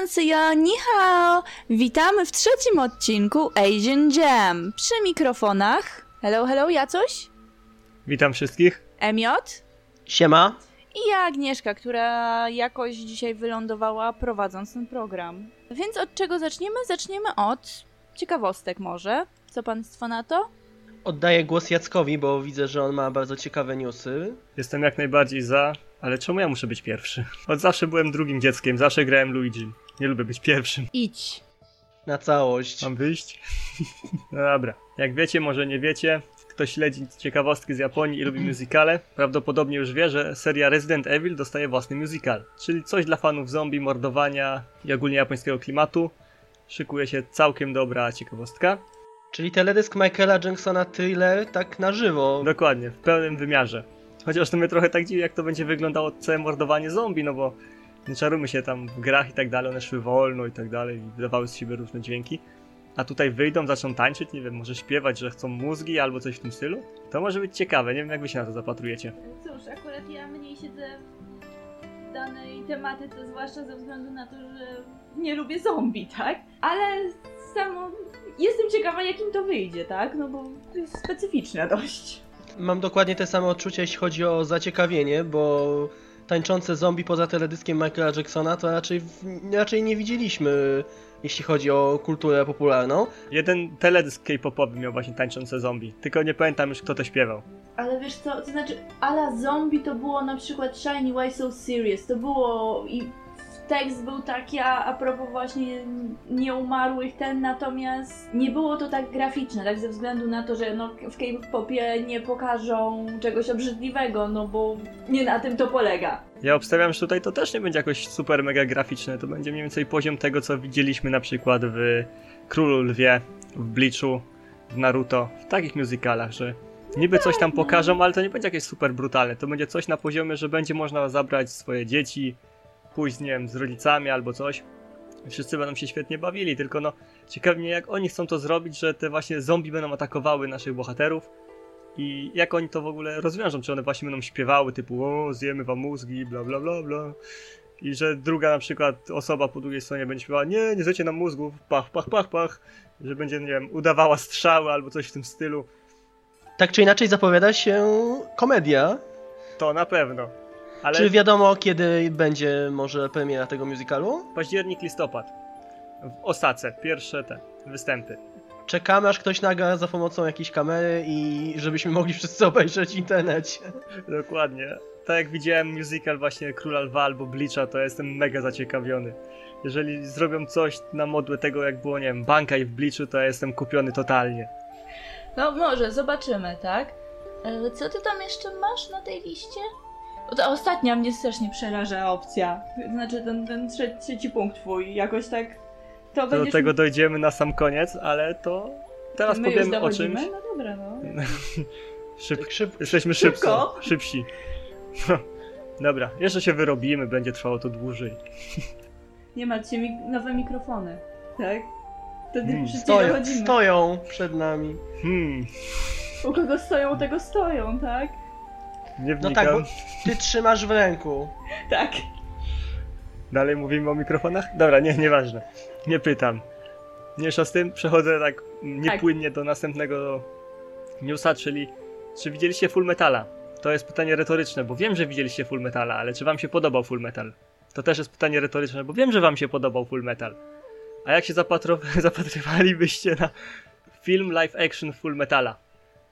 Konnichiwa, ni hao! Witamy w trzecim odcinku Asian Jam. Przy mikrofonach hello, hello, ja coś? Witam wszystkich. Emiot Siema. i ja Agnieszka, która jakoś dzisiaj wylądowała prowadząc ten program. Więc od czego zaczniemy? Zaczniemy od ciekawostek może. Co państwo na to? Oddaję głos Jackowi, bo widzę, że on ma bardzo ciekawe newsy. Jestem jak najbardziej za, ale czemu ja muszę być pierwszy? Od zawsze byłem drugim dzieckiem, zawsze grałem Luigi. Nie lubię być pierwszym. Idź. Na całość. Mam wyjść? No dobra. Jak wiecie, może nie wiecie, kto śledzi ciekawostki z Japonii i lubi musicale, prawdopodobnie już wie, że seria Resident Evil dostaje własny musical. Czyli coś dla fanów zombie, mordowania i ogólnie japońskiego klimatu. Szykuje się całkiem dobra ciekawostka. Czyli teledysk Michaela Jacksona thriller tak na żywo. Dokładnie, w pełnym wymiarze. Chociaż to mnie trochę tak dziwi, jak to będzie wyglądało całe mordowanie zombie, no bo nie czarujmy się tam w grach i tak dalej, one szły wolno i tak dalej i wydawały z siebie różne dźwięki. A tutaj wyjdą, zaczną tańczyć, nie wiem, może śpiewać, że chcą mózgi albo coś w tym stylu. To może być ciekawe, nie wiem jak wy się na to zapatrujecie. Cóż, akurat ja mniej siedzę w danej tematyce, zwłaszcza ze względu na to, że nie lubię zombie, tak? Ale samo jestem ciekawa, jakim to wyjdzie, tak? No bo to jest specyficzne dość. Mam dokładnie te same odczucia, jeśli chodzi o zaciekawienie, bo tańczące zombie poza teledyskiem Michaela Jacksona to raczej, raczej nie widzieliśmy, jeśli chodzi o kulturę popularną. Jeden teledysk K-popowy miał właśnie tańczące zombie, tylko nie pamiętam już kto to śpiewał. Ale wiesz co, to znaczy, ala zombie to było na przykład Shiny Why So Serious, to było i tekst był taki, a, a propos właśnie nieumarłych ten, natomiast nie było to tak graficzne, tak ze względu na to, że no, w K-popie nie pokażą czegoś obrzydliwego, no bo nie na tym to polega. Ja obstawiam, że tutaj to też nie będzie jakoś super mega graficzne, to będzie mniej więcej poziom tego, co widzieliśmy na przykład w Królu Lwie, w Bleachu, w Naruto, w takich musicalach, że niby coś tam pokażą, ale to nie będzie jakieś super brutalne, to będzie coś na poziomie, że będzie można zabrać swoje dzieci, pójść, nie wiem, z rodzicami albo coś. Wszyscy będą się świetnie bawili, tylko no ciekawi mnie jak oni chcą to zrobić, że te właśnie zombie będą atakowały naszych bohaterów i jak oni to w ogóle rozwiążą, czy one właśnie będą śpiewały typu o, zjemy wam mózgi, bla bla bla bla. I że druga na przykład osoba po drugiej stronie będzie śpiewała nie, nie zjecie nam mózgów, pach, pach, pach, pach. Że będzie, nie wiem, udawała strzały albo coś w tym stylu. Tak czy inaczej zapowiada się komedia. To na pewno. Ale Czy wiadomo, kiedy będzie może premiera tego musicalu? październik, listopad. W Osace, pierwsze te występy. Czekamy, aż ktoś nagra za pomocą jakiejś kamery i żebyśmy mogli wszyscy obejrzeć w internecie. Dokładnie. Tak jak widziałem musical właśnie Króla Lwa albo Bleacha, to jestem mega zaciekawiony. Jeżeli zrobią coś na modłę tego, jak było, nie wiem, Bankaj w Bleachu, to ja jestem kupiony totalnie. No może, zobaczymy, tak? E, Co ty tam jeszcze masz na tej liście? Ta ostatnia mnie strasznie przeraża opcja. Znaczy ten, ten trze- trzeci punkt twój, jakoś tak... To do będziesz... tego dojdziemy na sam koniec, ale to teraz My już powiemy o czymś. No dobra, no. Szyb... Tak szyb... Jesteśmy Szybko. szybko. szybsi. Dobra, jeszcze się wyrobimy, będzie trwało to dłużej. Nie macie mik- nowe mikrofony, tak? Wtedy Hmm, Stoją, dochodzimy. stoją przed nami. Hmm, U kogo stoją, u tego stoją, tak? Nie No wnikam. tak, bo ty trzymasz w ręku. Tak. Dalej mówimy o mikrofonach? Dobra, nie, nieważne. Nie pytam. Mniejsza z tym, przechodzę tak niepłynnie do następnego newsa, czyli czy widzieliście Full Metala? To jest pytanie retoryczne, bo wiem, że widzieliście Full Metala, ale czy wam się podobał Full Metal? To też jest pytanie retoryczne, bo wiem, że wam się podobał Full Metal. A jak się zapatro- zapatrywalibyście na film live action Full Metala?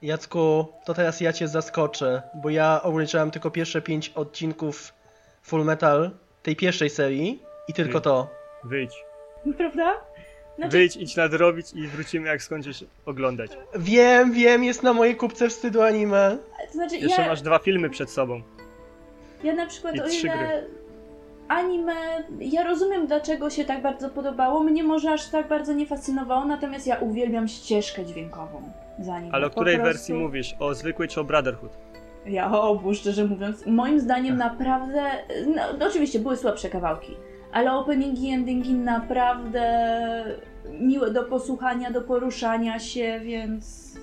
Jacku, to teraz ja cię zaskoczę, bo ja obejrzałem tylko pierwsze pięć odcinków Full Metal tej pierwszej serii i tylko Hmm. to. Wyjdź. Prawda? Znaczy, Wyjdź, idź nadrobić i wrócimy jak skończysz oglądać. Wiem, wiem, jest na mojej kupce wstydu anime. to znaczy Jeszcze ja, masz dwa filmy przed sobą. ja na przykład i o ile gry. anime, ja rozumiem dlaczego się tak bardzo podobało, mnie może aż tak bardzo nie fascynowało, natomiast ja uwielbiam ścieżkę dźwiękową z anime. Ale o której prostu- wersji mówisz? O zwykłej czy o Brotherhood? Ja o obu, szczerze mówiąc, moim zdaniem naprawdę, no, no oczywiście były słabsze kawałki, ale openingi i endingi naprawdę miłe do posłuchania, do poruszania się, więc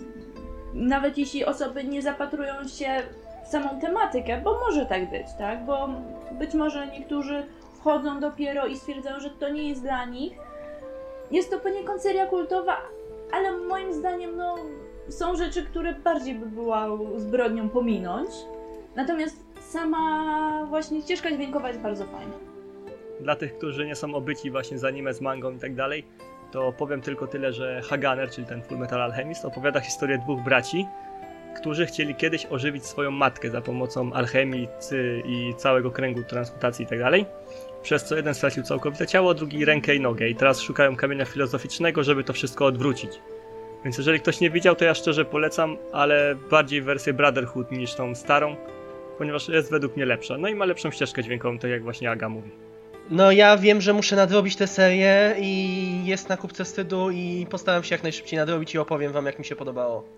nawet jeśli osoby nie zapatrują się w samą tematykę, bo może tak być, tak, bo być może niektórzy wchodzą dopiero i stwierdzają, że to nie jest dla nich. Jest to poniekąd seria kultowa, ale moim zdaniem no, są rzeczy, które bardziej by była zbrodnią pominąć. Natomiast sama właśnie ścieżka dźwiękowa jest bardzo fajna. Dla tych, którzy nie są obyci właśnie z anime, z mangą i tak dalej, to powiem tylko tyle, że Haganer, czyli ten Full Metal Alchemist, opowiada historię dwóch braci, którzy chcieli kiedyś ożywić swoją matkę za pomocą alchemii i całego kręgu transmutacji i tak dalej. Przez co jeden stracił całkowite ciało, drugi rękę i nogę i teraz szukają kamienia filozoficznego, żeby to wszystko odwrócić. Więc jeżeli ktoś nie widział, to ja szczerze polecam, ale bardziej wersję Brotherhood niż tą starą, ponieważ jest według mnie lepsza. No i ma lepszą ścieżkę dźwiękową, tak jak właśnie Aga mówi. No ja wiem, że muszę nadrobić tę serię i jest na kupce wstydu i postaram się jak najszybciej nadrobić i opowiem wam jak mi się podobało.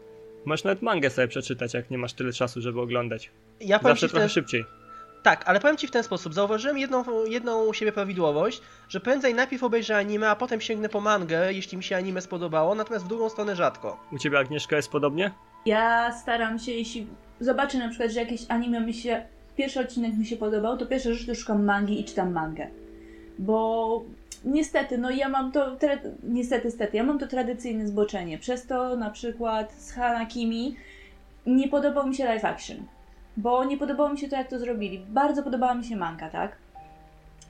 Możesz nawet mangę sobie przeczytać, jak nie masz tyle czasu, żeby oglądać. Ja Zawsze trochę ten... szybciej. Tak, ale powiem ci w ten sposób. Zauważyłem jedną, jedną u siebie prawidłowość, że prędzej najpierw obejrzę anime, a potem sięgnę po mangę, jeśli mi się anime spodobało, natomiast w drugą stronę rzadko. U ciebie Agnieszka jest podobnie? Ja staram się, jeśli zobaczę na przykład, że jakieś anime mi się, pierwszy odcinek mi się podobał, to pierwsza rzecz to szukam mangi i czytam mangę. Bo niestety, no ja mam to, tra- niestety, niestety, ja mam to tradycyjne zboczenie. Przez to na przykład z Hanakimi nie podobał mi się live action. Bo nie podobało mi się to, jak to zrobili. Bardzo podobała mi się manga, tak?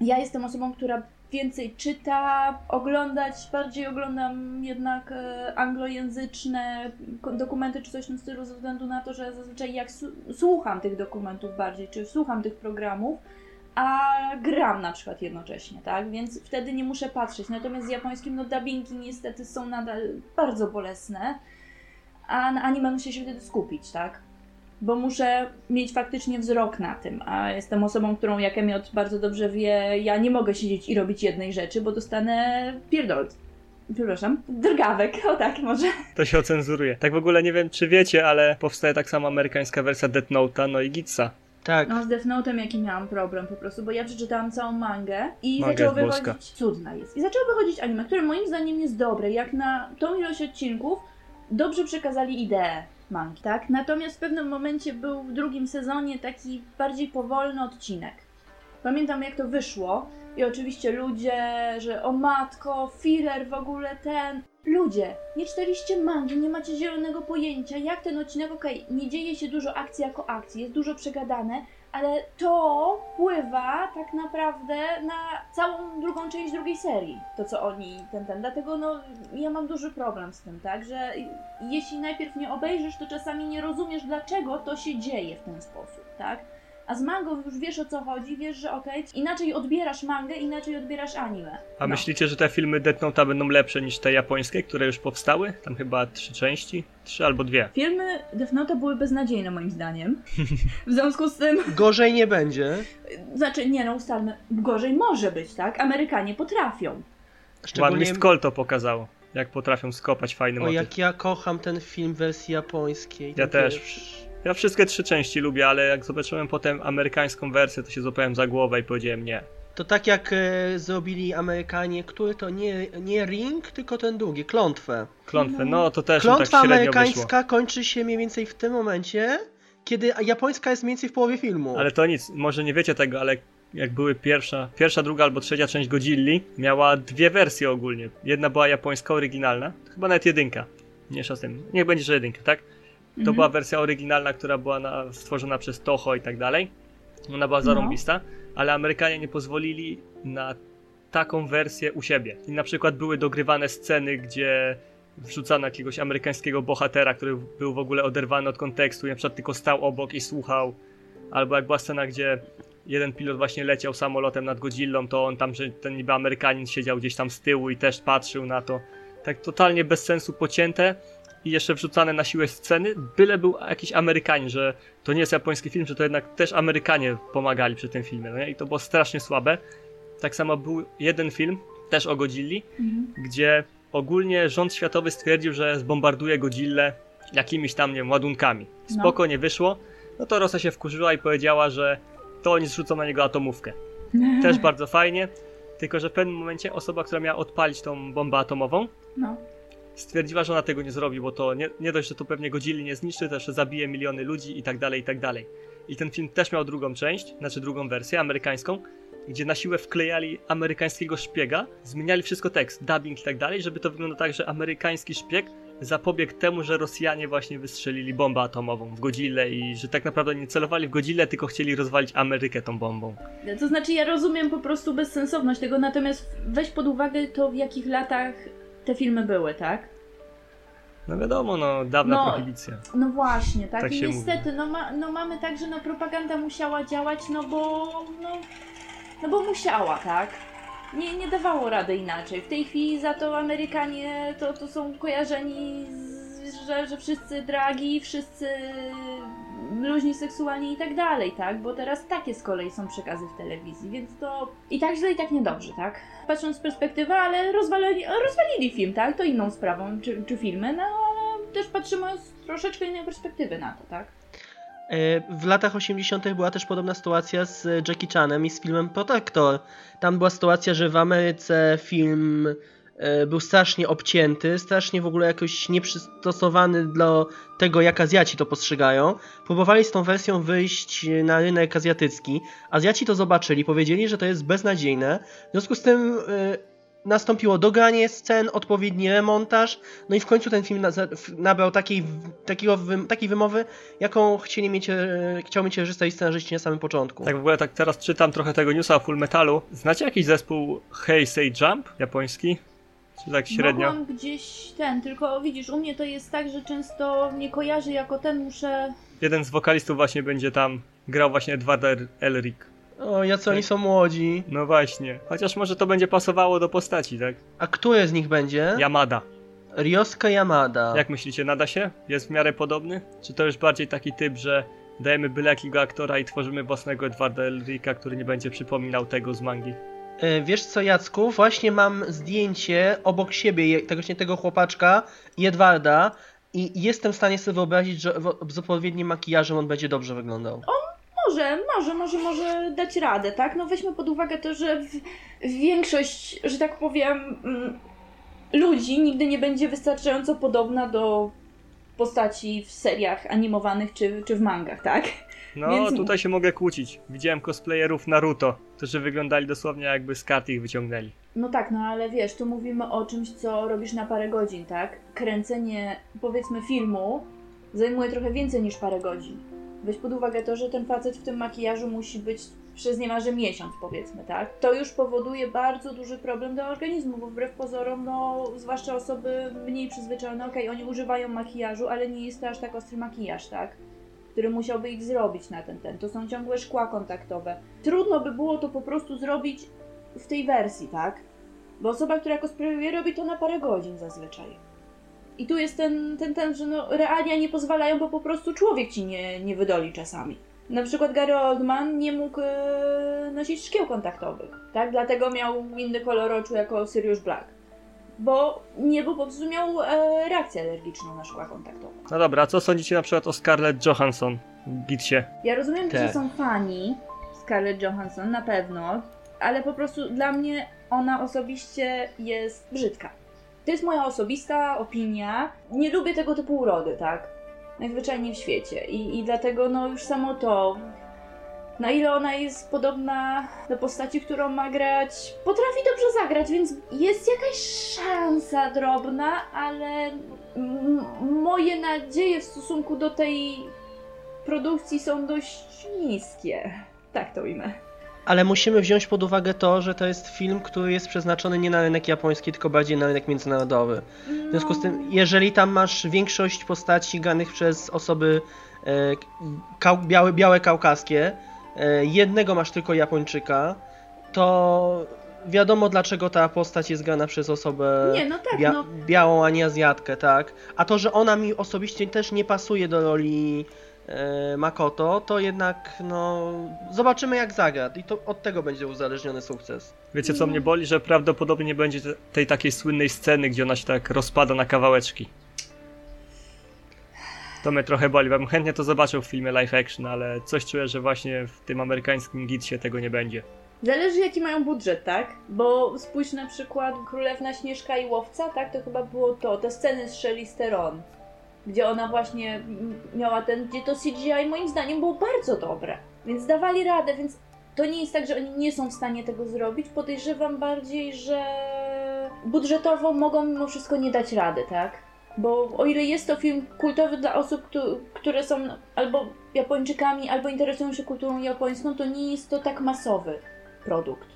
Ja jestem osobą, która więcej czyta, oglądać, bardziej oglądam jednak e, anglojęzyczne dokumenty czy coś w tym stylu ze względu na to, że zazwyczaj jak słucham tych dokumentów bardziej, czy słucham tych programów, a gram na przykład jednocześnie, tak? Więc wtedy nie muszę patrzeć. Natomiast z japońskim no dubbingi niestety są nadal bardzo bolesne, a na anime muszę się wtedy skupić, tak? Bo muszę mieć faktycznie wzrok na tym, a jestem osobą, którą jak Emiot bardzo dobrze wie, ja nie mogę siedzieć i robić jednej rzeczy, bo dostanę pierdol. Przepraszam, drgawek, o tak może. To się ocenzuruje. Tak w ogóle nie wiem, czy wiecie, ale powstaje tak samo amerykańska wersja Death Note'a, no i Gitsa. Tak. No z Death Note'em jaki miałam problem po prostu, bo ja przeczytałam całą mangę i Manga zaczęło wychodzić... boska. Cudna jest. I zaczęło wychodzić anime, które moim zdaniem jest dobre, jak na tą ilość odcinków dobrze przekazali ideę mangi, tak? Natomiast w pewnym momencie był w drugim sezonie taki bardziej powolny odcinek. Pamiętam jak to wyszło i oczywiście ludzie, że o matko, filler w ogóle ten... Ludzie, nie czytaliście mangi, nie macie zielonego pojęcia, jak ten odcinek, okej, nie dzieje się dużo akcji jako akcji, jest dużo przegadane, ale to wpływa tak naprawdę na całą drugą część drugiej serii, to co oni, ten, ten, dlatego no, ja mam duży problem z tym, tak, że jeśli najpierw nie obejrzysz, to czasami nie rozumiesz, dlaczego to się dzieje w ten sposób, tak, a z mangą już wiesz o co chodzi, wiesz, że okej, inaczej odbierasz mangę, inaczej odbierasz anime. A No. myślicie, że te filmy Death Note'a będą lepsze niż te japońskie, które już powstały? Tam chyba trzy części? Trzy albo dwie. Filmy Death Note były beznadziejne moim zdaniem. W związku z tym, Gorzej nie będzie. znaczy nie no, ustalmy, gorzej może być, tak? Amerykanie potrafią. One Szczególnie... Mist Call to pokazało. Jak potrafią skopać fajny O, motyw. jak ja kocham ten film w wersji japońskiej. Ja ten też. Ja wszystkie trzy części lubię, ale jak zobaczyłem potem amerykańską wersję, to się złapałem za głowę i powiedziałem nie. To tak jak e, zrobili Amerykanie, który to nie, nie ring, tylko ten drugi, klątwę. Klątwę, No. to też tak Klątwa średnio wyszło. amerykańska kończy się mniej więcej w tym momencie, kiedy japońska jest mniej więcej w połowie filmu. Ale to nic, może nie wiecie tego, ale jak były pierwsza, pierwsza, druga albo trzecia część Godzilli, miała dwie wersje ogólnie. Jedna była japońska, oryginalna, to chyba nawet jedynka. Nie z tym. Niech będzie, że jedynka, tak? To Mhm. była wersja oryginalna, która była na, stworzona przez Toho i tak dalej. Ona była No. zarąbista, ale Amerykanie nie pozwolili na taką wersję u siebie. I na przykład były dogrywane sceny, gdzie wrzucano jakiegoś amerykańskiego bohatera, który był w ogóle oderwany od kontekstu i na przykład tylko stał obok i słuchał. Albo jak była scena, gdzie jeden pilot właśnie leciał samolotem nad Godzillą, to on tam, że ten niby Amerykanin siedział gdzieś tam z tyłu i też patrzył na to. Tak totalnie bez sensu pocięte i jeszcze wrzucane na siłę sceny, byle był jakiś Amerykanin, że to nie jest japoński film, że to jednak też Amerykanie pomagali przy tym filmie, no nie? I to było strasznie słabe. Tak samo był jeden film, też o Godzilli, Mhm. gdzie ogólnie rząd światowy stwierdził, że zbombarduje Godzillę jakimiś tam, nie wiem, ładunkami. No. Spoko, nie wyszło. No to Rosa się wkurzyła i powiedziała, że to oni zrzucą na niego atomówkę. Też bardzo fajnie, tylko że w pewnym momencie osoba, która miała odpalić tą bombę atomową, No. Stwierdziła, że ona tego nie zrobi, bo to nie, nie dość, że to pewnie Godzilli nie zniszczy, też zabije miliony ludzi i tak dalej, i tak dalej. I ten film też miał drugą część, znaczy drugą wersję, amerykańską. gdzie na siłę wklejali amerykańskiego szpiega, zmieniali wszystko tekst, dubbing i tak dalej, żeby to wyglądało tak, że amerykański szpieg zapobiegł temu, że Rosjanie właśnie wystrzelili bombę atomową w Godzillę i że tak naprawdę nie celowali w Godzillę, tylko chcieli rozwalić Amerykę tą bombą. To znaczy, ja rozumiem po prostu bezsensowność tego, natomiast weź pod uwagę to, w jakich latach te filmy były, tak? No wiadomo, no dawna No, prohibicja. No właśnie, tak? Tak I niestety, no, ma, no mamy tak, że no propaganda musiała działać, no bo, no, no bo musiała, tak? Nie, nie dawało rady inaczej. W tej chwili za to Amerykanie to, to są kojarzeni, z, że, że wszyscy dragi, wszyscy luźni seksualnie i tak dalej, tak? Bo teraz takie z kolei są przekazy w telewizji, więc to i tak źle, i tak niedobrze, tak? Patrząc z perspektywy, ale rozwalili, rozwalili film, tak? To inną sprawą, czy, czy filmy, no ale też patrzymy z troszeczkę innej perspektywy na to, tak? E, W latach 80. była też podobna sytuacja z Jackie Chanem i z filmem Protector. Tam była sytuacja, że w Ameryce film był strasznie obcięty, strasznie w ogóle jakoś nieprzystosowany do tego, jak Azjaci to postrzegają. Próbowali z tą wersją wyjść na rynek azjatycki. Azjaci to zobaczyli, powiedzieli, że to jest beznadziejne. W związku z tym e, nastąpiło dogranie scen, odpowiedni remontaż, no i w końcu ten film nabrał takiej, takiego, takiej wymowy, jaką chcieli mieć, e, chciał mieć reżyser i scenarzyści na samym początku. Tak w ogóle tak teraz czytam trochę tego newsa o Full Metalu. Znacie jakiś zespół Hey Say Jump japoński? Czy tak średnio? Mogłam gdzieś ten, tylko widzisz, u mnie to jest tak, że często nie kojarzę jako ten, muszę... Jeden z wokalistów właśnie będzie tam grał właśnie Edward El- Elric. O, jacy oni są młodzi. No właśnie. Chociaż może to będzie pasowało do postaci, tak? A który z nich będzie? Yamada. Ryosuke Yamada. Jak myślicie, nada się? Jest w miarę podobny? Czy to już bardziej taki typ, że dajemy byle jakiego aktora i tworzymy własnego Edwarda Elrica, który nie będzie przypominał tego z mangi? E, Wiesz co, Jacku? Właśnie mam zdjęcie obok siebie tego, tego chłopaczka i Edwarda i jestem w stanie sobie wyobrazić, że z odpowiednim makijażem on będzie dobrze wyglądał. Może, może, może, może dać radę, tak? No weźmy pod uwagę to, że większość, że tak powiem, mm, ludzi nigdy nie będzie wystarczająco podobna do postaci w seriach animowanych czy, czy w mangach, tak? No, Więc- tutaj się mogę kłócić. Widziałem cosplayerów Naruto, którzy wyglądali dosłownie jakby z kart ich wyciągnęli. No tak, no ale wiesz, tu mówimy o czymś, co robisz na parę godzin, tak? Kręcenie, powiedzmy, filmu zajmuje trochę więcej niż parę godzin. Weź pod uwagę to, że ten facet w tym makijażu musi być przez niemalże miesiąc, powiedzmy, tak? To już powoduje bardzo duży problem do organizmu, bo wbrew pozorom, no, zwłaszcza osoby mniej przyzwyczajone, okej, oni używają makijażu, ale nie jest to aż tak ostry makijaż, tak? Który musiałby ich zrobić na ten ten. To są ciągłe szkła kontaktowe. Trudno by było to po prostu zrobić w tej wersji, tak? Bo osoba, która cosplayuje, robi to na parę godzin zazwyczaj. I tu jest ten, ten, ten że no, realia nie pozwalają, bo po prostu człowiek ci nie, nie wydoli czasami. Na przykład Gary Oldman nie mógł e, nosić szkieł kontaktowych, tak? Dlatego miał inny kolor oczu jako Sirius Black. Bo nie, bo po prostu miał e, reakcję alergiczną na szkła kontaktowe. No dobra, a co sądzicie na przykład o Scarlett Johansson w Gitsie? Ja rozumiem, Tak. że są fani Scarlett Johansson, na pewno, ale po prostu dla mnie ona osobiście jest brzydka. To jest moja osobista opinia. Nie lubię tego typu urody, tak? Najzwyczajniej w świecie. I, I dlatego, no już samo to. Na ile ona jest podobna do postaci, którą ma grać, potrafi dobrze zagrać, więc jest jakaś szansa drobna, ale moje nadzieje w stosunku do tej produkcji są dość niskie. Tak to ujmę. Ale musimy wziąć pod uwagę to, że to jest film, który jest przeznaczony nie na rynek japoński, tylko bardziej na rynek międzynarodowy. W związku z tym, jeżeli tam masz większość postaci granych przez osoby e, białe, białe kaukaskie, jednego masz tylko Japończyka, to wiadomo dlaczego ta postać jest grana przez osobę Nie, no tak, bia- no. białą, a nie Azjatkę, tak? A to, że ona mi osobiście też nie pasuje do roli e, Makoto, to jednak, no, zobaczymy jak zagra i to od tego będzie uzależniony sukces. Wiecie co mnie boli? Że prawdopodobnie nie będzie te- tej takiej słynnej sceny, gdzie ona się tak rozpada na kawałeczki. To mnie trochę boli, bo bym chętnie to zobaczył w filmie live action, ale coś czuję, że właśnie w tym amerykańskim gitsie tego nie będzie. Zależy jaki mają budżet, tak? Bo spójrz na przykład Królewna Śnieżka i Łowca, tak? To chyba było to, te sceny z Charlize Theron, gdzie ona właśnie miała ten, gdzie to CGI moim zdaniem było bardzo dobre, więc dawali radę, więc to nie jest tak, że oni nie są w stanie tego zrobić. Podejrzewam bardziej, że budżetowo mogą mimo wszystko nie dać rady, tak? Bo o ile jest to film kultowy dla osób, któ- które są albo Japończykami, albo interesują się kulturą japońską, to nie jest to tak masowy produkt.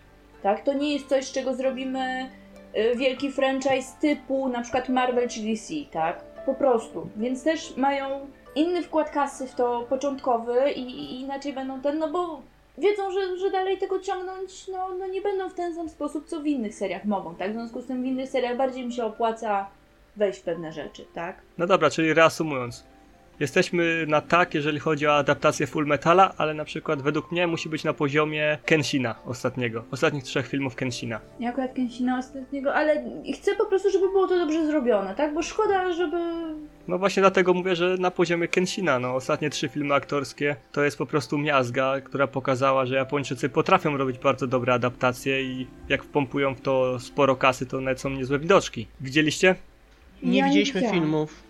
Tak? To nie jest coś, z czego zrobimy y, wielki franchise typu na przykład Marvel czy DC, tak? Po prostu. Więc też mają inny wkład kasy w to początkowy i, i inaczej będą ten, no bo wiedzą, że, że dalej tego ciągnąć, no, no nie będą w ten sam sposób, co w innych seriach mogą, tak? W związku z tym w innych seriach bardziej mi się opłaca wejść w pewne rzeczy, tak? No dobra, czyli reasumując. Jesteśmy na tak, jeżeli chodzi o adaptację Full Metala, ale na przykład według mnie musi być na poziomie Kenshina ostatniego. Ostatnich trzech filmów Kenshina. Nie akurat Kensina ostatniego, ale chcę po prostu, żeby było to dobrze zrobione, tak? Bo szkoda, żeby... No właśnie dlatego mówię, że na poziomie Kenshina, no ostatnie trzy filmy aktorskie to jest po prostu miazga, która pokazała, że Japończycy potrafią robić bardzo dobre adaptacje i jak wpompują w to sporo kasy, to nawet są niezłe widoczki. Widzieliście? Nie Ja nie widzieliśmy widziałam. filmów,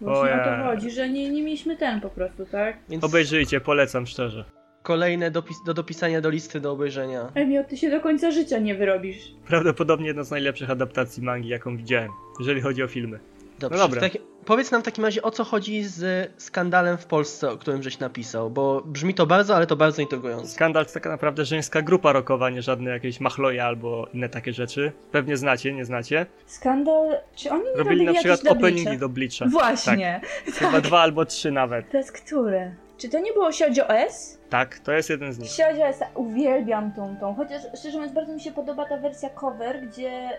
Właśnie o to chodzi, że nie, nie mieliśmy ten po prostu, tak? więc Obejrzyjcie, polecam szczerze. kolejne dopis- do dopisania do listy do obejrzenia. Emio, ty się do końca życia nie wyrobisz. Prawdopodobnie jedna z najlepszych adaptacji mangi, jaką widziałem, jeżeli chodzi o filmy. Dobrze, No dobra. w taki- powiedz nam w takim razie o co chodzi z skandalem w Polsce, o którym żeś napisał, bo brzmi to bardzo, ale to bardzo intrygująco. Skandal to taka naprawdę żeńska grupa rockowa, nie żadne jakieś machloje albo inne takie rzeczy. Pewnie znacie, nie znacie. Skandal... Czy oni nie Robili robili na przykład openingi do Bleacha. Właśnie. Chyba dwa albo trzy nawet. To jest które? Czy to nie było Shoujo S? Tak, to jest jeden z nich. Shoujo S, uwielbiam tą, tą. Chociaż szczerze mówiąc bardzo mi się podoba ta wersja cover, gdzie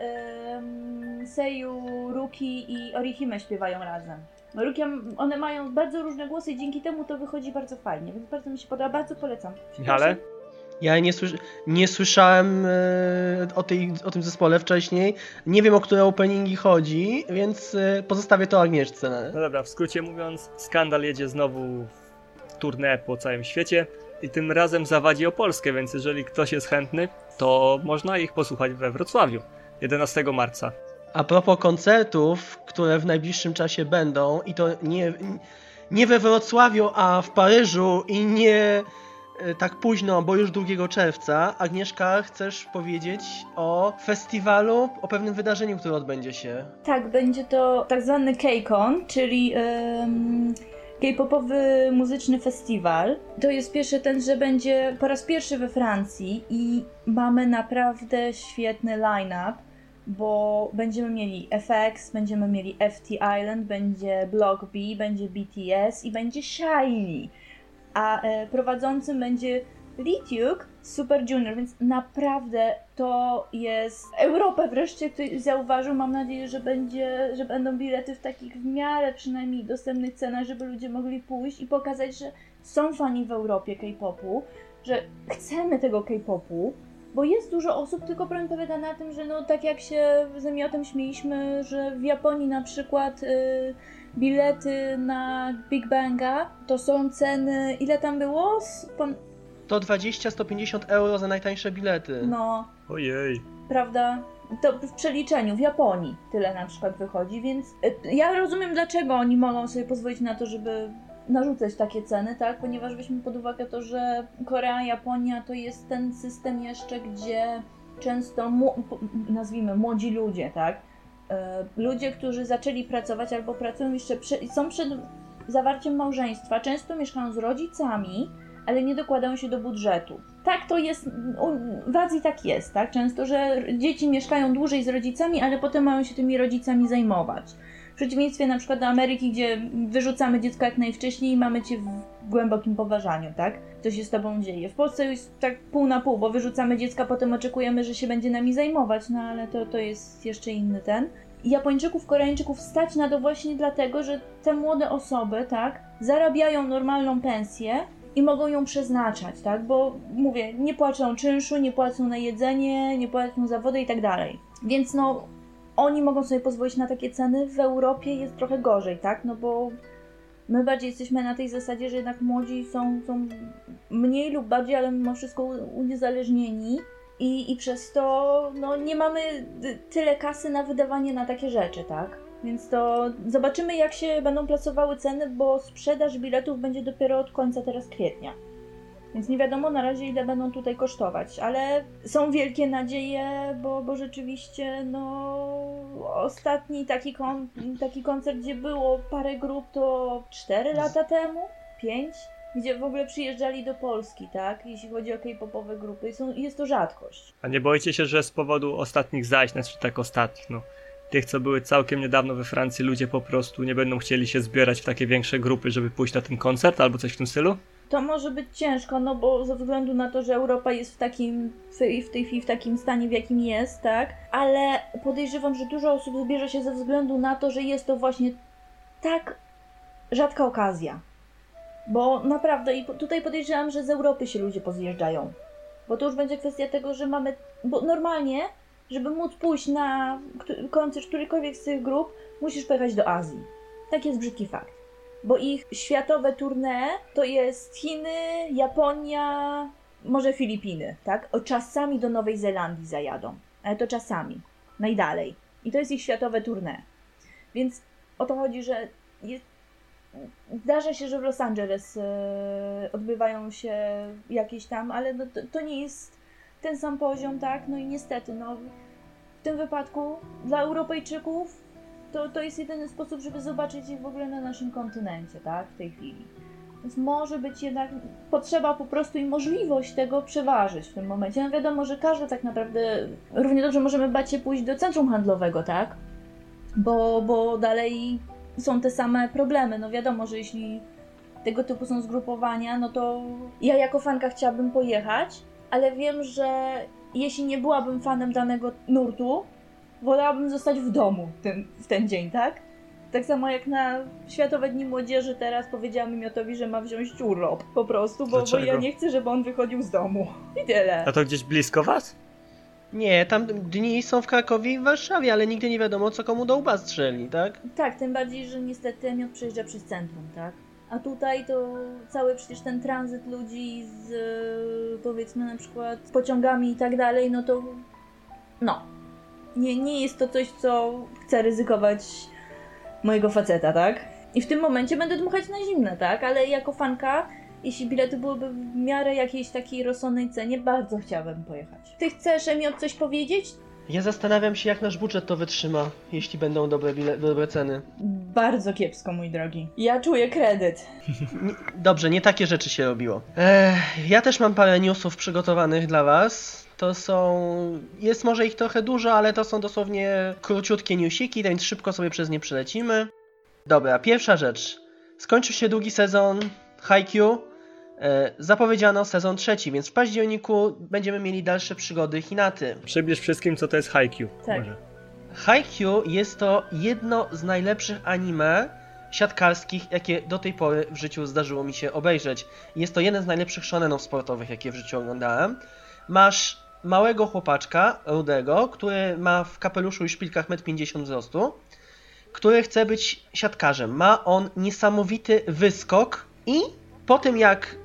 um, Seiyu, Ruki i Orihime śpiewają razem. No, Ruki, one mają bardzo różne głosy i dzięki temu to wychodzi bardzo fajnie, więc bardzo mi się podoba, bardzo polecam. Michale? Ja nie, słysz- nie słyszałem e, o, tej, o tym zespole wcześniej, nie wiem o które openingi chodzi, więc e, pozostawię to Agnieszce. No dobra, w skrócie mówiąc, skandal jedzie znowu w tournée po całym świecie i tym razem zawadzi o Polskę, więc jeżeli ktoś jest chętny, to można ich posłuchać we Wrocławiu 11 marca. A propos koncertów, które w najbliższym czasie będą, i to nie, nie we Wrocławiu, a w Paryżu i nie e, tak późno, bo już 2 czerwca, Agnieszka, chcesz powiedzieć o festiwalu, o pewnym wydarzeniu, które odbędzie się. Tak, będzie to tak zwany K-Con, czyli um, K-popowy muzyczny festiwal. To jest pierwszy ten, że będzie po raz pierwszy we Francji i mamy naprawdę świetny line-up, bo będziemy mieli FX, będziemy mieli FT Island, będzie Block B, będzie BTS i będzie Shiny. A e, prowadzącym będzie Lee Duke Super Junior, więc naprawdę to jest Europę wreszcie ktoś zauważył. Mam nadzieję, że będzie, że będą bilety w takich w miarę przynajmniej dostępnych cenach, żeby ludzie mogli pójść i pokazać, że są fani w Europie K-popu, że chcemy tego K-popu, bo jest dużo osób, tylko problem polega na tym, że no tak jak się z Emiotem śmieliśmy, że w Japonii na przykład y, bilety na Big Banga to są ceny, ile tam było? To 20-150 euro za najtańsze bilety. no, Ojej. prawda? To w przeliczeniu w Japonii tyle na przykład wychodzi, więc y, ja rozumiem dlaczego oni mogą sobie pozwolić na to, żeby narzucać takie ceny, tak? Ponieważ weźmy pod uwagę to, że Korea, Japonia to jest ten system jeszcze, gdzie często nazwijmy młodzi ludzie, tak? E, Ludzie, którzy zaczęli pracować albo pracują jeszcze, przy, są przed zawarciem małżeństwa, często mieszkają z rodzicami, ale nie dokładają się do budżetu. Tak to jest, w Azji tak jest, tak? Często, że dzieci mieszkają dłużej z rodzicami, ale potem mają się tymi rodzicami zajmować. W przeciwieństwie na przykład do Ameryki, gdzie wyrzucamy dziecko jak najwcześniej i mamy cię w głębokim poważaniu, tak? Co się z tobą dzieje. W Polsce jest tak pół na pół, bo wyrzucamy dziecka, potem oczekujemy, że się będzie nami zajmować, no ale to, to jest jeszcze inny ten. Japończyków, Koreańczyków stać na to właśnie dlatego, że te młode osoby, tak, zarabiają normalną pensję i mogą ją przeznaczać, tak, bo mówię, nie płacą czynszu, nie płacą na jedzenie, nie płacą za wodę i tak dalej. Więc no, oni mogą sobie pozwolić na takie ceny, w Europie jest trochę gorzej, tak, no bo my bardziej jesteśmy na tej zasadzie, że jednak młodzi są, są mniej lub bardziej, ale mimo wszystko uniezależnieni i, i przez to no, nie mamy tyle kasy na wydawanie na takie rzeczy, tak? Więc to zobaczymy, jak się będą plasowały ceny, bo sprzedaż biletów będzie dopiero od końca teraz kwietnia. Więc nie wiadomo na razie ile będą tutaj kosztować, ale są wielkie nadzieje, bo, bo rzeczywiście no ostatni taki, kon, taki koncert, gdzie było parę grup to 4 lata temu, 5, gdzie w ogóle przyjeżdżali do Polski, tak? Jeśli chodzi o k-popowe grupy, są, jest to rzadkość. A nie boicie się, że z powodu ostatnich zajść, znaczy tak ostatnich, no, tych co były całkiem niedawno we Francji, ludzie po prostu nie będą chcieli się zbierać w takie większe grupy, żeby pójść na ten koncert albo coś w tym stylu? To może być ciężko, no bo ze względu na to, że Europa jest w takim, w tej chwili w takim stanie, w jakim jest, tak? Ale podejrzewam, że dużo osób zbierze się ze względu na to, że jest to właśnie tak rzadka okazja. Bo naprawdę, i tutaj podejrzewam, że z Europy się ludzie pozjeżdżają. Bo to już będzie kwestia tego, że mamy. Bo normalnie, żeby móc pójść na koncert którejkolwiek z tych grup, musisz pojechać do Azji. Tak jest brzydki fakt. Bo ich światowe tournée to jest Chiny, Japonia, może Filipiny, tak? O czasami do Nowej Zelandii zajadą. Ale to czasami. Najdalej. I to jest ich światowe tournée. Więc o to chodzi, że jest, zdarza się, że w Los Angeles e, odbywają się jakieś tam, ale no, to, to nie jest ten sam poziom, tak? No i niestety, no w tym wypadku dla Europejczyków to, to jest jedyny sposób, żeby zobaczyć ich w ogóle na naszym kontynencie, tak? W tej chwili. Więc może być jednak potrzeba po prostu i możliwość tego przeważyć w tym momencie. No wiadomo, że każdy tak naprawdę, równie dobrze możemy bać się pójść do centrum handlowego, tak? Bo, bo dalej są te same problemy. No wiadomo, że jeśli tego typu są zgrupowania, no to ja jako fanka chciałabym pojechać, ale wiem, że jeśli nie byłabym fanem danego nurtu, wolałabym zostać w domu ten, w ten dzień, tak? Tak samo jak na Światowe Dni Młodzieży teraz powiedziałam Miotowi, że ma wziąć urlop po prostu, bo, bo ja nie chcę, żeby on wychodził z domu. I tyle. A to gdzieś blisko was? Nie, tam dni są w Krakowie i w Warszawie, ale nigdy nie wiadomo, co komu do łba strzeli, tak? Tak, tym bardziej, że niestety Miot przejeżdża przez centrum, tak? A tutaj to cały przecież ten tranzyt ludzi z e, powiedzmy na przykład pociągami i tak dalej, no to no. Nie, nie jest to coś, co chce ryzykować mojego faceta, tak? I w tym momencie będę dmuchać na zimne, tak? Ale jako fanka, jeśli bilety byłyby w miarę jakiejś takiej rozsądnej cenie, bardzo chciałabym pojechać. Ty chcesz, Emiot, coś powiedzieć? Ja zastanawiam się, jak nasz budżet to wytrzyma, jeśli będą dobre, bile- dobre ceny. Bardzo kiepsko, mój drogi. Ja czuję kredyt. Nie, dobrze, nie takie rzeczy się robiło. Ech, ja też mam parę newsów przygotowanych dla was. To są. Jest może ich trochę dużo, ale to są dosłownie króciutkie newsiki, więc szybko sobie przez nie przelecimy. Dobra, pierwsza rzecz. Skończył się drugi sezon Haikyuu. E, zapowiedziano sezon trzeci, więc w październiku będziemy mieli dalsze przygody Hinaty. Przybliż wszystkim, co to jest Haikyuu. Tak. Może. Haikyuu jest to jedno z najlepszych anime siatkarskich, jakie do tej pory w życiu zdarzyło mi się obejrzeć. Jest to jeden z najlepszych shonenów sportowych, jakie w życiu oglądałem. Masz małego chłopaczka, rudego, który ma w kapeluszu i szpilkach 1,50 m wzrostu, który chce być siatkarzem. Ma on niesamowity wyskok i po tym jak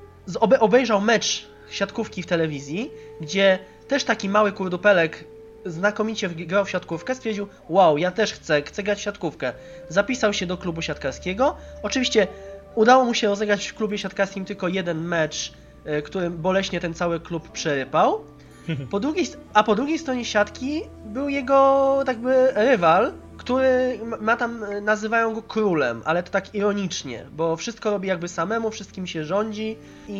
obejrzał mecz siatkówki w telewizji, gdzie też taki mały kurdupelek znakomicie grał w siatkówkę, stwierdził, wow, ja też chcę, chcę grać w siatkówkę. Zapisał się do klubu siatkarskiego. Oczywiście udało mu się rozegrać w klubie siatkarskim tylko jeden mecz, e, którym boleśnie ten cały klub przerypał. Po drugiej, a po drugiej stronie siatki był jego tak by rywal, który ma- tam, e, nazywają go królem, ale to tak ironicznie, bo wszystko robi jakby samemu, wszystkim się rządzi i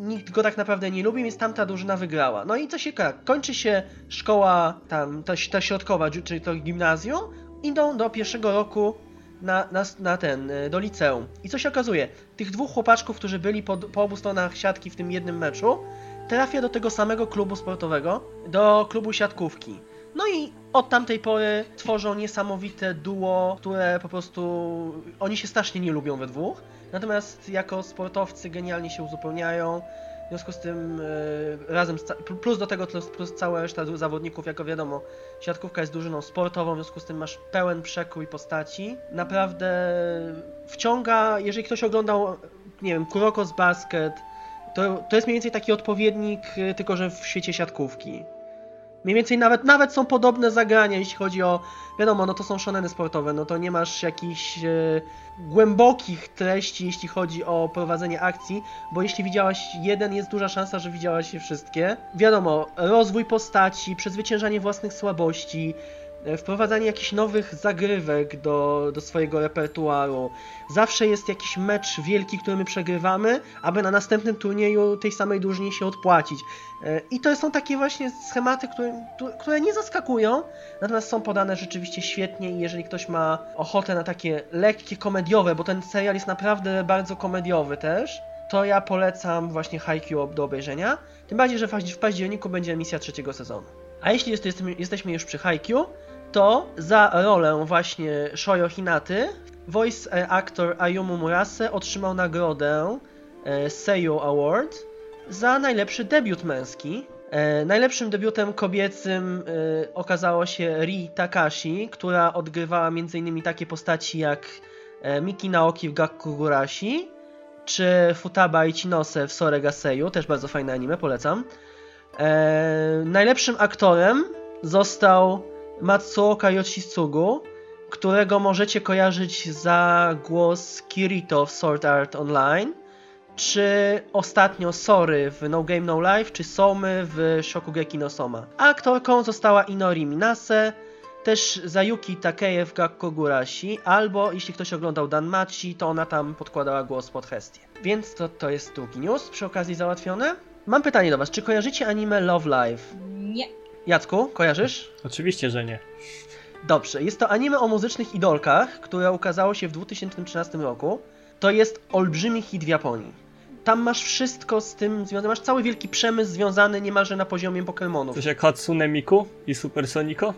nikt go tak naprawdę nie lubi, więc tamta drużyna wygrała. No i co się kończy się szkoła tam, ta, ta środkowa, czyli to gimnazjum, idą do pierwszego roku na, na, na ten, y, do liceum. I co się okazuje? Tych dwóch chłopaczków, którzy byli po, po obu stronach siatki w tym jednym meczu, trafia do tego samego klubu sportowego, do klubu siatkówki. No i od tamtej pory tworzą niesamowite duo, które po prostu oni się strasznie nie lubią we dwóch. Natomiast jako sportowcy genialnie się uzupełniają. W związku z tym e, razem, z plus do tego plus, cała reszta zawodników, jako wiadomo, siatkówka jest drużyną sportową, w związku z tym masz pełen przekrój postaci. Naprawdę wciąga, jeżeli ktoś oglądał, nie wiem, Kuroko's Basket, to, to jest mniej więcej taki odpowiednik, e, tylko że w świecie siatkówki. Mniej więcej nawet, nawet są podobne zagrania, jeśli chodzi o. Wiadomo, no to są shoneny sportowe, no to nie masz jakichś e, głębokich treści, jeśli chodzi o prowadzenie akcji, bo jeśli widziałaś jeden, jest duża szansa, że widziałaś je wszystkie. Wiadomo, rozwój postaci, przezwyciężanie własnych słabości, wprowadzanie jakichś nowych zagrywek do, do swojego repertuaru. Zawsze jest jakiś mecz wielki, który my przegrywamy, aby na następnym turnieju tej samej drużynie się odpłacić. E, I to są takie właśnie schematy, które, które nie zaskakują, natomiast są podane rzeczywiście świetnie i jeżeli ktoś ma ochotę na takie lekkie, komediowe, bo ten serial jest naprawdę bardzo komediowy też, to ja polecam właśnie Haikyuu do obejrzenia. Tym bardziej, że w październiku będzie emisja trzeciego sezonu. A jeśli jesteśmy, jesteśmy już przy Haikyuu, to za rolę właśnie Shoyo Hinaty voice actor Ayumu Murase otrzymał nagrodę e, Seiyu Award za najlepszy debiut męski. E, najlepszym debiutem kobiecym e, okazało się Ri Takashi, która odgrywała m.in. takie postaci jak e, Miki Naoki w Gakugurashi, czy Futaba Ichinose w Soregaseyu, też bardzo fajne anime, polecam. E, najlepszym aktorem został Matsuoka Yoshitsugu, którego możecie kojarzyć za głos Kirito w Sword Art Online, czy ostatnio Sory w No Game No Life, czy Somy w Shokugeki no Soma. A aktorką została Inori Minase, też Zayuki Takeje w Gakkogurashi, albo jeśli ktoś oglądał Danmachi, to ona tam podkładała głos pod Hestię. Więc to, to jest drugi news, przy okazji załatwione. Mam pytanie do was, czy kojarzycie anime Love Live? Nie. Jacku, kojarzysz? Oczywiście, że nie. Dobrze, jest to anime o muzycznych idolkach, które ukazało się w 2013 roku. To jest olbrzymi hit w Japonii. Tam masz wszystko z tym związane, masz cały wielki przemysł związany niemalże na poziomie Pokémonów. Coś jak Hatsune Miku i Super Sonico?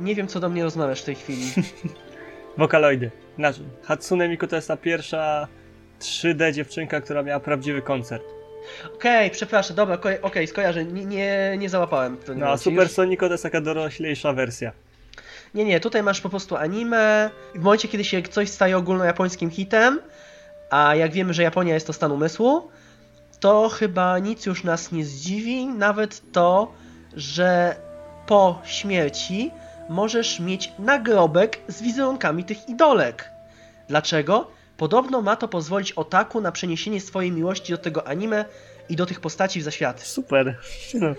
Nie wiem, co do mnie rozmawiasz w tej chwili. Wokaloidy. Znaczy, Hatsune Miku to jest ta pierwsza 3D dziewczynka, która miała prawdziwy koncert. Okej, przepraszam, dobra, okej, okay, skojarzę, nie, nie, nie załapałem. No momencie. Super Sonico to jest taka doroślejsza wersja. Nie, nie, tutaj masz po prostu anime. W momencie, kiedy się coś staje ogólnojapońskim hitem, a jak wiemy, że Japonia jest to stan umysłu, to chyba nic już nas nie zdziwi, nawet to, że po śmierci możesz mieć nagrobek z wizerunkami tych idolek. Dlaczego? Podobno ma to pozwolić otaku na przeniesienie swojej miłości do tego anime i do tych postaci w zaświaty. Super. No,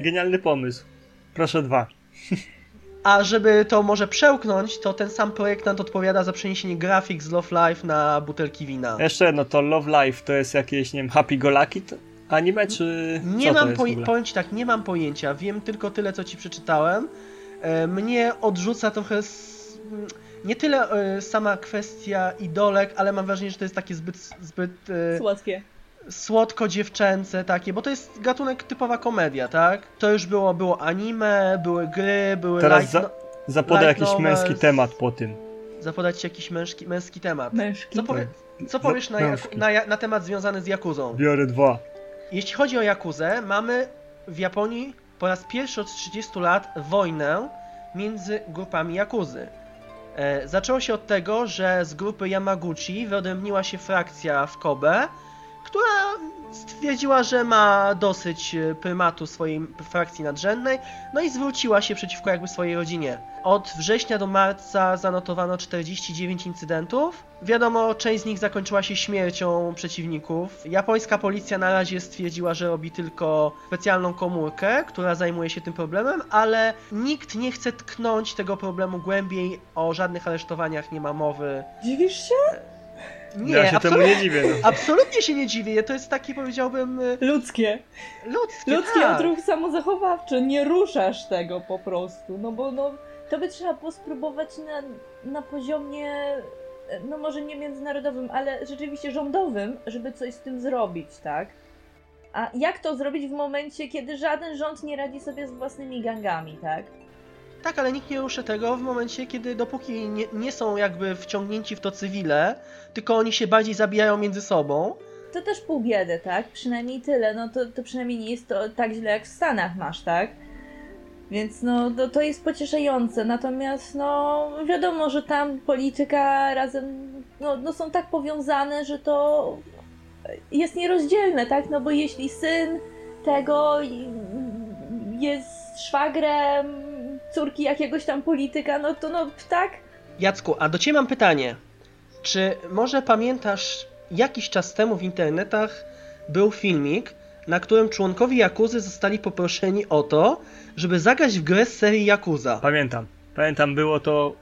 genialny pomysł. Proszę dwa. A żeby to może przełknąć, to ten sam projektant odpowiada za przeniesienie grafik z Love Life na butelki wina. Jeszcze jedno, to Love Life to jest jakieś, nie wiem, Happy Go Lucky anime, czy Nie co mam ogóle? powiem ci tak, nie mam pojęcia. Wiem tylko tyle, co ci przeczytałem. E, Mnie odrzuca trochę m, nie tyle e, sama kwestia idolek, ale mam wrażenie, że to jest takie zbyt, zbyt e, Słodkie. słodko-dziewczęce takie, bo to jest gatunek typowa komedia, tak? To już było, było anime, były gry, były Teraz light za, no- zapodaj light jakiś męski novels. temat po tym. Zapodać ci jakiś męski, męski temat. Mężki. Co, powie, co powiesz na, Męski. na, na temat związany z Jakuzą? Biorę dwa. Jeśli chodzi o Jakuzę, mamy w Japonii po raz pierwszy od 30 lat wojnę między grupami Jakuzy. E, zaczęło się od tego, że z grupy Yamaguchi wyodrębniła się frakcja w Kobe, która stwierdziła, że ma dosyć e, prymatu swojej frakcji nadrzędnej, no i zwróciła się przeciwko jakby swojej rodzinie. Od września do marca zanotowano 49 incydentów. Wiadomo, część z nich zakończyła się śmiercią przeciwników. Japońska policja na razie stwierdziła, że robi tylko specjalną komórkę, która zajmuje się tym problemem, ale nikt nie chce tknąć tego problemu głębiej. O żadnych aresztowaniach nie ma mowy. Dziwisz się? Nie, ja się temu nie dziwię. No. absolutnie się nie dziwię. To jest taki, powiedziałbym, y, Ludzkie. ludzkie. Ludzki tak. odruch samozachowawczy. Nie ruszasz tego po prostu. No bo no, to by trzeba było spróbować na, na poziomie, no może nie międzynarodowym, ale rzeczywiście rządowym, żeby coś z tym zrobić, tak? A jak to zrobić w momencie, kiedy żaden rząd nie radzi sobie z własnymi gangami, tak? Tak, ale nikt nie ruszy tego w momencie, kiedy dopóki nie, nie są jakby wciągnięci w to cywile, tylko oni się bardziej zabijają między sobą. To też pół biedy, tak? Przynajmniej tyle. No to, to przynajmniej nie jest to tak źle jak w Stanach masz, tak? Więc no to, to jest pocieszające. Natomiast no wiadomo, że tam polityka razem no, no są tak powiązane, że to jest nierozdzielne, tak? No bo jeśli syn tego jest szwagrem córki jakiegoś tam polityka, no to no tak. Jacku, a do Ciebie mam pytanie. Czy może pamiętasz, jakiś czas temu w internetach był filmik, na którym członkowie Jakuzy zostali poproszeni o to, żeby zagrać w grę z serii Yakuza? Pamiętam. Pamiętam, było to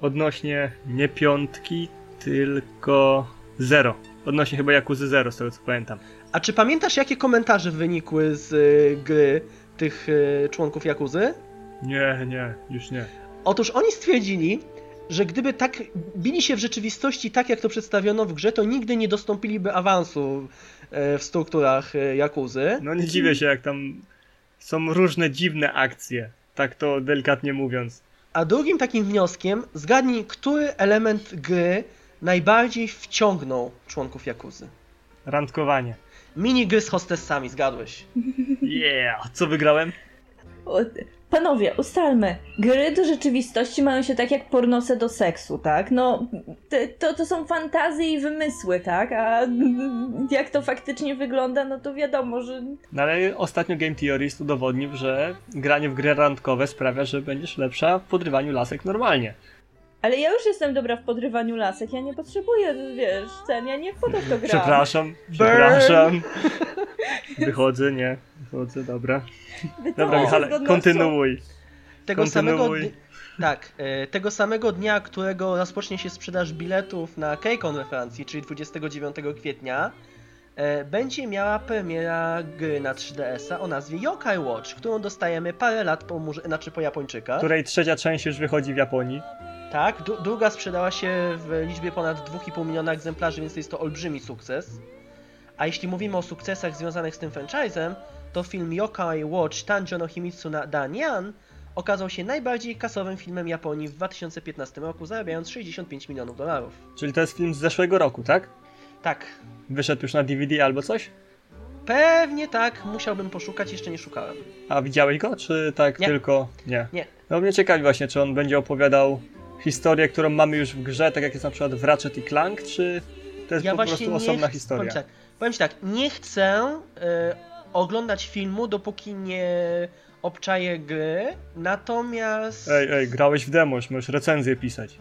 odnośnie nie piątki, tylko zero. Odnośnie chyba Jakuzy Zero, z tego co pamiętam. A czy pamiętasz, jakie komentarze wynikły z y, gry tych y, członków Jakuzy? Nie, nie, już nie. Otóż oni stwierdzili, że gdyby tak bili się w rzeczywistości tak, jak to przedstawiono w grze, to nigdy nie dostąpiliby awansu e, w strukturach e, Jakuzy. No nie dziwię się, jak tam są różne dziwne akcje. Tak to delikatnie mówiąc. A drugim takim wnioskiem, zgadnij, który element gry najbardziej wciągnął członków Jakuzy. Randkowanie. Minigry z hostessami, zgadłeś. Yeah! Co wygrałem? Panowie, ustalmy. Gry do rzeczywistości mają się tak jak pornose do seksu, tak? No, to, to są fantazje i wymysły, tak? A jak to faktycznie wygląda, no to wiadomo, że No ale ostatnio Game Theorist udowodnił, że granie w gry randkowe sprawia, że będziesz lepsza w podrywaniu lasek normalnie. Ale ja już jestem dobra w podrywaniu lasek, ja nie potrzebuję, wiesz, ten, ja nie w to gram. Przepraszam, przepraszam. Wychodzę, nie. Wychodzę, dobra. Wycofam Dobra, Michale, kontynuuj. Tego samego, Kontynuuj. dni- tak, e, tego samego dnia, którego rozpocznie się sprzedaż biletów na KCON we Francji, czyli 29 kwietnia, e, będzie miała premiera gry na 3DS-a o nazwie Yokai Watch, którą dostajemy parę lat po, znaczy po Japończykach. Której trzecia część już wychodzi w Japonii. Tak, du- druga sprzedała się w liczbie ponad 2,5 miliona egzemplarzy, więc jest to olbrzymi sukces. A jeśli mówimy o sukcesach związanych z tym franchise'em, to film Yokai Watch Tanjo no Himitsu na Danyan okazał się najbardziej kasowym filmem Japonii w 2015 roku, zarabiając 65 milionów dolarów. Czyli to jest film z zeszłego roku, tak? Tak, Wyszedł już na DVD albo coś? pewnie tak, musiałbym poszukać, jeszcze nie szukałem. A widziałeś go, czy tak Nie. tylko... Nie. Nie. No mnie ciekawi właśnie, czy on będzie opowiadał historię, którą mamy już w grze, tak jak jest na przykład w Ratchet i Clank, czy to jest ja po prostu osobna ch- historia? Powiem ci tak, powiem tak nie chcę e, oglądać filmu, dopóki nie obczaję gry, natomiast... Ej, ej, grałeś w demo, już możesz recenzję pisać.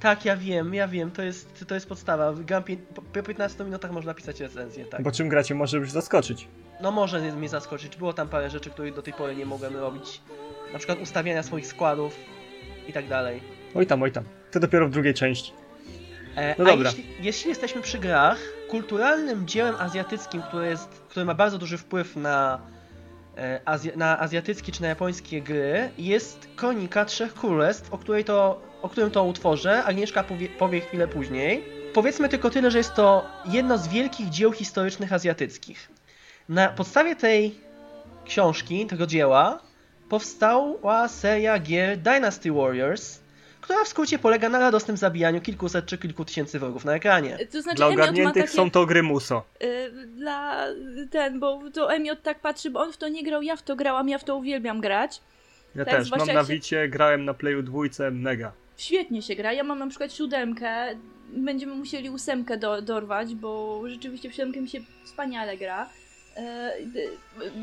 Tak, ja wiem, ja wiem, to jest, to jest podstawa. Gram po- po 15 minutach można pisać recenzję, tak. Bo czym gracie może już zaskoczyć. No może mnie zaskoczyć, było tam parę rzeczy, których do tej pory nie mogłem robić. Na przykład ustawiania swoich składów i tak dalej. Oj tam, oj tam. To dopiero w drugiej części. E, No dobra. Jeśli, jeśli jesteśmy przy grach, kulturalnym dziełem azjatyckim, które, jest, które ma bardzo duży wpływ na, e, azja, na azjatyckie czy na japońskie gry, jest Kronika Trzech Królestw, o, której to, o którym to utworze Agnieszka powie, powie chwilę później. Powiedzmy tylko tyle, że jest to jedno z wielkich dzieł historycznych azjatyckich. Na podstawie tej książki, tego dzieła, powstała seria gier Dynasty Warriors, która w skrócie polega na radosnym zabijaniu kilkuset czy kilku tysięcy wrogów na ekranie. To znaczy, Dla ogarniętych takie... są to gry Muso. y, dla ten, bo to Emiot tak patrzy, bo on w to nie grał, ja w to grałam, ja w to uwielbiam grać. Ja Tak, też. Mam na jak się- Wicie, grałem na Playu dwójce, mega. Świetnie się gra. Ja mam na przykład siódemkę. Będziemy musieli ósemkę do, dorwać, bo rzeczywiście w siódemkę mi się wspaniale gra. E,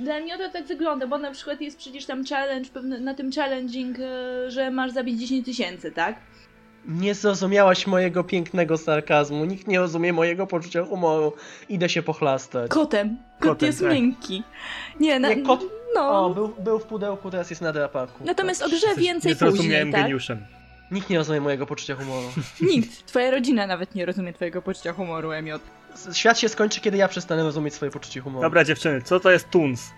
Dla mnie to tak wygląda, bo na przykład jest przecież tam challenge, na tym challenging, e, że masz zabić 10 tysięcy, tak? Nie zrozumiałaś mojego pięknego sarkazmu, nikt nie rozumie mojego poczucia humoru. Idę się pochlastać. Kotem. Kot Kotem, jest tak. miękki. Nie, na, Nie, kot- no. O, był, był w pudełku, teraz jest na drapaku. Natomiast o Tak. grze więcej nie zrozumiałem później, tak? geniuszem. Nikt nie rozumie mojego poczucia humoru. Nikt. Twoja rodzina nawet nie rozumie twojego poczucia humoru, Emiot. Świat się skończy, kiedy ja przestanę rozumieć swoje poczucie humoru. Dobra dziewczyny, co to jest Tunes?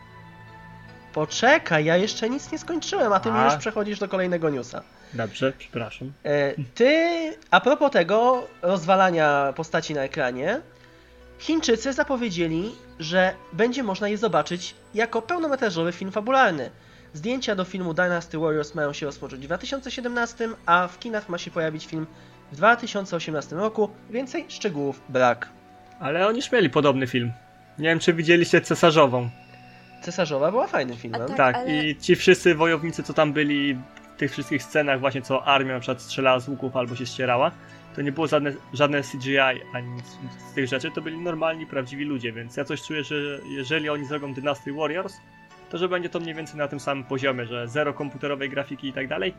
Poczekaj, ja jeszcze nic nie skończyłem, a ty mi A. już przechodzisz do kolejnego newsa. Dobrze, przepraszam. E, ty, a propos tego rozwalania postaci na ekranie, Chińczycy zapowiedzieli, że będzie można je zobaczyć jako pełnometrażowy film fabularny. Zdjęcia do filmu Dynasty Warriors mają się rozpocząć w 2017, a w kinach ma się pojawić film w 2018 roku. Więcej szczegółów brak. Ale oni już mieli podobny film. Nie wiem, czy widzieliście Cesarzową. Cesarzowa była fajnym filmem. A tak- Tak, ale- i ci wszyscy wojownicy, co tam byli w tych wszystkich scenach, właśnie co armia na przykład strzelała z łuków albo się ścierała, to nie było żadne, żadne CGI ani nic z tych rzeczy, to byli normalni, prawdziwi ludzie, więc ja coś czuję, że jeżeli oni zrobią Dynasty Warriors, to że będzie to mniej więcej na tym samym poziomie, że zero komputerowej grafiki i tak dalej,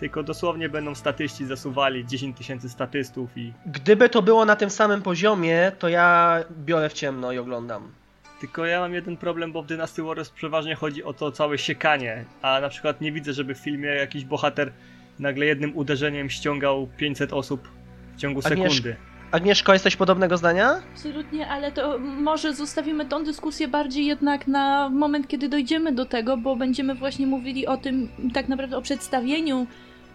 tylko dosłownie będą statyści zasuwali 10 tysięcy statystów i Gdyby to było na tym samym poziomie, to ja biorę w ciemno i oglądam. Tylko ja mam jeden problem, bo w Dynasty Warriors przeważnie chodzi o to całe siekanie, a na przykład nie widzę, żeby w filmie jakiś bohater nagle jednym uderzeniem ściągał 500 osób w ciągu Agnieszka. sekundy. Agnieszko, jesteś podobnego zdania? Absolutnie, ale to może zostawimy tą dyskusję bardziej jednak na moment, kiedy dojdziemy do tego, bo będziemy właśnie mówili o tym, tak naprawdę o przedstawieniu.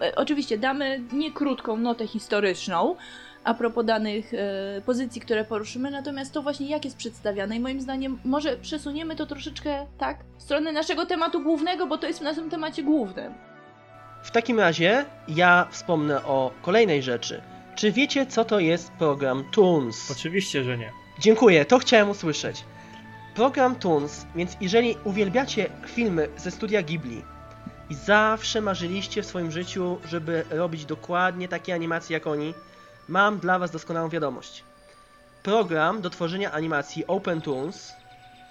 E, Oczywiście damy nie krótką notę historyczną a propos danych e, pozycji, które poruszymy, natomiast to właśnie jak jest przedstawiane i moim zdaniem może przesuniemy to troszeczkę tak w stronę naszego tematu głównego, bo to jest w naszym temacie głównym. W takim razie ja wspomnę o kolejnej rzeczy. Czy wiecie, co to jest program Toons? Oczywiście, że nie. Dziękuję, to chciałem usłyszeć. Program Toons, więc jeżeli uwielbiacie filmy ze studia Ghibli i zawsze marzyliście w swoim życiu, żeby robić dokładnie takie animacje jak oni, mam dla was doskonałą wiadomość. Program do tworzenia animacji Open Toons,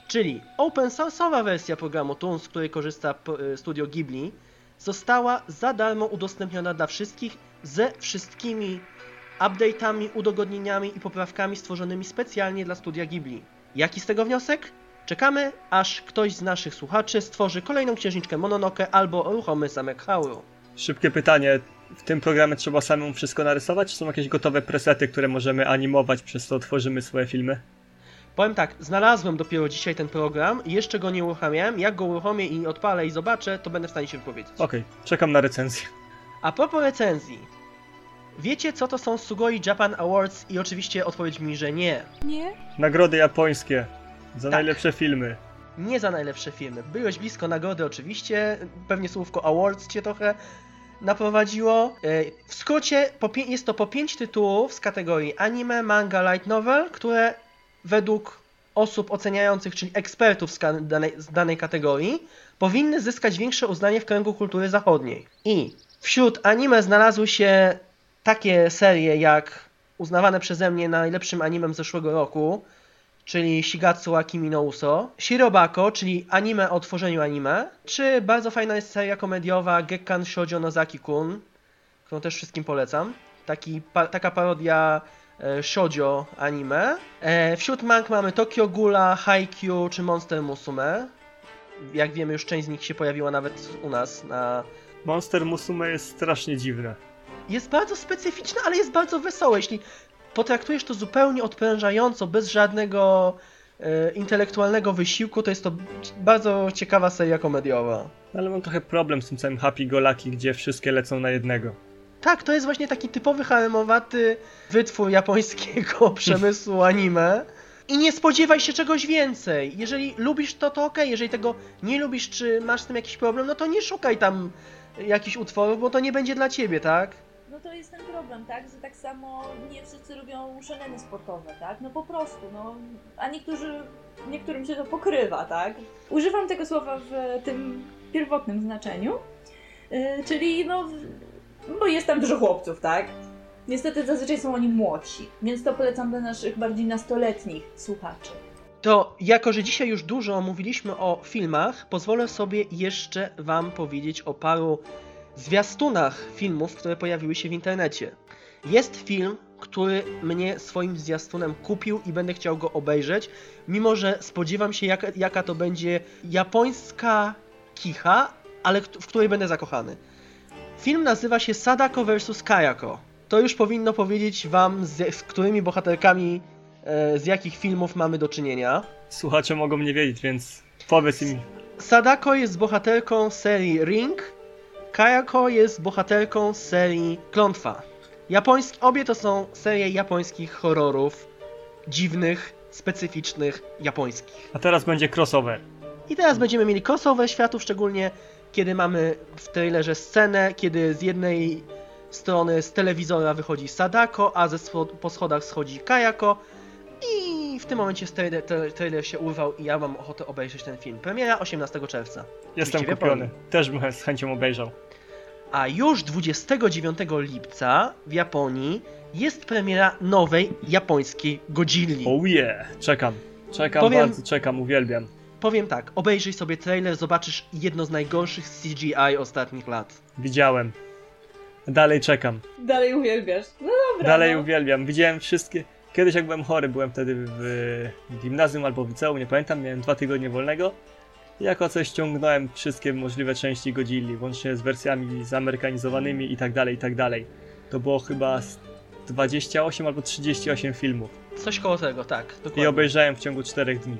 czyli open source'owa wersja programu Toons, z której korzysta p- studio Ghibli, została za darmo udostępniona dla wszystkich ze wszystkimi update'ami, udogodnieniami i poprawkami stworzonymi specjalnie dla studia Ghibli. Jaki z tego wniosek? Czekamy, aż ktoś z naszych słuchaczy stworzy kolejną księżniczkę Mononoke albo ruchomy zamek Hauru. Szybkie pytanie. W tym programie trzeba samemu wszystko narysować, czy są jakieś gotowe presety, które możemy animować, przez co tworzymy swoje filmy? Powiem tak, znalazłem dopiero dzisiaj ten program i jeszcze go nie uruchamiałem. Jak go uruchomię i odpalę i zobaczę, to będę w stanie się wypowiedzieć. Okej, czekam na recenzję. A propos recenzji. Wiecie co to są Sugoi Japan Awards i oczywiście odpowiedź mi, że nie. Nie? Nagrody japońskie za Tak. najlepsze filmy. Nie za najlepsze filmy. Byłeś blisko nagrody oczywiście, pewnie słówko awards cię trochę naprowadziło. E, W skrócie jest to po 5 tytułów z kategorii anime, manga, light novel, które według osób oceniających, czyli ekspertów z, danej, z danej kategorii, powinny zyskać większe uznanie w kręgu kultury zachodniej. I wśród anime znalazły się takie serie jak uznawane przeze mnie najlepszym animem zeszłego roku, czyli Shigatsu wa Kimi no Uso, Shirobako, czyli anime o tworzeniu anime, czy bardzo fajna jest seria komediowa Gekkan Shoujo Nozaki-kun, którą też wszystkim polecam. Taki, pa, taka parodia e, shoujo anime. E, wśród mang mamy Tokyo Ghoula, Haikyuu czy Monster Musume. Jak wiemy, już część z nich się pojawiła nawet u nas na Monster Musume jest strasznie dziwne. jest bardzo specyficzne, ale jest bardzo wesołe. Jeśli potraktujesz to zupełnie odprężająco, bez żadnego e, intelektualnego wysiłku, to jest to bardzo ciekawa seria komediowa. Ale mam trochę problem z tym całym Happy Go Lucky, gdzie wszystkie lecą na jednego. Tak, to jest właśnie taki typowy haremowaty wytwór japońskiego przemysłu anime. I nie spodziewaj się czegoś więcej. Jeżeli lubisz to, to okej. Jeżeli tego nie lubisz, czy masz z tym jakiś problem, no to nie szukaj tam jakichś utworów, bo to nie będzie dla ciebie, tak? To jest ten problem, tak? Że tak samo nie wszyscy lubią szaleny sportowe, tak? No po prostu, no. A niektórzy, niektórym się to pokrywa, tak? Używam tego słowa w tym pierwotnym znaczeniu, yy, czyli no, bo jest tam dużo chłopców, tak? Niestety zazwyczaj są oni młodsi, więc to polecam dla naszych bardziej nastoletnich słuchaczy. To jako, że dzisiaj już dużo mówiliśmy o filmach, pozwolę sobie jeszcze Wam powiedzieć o paru zwiastunach filmów, które pojawiły się w internecie. Jest film, który mnie swoim zwiastunem kupił i będę chciał go obejrzeć, mimo że spodziewam się, jaka, jaka to będzie japońska kicha, ale w której będę zakochany. Film nazywa się Sadako vs. Kayako. To już powinno powiedzieć Wam, z, z którymi bohaterkami e, z jakich filmów mamy do czynienia. Słuchacze mogą nie wiedzieć, więc powiedz im. Sadako jest bohaterką serii Ring, Kayako jest bohaterką serii Klątwa. Japoński, obie to są serie japońskich horrorów, dziwnych, specyficznych, japońskich. A teraz będzie crossover. I teraz będziemy mieli crossover światów, szczególnie kiedy mamy w trailerze scenę, kiedy z jednej strony z telewizora wychodzi Sadako, a ze po schodach schodzi Kayako. I w tym momencie trailer, tra- trailer się urwał i ja mam ochotę obejrzeć ten film. Premiera 18 czerwca. Jestem kupiony. Japonii. Też bym z chęcią obejrzał. A już 29 lipca w Japonii jest premiera nowej japońskiej Godzilli. Oh yeah! Czekam. Czekam Powiem- bardzo, czekam, uwielbiam. powiem tak, obejrzyj sobie trailer, zobaczysz jedno z najgorszych CGI ostatnich lat. Widziałem. Dalej czekam. Dalej uwielbiasz. No dobra. Dalej no. uwielbiam. Widziałem wszystkie. Kiedyś jak byłem chory, byłem wtedy w gimnazjum albo w liceum, nie pamiętam, miałem dwa tygodnie wolnego. I jako coś ściągnąłem wszystkie możliwe części Godzilli, łącznie z wersjami zamerykanizowanymi i tak dalej, i tak dalej. To było chyba z 28 albo 38 filmów. Coś koło tego, tak. I Dokładnie. obejrzałem w ciągu 4 dni.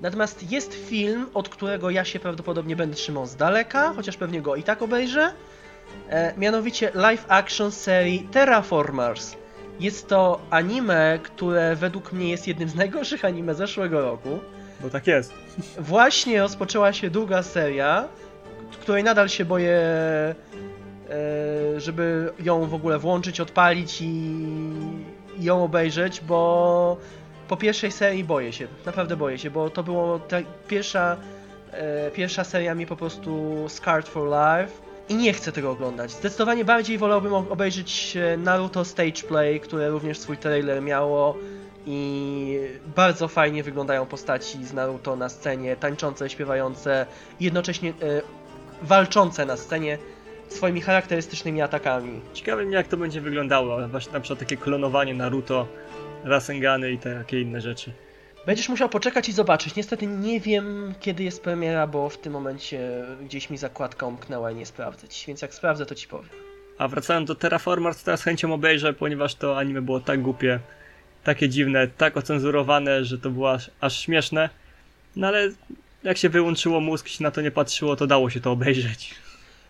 Natomiast jest film, od którego ja się prawdopodobnie będę trzymał z daleka, chociaż pewnie go i tak obejrzę. E, mianowicie live action serii Terraformers. Jest to anime, które według mnie jest jednym z najgorszych anime zeszłego roku. Bo tak jest. Właśnie rozpoczęła się druga seria, której nadal się boję, e, żeby ją w ogóle włączyć, odpalić i, i ją obejrzeć, bo po pierwszej serii boję się, naprawdę boję się, bo to było ta pierwsza, e, pierwsza seria mi po prostu scarred for life i nie chcę tego oglądać. Zdecydowanie bardziej wolałbym obejrzeć e, Naruto Stage Play, które również swój trailer miało i bardzo fajnie wyglądają postaci z Naruto na scenie, tańczące, śpiewające jednocześnie e, walczące na scenie swoimi charakterystycznymi atakami. Ciekawe mnie jak to będzie wyglądało. Właśnie na przykład takie klonowanie Naruto, Rasengany i takie inne rzeczy. Będziesz musiał poczekać i zobaczyć. Niestety nie wiem kiedy jest premiera, bo w tym momencie gdzieś mi zakładka umknęła i nie sprawdzać, więc jak sprawdzę to ci powiem. A wracając do Terraformers, teraz chęcią obejrzę, ponieważ to anime było tak głupie, takie dziwne, tak ocenzurowane, że to było aż, aż śmieszne. No ale jak się wyłączyło mózg, się na to nie patrzyło, to dało się to obejrzeć.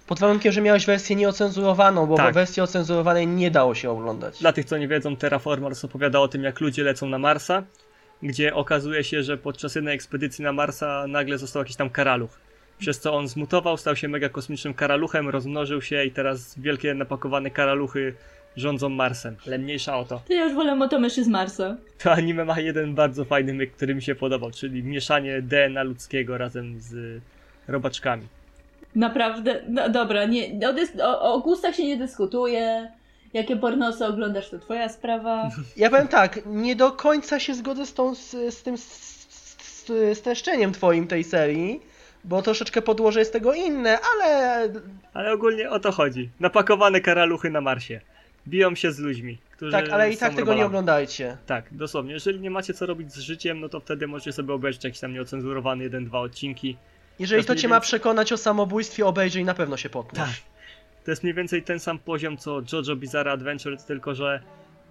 Pod warunkiem, że miałeś wersję nieocenzurowaną, bo Tak. w wersji ocenzurowanej nie dało się oglądać. Dla tych, co nie wiedzą, Terraformers opowiada o tym, jak ludzie lecą na Marsa, gdzie okazuje się, że podczas jednej ekspedycji na Marsa nagle został jakiś tam karaluch. Przez co on zmutował, stał się mega kosmicznym karaluchem, rozmnożył się i teraz wielkie napakowane karaluchy rządzą Marsem. Ale mniejsza o to. To ja już wolę motomyszy z Marsa. To anime ma jeden bardzo fajny myk, który mi się podobał, czyli mieszanie DNA ludzkiego razem z robaczkami. Naprawdę, no dobra, nie, o, o, o gustach się nie dyskutuje. Jakie pornosy oglądasz, to twoja sprawa. Ja powiem tak, nie do końca się zgodzę z, tą, z, z tym streszczeniem twoim tej serii, bo troszeczkę podłoże jest tego inne, ale Ale ogólnie o to chodzi. Napakowane karaluchy na Marsie. Biją się z ludźmi, którzy tak, ale i tak tego nie oglądajcie. Tak, dosłownie. Jeżeli nie macie co robić z życiem, no to wtedy możecie sobie obejrzeć jakiś tam nieocenzurowany jeden, dwa odcinki. Jeżeli To cię mniej ma przekonać o samobójstwie, obejrzyj na pewno się potniesz. Tak. To jest mniej więcej ten sam poziom co JoJo Bizarre Adventure, tylko że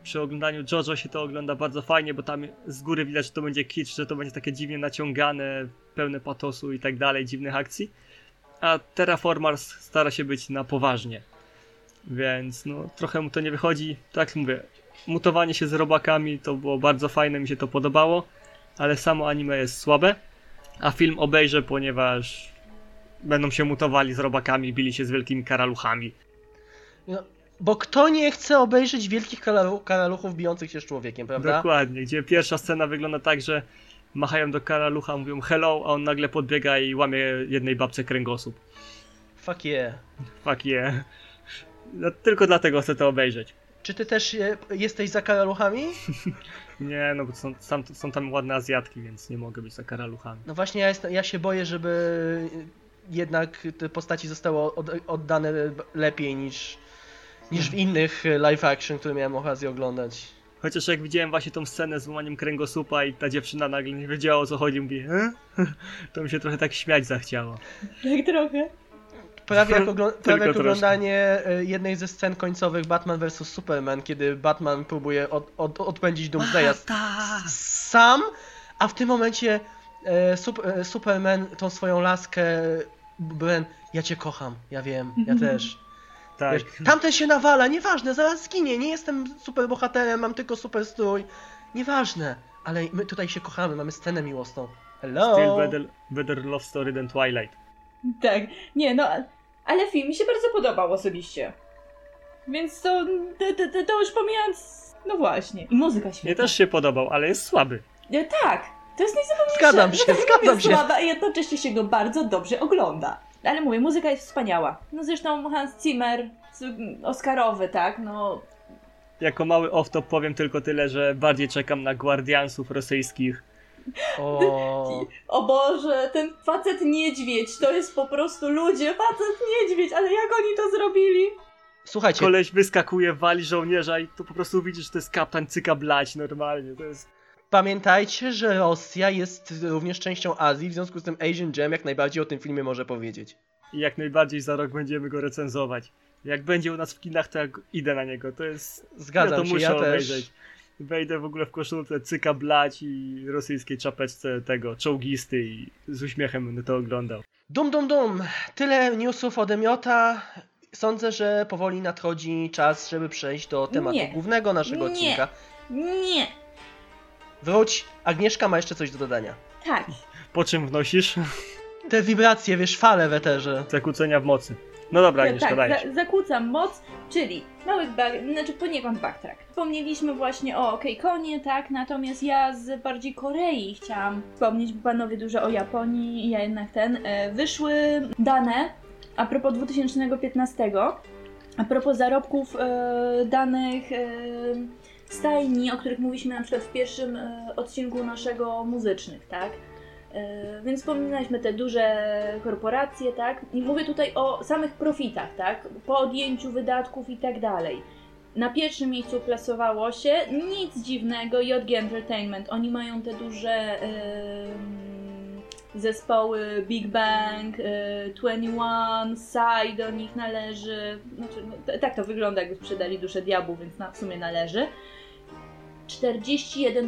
przy oglądaniu JoJo się to ogląda bardzo fajnie, bo tam z góry widać, że to będzie kicz, że to będzie takie dziwnie naciągane, pełne patosu i tak dalej, dziwnych akcji. A Terraformers stara się być na poważnie. Więc no, trochę mu to nie wychodzi. Tak mówię, mutowanie się z robakami to było bardzo fajne, mi się to podobało, ale samo anime jest słabe. A film obejrzę, ponieważ będą się mutowali z robakami, bili się z wielkimi karaluchami. No, bo kto nie chce obejrzeć wielkich karalu- karaluchów bijących się z człowiekiem, prawda? Dokładnie, gdzie pierwsza scena wygląda tak, że machają do karalucha, mówią hello, a on nagle podbiega i łamie jednej babce kręgosłup. Fuck yeah. Fuck yeah. No, tylko dlatego chcę to obejrzeć. Czy ty też jesteś za karaluchami? Nie, no bo są, są, są tam ładne Azjatki, więc nie mogę być za karaluchami. No właśnie, ja, jest, ja się boję, żeby jednak te postaci zostały od, oddane lepiej niż, niż w innych live action, które miałem okazję oglądać. Chociaż jak widziałem właśnie tą scenę z łamaniem kręgosłupa i ta dziewczyna nagle nie wiedziała o co chodzi, mówi, e? to mi się trochę tak śmiać zachciało. Tak trochę. Prawie jak, oglo- prawie jak oglądanie e, jednej ze scen końcowych Batman vs Superman, kiedy Batman próbuje od, od, odpędzić Doomsdaya s- sam, a w tym momencie e, sup, e, Superman tą swoją laskę Bren, ja cię kocham, ja wiem, ja też. Tak. Wiesz, tamten się nawala, nieważne, zaraz zginie, nie jestem super bohaterem, mam tylko super strój. Nieważne, ale my tutaj się kochamy, mamy scenę miłosną. Hello! Still better, better love story than Twilight. Tak, nie no, ale film mi się bardzo podobał osobiście. Więc to, to, to, to już pomijając, no właśnie. I muzyka świetna. Mnie też się podobał, ale jest słaby. Ja, tak, to jest najzabawniejsze. Zgadzam się, film zgadzam jest się. Słaba, a jednocześnie się go bardzo dobrze ogląda. Ale mówię, muzyka jest wspaniała. No zresztą Hans Zimmer, Oscarowy, tak, no Jako mały off-top powiem tylko tyle, że bardziej czekam na Guardiansów rosyjskich O, O Boże, ten facet niedźwiedź, to jest po prostu ludzie, facet niedźwiedź, ale jak oni to zrobili? słuchajcie, Koleś wyskakuje, wali żołnierza i to po prostu widzisz, że to jest kapitan Cyka Blać normalnie, to jest... pamiętajcie, że Rosja jest również częścią Azji, w związku z tym Asian Jam jak najbardziej o tym filmie może powiedzieć. I jak najbardziej za rok będziemy go recenzować. Jak będzie u nas w kinach, to ja idę na niego, to jest... Zgadzam ja to się, muszę ja też. obejrzeć. Wejdę w ogóle w koszulce Cyka Blać i rosyjskiej czapeczce tego, czołgisty i z uśmiechem będę to oglądał. Dum, dum, dum. Tyle newsów ode Miota. Sądzę, że powoli nadchodzi czas, żeby przejść do tematu Nie. głównego naszego Nie. odcinka. Nie, Wróć, Agnieszka ma jeszcze coś do dodania. tak. Po czym wnosisz? Te wibracje, wiesz, fale w eterze. Zakłócenia w mocy. No dobra, Agnieszka, tak, dajesz. za, zakłócam moc, czyli mały back, znaczy poniekąd backtrack. Wspomnieliśmy właśnie o Keikonie, tak, natomiast ja z bardziej Korei chciałam wspomnieć, bo panowie dużo o Japonii i ja jednak ten. E, wyszły dane a propos 2015, a propos zarobków e, danych e, stajni, o których mówiliśmy na przykład w pierwszym e, odcinku naszego muzycznych, tak? E, Więc wspominaliśmy te duże korporacje, tak? I mówię tutaj o samych profitach, tak? Po odjęciu wydatków i tak dalej. Na pierwszym miejscu plasowało się nic dziwnego JG Entertainment. Oni mają te duże zespoły Big Bang, e, 21, Psy do nich należy. Znaczy, no, tak to wygląda, jakby sprzedali duszę diabłu, więc na, w sumie należy. 41%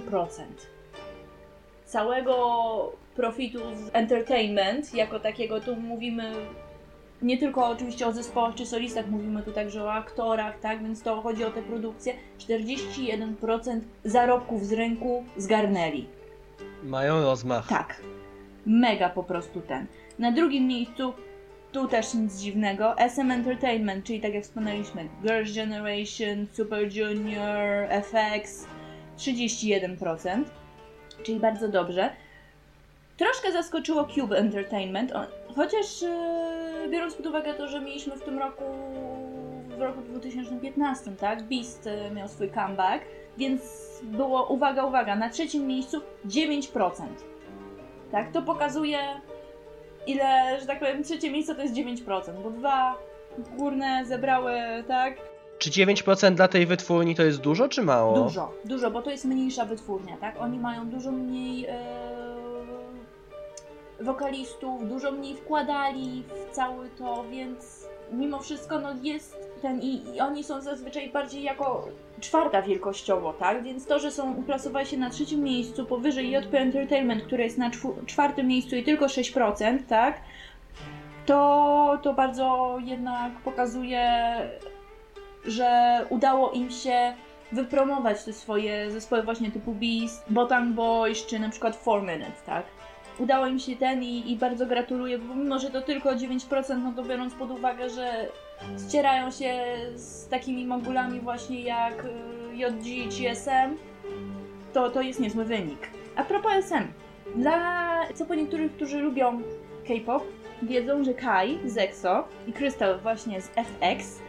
całego profitu z entertainment jako takiego, tu mówimy nie tylko oczywiście o zespołach czy solistach, mówimy tu także o aktorach, tak, więc to chodzi o te produkcje. 41% zarobków z rynku zgarnęli. Mają rozmach. Tak. Mega po prostu ten. Na drugim miejscu, tu też nic dziwnego, SM Entertainment, czyli tak jak wspomnieliśmy, Girls' Generation, Super Junior, FX, 31%, czyli bardzo dobrze. Troszkę zaskoczyło Cube Entertainment, chociaż yy, biorąc pod uwagę to, że mieliśmy w tym roku, w roku 2015, tak, Beast yy, miał swój comeback, więc było, uwaga, uwaga, na trzecim miejscu 9%. Tak, to pokazuje ile, że tak powiem, trzecie miejsce to jest 9%, bo dwa górne zebrały, tak, Czy 9% dla tej wytwórni to jest dużo, czy mało? Dużo, dużo, bo to jest mniejsza wytwórnia, tak? Oni mają dużo mniej e, wokalistów, dużo mniej wkładali w cały to, więc mimo wszystko no jest ten i, i oni są zazwyczaj bardziej jako czwarta wielkościowo, tak? Więc to, że są uplasowali się na trzecim miejscu powyżej JP Entertainment, które jest na czwartym miejscu i tylko 6%, tak? To, to bardzo jednak pokazuje, że udało im się wypromować te swoje zespoły właśnie typu Beast, Botan Boys czy na przykład 4 Minutes, tak? Udało im się ten i, i bardzo gratuluję, bo mimo, że to tylko 9%, no to biorąc pod uwagę, że ścierają się z takimi mogulami właśnie jak y, JG czy SM, to, to jest niezły wynik. A propos SM, dla co po niektórych, którzy lubią K-pop, wiedzą, że Kai z EXO i Crystal właśnie z FX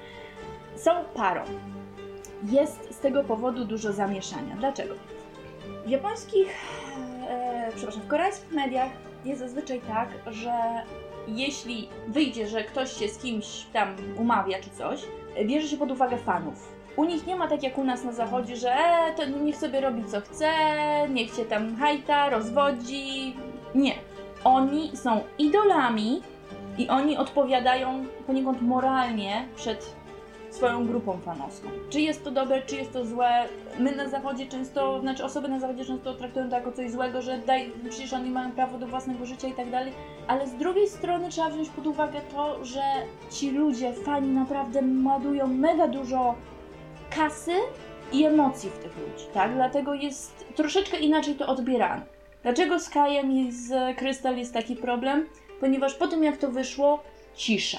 są parą jest z tego powodu dużo zamieszania. Dlaczego? W japońskich, e, przepraszam, w koreańskich mediach jest zazwyczaj tak, że jeśli wyjdzie, że ktoś się z kimś tam umawia czy coś, bierze się pod uwagę fanów. U nich nie ma tak jak u nas na zachodzie, że e, to niech sobie robi co chce, niech się tam hajta, rozwodzi. Nie. Oni są idolami i oni odpowiadają poniekąd moralnie przed swoją grupą fanowską. Czy jest to dobre, czy jest to złe? My na zachodzie często, znaczy osoby na zachodzie często traktują to jako coś złego, że daj, przecież oni mają prawo do własnego życia i tak dalej, ale z drugiej strony trzeba wziąć pod uwagę to, że ci ludzie, fani naprawdę ładują mega dużo kasy i emocji w tych ludzi, tak? Dlatego jest troszeczkę inaczej to odbierane. Dlaczego z Kajem i z Krystal jest taki problem? Ponieważ po tym jak to wyszło, cisza.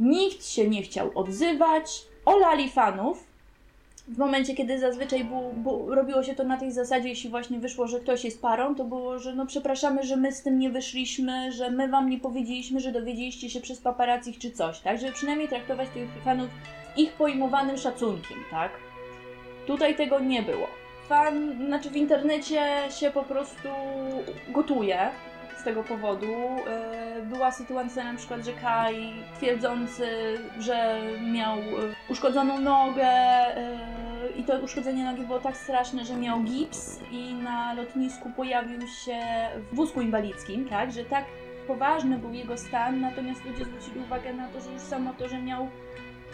Nikt się nie chciał odzywać, olali fanów. W momencie, kiedy zazwyczaj było, było, robiło się to na tej zasadzie, jeśli właśnie wyszło, że ktoś jest parą, to było, że no przepraszamy, że my z tym nie wyszliśmy, że my wam nie powiedzieliśmy, że dowiedzieliście się przez paparazzi czy coś, tak? Żeby przynajmniej traktować tych fanów ich pojmowanym szacunkiem, tak? Tutaj tego nie było. fan, znaczy w internecie się po prostu gotuje z tego powodu. E, Była sytuacja na przykład, że Kai twierdzący, że miał e, uszkodzoną nogę e, i to uszkodzenie nogi było tak straszne, że miał gips i na lotnisku pojawił się w wózku inwalidzkim, tak, że tak poważny był jego stan, natomiast ludzie zwrócili uwagę na to, że już samo to, że miał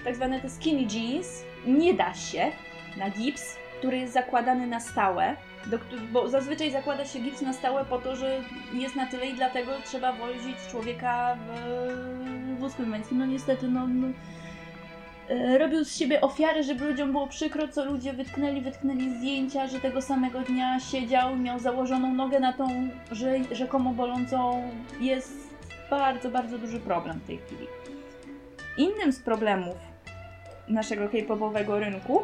tak zwane te skinny jeans, nie da się na gips, który jest zakładany na stałe, do, bo zazwyczaj zakłada się gips na stałe po to, że jest na tyle i dlatego trzeba wozić człowieka w wózku inwalidzkim. No niestety, no, no e, robił z siebie ofiarę, żeby ludziom było przykro, co ludzie wytknęli, wytknęli zdjęcia, że tego samego dnia siedział, miał założoną nogę na tą że, rzekomo bolącą. Jest bardzo, bardzo duży problem w tej chwili. Innym z problemów naszego K-popowego rynku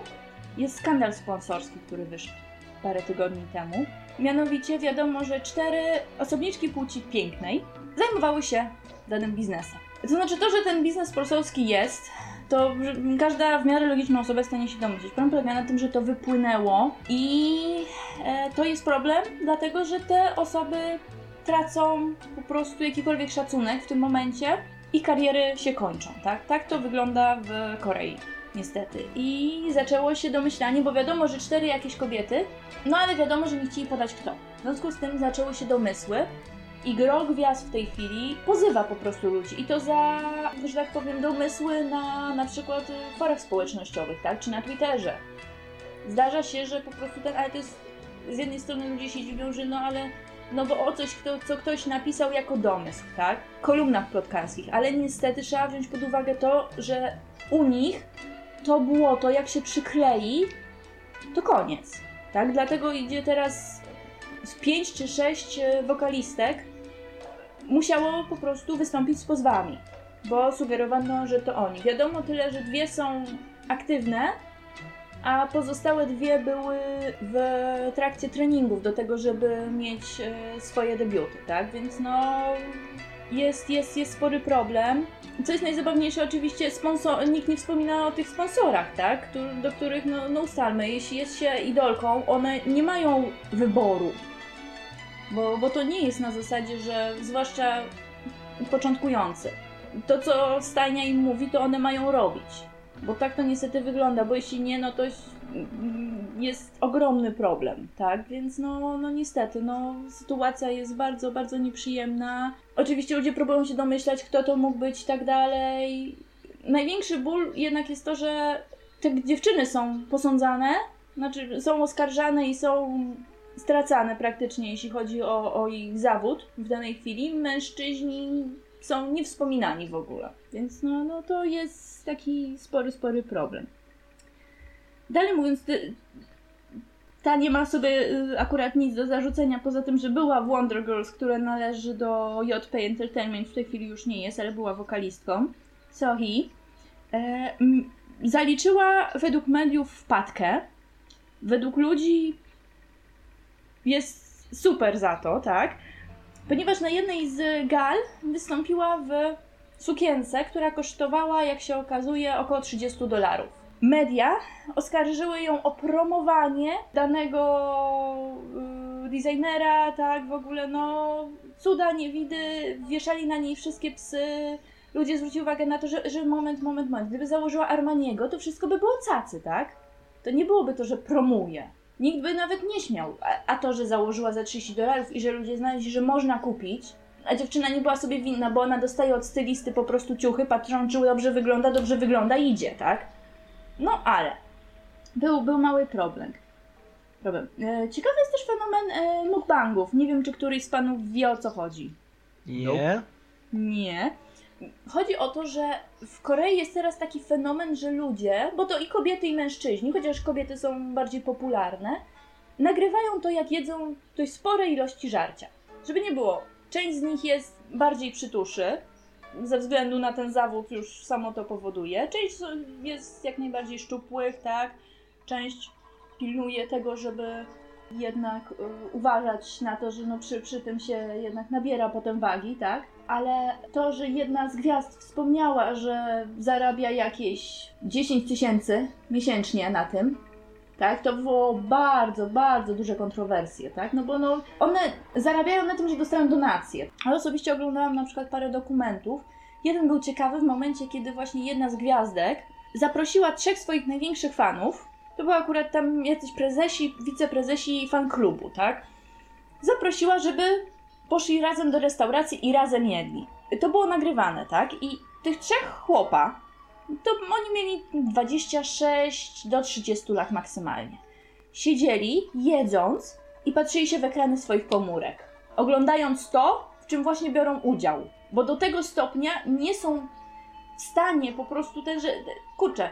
jest skandal sponsorski, który wyszedł parę tygodni temu. Mianowicie wiadomo, że cztery osobniczki płci pięknej zajmowały się danym biznesem. To znaczy to, że ten biznes sponsorski jest, to każda w miarę logiczna osoba stanie się domyślić. Problem polega na tym, że to wypłynęło i e, to jest problem, dlatego że te osoby tracą po prostu jakikolwiek szacunek w tym momencie i kariery się kończą, tak? Tak to wygląda w Korei, niestety. I zaczęło się domyślanie, bo wiadomo, że cztery jakieś kobiety, no ale wiadomo, że nie chcieli podać kto. W związku z tym zaczęły się domysły i gro gwiazd w tej chwili pozywa po prostu ludzi i to za, że tak powiem, domysły na na przykład forach społecznościowych, tak? Czy na Twitterze. Zdarza się, że po prostu ten, ale to jest, z jednej strony ludzie się dziwią, że no ale no bo o coś, kto, co ktoś napisał jako domysł, tak? Kolumnach plotkarskich, ale niestety trzeba wziąć pod uwagę to, że u nich to było to, jak się przyklei, to koniec, tak? Dlatego idzie teraz z pięć czy sześć e, wokalistek musiało po prostu wystąpić z pozwami, bo sugerowano, że to oni. Wiadomo tyle, że dwie są aktywne, a pozostałe dwie były w trakcie treningów do tego, żeby mieć e, swoje debiuty, tak? Więc no jest, jest, jest spory problem. Co jest najzabawniejsze, oczywiście sponsor, nikt nie wspomina o tych sponsorach, tak? Do których, no, no ustalmy, jeśli jest się idolką, one nie mają wyboru. Bo, bo to nie jest na zasadzie, że zwłaszcza początkujący. To, co stajnia im mówi, to one mają robić. Bo tak to niestety wygląda, bo jeśli nie, no to jest ogromny problem, tak? Więc no, no niestety, no sytuacja jest bardzo, bardzo nieprzyjemna. Oczywiście ludzie próbują się domyślać, kto to mógł być i tak dalej. Największy ból jednak jest to, że te dziewczyny są posądzane, znaczy są oskarżane i są stracane praktycznie, jeśli chodzi o, o ich zawód w danej chwili. Mężczyźni są niewspominani w ogóle. Więc no, no to jest taki spory, spory problem. Dalej mówiąc, ta nie ma sobie y, akurat nic do zarzucenia, poza tym, że była w Wonder Girls, która należy do JP Entertainment, w tej chwili już nie jest, ale była wokalistką. Sohi. E, zaliczyła według mediów wpadkę. Według ludzi jest super za to, tak? Ponieważ na jednej z gal wystąpiła w sukience, która kosztowała, jak się okazuje, około 30 dolarów. Media oskarżyły ją o promowanie danego y, designera, tak, w ogóle no cuda, niewidy, wieszali na niej wszystkie psy. Ludzie zwrócili uwagę na to, że, że moment, moment, moment, gdyby założyła Armaniego, to wszystko by było cacy, tak? To nie byłoby to, że promuje. Nikt by nawet nie śmiał. A, a to, że założyła za 30 dolarów i że ludzie znaleźli, że można kupić, a dziewczyna nie była sobie winna, bo ona dostaje od stylisty po prostu ciuchy, patrzą, czy dobrze wygląda, dobrze wygląda, idzie, tak? No ale był, był mały problem. problem. E, ciekawy jest też fenomen e, mukbangów. Nie wiem, czy któryś z panów wie o co chodzi. Nie? Nie. Chodzi o to, że w Korei jest teraz taki fenomen, że ludzie, bo to i kobiety, i mężczyźni, chociaż kobiety są bardziej popularne, nagrywają to, jak jedzą dość spore ilości żarcia. Żeby nie było, część z nich jest bardziej przytuszy, ze względu na ten zawód już samo to powoduje. Część jest jak najbardziej szczupłych, tak? Część pilnuje tego, żeby jednak y, uważać na to, że no przy, przy tym się jednak nabiera potem wagi, tak? Ale to, że jedna z gwiazd wspomniała, że zarabia jakieś 10 tysięcy miesięcznie na tym, tak, to było bardzo, bardzo duże kontrowersje, tak, no bo no, one zarabiają na tym, że dostają donacje. Ale osobiście oglądałam na przykład parę dokumentów. Jeden był ciekawy w momencie, kiedy właśnie jedna z gwiazdek zaprosiła trzech swoich największych fanów. To były akurat tam jacyś prezesi, wiceprezesi fan klubu, tak? Zaprosiła, żeby poszli razem do restauracji i razem jedli. To było nagrywane, tak? I tych trzech chłopa, to oni mieli 26 do 30 lat maksymalnie. Siedzieli, jedząc i patrzyli się w ekrany swoich komórek, oglądając to, w czym właśnie biorą udział. Bo do tego stopnia nie są w stanie po prostu ten, że kurczę,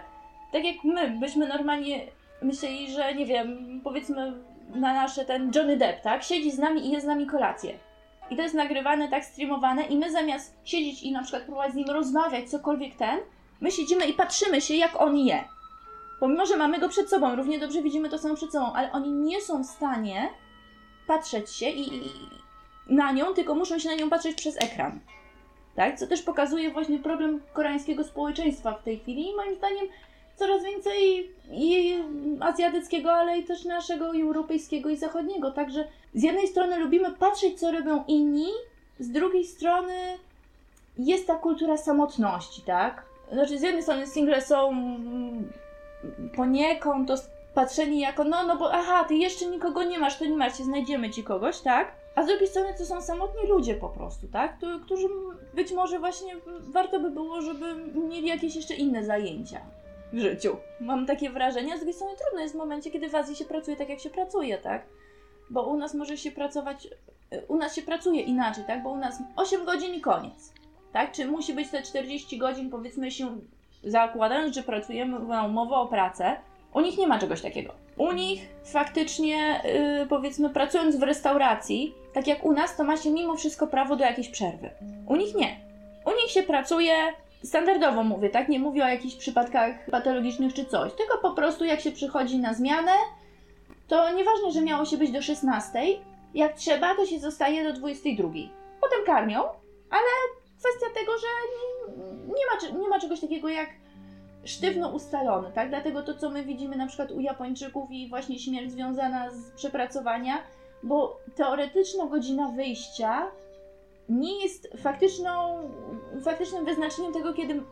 tak jak my byśmy normalnie myśleli, że nie wiem, powiedzmy na nasze ten Johnny Depp, tak? Siedzi z nami i jest z nami kolację. I to jest nagrywane, tak streamowane i my zamiast siedzieć i na przykład próbować z nim rozmawiać, cokolwiek ten, my siedzimy i patrzymy się, jak on je. Pomimo, że mamy go przed sobą, równie dobrze widzimy to samo przed sobą, ale oni nie są w stanie patrzeć się i, i na nią, tylko muszą się na nią patrzeć przez ekran. Tak? Co też pokazuje właśnie problem koreańskiego społeczeństwa w tej chwili i moim zdaniem coraz więcej i azjatyckiego, ale i też naszego i europejskiego i zachodniego. Także z jednej strony lubimy patrzeć, co robią inni, z drugiej strony jest ta kultura samotności, tak? Znaczy, z jednej strony single są poniekąd to patrzeni jako, no, no bo aha, ty jeszcze nikogo nie masz, to nie masz, znajdziemy ci kogoś, tak? A z drugiej strony to są samotni ludzie po prostu, tak? Którzy być może właśnie warto by było, żeby mieli jakieś jeszcze inne zajęcia w życiu. Mam takie wrażenie, a z drugiej strony trudno jest w momencie, kiedy w Azji się pracuje tak, jak się pracuje, tak? Bo u nas może się pracować, u nas się pracuje inaczej, tak? Bo u nas 8 godzin i koniec, tak? Czy musi być te 40 godzin, powiedzmy się, zakładając, że pracujemy na umowę o pracę, u nich nie ma czegoś takiego. U nich faktycznie, yy, powiedzmy, pracując w restauracji, tak jak u nas, to ma się mimo wszystko prawo do jakiejś przerwy. U nich nie. U nich się pracuje standardowo, mówię, tak? Nie mówię o jakichś przypadkach patologicznych czy coś, tylko po prostu jak się przychodzi na zmianę, to nieważne, że miało się być do 16, jak trzeba, to się zostaje do 22. Potem karmią, ale kwestia tego, że nie, ma, nie ma czegoś takiego jak sztywno ustalony, tak? Dlatego to, co my widzimy na przykład u Japończyków i właśnie śmierć związana z przepracowania, bo teoretyczna godzina wyjścia nie jest faktyczną, faktycznym wyznaczeniem tego, kiedy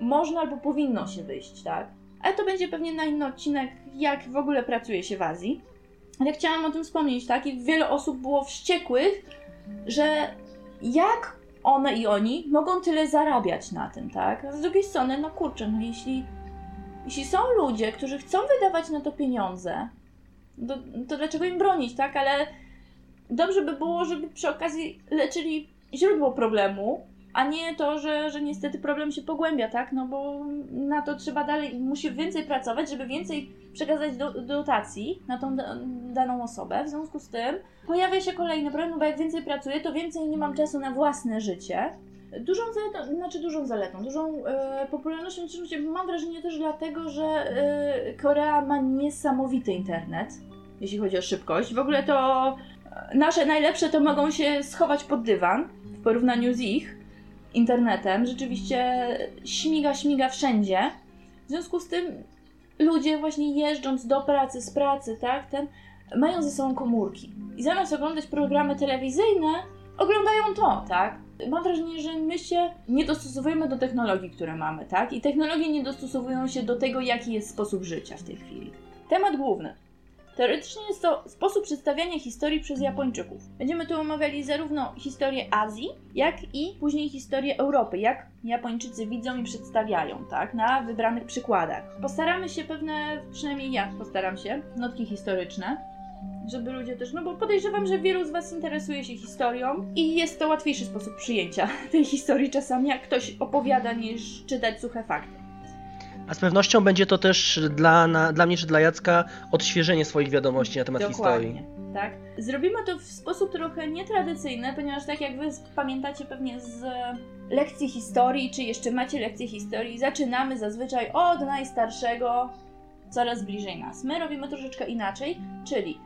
można albo powinno się wyjść, tak? Ale to będzie pewnie na inny odcinek, jak w ogóle pracuje się w Azji. Ale chciałam o tym wspomnieć, tak? I wiele osób było wściekłych, że jak one i oni mogą tyle zarabiać na tym, tak? Z drugiej strony, no kurczę, no jeśli, jeśli są ludzie, którzy chcą wydawać na to pieniądze, to, to dlaczego im bronić, tak? Ale dobrze by było, żeby przy okazji leczyli źródło problemu, a nie to, że, że niestety problem się pogłębia, tak? No bo na to trzeba dalej, musi więcej pracować, żeby więcej przekazać do, dotacji na tą da, daną osobę. W związku z tym pojawia się kolejny problem, no bo jak więcej pracuję, to więcej nie mam czasu na własne życie. Dużą zaletą, znaczy dużą zaletą, dużą e, popularnością mam wrażenie też dlatego, że e, Korea ma niesamowity internet, jeśli chodzi o szybkość. W ogóle to nasze najlepsze to mogą się schować pod dywan w porównaniu z ich internetem. Rzeczywiście śmiga, śmiga wszędzie. W związku z tym ludzie właśnie jeżdżąc do pracy, z pracy, tak, ten, mają ze sobą komórki. I zamiast oglądać programy telewizyjne, oglądają to, tak? Mam wrażenie, że my się nie dostosowujemy do technologii, które mamy, tak? I technologie nie dostosowują się do tego, jaki jest sposób życia w tej chwili. Temat główny. Teoretycznie jest to sposób przedstawiania historii przez Japończyków. Będziemy tu omawiali zarówno historię Azji, jak i później historię Europy, jak Japończycy widzą i przedstawiają, tak, na wybranych przykładach. Postaramy się pewne, przynajmniej ja postaram się, notki historyczne, żeby ludzie też, no bo podejrzewam, że wielu z Was interesuje się historią i jest to łatwiejszy sposób przyjęcia tej historii czasami, jak ktoś opowiada, niż czytać suche fakty. A z pewnością będzie to też dla, na, dla mnie czy dla Jacka odświeżenie swoich wiadomości na temat Dokładnie, historii. Tak. Zrobimy to w sposób trochę nietradycyjny, ponieważ tak jak wy pamiętacie pewnie z lekcji historii, czy jeszcze macie lekcję historii, zaczynamy zazwyczaj od najstarszego, coraz bliżej nas. My robimy troszeczkę inaczej, czyli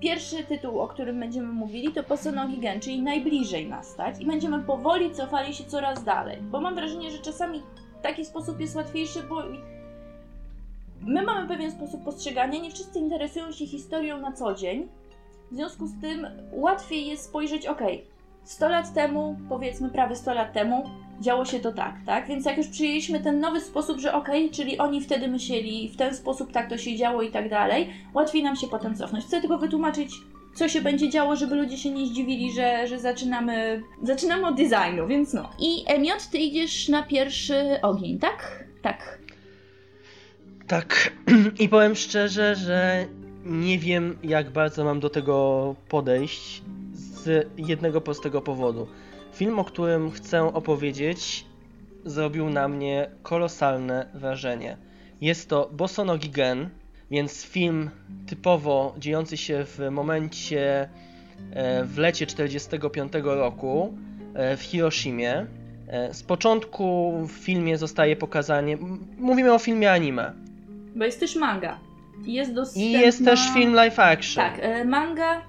pierwszy tytuł, o którym będziemy mówili, to Posonogi Gen, czyli najbliżej nas, tak? I będziemy powoli cofali się coraz dalej, bo mam wrażenie, że czasami taki sposób jest łatwiejszy, bo my my mamy pewien sposób postrzegania, nie wszyscy interesują się historią na co dzień. W związku z tym łatwiej jest spojrzeć, ok, 100 lat temu, powiedzmy prawie 100 lat temu, działo się to tak, tak? Więc jak już przyjęliśmy ten nowy sposób, że ok, czyli oni wtedy myśleli w ten sposób, tak to się działo i tak dalej, łatwiej nam się potem cofnąć. Chcę tylko wytłumaczyć, co się będzie działo, żeby ludzie się nie zdziwili, że, że zaczynamy, zaczynamy od designu, więc no. I Emiot, ty idziesz na pierwszy ogień, tak? Tak. Tak. I powiem szczerze, że nie wiem, jak bardzo mam do tego podejść z jednego prostego powodu. Film, o którym chcę opowiedzieć, zrobił na mnie kolosalne wrażenie. Jest to Bosonogi Gen, więc film typowo dziejący się w momencie e, w lecie 45 roku e, w Hiroshimie. E, Z początku w filmie zostaje pokazanie. Mówimy o filmie anime. Bo jest też manga. I Jest I dostępna... jest też film live action. Tak, manga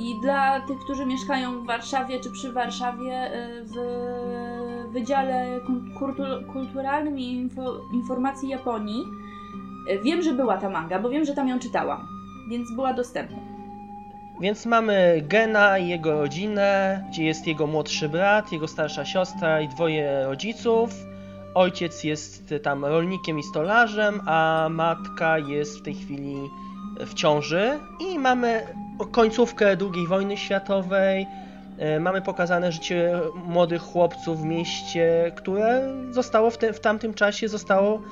i dla tych, którzy mieszkają w Warszawie czy przy Warszawie w Wydziale Kulturalnym i info, Informacji Japonii wiem, że była ta manga, bo wiem, że tam ją czytałam, więc była dostępna. Więc mamy Gena i jego rodzinę, gdzie jest jego młodszy brat, jego starsza siostra i dwoje rodziców. Ojciec jest tam rolnikiem i stolarzem, a matka jest w tej chwili w ciąży. I mamy końcówkę II wojny światowej. E, Mamy pokazane życie młodych chłopców w mieście, które zostało w, te, w tamtym czasie zostało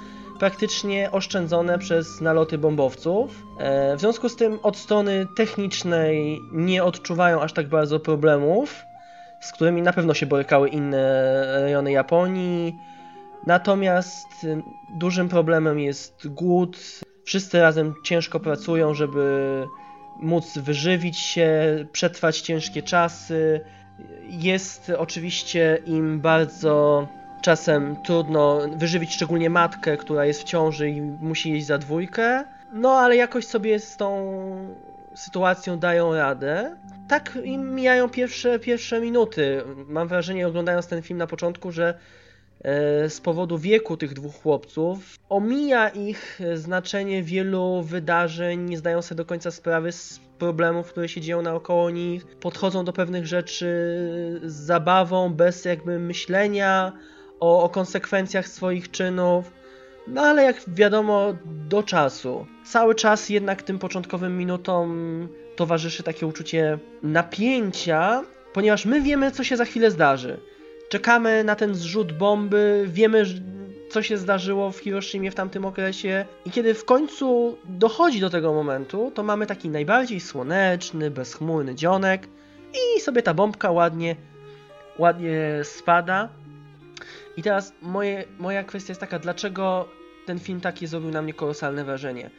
praktycznie oszczędzone przez naloty bombowców. E, W związku z tym od strony technicznej nie odczuwają aż tak bardzo problemów, z którymi na pewno się borykały inne rejony Japonii. Natomiast y, dużym problemem jest głód. Wszyscy razem ciężko pracują, żeby móc wyżywić się, przetrwać ciężkie czasy. Jest oczywiście im bardzo czasem trudno wyżywić szczególnie matkę, która jest w ciąży i musi jeść za dwójkę. No ale jakoś sobie z tą sytuacją dają radę. Tak im mijają pierwsze, pierwsze minuty. Mam wrażenie, oglądając ten film na początku, że e, z powodu wieku tych dwóch chłopców omija ich znaczenie wielu wydarzeń, nie zdają sobie do końca sprawy z problemów, które się dzieją naokoło nich, podchodzą do pewnych rzeczy z zabawą, bez jakby myślenia o, o konsekwencjach swoich czynów. No ale jak wiadomo, do czasu. Cały czas jednak tym początkowym minutom towarzyszy takie uczucie napięcia, ponieważ my wiemy, co się za chwilę zdarzy. Czekamy na ten zrzut bomby, wiemy, co się zdarzyło w Hiroshimie w tamtym okresie. I kiedy w końcu dochodzi do tego momentu, to mamy taki najbardziej słoneczny, bezchmurny dzionek i sobie ta bombka ładnie, ładnie spada. I teraz moje, moja kwestia jest taka, dlaczego ten film takie zrobił na mnie kolosalne wrażenie.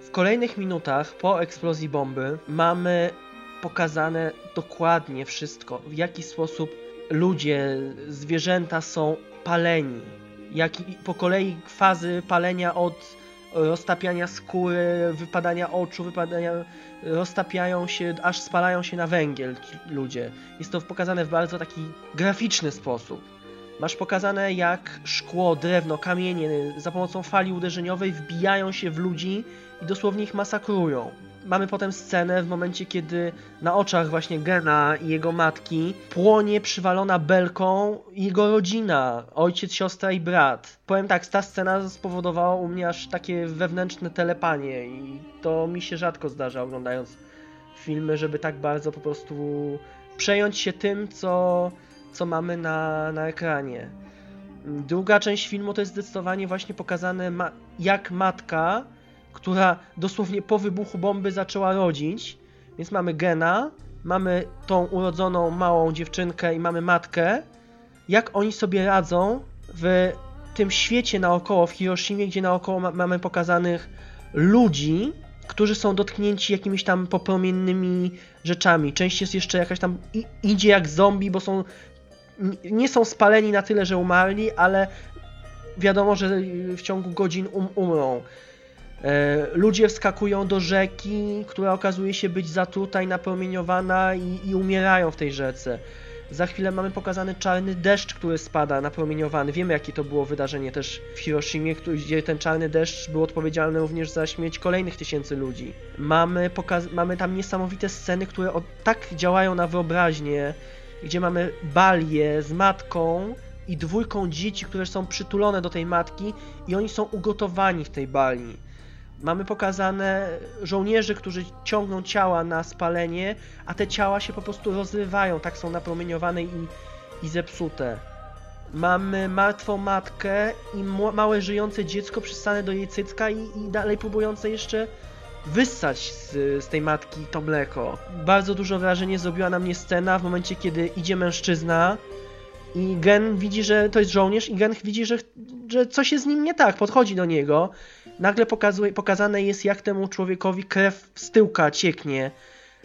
W kolejnych minutach po eksplozji bomby mamy pokazane dokładnie wszystko, w jaki sposób ludzie, zwierzęta są paleni. Jak po kolei fazy palenia od roztapiania skóry, wypadania oczu, wypadania roztapiają się, aż spalają się na węgiel ludzie. Jest to pokazane w bardzo taki graficzny sposób. Masz pokazane jak szkło, drewno, kamienie za pomocą fali uderzeniowej wbijają się w ludzi i dosłownie ich masakrują. Mamy potem scenę w momencie, kiedy na oczach właśnie Gena i jego matki płonie przywalona belką jego rodzina, ojciec, siostra i brat. Powiem tak, ta scena spowodowała u mnie aż takie wewnętrzne telepanie i to mi się rzadko zdarza oglądając filmy, żeby tak bardzo po prostu przejąć się tym, co, co mamy na, na ekranie. Druga część filmu to jest zdecydowanie właśnie pokazane, ma- jak matka, która dosłownie po wybuchu bomby zaczęła rodzić. Więc mamy Gena, mamy tą urodzoną małą dziewczynkę i mamy matkę. Jak oni sobie radzą w tym świecie naokoło, w Hiroshimie, gdzie naokoło ma- mamy pokazanych ludzi, którzy są dotknięci jakimiś tam popromiennymi rzeczami. Część jest jeszcze jakaś tam idzie jak zombie, bo są nie są spaleni na tyle, że umarli, ale wiadomo, że w ciągu godzin um, umrą. E, ludzie wskakują do rzeki, która okazuje się być zatruta i napromieniowana i, i umierają w tej rzece. Za chwilę mamy pokazany czarny deszcz, który spada, napromieniowany. Wiemy, jakie to było wydarzenie też w Hiroshimie, gdzie ten czarny deszcz był odpowiedzialny również za śmierć kolejnych tysięcy ludzi. Mamy, mamy tam niesamowite sceny, które tak działają na wyobraźnię, gdzie mamy balię z matką i dwójką dzieci, które są przytulone do tej matki i oni są ugotowani w tej bali. Mamy pokazane żołnierzy, którzy ciągną ciała na spalenie, a te ciała się po prostu rozrywają, tak są napromieniowane i, i zepsute. Mamy martwą matkę i małe żyjące dziecko przystane do jej cycka i, i dalej próbujące jeszcze wyssać z, z tej matki to mleko. Bardzo dużo wrażenie zrobiła na mnie scena w momencie, kiedy idzie mężczyzna i Gen widzi, że to jest żołnierz i Gen widzi, że, że coś jest z nim nie tak, podchodzi do niego. Nagle pokazuje, pokazane jest, jak temu człowiekowi krew z tyłka cieknie.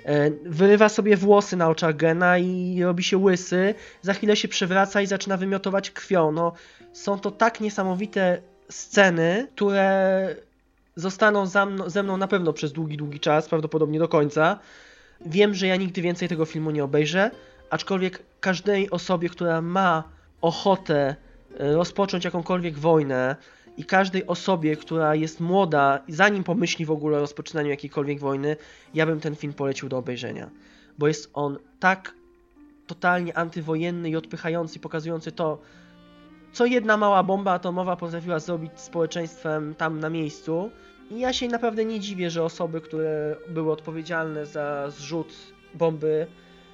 E, Wyrywa sobie włosy na oczach Gena i robi się łysy. Za chwilę się przewraca i zaczyna wymiotować krwią. No, są to tak niesamowite sceny, które zostaną ze mną na pewno przez długi, długi czas, prawdopodobnie do końca. Wiem, że ja nigdy więcej tego filmu nie obejrzę, aczkolwiek każdej osobie, która ma ochotę e, rozpocząć jakąkolwiek wojnę i każdej osobie, która jest młoda, zanim pomyśli w ogóle o rozpoczynaniu jakiejkolwiek wojny, ja bym ten film polecił do obejrzenia. Bo jest on tak totalnie antywojenny i odpychający, pokazujący to, co jedna mała bomba atomowa potrafiła zrobić z społeczeństwem tam na miejscu. I ja się naprawdę nie dziwię, że osoby, które były odpowiedzialne za zrzut bomby,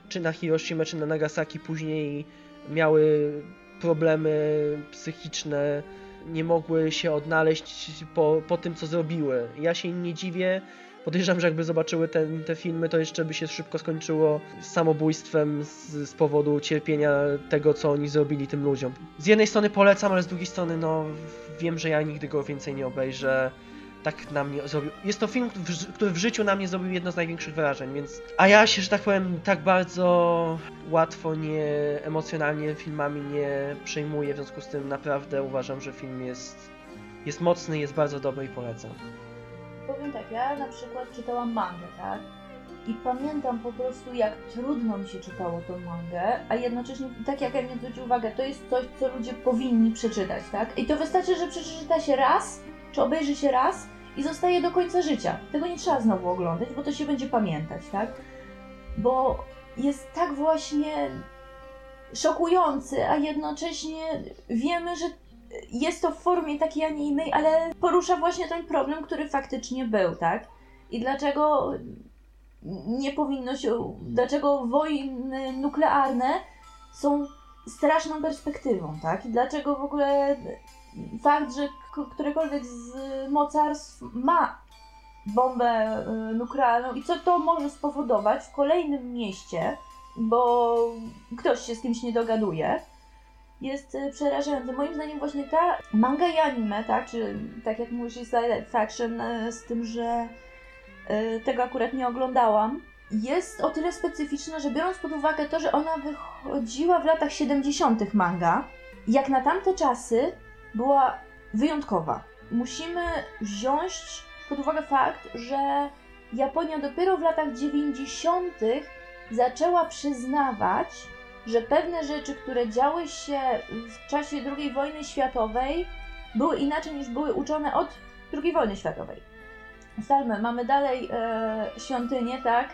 czy na Hiroshima, czy na Nagasaki, później miały problemy psychiczne, nie mogły się odnaleźć po, po tym, co zrobiły. Ja się nie dziwię. Podejrzewam, że jakby zobaczyły ten, te filmy, to jeszcze by się szybko skończyło samobójstwem z, z powodu cierpienia tego, co oni zrobili tym ludziom. Z jednej strony polecam, ale z drugiej strony, no, wiem, że ja nigdy go więcej nie obejrzę. Tak na mnie zrobił. Jest to film, który w życiu na mnie zrobił jedno z największych wrażeń, więc. A ja się, że tak powiem, tak bardzo łatwo nie emocjonalnie filmami nie przejmuję, w związku z tym naprawdę uważam, że film jest, jest mocny, jest bardzo dobry i polecam. Powiem tak, ja na przykład czytałam mangę, tak? I pamiętam po prostu, jak trudno mi się czytało tą mangę, a jednocześnie, tak jak Emil zwrócił uwagę, to jest coś, co ludzie powinni przeczytać, tak? I to wystarczy, że przeczyta się raz, czy obejrzy się raz i zostaje do końca życia. Tego nie trzeba znowu oglądać, bo to się będzie pamiętać, tak? Bo jest tak właśnie szokujący, a jednocześnie wiemy, że jest to w formie takiej, a nie innej, ale porusza właśnie ten problem, który faktycznie był, tak? I dlaczego nie powinno się, dlaczego wojny nuklearne są straszną perspektywą, tak? I dlaczego w ogóle fakt, że którekolwiek z mocarstw ma bombę y, nuklearną i co to może spowodować w kolejnym mieście, bo ktoś się z kimś nie dogaduje, jest y, przerażające. Moim zdaniem właśnie ta manga i anime, tak, czy tak jak mówisz, jest live action y, z tym, że tego akurat nie oglądałam, jest o tyle specyficzna, że biorąc pod uwagę to, że ona wychodziła w latach 70. manga, jak na tamte czasy była wyjątkowa. Musimy wziąć pod uwagę fakt, że Japonia dopiero w latach 90. zaczęła przyznawać, że pewne rzeczy, które działy się w czasie II wojny światowej, były inaczej niż były uczone od II wojny światowej. Ustalmy, mamy dalej e, świątynię, tak?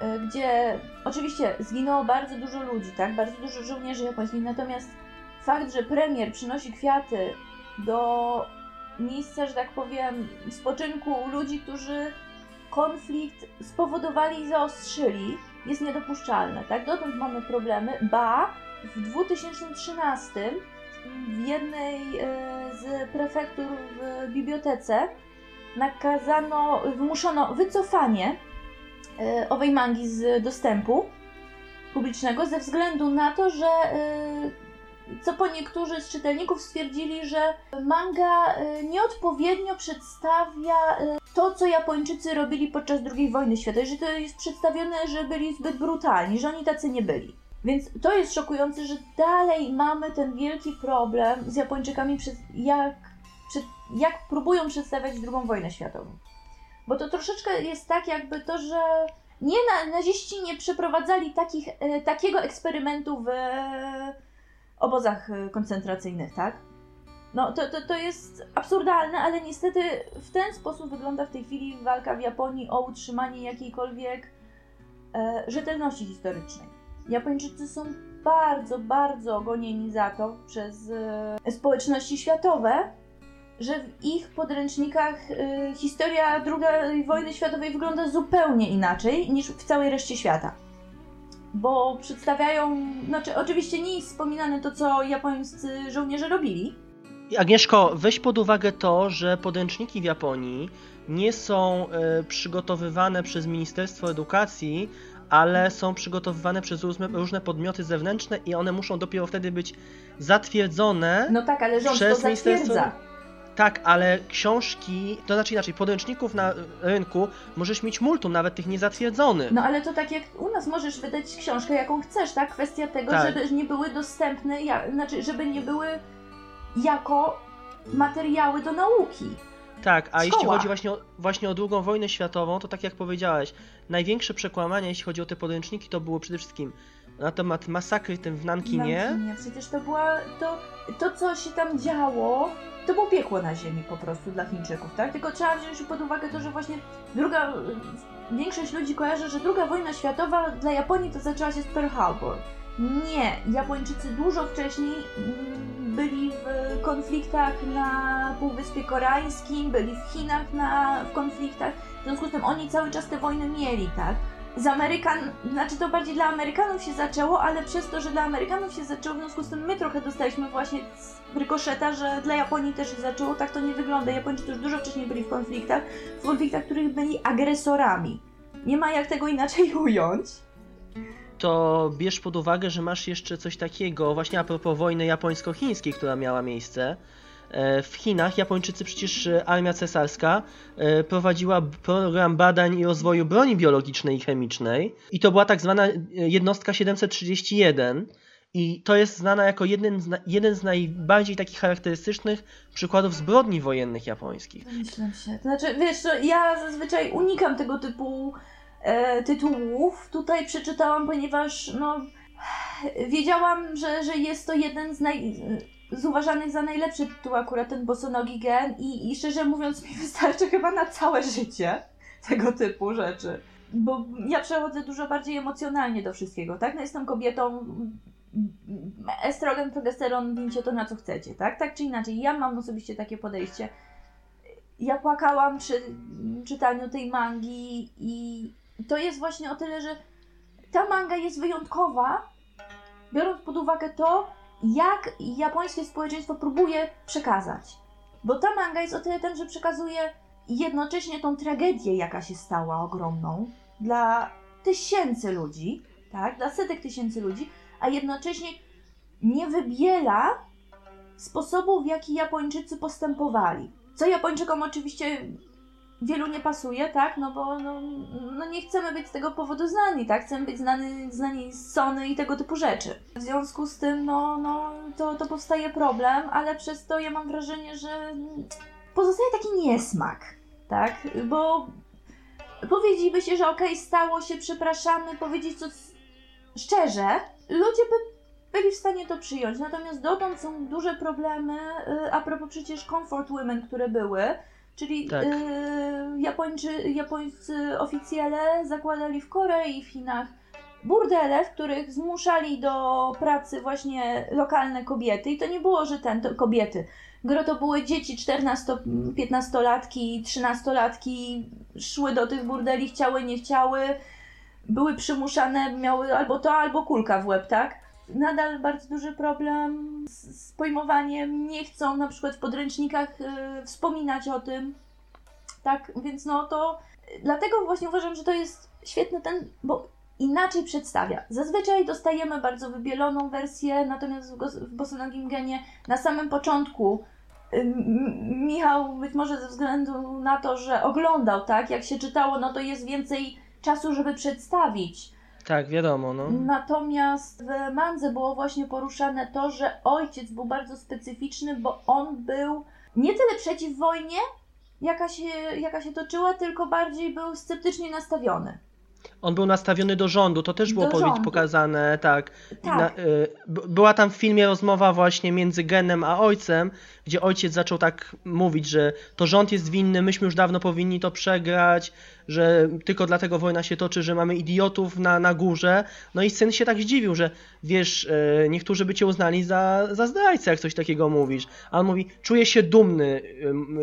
E, gdzie oczywiście zginęło bardzo dużo ludzi, tak? Bardzo dużo żołnierzy japońskich, natomiast fakt, że premier przynosi kwiaty do miejsca, że tak powiem, spoczynku ludzi, którzy konflikt spowodowali i zaostrzyli, jest niedopuszczalne, tak? Dotąd mamy problemy, ba, w 2013 w jednej e, z prefektur w bibliotece nakazano, wymuszono wycofanie e, owej mangi z dostępu publicznego ze względu na to, że e, co po niektórzy z czytelników stwierdzili, że manga e, nieodpowiednio przedstawia e, to, co Japończycy robili podczas II wojny światowej, że to jest przedstawione, że byli zbyt brutalni, że oni tacy nie byli. Więc to jest szokujące, że dalej mamy ten wielki problem z Japończykami, jak, jak próbują przedstawiać II wojnę światową. Bo to troszeczkę jest tak, jakby to, że nie na, naziści nie przeprowadzali takich, e, takiego eksperymentu w obozach e, koncentracyjnych, tak? No to, to, to jest absurdalne, ale niestety w ten sposób wygląda w tej chwili walka w Japonii o utrzymanie jakiejkolwiek e, rzetelności historycznej. Japończycy są bardzo, bardzo gonieni za to przez e, społeczności światowe, że w ich podręcznikach e, historia II wojny światowej wygląda zupełnie inaczej niż w całej reszcie świata. Bo przedstawiają, znaczy oczywiście nie jest wspominane to, co japońscy żołnierze robili, Agnieszko, weź pod uwagę to, że podręczniki w Japonii nie są e, przygotowywane przez Ministerstwo Edukacji, ale są przygotowywane przez różne, podmioty zewnętrzne i one muszą dopiero wtedy być zatwierdzone. No tak, ale rząd Przez to ministerstwo- zatwierdza. Tak, ale książki, to znaczy inaczej, podręczników na rynku możesz mieć multum, nawet tych niezatwierdzonych. No ale to tak jak u nas możesz wydać książkę jaką chcesz, tak? Kwestia tego, Tak. żeby nie były dostępne, ja, znaczy żeby nie były jako materiały do nauki. Tak, a jeśli chodzi właśnie o, właśnie o II wojnę światową, to tak jak powiedziałeś, największe przekłamania, jeśli chodzi o te podręczniki, to było przede wszystkim na temat masakry tym w Nankinie. Nankinie. Przecież to była, to, to co się tam działo, to było piekło na ziemi po prostu dla Chińczyków, tak? Tylko trzeba wziąć pod uwagę to, że właśnie druga, większość ludzi kojarzy, że druga wojna światowa dla Japonii to zaczęła się z Pearl Harbor. Nie, Japończycy dużo wcześniej mm, byli w konfliktach na Półwyspie Koreańskim, byli w Chinach na, w konfliktach, w związku z tym oni cały czas te wojny mieli, tak? Z Amerykan, znaczy to bardziej dla Amerykanów się zaczęło, ale przez to, że dla Amerykanów się zaczęło, w związku z tym my trochę dostaliśmy właśnie z rykoszeta, że dla Japonii też się zaczęło, tak to nie wygląda. Japończycy już dużo wcześniej byli w konfliktach, w konfliktach, w których byli agresorami. Nie ma jak tego inaczej ująć. To bierz pod uwagę, że masz jeszcze coś takiego, właśnie a propos wojny japońsko-chińskiej, która miała miejsce. E, W Chinach Japończycy przecież e, armia cesarska e, prowadziła program badań i rozwoju broni biologicznej i chemicznej i to była tak zwana jednostka 731 i to jest znana jako jeden z, jeden z najbardziej takich charakterystycznych przykładów zbrodni wojennych japońskich. Myślę się. To znaczy, wiesz, co, ja zazwyczaj unikam tego typu e, tytułów. Tutaj przeczytałam, ponieważ no, wiedziałam, że, że jest to jeden z, naj, z uważanych za najlepszy tytuł akurat ten Bosonogi Gen i, i szczerze mówiąc mi wystarczy chyba na całe życie tego typu rzeczy. Bo ja przechodzę dużo bardziej emocjonalnie do wszystkiego, tak? No jestem kobietą, estrogen, progesteron, wincie to na co chcecie, tak? Tak czy inaczej, ja mam osobiście takie podejście. Ja płakałam przy czytaniu tej mangi i to jest właśnie o tyle, że ta manga jest wyjątkowa, biorąc pod uwagę to, jak japońskie społeczeństwo próbuje przekazać. Bo ta manga jest o tyle tym, że przekazuje jednocześnie tą tragedię, jaka się stała ogromną dla tysięcy ludzi, tak, dla setek tysięcy ludzi, a jednocześnie nie wybiela sposobu, w jaki Japończycy postępowali. Co Japończykom oczywiście wielu nie pasuje, tak? No bo no, no nie chcemy być z tego powodu znani, tak? Chcemy być znani, znani z Sony i tego typu rzeczy. W związku z tym, no, no to, to powstaje problem, ale przez to ja mam wrażenie, że pozostaje taki niesmak, tak? Bo powiedzieliby się, że okej, stało się, przepraszamy, powiedzieć coś szczerze, ludzie by byli w stanie to przyjąć. Natomiast dotąd są duże problemy, y, a propos przecież comfort women, które były, czyli Tak. y, Japończy, japońscy oficjele zakładali w Korei i w Chinach burdele, w których zmuszali do pracy właśnie lokalne kobiety. I to nie było, że ten, to kobiety. Gro to były dzieci 14-15-latki, 13-latki, szły do tych burdeli, chciały, nie chciały, były przymuszane, miały albo to, albo kulka w łeb, tak? Nadal bardzo duży problem z, z pojmowaniem, nie chcą na przykład w podręcznikach y, wspominać o tym, tak? Więc no to dlatego właśnie uważam, że to jest świetny ten, bo inaczej przedstawia. Zazwyczaj dostajemy bardzo wybieloną wersję, natomiast w, w Bosanogim Genie na samym początku y, Michał być może ze względu na to, że oglądał, tak, jak się czytało, no to jest więcej czasu, żeby przedstawić. Tak, wiadomo, no. Natomiast w Mandze było właśnie poruszane to, że ojciec był bardzo specyficzny, bo on był nie tyle przeciw wojnie, jaka się, jaka się toczyła, tylko bardziej był sceptycznie nastawiony. On był nastawiony do rządu, to też było pokazane, tak. Tak. Na, y, była tam w filmie rozmowa właśnie między Genem a ojcem, gdzie ojciec zaczął tak mówić, że to rząd jest winny, myśmy już dawno powinni to przegrać, że tylko dlatego wojna się toczy, że mamy idiotów na, na górze. No i syn się tak zdziwił, że wiesz, y, niektórzy by cię uznali za, za zdrajcę, jak coś takiego mówisz. A on mówi, czuję się dumny,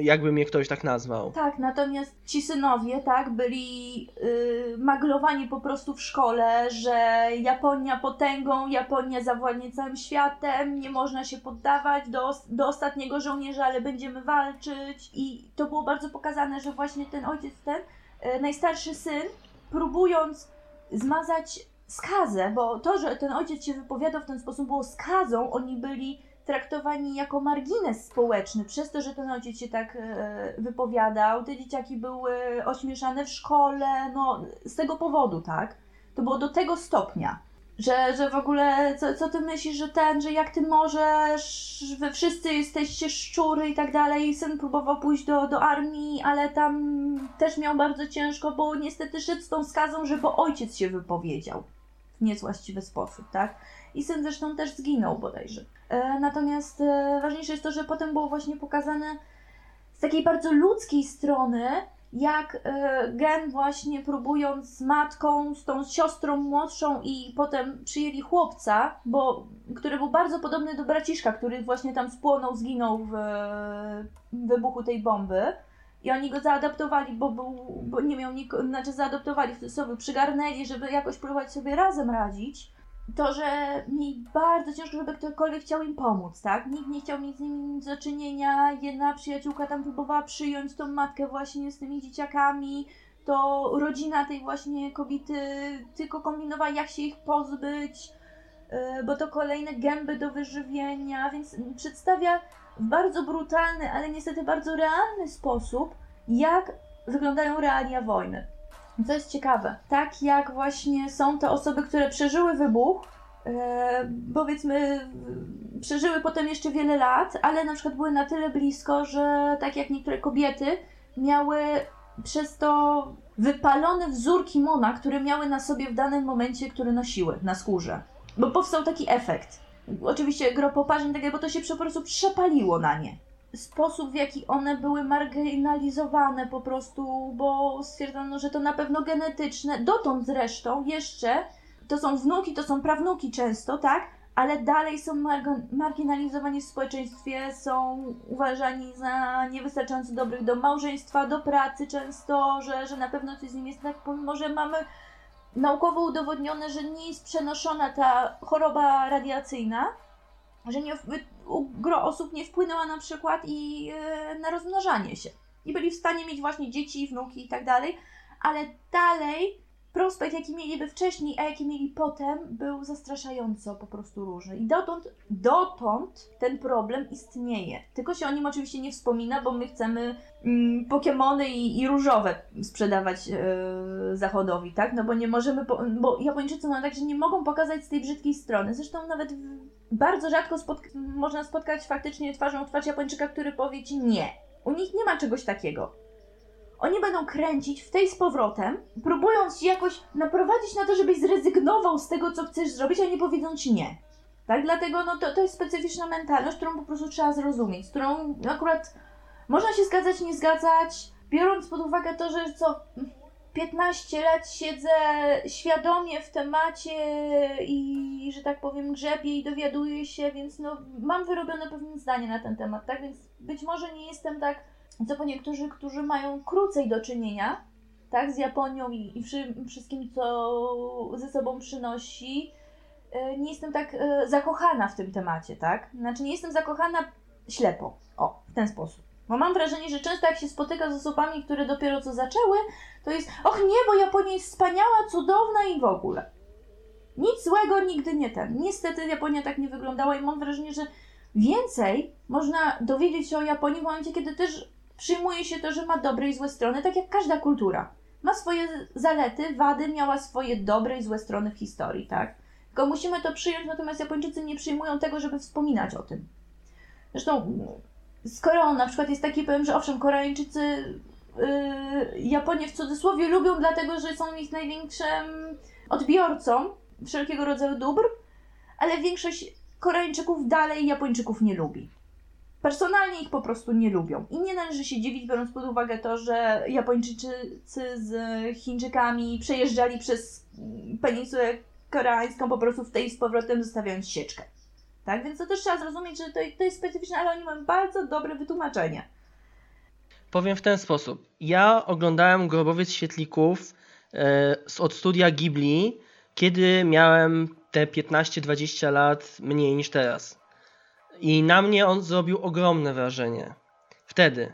jakby mnie ktoś tak nazwał. Tak, natomiast ci synowie, tak, byli yy, maglowani po prostu w szkole, że Japonia potęgą, Japonia zawładnie całym światem, nie można się poddawać do, do ostatniego żołnierza, ale będziemy walczyć. I to było bardzo pokazane, że właśnie ten ojciec, ten yy, najstarszy syn, próbując zmazać skazę, bo to, że ten ojciec się wypowiadał w ten sposób było skazą, oni byli traktowani jako margines społeczny, przez to, że ten ojciec się tak e, wypowiadał, te dzieciaki były ośmieszane w szkole, no z tego powodu, tak? To było do tego stopnia, że, że w ogóle, co, co ty myślisz, że ten, że jak ty możesz, wy wszyscy jesteście szczury i tak dalej, syn próbował pójść do, do armii, ale tam też miał bardzo ciężko, bo niestety szedł z tą skazą, żeby ojciec się wypowiedział w niezłaściwy sposób, tak? I syn zresztą też zginął bodajże. E, natomiast e, ważniejsze jest to, że potem było właśnie pokazane z takiej bardzo ludzkiej strony, jak e, Gen właśnie próbując z matką, z tą siostrą młodszą i potem przyjęli chłopca, bo, który był bardzo podobny do braciszka, który właśnie tam spłonął, zginął w wybuchu tej bomby. I oni go zaadaptowali, bo, był, bo nie miał nikogo, znaczy zaadoptowali, w sobie przygarnęli, żeby jakoś próbować sobie razem radzić to, że mieli bardzo ciężko, żeby ktokolwiek chciał im pomóc, tak? Nikt nie chciał mieć z nimi nic do czynienia. Jedna przyjaciółka tam próbowała przyjąć tą matkę właśnie z tymi dzieciakami. To rodzina tej właśnie kobiety tylko kombinowała, jak się ich pozbyć, yy, bo to kolejne gęby do wyżywienia, więc przedstawia w bardzo brutalny, ale niestety bardzo realny sposób, jak wyglądają realia wojny. Co jest ciekawe, tak jak właśnie są te osoby, które przeżyły wybuch, e, powiedzmy, przeżyły potem jeszcze wiele lat, ale na przykład były na tyle blisko, że tak jak niektóre kobiety miały przez to wypalone wzór kimona, które miały na sobie w danym momencie, który nosiły na skórze. Bo powstał taki efekt. Oczywiście gro poparzeń, tak, bo to się po prostu przepaliło na nie sposób, w jaki one były marginalizowane po prostu, bo stwierdzono, że to na pewno genetyczne. Dotąd zresztą jeszcze to są wnuki, to są prawnuki często, tak? Ale dalej są marginalizowani w społeczeństwie, są uważani za niewystarczająco dobrych do małżeństwa, do pracy często, że, że na pewno coś z nimi jest tak, pomimo że mamy naukowo udowodnione, że nie jest przenoszona ta choroba radiacyjna, że nie, gro osób nie wpłynęła na przykład i e, na rozmnażanie się. I byli w stanie mieć właśnie dzieci, wnuki i tak dalej, ale dalej prospekt, jaki mieliby wcześniej, a jaki mieli potem, był zastraszająco po prostu różny. I dotąd, dotąd ten problem istnieje. Tylko się o nim oczywiście nie wspomina, bo my chcemy mm, Pokemony i, i różowe sprzedawać e, Zachodowi, tak? No bo nie możemy, po, bo Japończycy mają tak, że nie mogą pokazać z tej brzydkiej strony. Zresztą nawet w, bardzo rzadko spotk- można spotkać faktycznie twarzą w twarz Japończyka, który powie ci nie. U nich nie ma czegoś takiego. Oni będą kręcić w tej z powrotem, próbując ci jakoś naprowadzić na to, żebyś zrezygnował z tego, co chcesz zrobić, a nie powiedzą ci nie. Tak? Dlatego no, to, to jest specyficzna mentalność, którą po prostu trzeba zrozumieć, z którą akurat można się zgadzać, nie zgadzać, biorąc pod uwagę to, że co 15 lat siedzę świadomie w temacie i, że tak powiem, grzebię i dowiaduję się, więc no, mam wyrobione pewne zdanie na ten temat, tak? Więc być może nie jestem tak, co po niektórzy, którzy mają krócej do czynienia, tak? Z Japonią i, i wszy, wszystkim, co ze sobą przynosi. E, Nie jestem tak e, zakochana w tym temacie, tak? Znaczy, nie jestem zakochana ślepo. O, w ten sposób. Bo mam wrażenie, że często jak się spotyka z osobami, które dopiero co zaczęły, to jest, och nie, bo Japonia jest wspaniała, cudowna i w ogóle. Nic złego nigdy nie ten. Niestety Japonia tak nie wyglądała i mam wrażenie, że więcej można dowiedzieć się o Japonii w momencie, kiedy też przyjmuje się to, że ma dobre i złe strony, tak jak każda kultura. Ma swoje zalety, wady, miała swoje dobre i złe strony w historii, tak? Tylko musimy to przyjąć, natomiast Japończycy nie przyjmują tego, żeby wspominać o tym. Zresztą z Koreą na przykład jest taki powiem, że owszem, Koreańczycy yy, Japonię w cudzysłowie lubią, dlatego że są ich największym odbiorcą wszelkiego rodzaju dóbr, ale większość Koreańczyków dalej Japończyków nie lubi. Personalnie ich po prostu nie lubią. I nie należy się dziwić, biorąc pod uwagę to, że Japończycy z Chińczykami przejeżdżali przez peninsulę koreańską po prostu w tej z powrotem zostawiając sieczkę. Tak? Więc to też trzeba zrozumieć, że to, to jest specyficzne, ale oni mają bardzo dobre wytłumaczenie. Powiem w ten sposób. Ja oglądałem Grobowiec Świetlików e, od studia Ghibli, kiedy miałem te 15-20 lat mniej niż teraz. I na mnie on zrobił ogromne wrażenie. Wtedy.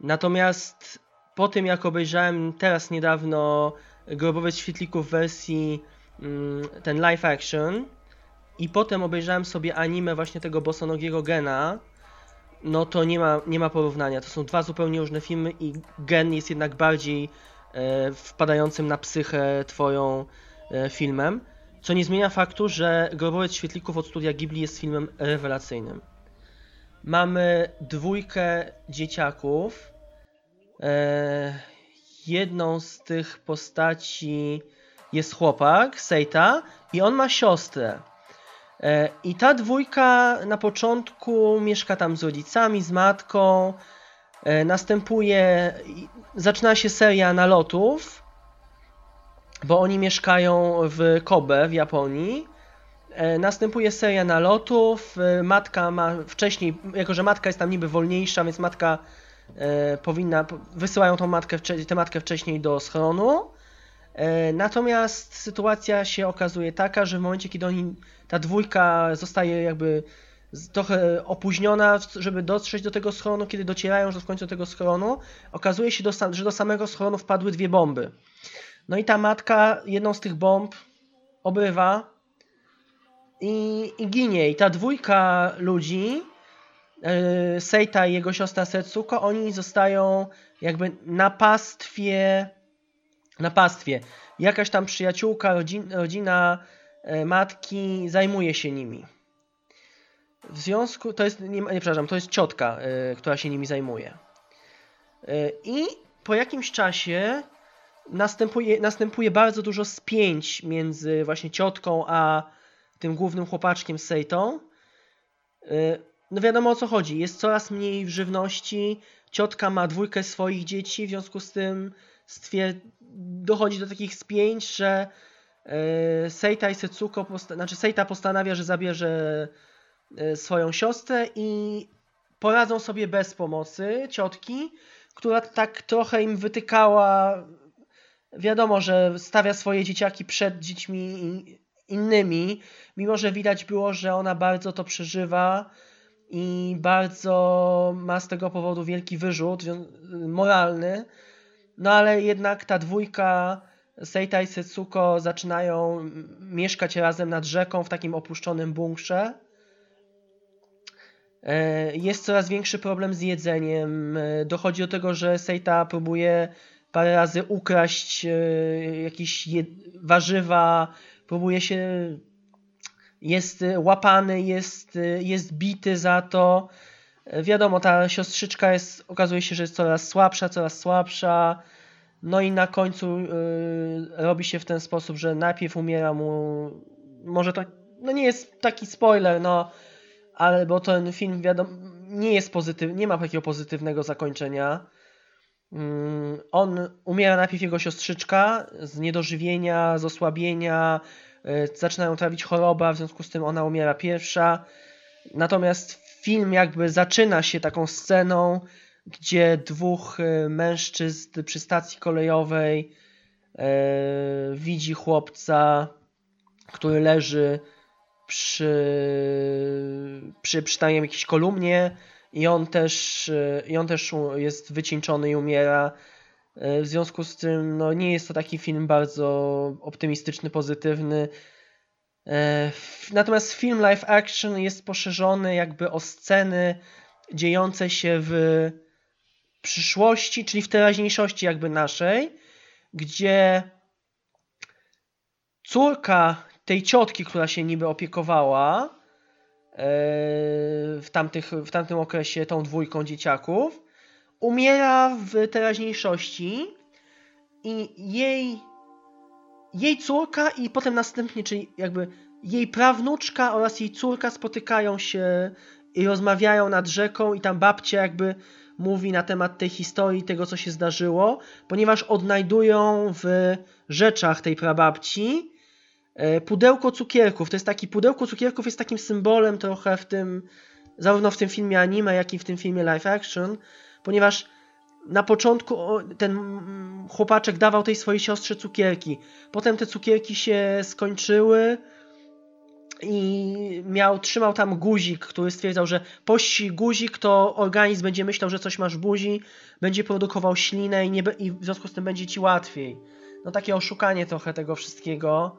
Natomiast po tym, jak obejrzałem teraz niedawno Grobowiec Świetlików w wersji mm, ten live action i potem obejrzałem sobie anime właśnie tego Bosonogiego Gena, no to nie ma, nie ma porównania. To są dwa zupełnie różne filmy i Gen jest jednak bardziej e, wpadającym na psychę twoją e, filmem. Co nie zmienia faktu, że Grobowiec Świetlików od studia Ghibli jest filmem rewelacyjnym. Mamy dwójkę dzieciaków. E, jedną z tych postaci jest chłopak, Seita, i on ma siostrę. E, I ta dwójka na początku mieszka tam z rodzicami, z matką. E, następuje, zaczyna się seria nalotów, bo oni mieszkają w Kobe w Japonii. E, następuje seria nalotów. Matka ma wcześniej, jako że matka jest tam niby wolniejsza, więc matka powinna, wysyłają tą matkę, tę matkę wcześniej do schronu. Natomiast sytuacja się okazuje taka, że w momencie, kiedy oni ta dwójka zostaje jakby trochę opóźniona, żeby dotrzeć do tego schronu. Kiedy docierają już w końcu do tego schronu, okazuje się, że do samego schronu wpadły dwie bomby. No i ta matka jedną z tych bomb obrywa i, i ginie. I ta dwójka ludzi, yy, Seita i jego siostra Setsuko, oni zostają jakby na pastwie, na pastwie. Jakaś tam przyjaciółka, rodzin, rodzina E, matki zajmuje się nimi. W związku, to jest, nie, nie przepraszam, to jest ciotka, y, która się nimi zajmuje. Y, I po jakimś czasie następuje, następuje bardzo dużo spięć między właśnie ciotką a tym głównym chłopaczkiem Seitą. Y, no wiadomo o co chodzi, jest coraz mniej żywności, ciotka ma dwójkę swoich dzieci, w związku z tym stwier- dochodzi do takich spięć, że E, Seita i Setsuko, znaczy Seita postanawia, że zabierze e, swoją siostrę i poradzą sobie bez pomocy ciotki, która tak trochę im wytykała. Wiadomo, że stawia swoje dzieciaki przed dziećmi innymi, mimo że widać było, że ona bardzo to przeżywa i bardzo ma z tego powodu wielki wyrzut moralny. No ale jednak ta dwójka Seita i Setsuko zaczynają mieszkać razem nad rzeką w takim opuszczonym bunkrze. E, jest coraz większy problem z jedzeniem. E, dochodzi do tego, że Seita próbuje parę razy ukraść e, jakieś warzywa, próbuje się. Jest łapany, jest, jest bity za to. Wiadomo, ta siostrzyczka jest, okazuje się, że jest coraz słabsza, coraz słabsza. No i na końcu yy, robi się w ten sposób, że najpierw umiera mu. Może to no nie jest taki spoiler, no, ale bo ten film wiadomo, nie jest pozytywny, nie ma takiego pozytywnego zakończenia. Yy, on umiera najpierw jego siostrzyczka z niedożywienia, z osłabienia, yy, zaczynają trawić choroba, w związku z tym ona umiera pierwsza. Natomiast film jakby zaczyna się taką sceną, gdzie dwóch e, mężczyzn przy stacji kolejowej e, widzi chłopca, który leży przy, przy, przy tam jakiejś kolumnie i on też, e, i on też jest wycieńczony i umiera. W związku z tym no, nie jest to taki film bardzo optymistyczny, pozytywny. Natomiast film live action jest poszerzony jakby o sceny dziejące się w przyszłości, czyli w teraźniejszości jakby naszej, gdzie córka tej ciotki, która się niby opiekowała e, w, tamtych, w tamtym okresie tą dwójką dzieciaków, umiera w teraźniejszości i jej jej córka i potem następnie, czyli jakby jej prawnuczka oraz jej córka spotykają się i rozmawiają nad rzeką i tam babcia jakby mówi na temat tej historii, tego co się zdarzyło, ponieważ odnajdują w rzeczach tej prababci e, pudełko cukierków. To jest taki, pudełko cukierków jest takim symbolem trochę w tym, zarówno w tym filmie anime, jak i w tym filmie live action, ponieważ na początku ten chłopaczek dawał tej swojej siostrze cukierki. Potem te cukierki się skończyły i miał, trzymał tam guzik, który stwierdzał, że pości guzik, to organizm będzie myślał, że coś masz w buzi, będzie produkował ślinę i, nie, i w związku z tym będzie ci łatwiej. No takie oszukanie trochę tego wszystkiego.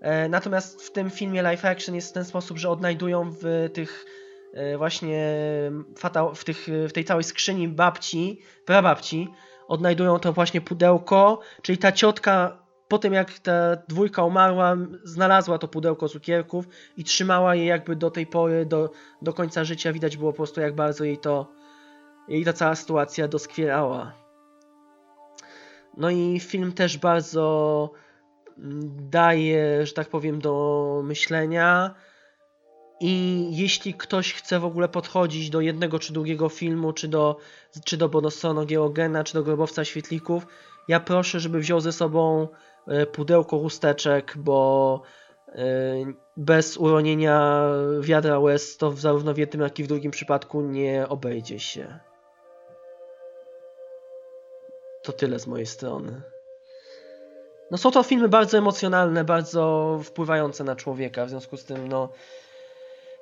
E, natomiast w tym filmie live action jest w ten sposób, że odnajdują w tych właśnie w, tych, w tej całej skrzyni babci, prababci, odnajdują to właśnie pudełko, czyli ta ciotka po tym jak ta dwójka umarła, znalazła to pudełko cukierków i trzymała je jakby do tej pory, do, do końca życia. Widać było po prostu jak bardzo jej to, jej ta cała sytuacja doskwierała. No i film też bardzo mm, daje, że tak powiem, do myślenia. I jeśli ktoś chce w ogóle podchodzić do jednego czy drugiego filmu, czy do, czy do Bonosono Geogena, czy do Grobowca Świetlików, ja proszę, żeby wziął ze sobą E, pudełko chusteczek, bo e, bez uronienia wiadra łez to zarówno w jednym, jak i w drugim przypadku nie obejdzie się. To tyle z mojej strony. No są to filmy bardzo emocjonalne, bardzo wpływające na człowieka, w związku z tym no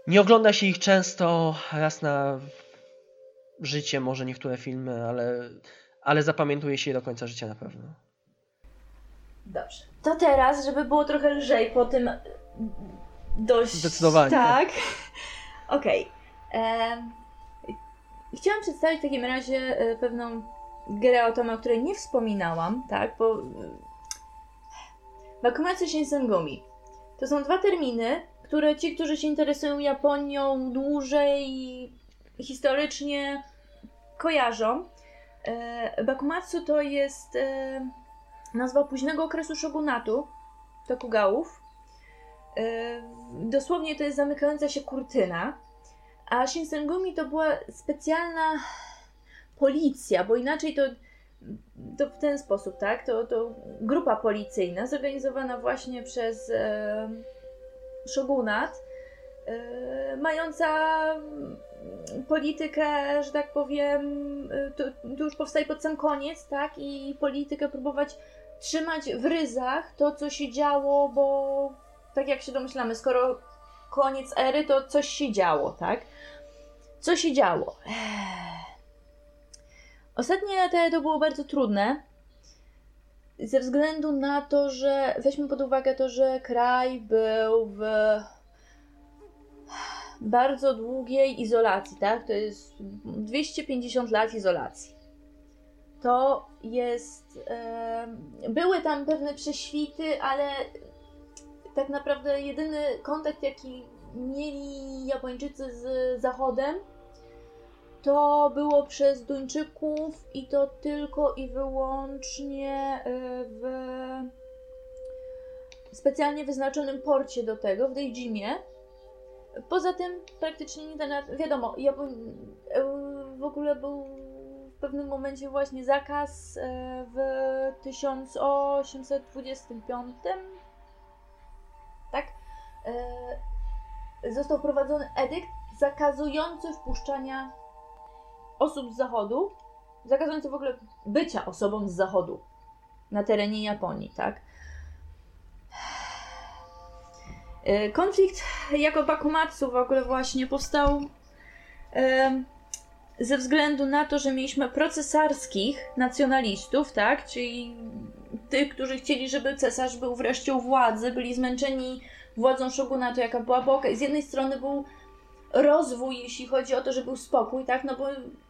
nie ogląda się ich często, raz na życie może niektóre filmy, ale, ale zapamiętuje się je do końca życia na pewno. Dobrze. To teraz, żeby było trochę lżej po tym dość... Zdecydowanie. Tak. Okej. Okay. Chciałam przedstawić w takim razie e, pewną grę o tom, o której nie wspominałam, tak, bo... Bakumatsu Shinsengumi. To są dwa terminy, które ci, którzy się interesują Japonią dłużej historycznie kojarzą. E, Bakumatsu to jest e, nazwa późnego okresu shogunatu Tokugałów. Yy, dosłownie to jest zamykająca się kurtyna, a Shinsengumi to była specjalna policja, bo inaczej to, to w ten sposób, tak? To, to grupa policyjna zorganizowana właśnie przez e, shogunat, e, mająca politykę, że tak powiem, to, to, już powstaje pod sam koniec, tak? I politykę próbować trzymać w ryzach to, co się działo, bo tak jak się domyślamy, skoro koniec ery, to coś się działo, tak? Co się działo? Ostatnie te to było bardzo trudne. Ze względu na to, że weźmy pod uwagę to, że kraj był w bardzo długiej izolacji, tak? To jest 250 lat izolacji to jest. Były tam pewne prześwity, ale tak naprawdę jedyny kontakt, jaki mieli Japończycy z Zachodem, to było przez Duńczyków i to tylko i wyłącznie e, w specjalnie wyznaczonym porcie do tego, w Deijimie. Poza tym praktycznie nie ten, wiadomo, Japoń e, w ogóle był w pewnym momencie właśnie zakaz e, w 1825 tak został wprowadzony edykt zakazujący wpuszczania osób z zachodu, zakazujący w ogóle bycia osobą z zachodu na terenie Japonii, tak? E, konflikt jako Bakumatsu w ogóle właśnie powstał ze względu na to, że mieliśmy procesarskich nacjonalistów, tak? Czyli tych, którzy chcieli, żeby cesarz był wreszcie u władzy, byli zmęczeni władzą shogunatu, jaka była, bo z jednej strony był rozwój, jeśli chodzi o to, że był spokój, tak? No bo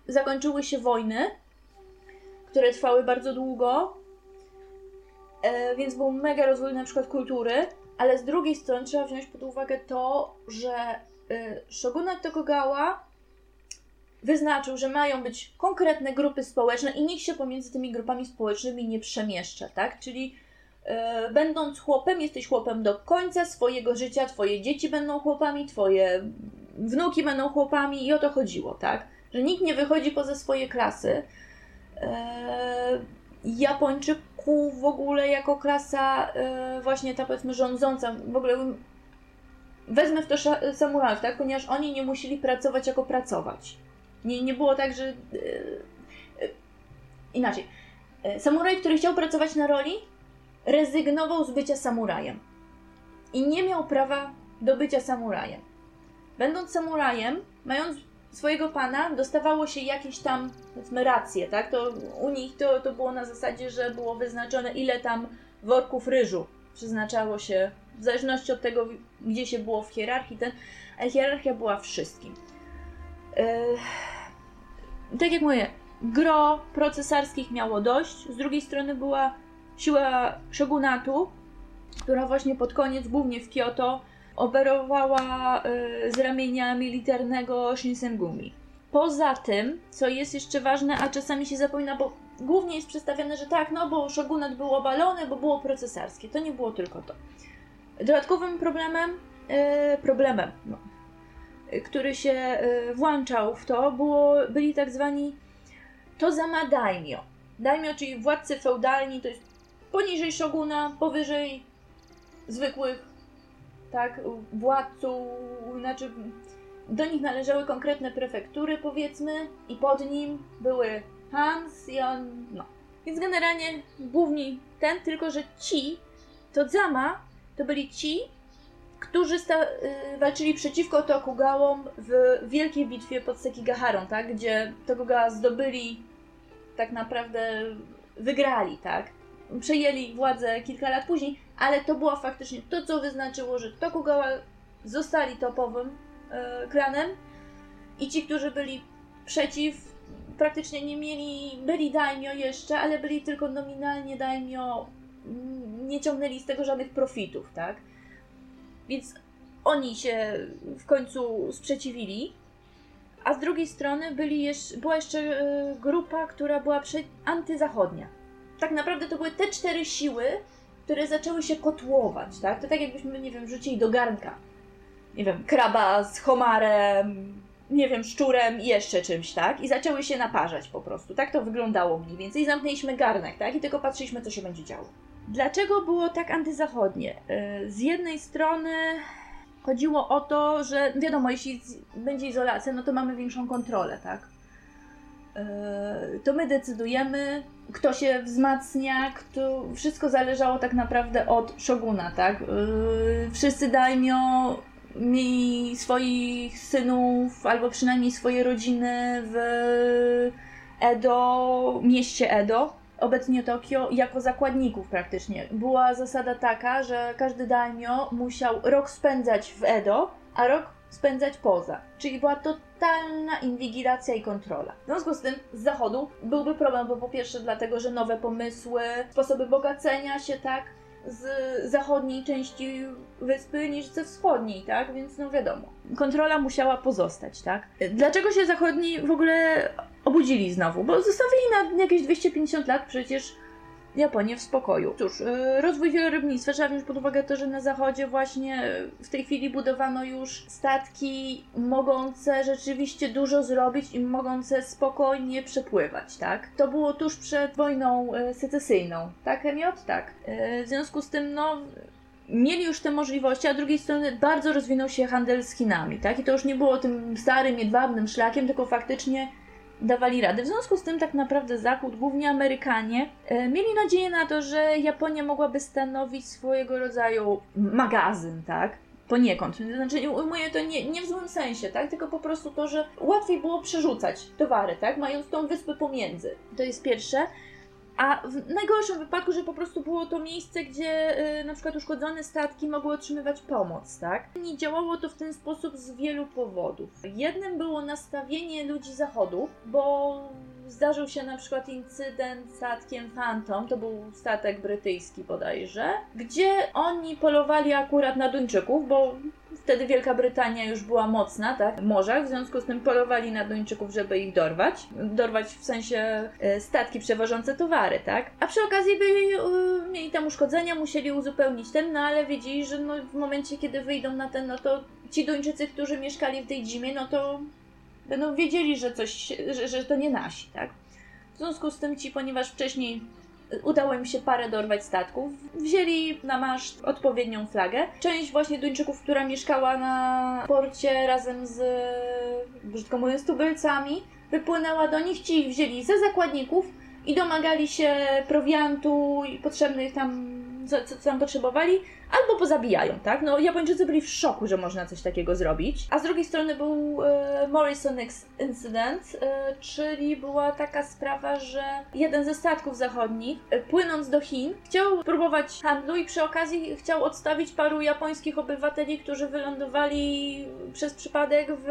zakończyły się wojny, które trwały bardzo długo, e, więc był mega rozwój na przykład kultury, ale z drugiej strony trzeba wziąć pod uwagę to, że e, Tokugawa wyznaczył, że mają być konkretne grupy społeczne i nikt się pomiędzy tymi grupami społecznymi nie przemieszcza, tak? Czyli e, będąc chłopem, jesteś chłopem do końca swojego życia, twoje dzieci będą chłopami, twoje wnuki będą chłopami i o to chodziło, tak? Że nikt nie wychodzi poza swoje klasy. E, Japończyków w ogóle jako klasa e, właśnie ta powiedzmy rządząca, w ogóle wezmę w to samurajów, tak? Ponieważ oni nie musieli pracować jako pracować. Nie, nie było tak, że. e, e, inaczej. Samuraj, który chciał pracować na roli, rezygnował z bycia samurajem. I nie miał prawa do bycia samurajem. Będąc samurajem, mając swojego pana, dostawało się jakieś tam, powiedzmy, racje, tak? To u nich to, to było na zasadzie, że było wyznaczone, ile tam worków ryżu przeznaczało się, w zależności od tego, gdzie się było w hierarchii, ten, a hierarchia była wszystkim. Yy, tak jak mówię, gro procesarskich miało dość, z drugiej strony była siła shogunatu, która właśnie pod koniec, głównie w Kyoto, operowała y, z ramienia militarnego Shinsengumi. Poza tym, co jest jeszcze ważne, a czasami się zapomina, bo głównie jest przedstawiane, że tak, no bo shogunat był obalony, bo było procesarskie. To nie było tylko to. Dodatkowym problemem, y, problemem, no, który się y, włączał w to, było, byli tak zwani Tozama Daimyo. Daimyo, czyli władcy feudalni, to jest poniżej shoguna, powyżej zwykłych tak, władców, znaczy do nich należały konkretne prefektury, powiedzmy, i pod nim były Hans i on, no. Więc generalnie główni ten, tylko że ci, to Zama, to byli ci, którzy sta- y, walczyli przeciwko Tokugałom w wielkiej bitwie pod Sekigaharą, tak, gdzie Tokugawa zdobyli, tak naprawdę wygrali, tak. Przejęli władzę kilka lat później, ale to było faktycznie to, co wyznaczyło, że Tokugawa zostali topowym e, klanem i ci, którzy byli przeciw, praktycznie nie mieli, byli daimyo jeszcze, ale byli tylko nominalnie daimyo, nie ciągnęli z tego żadnych profitów, tak? Więc oni się w końcu sprzeciwili, a z drugiej strony byli jeszcze, była jeszcze e, grupa, która była antyzachodnia. Tak naprawdę to były te cztery siły, które zaczęły się kotłować, tak? To tak jakbyśmy, nie wiem, rzucili do garnka. Nie wiem, kraba z homarem, nie wiem, szczurem i jeszcze czymś, tak? I zaczęły się naparzać po prostu. Tak to wyglądało mniej więcej. Zamknęliśmy garnek, tak? I tylko patrzyliśmy, co się będzie działo. Dlaczego było tak antyzachodnie? Yy, Z jednej strony chodziło o to, że wiadomo, jeśli będzie izolacja, no to mamy większą kontrolę, tak? Yy, To my decydujemy, kto się wzmacnia, kto... wszystko zależało tak naprawdę od szoguna, tak? Yy, Wszyscy daimyo mieli swoich synów, albo przynajmniej swoje rodziny w Edo, mieście Edo, obecnie Tokio, jako zakładników praktycznie. Była zasada taka, że każdy daimyo musiał rok spędzać w Edo, a rok spędzać poza. Czyli była totalna inwigilacja i kontrola. W związku z tym z zachodu byłby problem, bo po pierwsze dlatego, że nowe pomysły, sposoby bogacenia się, tak, z zachodniej części wyspy niż ze wschodniej, tak? Więc no wiadomo. Kontrola musiała pozostać, tak? Dlaczego się zachodni w ogóle obudzili znowu? Bo zostawili na jakieś 250 lat przecież Japonię w spokoju. Cóż, yy, rozwój wielorybnictwa trzeba wziąć pod uwagę to, że na zachodzie właśnie w tej chwili budowano już statki mogące rzeczywiście dużo zrobić i mogące spokojnie przepływać, tak? To było tuż przed wojną yy, secesyjną, tak, Emiot? Tak. W związku z tym, no, mieli już te możliwości, a z drugiej strony bardzo rozwinął się handel z Chinami, tak? I to już nie było tym starym, jedwabnym szlakiem, tylko faktycznie dawali radę. W związku z tym tak naprawdę Zachód, głównie Amerykanie, e, mieli nadzieję na to, że Japonia mogłaby stanowić swojego rodzaju magazyn, tak? Poniekąd. Znaczy, ujmuję to nie, nie w złym sensie, tak? Tylko po prostu to, że łatwiej było przerzucać towary, tak? Mając tą wyspę pomiędzy. To jest pierwsze. A w najgorszym wypadku, że po prostu było to miejsce, gdzie y, na przykład uszkodzone statki mogły otrzymywać pomoc, tak? Nie działało to w ten sposób z wielu powodów. Jednym było nastawienie ludzi zachodu, bo zdarzył się na przykład incydent statkiem Phantom, to był statek brytyjski bodajże, gdzie oni polowali akurat na Duńczyków, bo wtedy Wielka Brytania już była mocna, tak, w morzach, w związku z tym polowali na Duńczyków, żeby ich dorwać. Dorwać w sensie e, statki przewożące towary, tak? A przy okazji byli, e, mieli tam uszkodzenia, musieli uzupełnić ten, no ale wiedzieli, że no, w momencie, kiedy wyjdą na ten, no to ci Duńczycy, którzy mieszkali w tej zimie, no to będą wiedzieli, że coś, że, że to nie nasi, tak? W związku z tym ci, ponieważ wcześniej udało im się parę dorwać statków, wzięli na maszt odpowiednią flagę. Część właśnie Duńczyków, która mieszkała na porcie razem z, brzydko mówiąc, tubylcami, wypłynęła do nich, ci ich wzięli ze zakładników i domagali się prowiantu i potrzebnych tam, co, co tam potrzebowali, albo pozabijają, tak? No Japończycy byli w szoku, że można coś takiego zrobić. A z drugiej strony był e, Morrison Incident, e, czyli była taka sprawa, że jeden ze statków zachodnich, e, płynąc do Chin, chciał próbować handlu i przy okazji chciał odstawić paru japońskich obywateli, którzy wylądowali przez przypadek w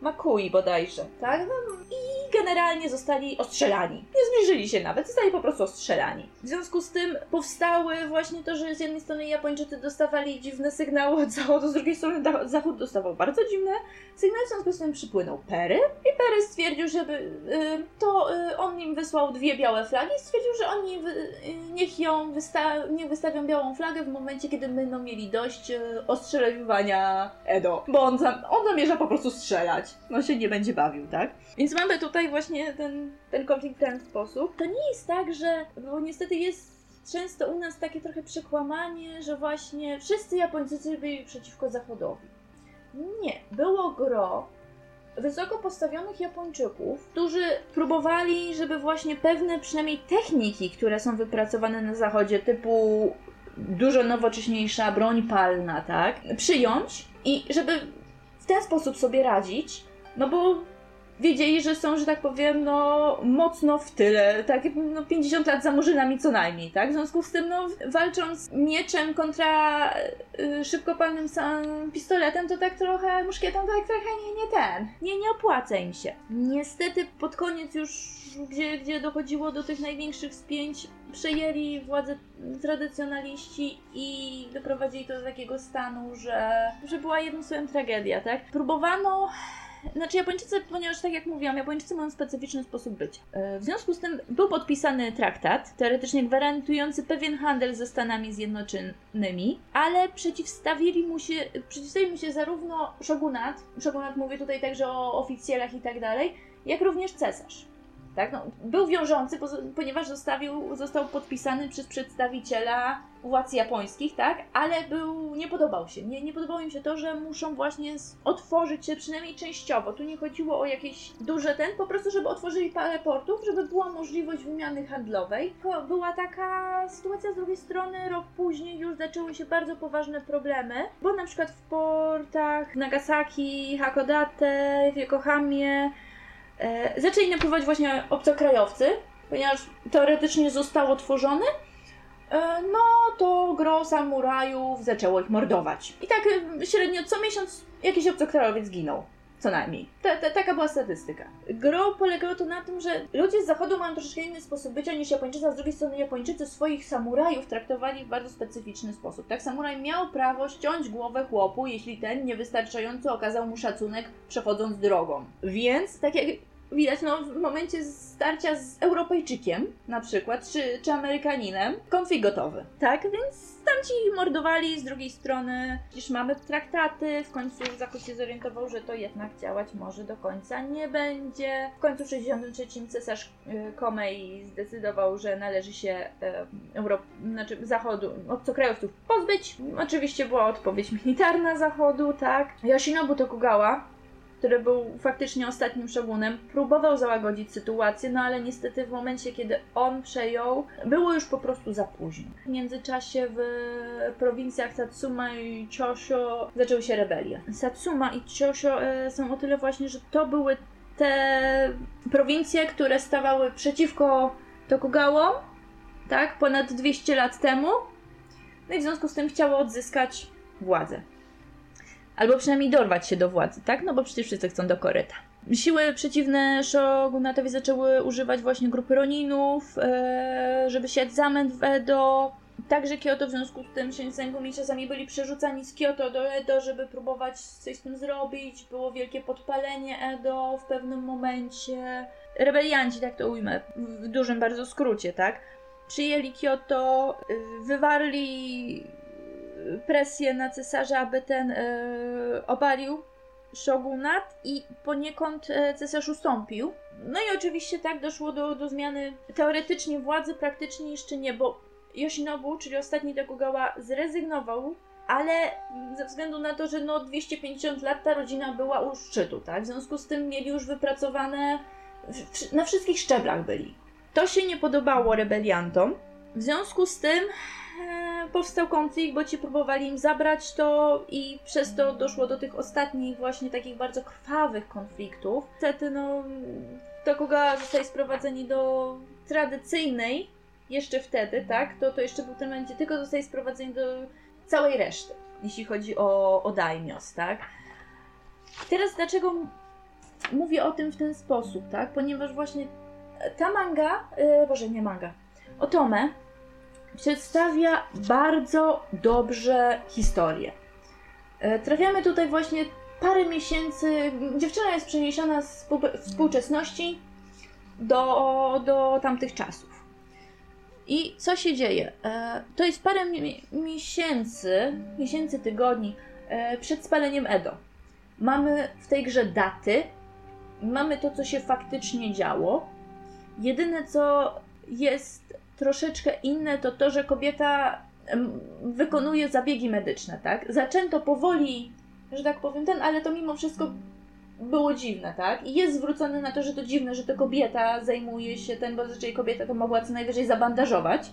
Makui bodajże, tak? No, I generalnie zostali ostrzelani. Nie zbliżyli się nawet, zostali po prostu ostrzelani. W związku z tym powstały właśnie to, że z jednej strony Japończycy dostawali dziwne sygnały od zachodu, z drugiej strony zachód dostawał bardzo dziwne sygnały, w związku z tym przypłynął Perry. I Perry stwierdził, żeby y, to y, on im wysłał dwie białe flagi. Stwierdził, że oni y, niech ją wysta- niech wystawią białą flagę w momencie, kiedy będą mieli dość ostrzeliwania Edo, bo on, on zamierza po prostu strzelać, on się nie będzie bawił, tak? Więc mamy tutaj właśnie ten, ten konflikt w ten sposób. To nie jest tak, że, bo niestety jest często u nas takie trochę przekłamanie, że właśnie wszyscy Japończycy byli przeciwko Zachodowi. Nie, było gro wysoko postawionych Japończyków, którzy próbowali, żeby właśnie pewne przynajmniej techniki, które są wypracowane na Zachodzie, typu dużo nowocześniejsza broń palna, tak, przyjąć i żeby w ten sposób sobie radzić, no bo wiedzieli, że są, że tak powiem, no mocno w tyle, tak, no 50 lat za murzynami co najmniej, tak? W związku z tym, no walcząc mieczem kontra y, szybkopalnym pistoletem, to tak trochę, muszkietą, to tak trochę nie, nie ten, nie, nie opłaca im się. Niestety pod koniec już, gdzie, gdzie dochodziło do tych największych spięć, przejęli władzę tradycjonaliści i doprowadzili to do takiego stanu, że, że była jedną słowem tragedia, tak? Próbowano znaczy Japończycy, ponieważ tak jak mówiłam, Japończycy mają specyficzny sposób bycia. E, W związku z tym był podpisany traktat, teoretycznie gwarantujący pewien handel ze Stanami Zjednoczonymi, ale przeciwstawili mu się, przeciwstawili mu się zarówno shogunat, shogunat mówię tutaj także o oficjelach i tak dalej, jak również cesarz. Tak? No, był wiążący, ponieważ zostawił, został podpisany przez przedstawiciela władz japońskich, tak? Ale był, nie podobał się. Nie, nie podobało im się to, że muszą właśnie otworzyć się przynajmniej częściowo. Tu nie chodziło o jakieś duże ten, po prostu, żeby otworzyli parę portów, żeby była możliwość wymiany handlowej. Była taka sytuacja z drugiej strony, rok później już zaczęły się bardzo poważne problemy, bo na przykład w portach Nagasaki, Hakodate, w Yokohamie zaczęli napływać właśnie obcokrajowcy, ponieważ teoretycznie został otworzony, e, no to gro samurajów zaczęło ich mordować. I tak e, średnio co miesiąc jakiś obcokrajowiec zginął. Co najmniej. Ta, ta, taka była statystyka. Gro polegało to na tym, że ludzie z zachodu mają troszeczkę inny sposób bycia niż Japończycy, a z drugiej strony Japończycy swoich samurajów traktowali w bardzo specyficzny sposób. Tak, samuraj miał prawo ściąć głowę chłopu, jeśli ten niewystarczająco okazał mu szacunek przechodząc drogą. Więc, tak jak widać, no w momencie starcia z Europejczykiem na przykład, czy, czy Amerykaninem, konflikt gotowy. Tak, więc tamci mordowali, z drugiej strony przecież mamy traktaty, w końcu Zachód się zorientował, że to jednak działać może do końca nie będzie. W końcu w 63 cesarz y, Komei zdecydował, że należy się y, Europ... znaczy Zachodu, obcokrajowców pozbyć. Oczywiście była odpowiedź militarna Zachodu, tak. Yoshinobu Tokugawa który był faktycznie ostatnim szogunem, próbował załagodzić sytuację, no ale niestety w momencie, kiedy on przejął, było już po prostu za późno. W międzyczasie w prowincjach Satsuma i Chosho zaczęły się rebelie. Satsuma i Chosho e, są o tyle właśnie, że to były te prowincje, które stawały przeciwko Tokugałom, tak, ponad 200 lat temu, no i w związku z tym chciały odzyskać władzę. Albo przynajmniej dorwać się do władzy, tak? No bo przecież wszyscy chcą do koryta. Siły przeciwne shogunatowi zaczęły używać właśnie grupy Roninów, e, żeby siać zamęt w Edo. Także Kyoto w związku z tym Shinsengumi czasami byli przerzucani z Kyoto do Edo, żeby próbować coś z tym zrobić. Było wielkie podpalenie Edo w pewnym momencie. Rebelianci, tak to ujmę, w dużym bardzo skrócie, tak? Przyjęli Kyoto, y, wywarli presję na cesarza, aby ten y, obalił shogunat i poniekąd e, cesarz ustąpił. No i oczywiście tak doszło do, do zmiany teoretycznie władzy, praktycznie jeszcze nie, bo Yoshinobu, czyli ostatni Tokugawa, zrezygnował, ale ze względu na to, że no 250 lat ta rodzina była u szczytu, tak? W związku z tym mieli już wypracowane, na wszystkich szczeblach byli. To się nie podobało rebeliantom. W związku z tym e, powstał konflikt, bo ci próbowali im zabrać to i przez to doszło do tych ostatnich właśnie takich bardzo krwawych konfliktów. Niestety no Tokugawa zostali sprowadzeni do tradycyjnej jeszcze wtedy, tak, to, to jeszcze był ten moment, tylko zostali sprowadzeni do całej reszty, jeśli chodzi o, o daimios, tak. Teraz dlaczego mówię o tym w ten sposób, tak, ponieważ właśnie ta manga, yy, boże nie manga, Otome przedstawia bardzo dobrze historię. E, Trafiamy tutaj właśnie parę miesięcy, dziewczyna jest przeniesiona z współ- współczesności do, do tamtych czasów. I co się dzieje? E, To jest parę mi- miesięcy, miesięcy, tygodni e, przed spaleniem Edo. Mamy w tej grze daty, mamy to, co się faktycznie działo. Jedyne, co jest troszeczkę inne, to to, że kobieta wykonuje zabiegi medyczne, tak? Zaczęto powoli, że tak powiem, ten, ale to mimo wszystko było dziwne, tak? I jest zwrócone na to, że to dziwne, że to kobieta zajmuje się ten, bo zazwyczaj kobieta to mogła co najwyżej zabandażować.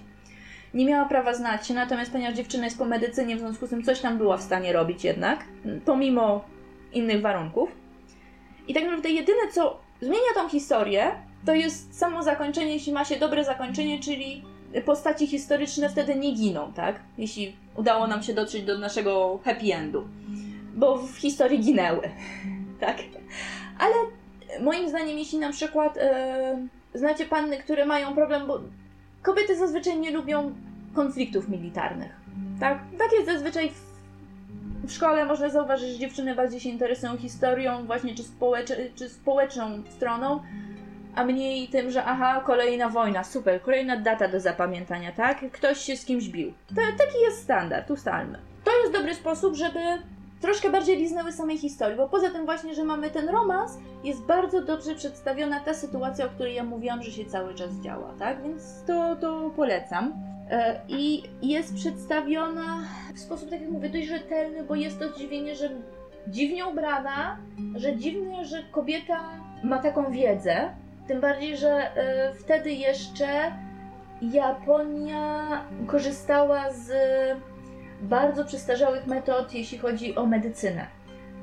Nie miała prawa znać się, natomiast ponieważ dziewczyna jest po medycynie, w związku z tym coś tam była w stanie robić jednak, pomimo innych warunków. I tak naprawdę jedyne, co zmienia tą historię, to jest samo zakończenie, jeśli ma się dobre zakończenie, czyli postaci historyczne wtedy nie giną, tak? Jeśli udało nam się dotrzeć do naszego happy endu. Bo w historii ginęły, tak? Ale moim zdaniem, jeśli na przykład e, znacie panny, które mają problem, bo kobiety zazwyczaj nie lubią konfliktów militarnych, tak? Tak jest zazwyczaj w, w szkole, można zauważyć, że dziewczyny bardziej się interesują historią, właśnie czy, społecz, czy społeczną stroną, a mniej tym, że aha, kolejna wojna, super, kolejna data do zapamiętania, tak? Ktoś się z kimś bił. To, taki jest standard, ustalmy. To jest dobry sposób, żeby troszkę bardziej liznęły samej historii, bo poza tym właśnie, że mamy ten romans, jest bardzo dobrze przedstawiona ta sytuacja, o której ja mówiłam, że się cały czas działa, tak? Więc to, to polecam. E, I jest przedstawiona w sposób, tak jak mówię, dość rzetelny, bo jest to zdziwienie, że dziwnie ubrana, że dziwnie, że kobieta ma taką wiedzę, tym bardziej, że e, wtedy jeszcze Japonia korzystała z bardzo przestarzałych metod, jeśli chodzi o medycynę.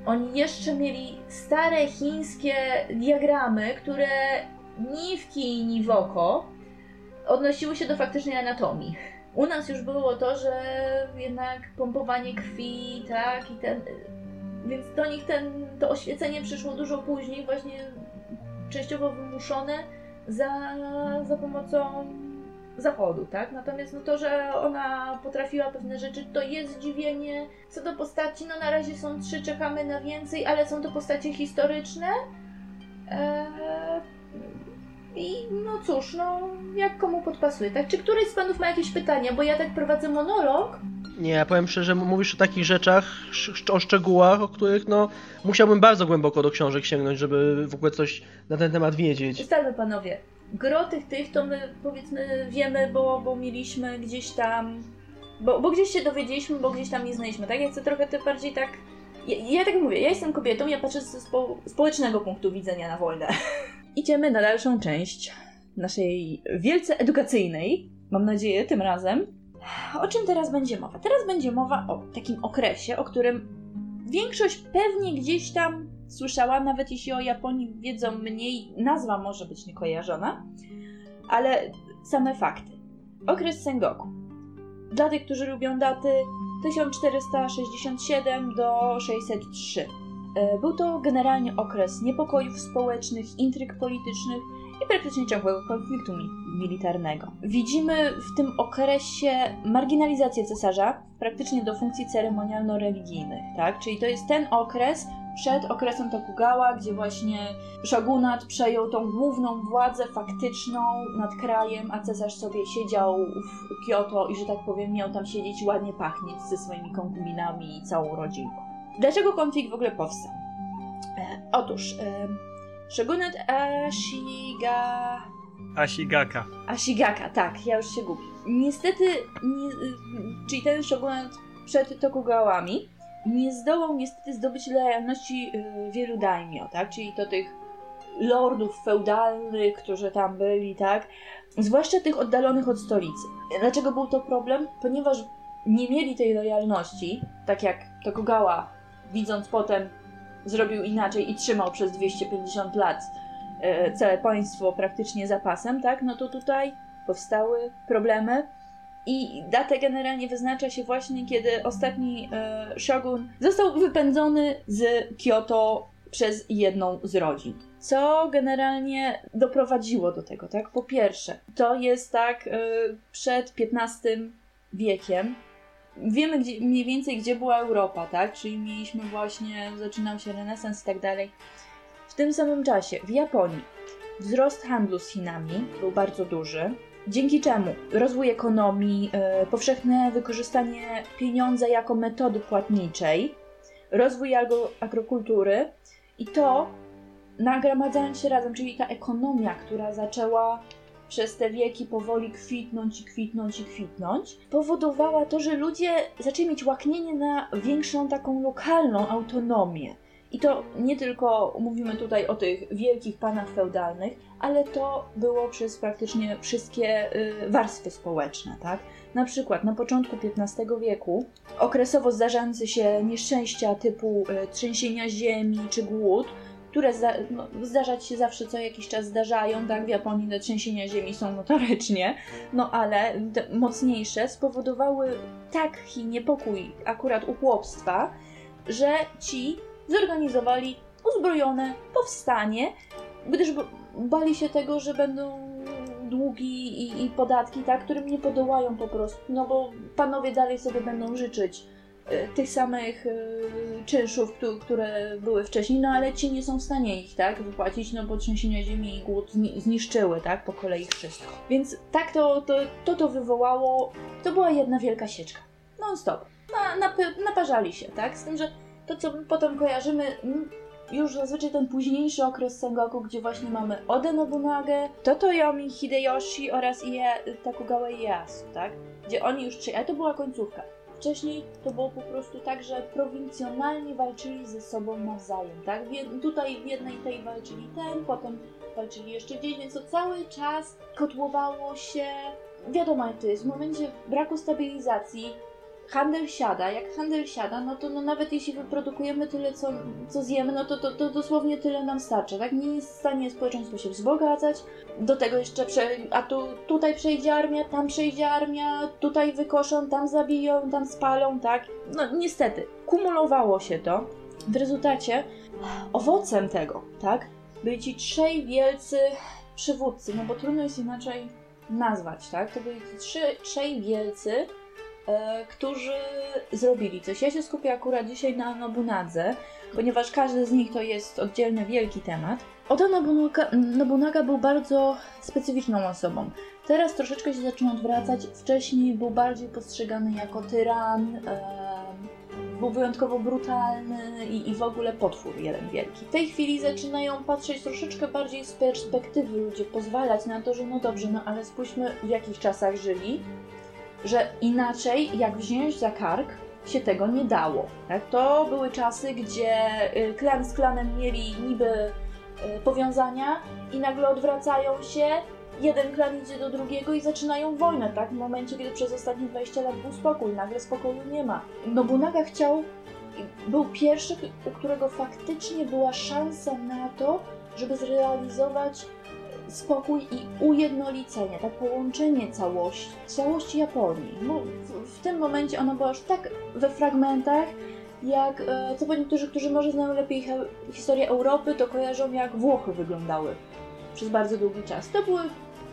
Oni jeszcze mieli stare chińskie diagramy, które ni w kij, ni w oko odnosiły się do faktycznej anatomii. U nas już było to, że jednak pompowanie krwi, tak, i ten. Więc do nich ten, to oświecenie przyszło dużo później, właśnie częściowo wymuszone za, za pomocą zachodu, tak? Natomiast no to, że ona potrafiła pewne rzeczy, to jest zdziwienie. Co do postaci, no na razie są trzy, czekamy na więcej, ale są to postacie historyczne. Eee, I no cóż, no jak komu podpasuje, tak? Czy któryś z panów ma jakieś pytania? Bo ja tak prowadzę monolog. Nie, ja powiem szczerze, mówisz o takich rzeczach, o szczegółach, o których no musiałbym bardzo głęboko do książek sięgnąć, żeby w ogóle coś na ten temat wiedzieć. Ustalmy panowie, gro tych tych to my powiedzmy wiemy, bo, bo mieliśmy gdzieś tam, bo, bo gdzieś się dowiedzieliśmy, bo gdzieś tam nie znaliśmy, tak? Ja chcę trochę te bardziej tak, ja, ja tak mówię, ja jestem kobietą, ja patrzę ze spo, społecznego punktu widzenia na wojnę. Idziemy na dalszą część naszej wielce edukacyjnej, mam nadzieję tym razem. O czym teraz będzie mowa? Teraz będzie mowa o takim okresie, o którym większość pewnie gdzieś tam słyszała, nawet jeśli o Japonii wiedzą mniej, nazwa może być niekojarzona, ale same fakty. Okres Sengoku. Dla tych, którzy lubią daty 1467 do 603. E, Był to generalnie okres niepokojów społecznych, intryg politycznych i praktycznie ciągłego konfliktu mi militarnego. Widzimy w tym okresie marginalizację cesarza praktycznie do funkcji ceremonialno-religijnych, tak? Czyli to jest ten okres przed okresem Tokugawa, gdzie właśnie shogunat przejął tą główną władzę faktyczną nad krajem, a cesarz sobie siedział w Kyoto i, że tak powiem, miał tam siedzieć ładnie pachnieć ze swoimi konkubinami i całą rodzinką. Dlaczego konflikt w ogóle powstał? E, otóż e, shogunat Ashiga... Ashigaka. Ashigaka, tak, ja już się gubię. Niestety, nie, czyli ten shogunat przed Tokugawami nie zdołał niestety zdobyć lojalności y, wielu daimyo, tak? Czyli to tych lordów feudalnych, którzy tam byli, tak? Zwłaszcza tych oddalonych od stolicy. Dlaczego był to problem? Ponieważ nie mieli tej lojalności, tak jak Tokugawa, widząc potem, zrobił inaczej i trzymał przez 250 lat e, całe państwo praktycznie zapasem, tak? No to tutaj powstały problemy. I datę generalnie wyznacza się właśnie, kiedy ostatni e, shogun został wypędzony z Kyoto przez jedną z rodzin. Co generalnie doprowadziło do tego, tak? Po pierwsze, to jest tak e, przed XV wiekiem. Wiemy gdzie, mniej więcej, gdzie była Europa, tak? Czyli mieliśmy właśnie, zaczynał się renesans i tak dalej. W tym samym czasie w Japonii wzrost handlu z Chinami był bardzo duży dzięki czemu rozwój ekonomii, e, powszechne wykorzystanie pieniądza jako metody płatniczej, rozwój agro- agrokultury i to nagromadzając się razem, czyli ta ekonomia, która zaczęła przez te wieki powoli kwitnąć i kwitnąć i kwitnąć, powodowała to, że ludzie zaczęli mieć łaknienie na większą taką lokalną autonomię. I to nie tylko mówimy tutaj o tych wielkich panach feudalnych, ale to było przez praktycznie wszystkie y, warstwy społeczne, tak? Na przykład na początku XV wieku okresowo zdarzające się nieszczęścia typu y, trzęsienia ziemi czy głód, które no, zdarzać się zawsze co jakiś czas zdarzają, tak? W Japonii te trzęsienia ziemi są notorycznie, no ale mocniejsze spowodowały taki niepokój akurat u chłopstwa, że ci zorganizowali uzbrojone powstanie, gdyż bali się tego, że będą długi i, i podatki, tak, którym nie podołają po prostu, no bo panowie dalej sobie będą życzyć tych samych e, czynszów, któ- które były wcześniej, no ale ci nie są w stanie ich, tak, wypłacić, no bo trzęsienia ziemi i głód zni- zniszczyły, tak, po kolei wszystko. Więc tak to to, to, to wywołało, to była jedna wielka sieczka, non stop. Na, nap- naparzali się, tak, z tym, że to, co potem kojarzymy, już zazwyczaj ten późniejszy okres Sengoku, gdzie właśnie mamy Oda Nobunagę, Totoyomi Hideyoshi oraz Ie, Tokugawa Ieyasu, tak? Gdzie oni już ale to była końcówka. Wcześniej to było po prostu tak, że prowincjonalnie walczyli ze sobą nawzajem, tak? W tutaj w jednej tej walczyli ten, potem walczyli jeszcze gdzieś, więc to cały czas kotłowało się. Wiadomo jak to jest, w momencie braku stabilizacji handel siada. Jak handel siada, no to no nawet jeśli wyprodukujemy tyle, co, co zjemy, no to, to, to dosłownie tyle nam starczy. Tak nie jest w stanie społeczeństwo się wzbogacać. Do tego jeszcze, prze, a tu, tutaj przejdzie armia, tam przejdzie armia, tutaj wykoszą, tam zabiją, tam spalą, tak? No niestety, kumulowało się to. W rezultacie owocem tego, tak, byli ci trzej wielcy przywódcy, no bo trudno jest inaczej nazwać, tak? To byli ci trzy, trzej wielcy, którzy zrobili coś. Ja się skupię akurat dzisiaj na Nobunadze, ponieważ każdy z nich to jest oddzielny wielki temat. Oda Nobunaga, Nobunaga był bardzo specyficzną osobą. Teraz troszeczkę się zaczyna odwracać. Wcześniej był bardziej postrzegany jako tyran, e, był wyjątkowo brutalny i, i w ogóle potwór jeden wielki. W tej chwili zaczynają patrzeć troszeczkę bardziej z perspektywy ludzie, pozwalać na to, że no dobrze, no ale spójrzmy w jakich czasach żyli, że inaczej jak wziąć za kark się tego nie dało. Tak? To były czasy, gdzie y, klan z klanem mieli niby y, powiązania i nagle odwracają się, jeden klan idzie do drugiego i zaczynają wojnę, tak? W momencie, kiedy przez ostatnie 20 lat był spokój, nagle spokoju nie ma. Nobunaga chciał, był pierwszy, u którego faktycznie była szansa na to, żeby zrealizować spokój i ujednolicenie, tak połączenie całości, całości Japonii. Bo w, w tym momencie ona była już tak we fragmentach, jak e, co niektórzy, którzy może znają lepiej he, historię Europy, to kojarzą jak Włochy wyglądały przez bardzo długi czas. To były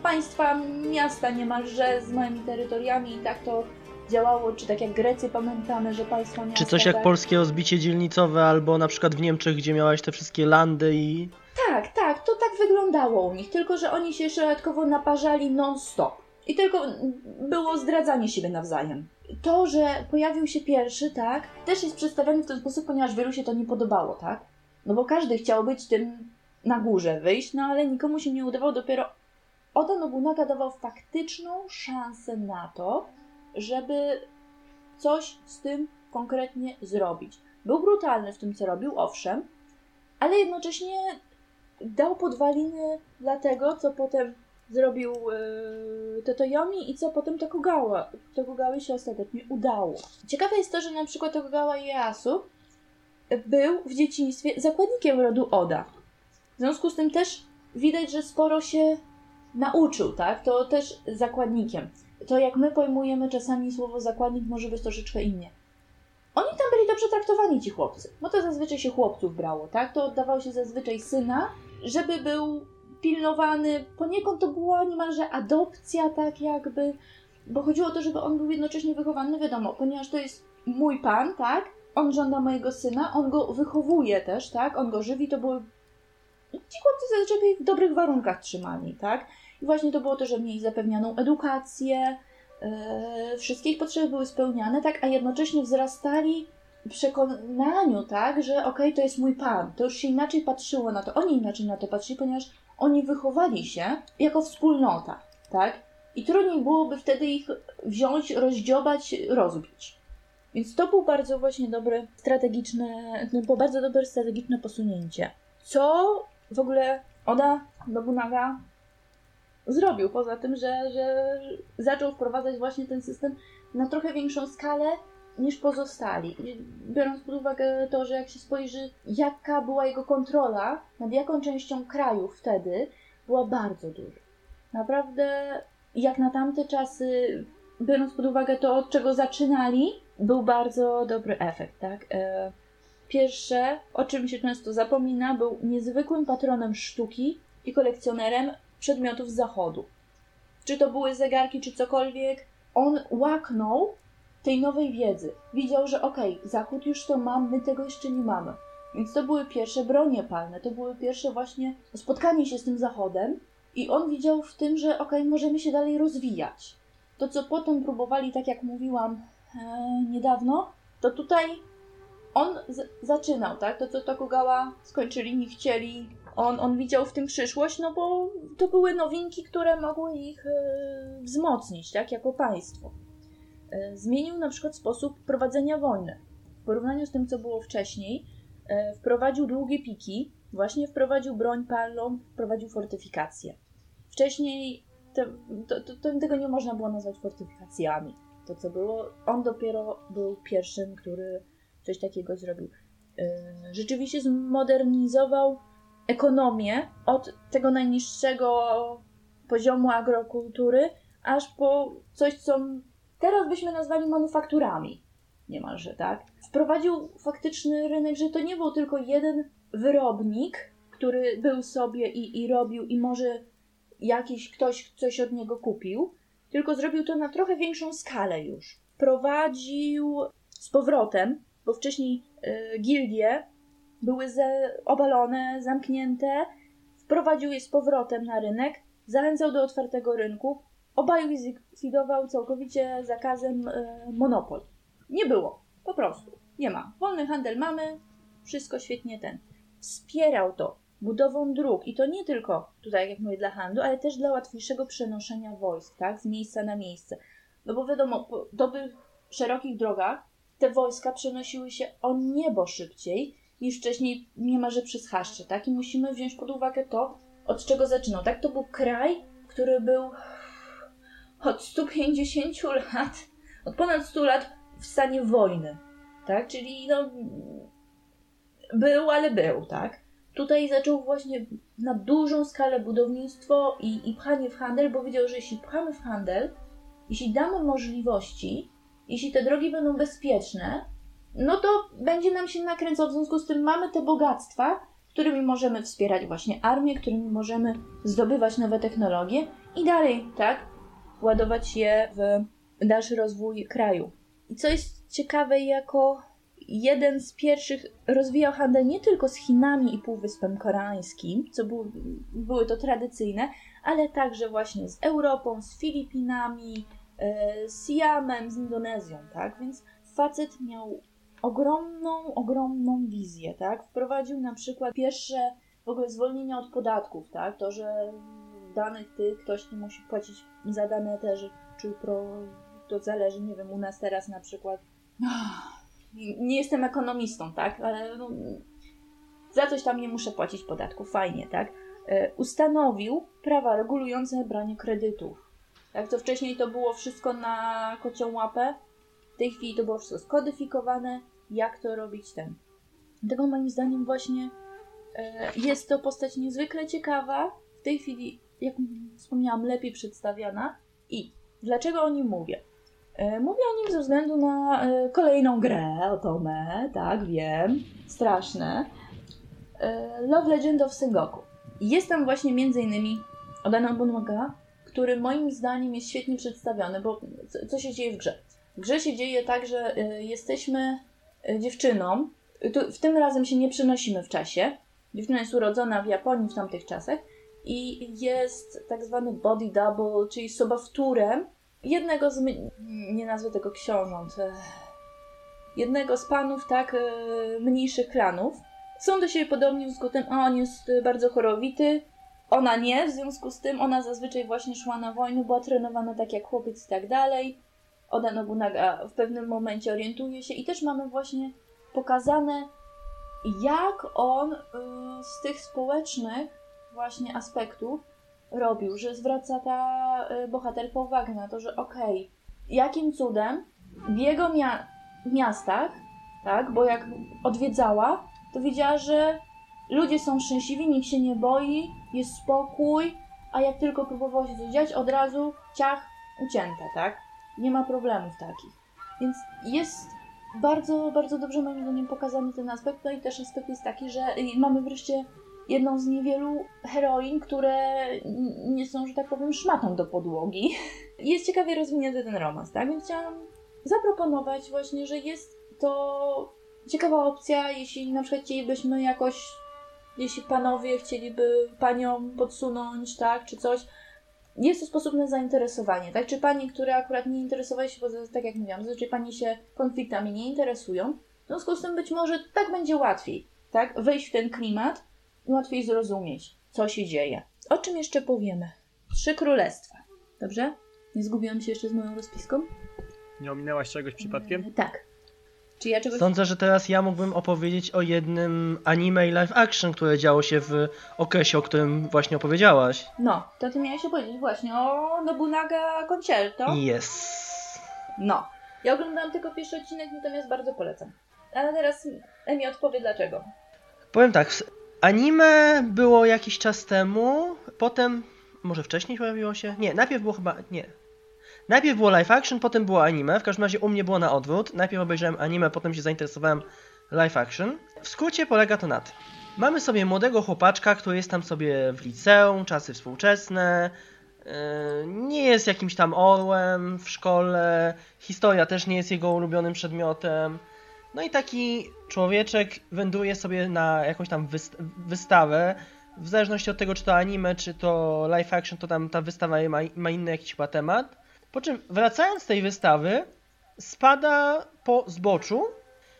państwa, miasta niemalże z małymi terytoriami i tak to działało, czy tak jak Grecję pamiętamy, że państwa miasta... Czy coś jak tak? polskie rozbicie dzielnicowe, albo na przykład w Niemczech, gdzie miałaś te wszystkie landy i... Tak, tak, to tak wyglądało u nich, tylko że oni się jeszcze dodatkowo naparzali non-stop. I tylko było zdradzanie siebie nawzajem. To, że pojawił się pierwszy, tak, też jest przedstawiony w ten sposób, ponieważ wielu się to nie podobało, tak? No bo każdy chciał być tym na górze, wyjść, no ale nikomu się nie udawało. Dopiero Oda Nobunaga dawał faktyczną szansę na to, żeby coś z tym konkretnie zrobić. Był brutalny w tym, co robił, owszem, ale jednocześnie dał podwaliny dla tego, co potem zrobił yy, Totoyomi i co potem Tokugawa. Tokugawa się ostatecznie udało. Ciekawe jest to, że na przykład Tokugawa Ieyasu był w dzieciństwie zakładnikiem rodu Oda. W związku z tym też widać, że sporo się nauczył, tak? To też zakładnikiem. To jak my pojmujemy czasami słowo zakładnik, może być troszeczkę innie. Oni tam byli dobrze traktowani, ci chłopcy. No to zazwyczaj się chłopców brało, tak? To oddawało się zazwyczaj syna, żeby był pilnowany. Poniekąd to była niemalże adopcja, tak jakby. Bo chodziło o to, żeby on był jednocześnie wychowany, wiadomo, ponieważ to jest mój pan, tak? On żąda mojego syna, on go wychowuje też, tak? On go żywi, to były... Ci chłopcy zazwyczaj w dobrych warunkach trzymani, tak? I właśnie to było to, że mieli zapewnioną edukację, yy, wszystkie ich potrzeby były spełniane, tak? A jednocześnie wzrastali przekonaniu, tak? Że okej, to jest mój pan. To już się inaczej patrzyło na to. Oni inaczej na to patrzyli, ponieważ oni wychowali się jako wspólnota, tak? I trudniej byłoby wtedy ich wziąć, rozdziobać, rozbić. Więc to był bardzo właśnie dobre strategiczne, było bardzo dobre strategiczne posunięcie. Co w ogóle Oda Nobunaga zrobił, poza tym, że, że zaczął wprowadzać właśnie ten system na trochę większą skalę niż pozostali. Biorąc pod uwagę to, że jak się spojrzy, jaka była jego kontrola nad jaką częścią kraju wtedy, była bardzo duża. Naprawdę, jak na tamte czasy, biorąc pod uwagę to, od czego zaczynali, był bardzo dobry efekt, tak? E, Pierwsze, o czym się często zapomina, był niezwykłym patronem sztuki i kolekcjonerem przedmiotów z zachodu. Czy to były zegarki, czy cokolwiek, on łaknął tej nowej wiedzy. Widział, że okej, zachód już to mam, my tego jeszcze nie mamy. Więc to były pierwsze bronie palne, to były pierwsze właśnie spotkanie się z tym zachodem i on widział w tym, że okej, możemy się dalej rozwijać. To, co potem próbowali, tak jak mówiłam e, niedawno, to tutaj on zaczynał, tak? To, co Tokugawa skończyli, nie chcieli. On, on widział w tym przyszłość, no bo to były nowinki, które mogły ich e, wzmocnić, tak? Jako państwo. E, zmienił na przykład sposób prowadzenia wojny. W porównaniu z tym, co było wcześniej, e, wprowadził długie piki, właśnie wprowadził broń palną, wprowadził fortyfikacje. Wcześniej te, to, to, to, tego nie można było nazwać fortyfikacjami. To, co było, on dopiero był pierwszym, który coś takiego zrobił. Yy, Rzeczywiście zmodernizował ekonomię od tego najniższego poziomu agrokultury, aż po coś, co teraz byśmy nazwali manufakturami, niemalże, tak? Wprowadził faktyczny rynek, że to nie był tylko jeden wyrobnik, który był sobie i, i robił i może jakiś ktoś coś od niego kupił, tylko zrobił to na trochę większą skalę już. Prowadził z powrotem, bo wcześniej y, gildie były ze, obalone, zamknięte, wprowadził je z powrotem na rynek, zachęcał do otwartego rynku, i zlikwidował całkowicie zakazem y, monopol. Nie było, po prostu, nie ma. Wolny handel mamy, wszystko świetnie ten. Wspierał to budową dróg i to nie tylko tutaj, jak mówię, dla handlu, ale też dla łatwiejszego przenoszenia wojsk, tak, z miejsca na miejsce. No bo wiadomo, po dobrych, szerokich drogach te wojska przenosiły się o niebo szybciej niż wcześniej niemalże przez chaszcze, tak? I musimy wziąć pod uwagę to, od czego zaczynał, tak? To był kraj, który był od 150 lat, od ponad 100 lat w stanie wojny, tak? Czyli no był, ale był, tak? Tutaj zaczął właśnie na dużą skalę budownictwo i, i pchanie w handel, bo wiedział, że jeśli pchamy w handel, jeśli damy możliwości, jeśli te drogi będą bezpieczne, no to będzie nam się nakręcał. W związku z tym mamy te bogactwa, którymi możemy wspierać właśnie armię, którymi możemy zdobywać nowe technologie i dalej, tak, ładować je w dalszy rozwój kraju. I co jest ciekawe, jako jeden z pierwszych rozwijał handel nie tylko z Chinami i Półwyspem Koreańskim, co był, były to tradycyjne, ale także właśnie z Europą, z Filipinami, e, z Siamem, z Indonezją, tak? Więc facet miał ogromną, ogromną wizję, tak? Wprowadził na przykład pierwsze w ogóle zwolnienia od podatków, tak? To, że danych tych ktoś nie musi płacić za dane też, czy pro, to zależy, nie wiem, u nas teraz na przykład nie jestem ekonomistą, tak, ale no, za coś tam nie muszę płacić podatku, fajnie, tak. E, ustanowił prawa regulujące branie kredytów. Jak to wcześniej to było wszystko na kocią łapę, w tej chwili to było wszystko skodyfikowane, jak to robić ten. Dlatego moim zdaniem właśnie e, jest to postać niezwykle ciekawa, w tej chwili, jak wspomniałam, lepiej przedstawiana. I dlaczego o nim mówię? E, Mówię o nim ze względu na e, kolejną grę o Tomę, tak, wiem, straszne. E, Love Legend of Sengoku. Jest tam właśnie między innymi Oda Nobunaga, który moim zdaniem jest świetnie przedstawiony, bo co, się dzieje w grze? W grze się dzieje tak, że jesteśmy dziewczyną, w tym razem się nie przenosimy w czasie. Dziewczyna jest urodzona w Japonii w tamtych czasach i jest tak zwany body double, czyli sobowtórem jednego z, nie nazwę tego książąt, e, jednego z panów, tak, e, mniejszych klanów. Są do siebie podobni w związku z tym, a on jest bardzo chorowity, ona nie, w związku z tym ona zazwyczaj właśnie szła na wojnę, była trenowana tak jak chłopiec i tak dalej. Oda Nobunaga w pewnym momencie orientuje się i też mamy właśnie pokazane, jak on y, z tych społecznych właśnie aspektów robił, że zwraca ta y, bohaterka uwagę na to, że okej, jakim cudem w jego mia- miastach, tak, bo jak odwiedzała, to widziała, że ludzie są szczęśliwi, nikt się nie boi, jest spokój, a jak tylko próbowało się coś dziać, od razu ciach ucięte, tak? Nie ma problemów takich. Więc jest bardzo, bardzo dobrze moim zdaniem pokazany ten aspekt. No i też aspekt jest taki, że y, mamy wreszcie jedną z niewielu heroin, które nie są, że tak powiem, szmatą do podłogi. Jest ciekawie rozwinięty ten romans, tak? Więc chciałam zaproponować właśnie, że jest to ciekawa opcja, jeśli na przykład chcielibyśmy jakoś, jeśli panowie chcieliby panią podsunąć, tak, czy coś. Jest to sposób na zainteresowanie, tak? Czy pani, które akurat nie interesowały się, bo tak jak mówiłam, zazwyczaj pani się konfliktami nie interesują, w związku z tym być może tak będzie łatwiej, tak? Wejść w ten klimat łatwiej zrozumieć, co się dzieje. O czym jeszcze powiemy? Trzy królestwa. Dobrze? Nie zgubiłam się jeszcze z moją rozpiską? Nie ominęłaś czegoś przypadkiem? E, tak. Czy ja czegoś... Sądzę, że teraz ja mógłbym opowiedzieć o jednym anime i live action, które działo się w okresie, o którym właśnie opowiedziałaś. No, to ty miałeś opowiedzieć właśnie o Nobunaga Concerto. Yes. No. Ja oglądałam tylko pierwszy odcinek, natomiast bardzo polecam. Ale teraz Emi odpowie dlaczego. Powiem tak, anime było jakiś czas temu, potem, może wcześniej pojawiło się? Nie, najpierw było chyba, nie. Najpierw było live action, potem było anime, w każdym razie u mnie było na odwrót. Najpierw obejrzałem anime, potem się zainteresowałem live action. W skrócie polega to na tym. Mamy sobie młodego chłopaczka, który jest tam sobie w liceum, czasy współczesne, yy, nie jest jakimś tam orłem w szkole, historia też nie jest jego ulubionym przedmiotem. No i taki człowieczek wędruje sobie na jakąś tam wyst- wystawę. W zależności od tego, czy to anime, czy to live action, to tam ta wystawa ma, ma inny jakiś chyba temat. Po czym wracając z tej wystawy, spada po zboczu,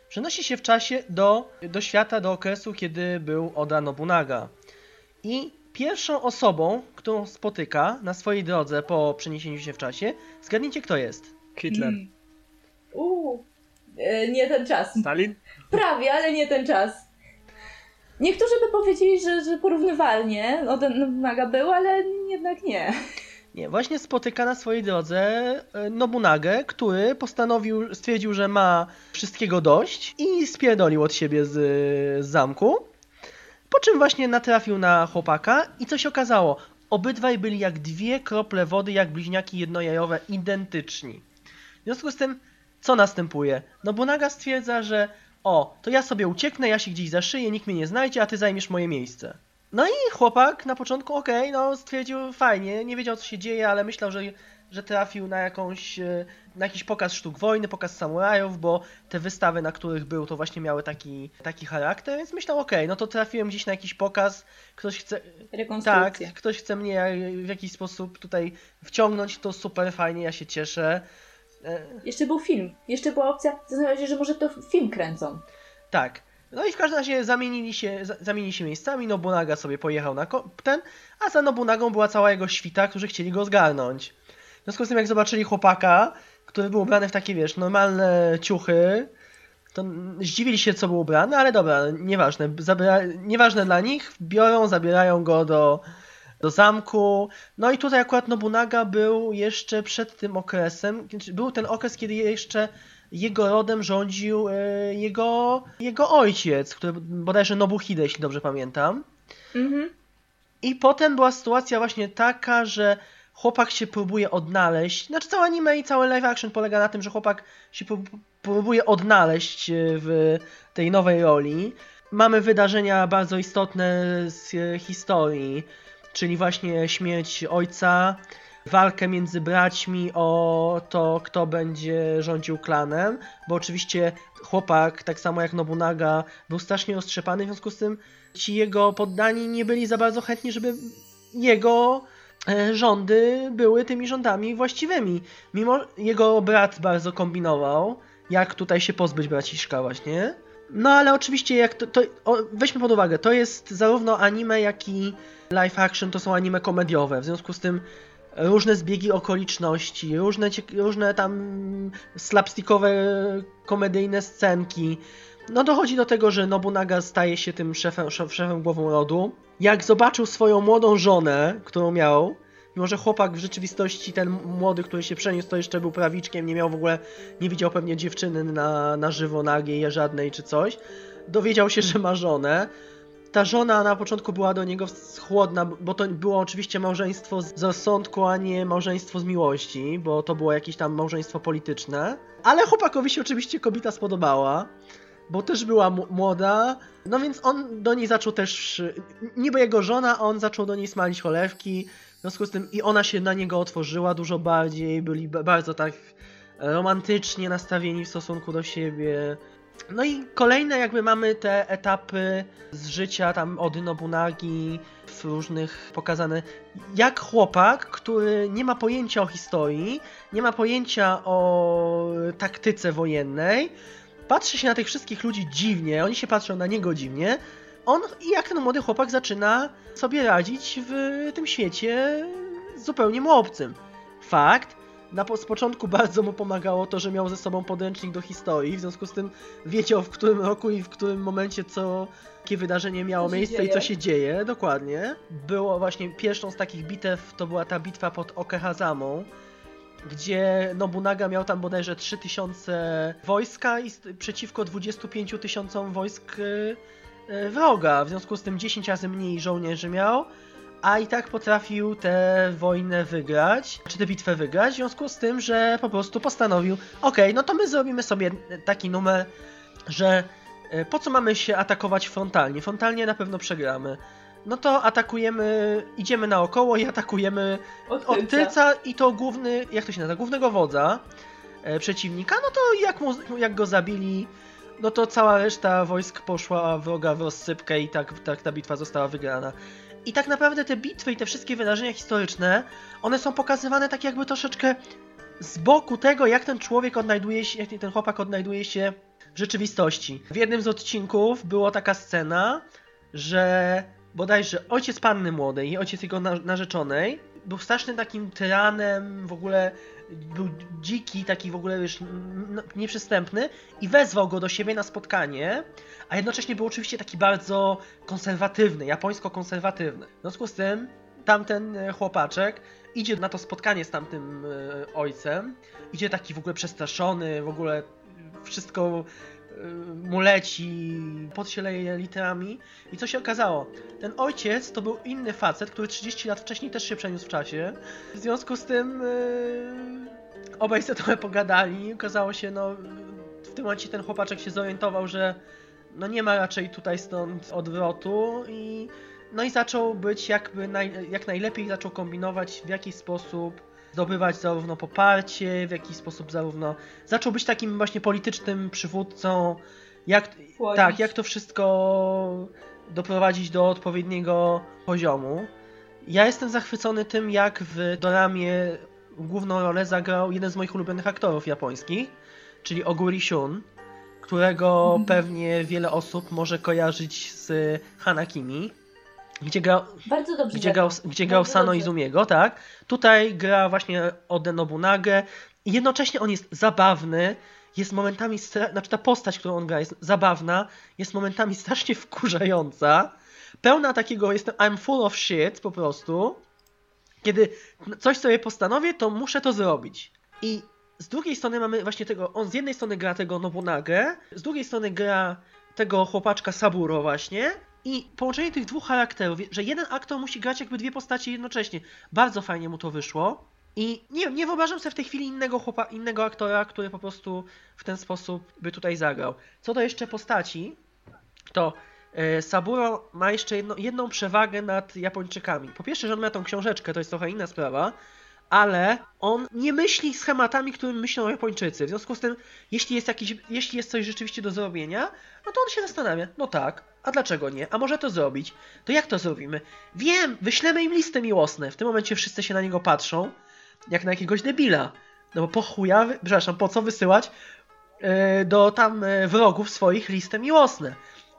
przenosi się w czasie do, do świata, do okresu, kiedy był Oda Nobunaga. I pierwszą osobą, którą spotyka na swojej drodze po przeniesieniu się w czasie, zgadnijcie kto jest. Hitler. Hmm. Uuu, nie ten czas. Stalin? Prawie, ale nie ten czas. Niektórzy by powiedzieli, że, że porównywalnie no ten Nobunaga był, ale jednak nie. Nie, właśnie spotyka na swojej drodze e, Nobunagę, który postanowił, stwierdził, że ma wszystkiego dość i spierdolił od siebie z, z zamku. Po czym właśnie natrafił na chłopaka i co się okazało? Obydwaj byli jak dwie krople wody, jak bliźniaki jednojajowe, identyczni. W związku z tym, co następuje? Nobunaga stwierdza, że o, to ja sobie ucieknę, ja się gdzieś zaszyję, nikt mnie nie znajdzie, a ty zajmiesz moje miejsce. No i chłopak na początku, okej, no stwierdził fajnie, nie wiedział co się dzieje, ale myślał, że, że trafił na jakąś, e, na jakiś pokaz sztuk wojny, pokaz samurajów, bo te wystawy, na których był, to właśnie miały taki, taki charakter, więc myślał, okej, no to trafiłem gdzieś na jakiś pokaz, ktoś chce, tak, ktoś chce mnie w jakiś sposób tutaj wciągnąć, to super fajnie, ja się cieszę. E, Jeszcze był film. Jeszcze była opcja, zastanawiam się, że może to film kręcą. Tak. No i w każdym razie zamienili się, za- zamienili się miejscami, Nobunaga sobie pojechał na ten, a za Nobunagą była cała jego świta, którzy chcieli go zgarnąć. W związku z tym jak zobaczyli chłopaka, który był ubrany w takie, wiesz, normalne ciuchy, to zdziwili się, co był ubrany, ale dobra, nieważne, nieważne dla nich, biorą, zabierają go do, do zamku. No i tutaj akurat Nobunaga był jeszcze przed tym okresem, znaczy był ten okres, kiedy jeszcze jego rodem rządził e, jego, jego ojciec, który bodajże Nobuhide, jeśli dobrze pamiętam. Mhm. I potem była sytuacja właśnie taka, że chłopak się próbuje odnaleźć. Znaczy całe anime i cały live action polega na tym, że chłopak się prób- próbuje odnaleźć e, w tej nowej roli. Mamy wydarzenia bardzo istotne z e, historii, czyli właśnie śmierć ojca, walkę między braćmi o to, kto będzie rządził klanem, bo oczywiście chłopak, tak samo jak Nobunaga, był strasznie roztrzepany, w związku z tym ci jego poddani nie byli za bardzo chętni, żeby jego e, rządy były tymi rządami właściwymi. Mimo jego brat bardzo kombinował, jak tutaj się pozbyć braciszka właśnie. No ale oczywiście jak to, to o, weźmy pod uwagę, to jest zarówno anime, jak i live action to są anime komediowe, w związku z tym różne zbiegi okoliczności, różne, różne tam slapstickowe komedyjne scenki. No dochodzi do tego, że Nobunaga staje się tym szefem, szef, szefem głową rodu. Jak zobaczył swoją młodą żonę, którą miał, mimo że chłopak w rzeczywistości, ten młody, który się przeniósł, to jeszcze był prawiczkiem, nie miał w ogóle, nie widział pewnie dziewczyny na, na żywo nagiej żadnej czy coś, dowiedział się, że ma żonę. Ta żona na początku była do niego chłodna, bo to było oczywiście małżeństwo z rozsądku, a nie małżeństwo z miłości, bo to było jakieś tam małżeństwo polityczne. Ale chłopakowi się oczywiście kobieta spodobała bo też była młoda, no więc on do niej zaczął też, niby jego żona, on zaczął do niej smalić cholewki, w związku z tym i ona się na niego otworzyła dużo bardziej, byli ba- bardzo tak romantycznie nastawieni w stosunku do siebie. No i kolejne jakby mamy te etapy z życia tam od Nobunagi w różnych pokazane jak chłopak, który nie ma pojęcia o historii, nie ma pojęcia o taktyce wojennej, patrzy się na tych wszystkich ludzi dziwnie, oni się patrzą na niego dziwnie. On i jak ten młody chłopak zaczyna sobie radzić w tym świecie zupełnie mu obcym. Fakt, na po, z początku bardzo mu pomagało to, że miał ze sobą podręcznik do historii, w związku z tym wiedział w którym roku i w którym momencie co, jakie wydarzenie miało Co miejsce i co się dzieje, dokładnie. Było właśnie pierwszą z takich bitew, to była ta bitwa pod Okehazamą, gdzie Nobunaga miał tam bodajże 3000 wojska i przeciwko 25 tysiącom wojsk y, y, wroga. W związku z tym 10 razy mniej żołnierzy miał, a i tak potrafił tę wojnę wygrać, czy tę bitwę wygrać, w związku z tym, że po prostu postanowił, okej, no to my zrobimy sobie taki numer, że y, po co mamy się atakować frontalnie? Frontalnie na pewno przegramy. No to atakujemy, idziemy naokoło i atakujemy Od od tylca i to główny, jak to się nazywa, głównego wodza e, przeciwnika, no to jak, mu, jak go zabili, no to cała reszta wojsk poszła wroga w rozsypkę i tak, tak ta bitwa została wygrana. I tak naprawdę te bitwy i te wszystkie wydarzenia historyczne, one są pokazywane tak jakby troszeczkę z boku tego, jak ten człowiek odnajduje się, jak ten chłopak odnajduje się w rzeczywistości. W jednym z odcinków była taka scena, że bodajże ojciec panny młodej i ojciec jego na- narzeczonej był strasznym takim tyranem, w ogóle był dziki, taki w ogóle już nieprzystępny i wezwał go do siebie na spotkanie, a jednocześnie był oczywiście taki bardzo konserwatywny, japońsko-konserwatywny. W związku z tym tamten e, chłopaczek idzie na to spotkanie z tamtym e, ojcem, idzie taki w ogóle przestraszony, w ogóle wszystko e, mu leci, pot się leje literami i co się okazało? Ten ojciec to był inny facet, który 30 lat wcześniej też się przeniósł w czasie. W związku z tym yy, obaj sobie trochę pogadali. Okazało się, no, w tym momencie ten chłopaczek się zorientował, że no nie ma raczej tutaj stąd odwrotu i no i zaczął być jakby naj, jak najlepiej zaczął kombinować w jaki sposób zdobywać zarówno poparcie, w jaki sposób zarówno zaczął być takim właśnie politycznym przywódcą, jak tak, jak to wszystko doprowadzić do odpowiedniego poziomu. Ja jestem zachwycony tym, jak w Doramie główną rolę zagrał jeden z moich ulubionych aktorów japońskich, czyli Oguri Shun, którego Mhm. pewnie wiele osób może kojarzyć z Hanakimi, gdzie grał, Bardzo dobrze. gdzie grał, gdzie grał Sano dobrze. Izumiego, tak? Tutaj gra właśnie Oden Nobunagę i jednocześnie on jest zabawny, jest momentami, znaczy ta postać, którą on gra jest zabawna, jest momentami strasznie wkurzająca, pełna takiego jestem I'm full of shit po prostu. Kiedy coś sobie postanowię, to muszę to zrobić. I z drugiej strony mamy właśnie tego, on z jednej strony gra tego Nobunagę, z drugiej strony gra tego chłopaczka Saburo właśnie i połączenie tych dwóch charakterów, że jeden aktor musi grać jakby dwie postacie jednocześnie. Bardzo fajnie mu to wyszło. I nie, nie wyobrażam sobie w tej chwili innego, chłopa, innego aktora, który po prostu w ten sposób by tutaj zagrał. Co do jeszcze postaci, to e, Saburo ma jeszcze jedno, jedną przewagę nad Japończykami. Po pierwsze, że on ma tą książeczkę, to jest trochę inna sprawa, ale on nie myśli schematami, którym myślą Japończycy. W związku z tym, jeśli jest, jakiś, jeśli jest coś rzeczywiście do zrobienia, no to on się zastanawia. No tak, a dlaczego nie? A może to zrobić? To jak to zrobimy? Wiem, wyślemy im listy miłosne. W tym momencie wszyscy się na niego patrzą, jak na jakiegoś debila. No bo po chuja, przepraszam, po co wysyłać e, do tam e, wrogów swoich listy miłosne?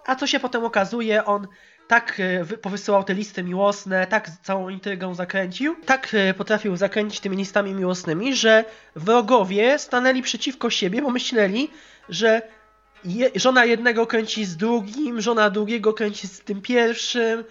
A co się potem okazuje, on tak e, wy- powysyłał te listy miłosne, tak całą intrygą zakręcił, tak e, potrafił zakręcić tymi listami miłosnymi, że wrogowie stanęli przeciwko siebie, bo myśleli, że je, żona jednego kręci z drugim, żona drugiego kręci z tym pierwszym,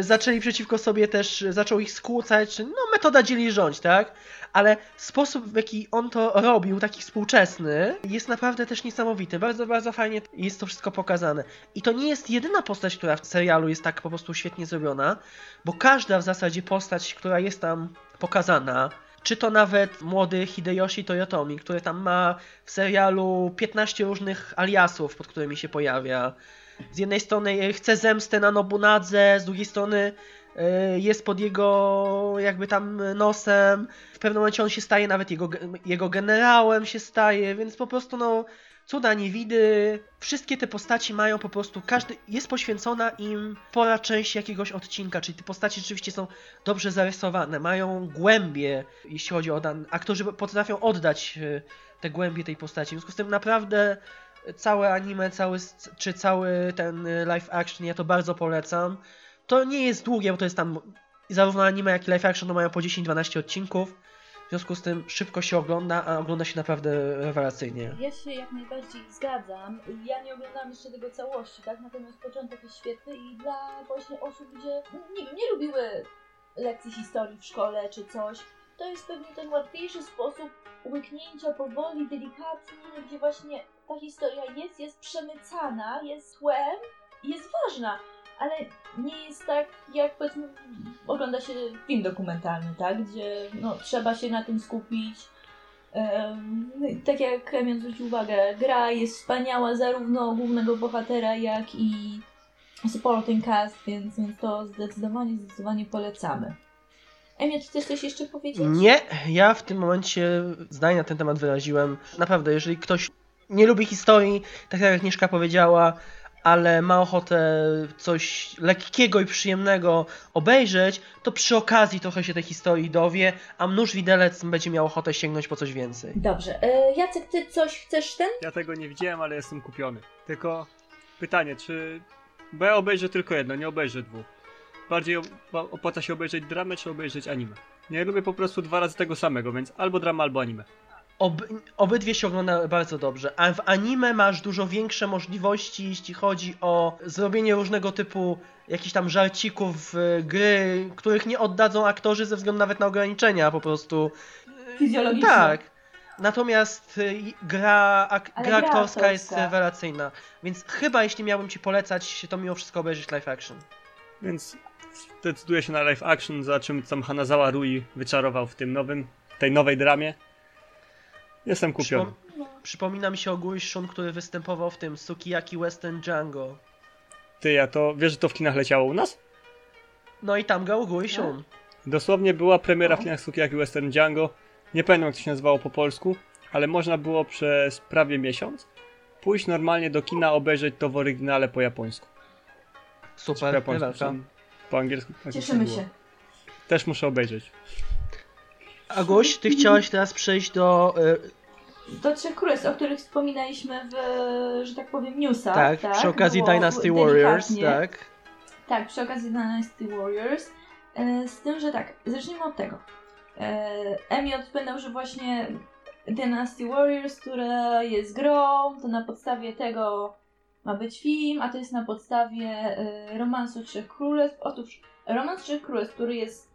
zaczęli przeciwko sobie też, zaczął ich skłócać, no metoda dzieli rządź, tak? Ale sposób w jaki on to robił, taki współczesny, jest naprawdę też niesamowity. Bardzo, bardzo fajnie jest to wszystko pokazane. I to nie jest jedyna postać, która w serialu jest tak po prostu świetnie zrobiona, bo każda w zasadzie postać, która jest tam pokazana, czy to nawet młody Hideyoshi Toyotomi, który tam ma w serialu 15 różnych aliasów, pod którymi się pojawia. Z jednej strony chce zemstę na Nobunadze, z drugiej strony e, jest pod jego jakby tam nosem. W pewnym momencie on się staje nawet jego, jego generałem się staje, więc po prostu no cuda niewidy. Wszystkie te postaci mają po prostu, każdy jest poświęcona im pora część jakiegoś odcinka, czyli te postaci rzeczywiście są dobrze zarysowane, mają głębie, jeśli chodzi o dan... Aktorzy potrafią oddać e, te głębie tej postaci. W związku z tym naprawdę całe anime, cały, czy cały ten e, live action, ja to bardzo polecam. To nie jest długie, bo to jest tam zarówno anime, jak i live action to mają po 10-12 odcinków. W związku z tym szybko się ogląda, a ogląda się naprawdę rewelacyjnie. Ja się jak najbardziej zgadzam. Ja nie oglądałam jeszcze tego całości, tak? Natomiast początek jest świetny i dla właśnie osób, gdzie no, nie nie lubiły lekcji historii w szkole czy coś, to jest pewnie ten łatwiejszy sposób łyknięcia powoli, delikatnie, gdzie właśnie ta historia jest, jest przemycana, jest tłem jest ważna, ale nie jest tak, jak powiedzmy ogląda się film dokumentalny, tak? Gdzie no, trzeba się na tym skupić. I tak jak Emion zwrócił uwagę, gra jest wspaniała zarówno głównego bohatera, jak i supporting cast, więc, więc to zdecydowanie, zdecydowanie polecamy. Emion, chcesz coś jeszcze powiedzieć? Nie, ja w tym momencie zdanie na ten temat wyraziłem. Naprawdę, jeżeli ktoś nie lubi historii, tak jak Agnieszka powiedziała, ale ma ochotę coś lekkiego i przyjemnego obejrzeć, to przy okazji trochę się tej historii dowie, a mnóż widelec będzie miał ochotę sięgnąć po coś więcej. Dobrze. E, Jacek, ty coś chcesz ten? Ja tego nie widziałem, ale jestem kupiony. Tylko pytanie, czy... Bo ja obejrzę tylko jedno, nie obejrzę dwóch. Bardziej op- opłaca się obejrzeć dramę, czy obejrzeć anime? Nie lubię po prostu dwa razy tego samego, więc albo drama, albo anime. Ob, obydwie się ogląda bardzo dobrze, a w anime masz dużo większe możliwości, jeśli chodzi o zrobienie różnego typu jakichś tam żarcików, gry, których nie oddadzą aktorzy ze względu nawet na ograniczenia po prostu. Fizjologiczne. Tak. Natomiast y, gra, ak, gra gra aktorska jest rewelacyjna, więc chyba jeśli miałbym ci polecać, to mimo wszystko obejrzeć live action. Więc zdecyduję się na live action, zobaczymy co tam Hanazawa Rui wyczarował w tym nowym, tej nowej dramie. Jestem kupiony. Przypom- Przypomina mi się ogólnie Shun, który występował w tym Sukiyaki Western Django. Ty, ja to, wiesz, że to w kinach leciało u nas? No i tam grał Gui No. Shun. Dosłownie była premiera w O. kinach Sukiyaki Western Django. Nie pamiętam jak to się nazywało po polsku, ale można było przez prawie miesiąc pójść normalnie do kina, obejrzeć to w oryginale po japońsku. po Super, japońsku, rewelka. po angielsku. tak Cieszymy się. Też muszę obejrzeć. Agoś, ty chciałaś teraz przejść do... y, Do Trzech Królestw, o których wspominaliśmy w, że tak powiem, newsach. tak, przy okazji było Dynasty Warriors, delikatnie. tak. Tak, przy okazji Dynasty Warriors. E, Z tym, że tak, zacznijmy od tego. E, Emi odpłynął, że właśnie Dynasty Warriors, która jest grą, to na podstawie tego ma być film, a to jest na podstawie e, romansu Trzech Królestw. Otóż romans Trzech Królestw, który jest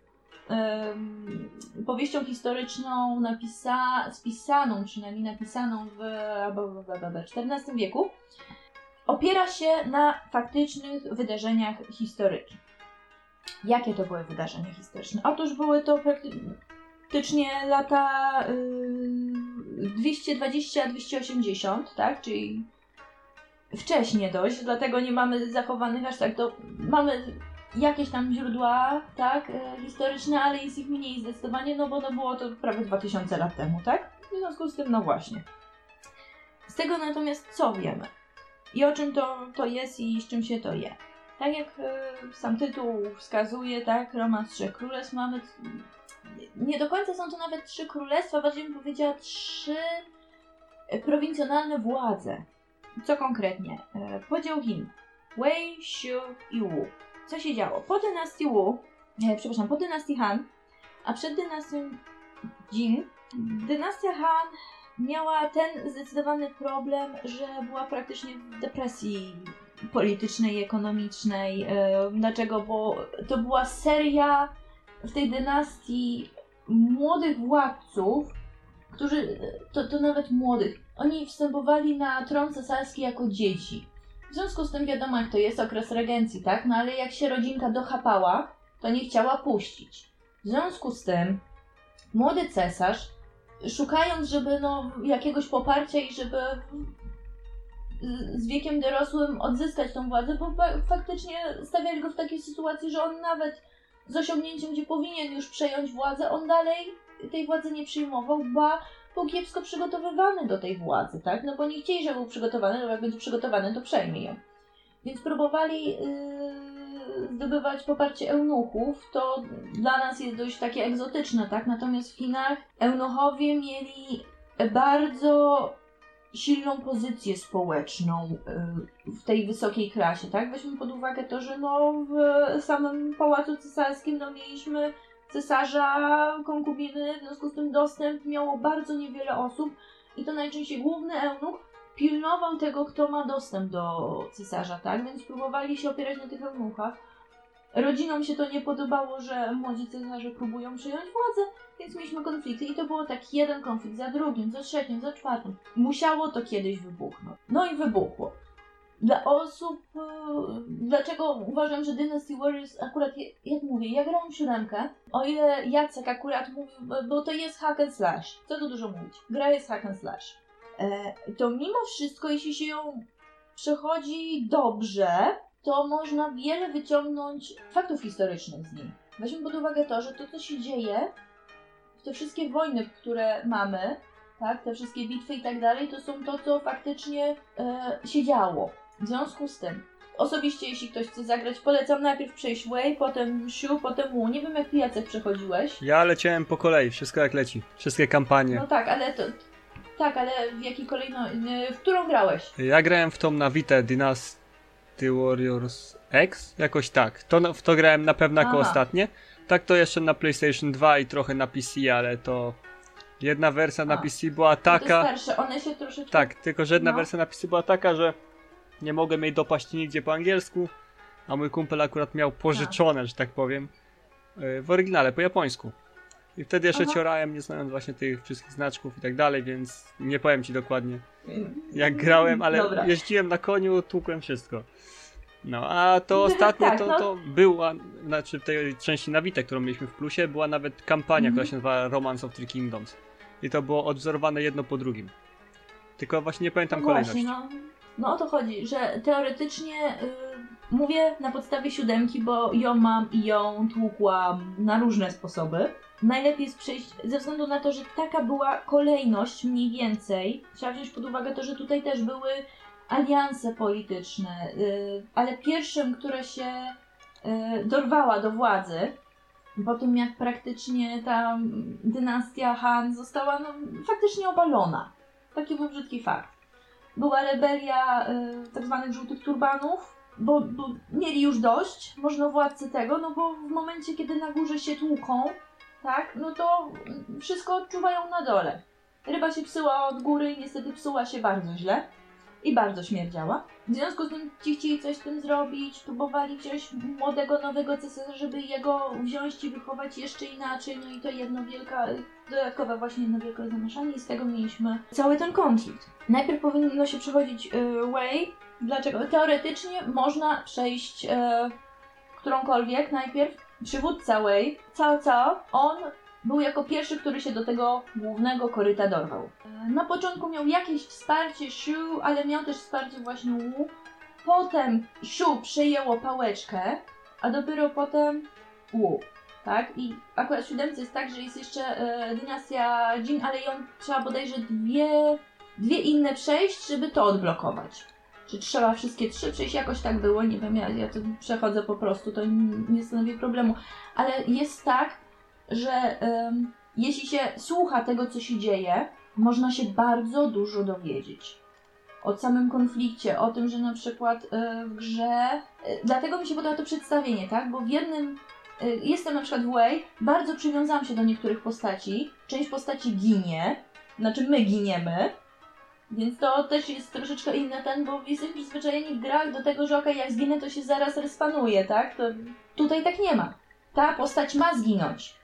powieścią historyczną napisa, spisaną, przynajmniej napisaną w XIV wieku, opiera się na faktycznych wydarzeniach historycznych. Jakie to były wydarzenia historyczne? Otóż były to praktycznie lata yy, 220-280, tak? Czyli wcześnie dość, dlatego nie mamy zachowanych aż tak. To mamy jakieś tam źródła, tak, e, historyczne, ale jest ich mniej zdecydowanie, no bo no było to prawie 2000 lat temu, tak? W związku z tym, no właśnie. Z tego natomiast co wiemy? I o czym to, to jest i z czym się to je? Tak jak e, sam tytuł wskazuje, tak, romans Trzech Królestw mamy... Nie do końca są to nawet trzy królestwa, bardziej bym powiedziała trzy prowincjonalne władze. Co konkretnie? E, Podział Chin. Wei, Shu i Wu. Co się działo? Po dynastii Wu, e, przepraszam, po dynastii Han, a przed dynastią Jin, dynastia Han miała ten zdecydowany problem, że była praktycznie w depresji politycznej, ekonomicznej. E, Dlaczego? Bo to była seria w tej dynastii młodych władców, którzy, to, to nawet młodych, oni wstępowali na tron cesarski jako dzieci. W związku z tym wiadomo, jak to jest okres regencji, tak? No ale jak się rodzinka dochapała, to nie chciała puścić. W związku z tym młody cesarz, szukając, żeby no, jakiegoś poparcia i żeby z- wiekiem dorosłym odzyskać tą władzę, bo fa- faktycznie stawiali go w takiej sytuacji, że on nawet z osiągnięciem, gdzie powinien już przejąć władzę, on dalej tej władzy nie przyjmował, ba był kiepsko przygotowywany do tej władzy, tak? No bo nie chcieli, żeby był przygotowany, no jak będzie przygotowany, to przejmie ją. Więc próbowali yy, zdobywać poparcie eunuchów, to dla nas jest dość takie egzotyczne, tak? Natomiast w Chinach eunuchowie mieli bardzo silną pozycję społeczną yy, w tej wysokiej klasie, tak? Weźmy pod uwagę to, że no w samym Pałacu Cesarskim no mieliśmy cesarza, konkubiny, w związku z tym dostęp miało bardzo niewiele osób i to najczęściej główny eunuch pilnował tego, kto ma dostęp do cesarza, tak? Więc próbowali się opierać na tych eunuchach. Rodzinom się to nie podobało, że młodzi cesarze próbują przejąć władzę, więc mieliśmy konflikty i to było tak jeden konflikt za drugim, za trzecim, za czwartym. Musiało to kiedyś wybuchnąć. No i wybuchło. Dla osób, e, dlaczego uważam, że Dynasty Warriors akurat, jak mówię, ja grałam siódemkę, o ile Jacek akurat mówił, bo- bo to jest hack and slash, co tu dużo mówić, gra jest hack and slash, e, to mimo wszystko, jeśli się ją przechodzi dobrze, to można wiele wyciągnąć faktów historycznych z niej. Weźmy pod uwagę to, że to, co się dzieje, te wszystkie wojny, które mamy, tak, te wszystkie bitwy i tak dalej, to są to, co faktycznie e, się działo. W związku z tym, osobiście, jeśli ktoś chce zagrać, polecam najpierw przejść Way, potem Shu, potem Wu. Nie wiem, jak ty Jacek przechodziłeś. Ja leciałem po kolei, wszystko jak leci. Wszystkie kampanie. No tak, ale to... Tak, ale w jakiej kolejności... W którą grałeś? Ja grałem w tą na Vita Dynasty Warriors X, jakoś tak. To, w to grałem na pewno jako Aha. ostatnie. Tak to jeszcze na PlayStation 2 i trochę na PC, ale to jedna wersja na A. PC była No to taka. starsze, one się troszeczkę... Tak, tylko że jedna No. wersja na PC była taka, że nie mogłem jej dopaść nigdzie po angielsku, a mój kumpel akurat miał pożyczone, że tak powiem, yy, w oryginale po japońsku. I wtedy jeszcze Aha. ciorałem, nie znając właśnie tych wszystkich znaczków i tak dalej, więc nie powiem ci dokładnie jak grałem, ale Dobra. jeździłem na koniu, tłukłem wszystko. No, a to ostatnie Tak, to, no. to była, znaczy w tej części na Vita, którą mieliśmy w plusie, była nawet kampania, Mhm. która się nazywa Romance of Three Kingdoms. I to było odwzorowane jedno po drugim. Tylko właśnie nie pamiętam no kolejności. właśnie, no, no o to chodzi, że teoretycznie y, mówię na podstawie siódemki, bo ją mam i ją tłukłam na różne sposoby. Najlepiej jest przejść, ze względu na to, że taka była kolejność mniej więcej. Trzeba wziąć pod uwagę to, że tutaj też były alianse polityczne, y, ale pierwszym, która się y, dorwała do władzy, po tym jak praktycznie ta dynastia Han została no, faktycznie obalona. Taki był brzydki fakt. Była rebelia y, tak żółtych turbanów, bo, bo mieli już dość, można władcy tego, no bo w momencie, kiedy na górze się tłuką, tak, no to wszystko odczuwają na dole. Ryba się psyła od góry i niestety psuła się bardzo źle i bardzo śmierdziała. W związku z tym ci chcieli coś z tym zrobić, próbowali wziąć młodego, nowego cesarza, żeby jego wziąć i wychować jeszcze inaczej, no i to jedno wielka, dodatkowe właśnie jedno wielkie zamieszanie i z tego mieliśmy cały ten konflikt. Najpierw powinno się przechodzić y, Way. Dlaczego? Teoretycznie można przejść y, którąkolwiek najpierw. Przywódca Way, Cao Cao, on był jako pierwszy, który się do tego głównego koryta dorwał. E, Na początku miał jakieś wsparcie Shu, ale miał też wsparcie właśnie Wu. Potem Shu przejęło pałeczkę, a dopiero potem Wu. Tak? I akurat w siódemce jest tak, że jest jeszcze e, dynastia Jin, ale ją trzeba bodajże dwie, dwie inne przejść, żeby to odblokować. Czy trzeba wszystkie trzy przejść? Jakoś tak było, nie wiem, ja, ja to przechodzę po prostu, to nie, stanowi problemu. Ale jest tak, że jeśli się słucha tego, co się dzieje, można się bardzo dużo dowiedzieć. O samym konflikcie, o tym, że na przykład e, w grze. e, Dlatego mi się podoba to przedstawienie, tak? Bo w jednym. E, Jestem na przykład w Way, bardzo przywiązałam się do niektórych postaci. Część postaci ginie, znaczy my giniemy. Więc to też jest troszeczkę inny ten, bo jesteśmy przyzwyczajeni w grach do tego, że okej, jak zginę, to się zaraz respanuje, tak? To tutaj tak nie ma. Ta postać ma zginąć.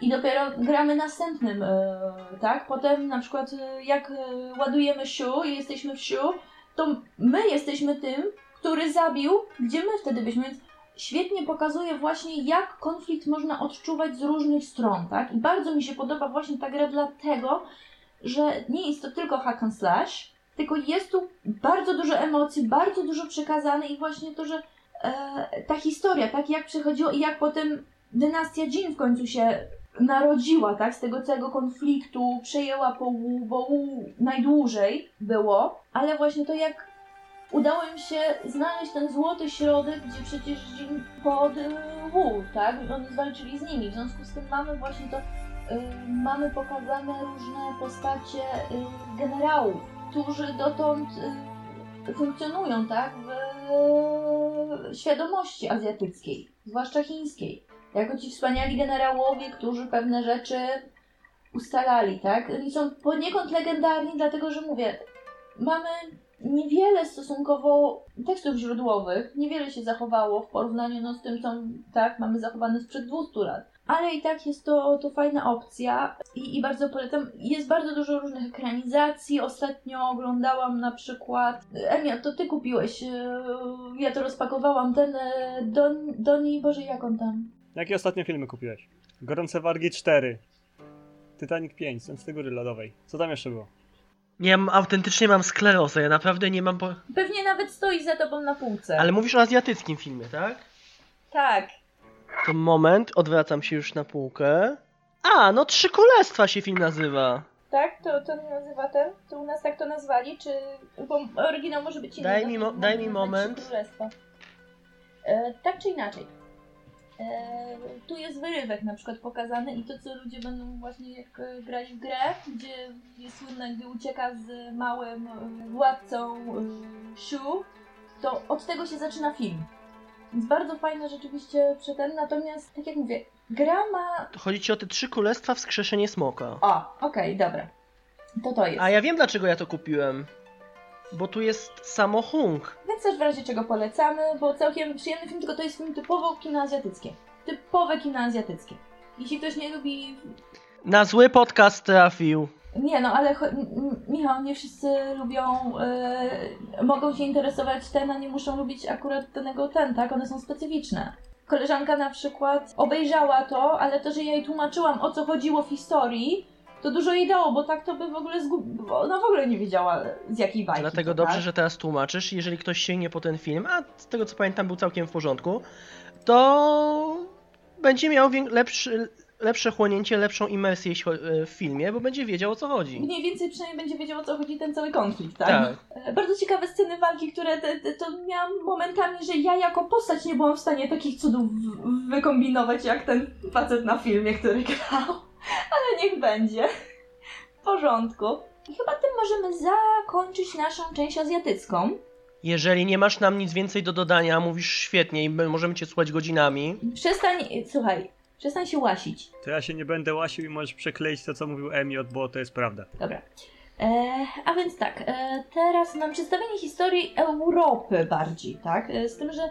I dopiero gramy następnym, e, tak? Potem na przykład e, jak e, ładujemy siu i jesteśmy w siu, to my jesteśmy tym, który zabił, gdzie my wtedy byśmy, więc świetnie pokazuje właśnie jak konflikt można odczuwać z różnych stron, tak? I bardzo mi się podoba właśnie ta gra dlatego, że nie jest to tylko hack and slash, tylko jest tu bardzo dużo emocji, bardzo dużo przekazane i właśnie to, że e, ta historia, tak jak przechodziło i jak potem dynastia Jin w końcu się narodziła, tak, z tego całego konfliktu, przejęła po Wu, bo Wu najdłużej było, ale właśnie to jak udało im się znaleźć ten złoty środek, gdzie przecież Jin pod y, Wu, tak, oni zwalczyli z nimi, w związku z tym mamy właśnie to, y, mamy pokazane różne postacie y, generałów, którzy dotąd y, funkcjonują, tak, w świadomości azjatyckiej, zwłaszcza chińskiej. Jako ci wspaniali generałowie, którzy pewne rzeczy ustalali, tak? Oni są poniekąd legendarni, dlatego że mówię, mamy niewiele stosunkowo tekstów źródłowych, niewiele się zachowało w porównaniu no, z tym, co tak, mamy zachowane sprzed 200 lat. Ale i tak jest to, to fajna opcja i, i bardzo polecam. Jest bardzo dużo różnych ekranizacji. Ostatnio oglądałam na przykład. Emia, to ty kupiłeś. yy, Ja to rozpakowałam. Ten e, Don, Doni, Boże, jak on tam? Jakie ostatnie filmy kupiłeś? Gorące Wargi 4. Titanic 5, Zemsty Góry Lodowej. Co tam jeszcze było? Nie mam, autentycznie mam sklerozę, ja naprawdę nie mam po... Pewnie nawet stoi za tobą na półce. Ale mówisz o azjatyckim filmie, tak? Tak. To moment, odwracam się już na półkę. A, no Trzy Królestwa się film nazywa. Tak? To, to nazywa ten? To u nas tak to nazwali? Czy... Bo oryginał może być inny. Daj no mi mo- daj mi moment. Królestwo. E, tak czy inaczej. E, tu jest wyrywek na przykład pokazany i to, co ludzie będą właśnie jak e, grać w grę, gdzie jest słynne, gdy ucieka z małym e, władcą Shu, to od tego się zaczyna film. Więc bardzo fajne rzeczywiście przy ten, natomiast tak jak mówię, gra ma... To chodzi ci o te Trzy Królestwa Wskrzeszenie Smoka. O, okej, dobra. To to jest. A ja wiem dlaczego ja to kupiłem. Bo tu jest samo Hung. Więc też w razie czego polecamy, bo całkiem przyjemny film, tylko to jest film typowo kino azjatyckie. Typowe kino azjatyckie. Jeśli ktoś nie lubi... Na zły podcast trafił. Nie no, ale Michał, nie wszyscy lubią... Yy, mogą się interesować ten, a nie muszą lubić akurat danego ten, tak? One są specyficzne. Koleżanka na przykład obejrzała to, ale to, że ja jej tłumaczyłam o co chodziło w historii, to dużo jej dało, bo tak to by w ogóle zgub... bo ona w ogóle nie wiedziała z jakiej bajki Dlatego dobrze, tak? że teraz tłumaczysz. Jeżeli ktoś sięgnie po ten film, a z tego co pamiętam był całkiem w porządku, to będzie miał lepszy, lepsze chłonięcie, lepszą imersję e, w filmie, bo będzie wiedział o co chodzi. Mniej więcej przynajmniej będzie wiedział o co chodzi ten cały konflikt, tak? Tak. E, Bardzo ciekawe sceny walki, które te, te, to miałam momentami, że ja jako postać nie byłam w stanie takich cudów wykombinować jak ten facet na filmie, który grał. Ale niech będzie. W porządku. I chyba tym możemy zakończyć naszą część azjatycką. Jeżeli nie masz nam nic więcej do dodania, mówisz świetnie i my możemy cię słuchać godzinami. Przestań, słuchaj, przestań się łasić. To ja się nie będę łasił i możesz przekleić to, co mówił Emiot, bo to jest prawda. Dobra. E, a więc tak, e, teraz mam przedstawienie historii Europy bardziej, tak? E, z tym, że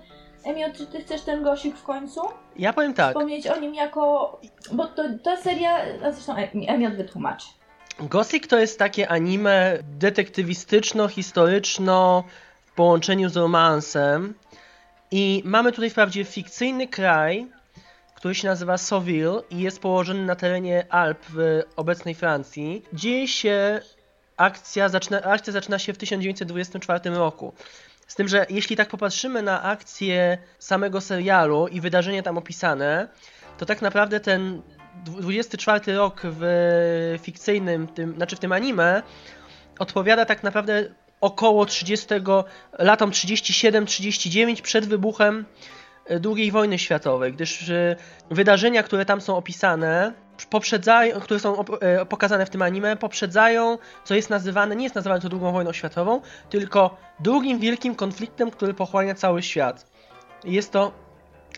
Emio, czy ty chcesz ten gosik w końcu? Ja powiem tak. Wspomnieć o nim jako... Bo to, ta seria, a zresztą Em- Emiot wytłumaczy. Gothic to jest takie anime detektywistyczno-historyczno w połączeniu z romansem. I mamy tutaj wprawdzie fikcyjny kraj, który się nazywa Sauville i jest położony na terenie Alp w obecnej Francji. Dzieje się akcja, zaczyna, akcja zaczyna się w 1924 roku. Z tym, że jeśli tak popatrzymy na akcję samego serialu i wydarzenia tam opisane, to tak naprawdę ten 24 rok w fikcyjnym, tym, znaczy w tym anime, odpowiada tak naprawdę około 30, latom 37-39 przed wybuchem e, II wojny światowej, gdyż e, wydarzenia, które tam są opisane, poprzedzają, które są e, pokazane w tym anime, poprzedzają, co jest nazywane, nie jest nazywane to II wojną światową, tylko drugim wielkim konfliktem, który pochłania cały świat. Jest to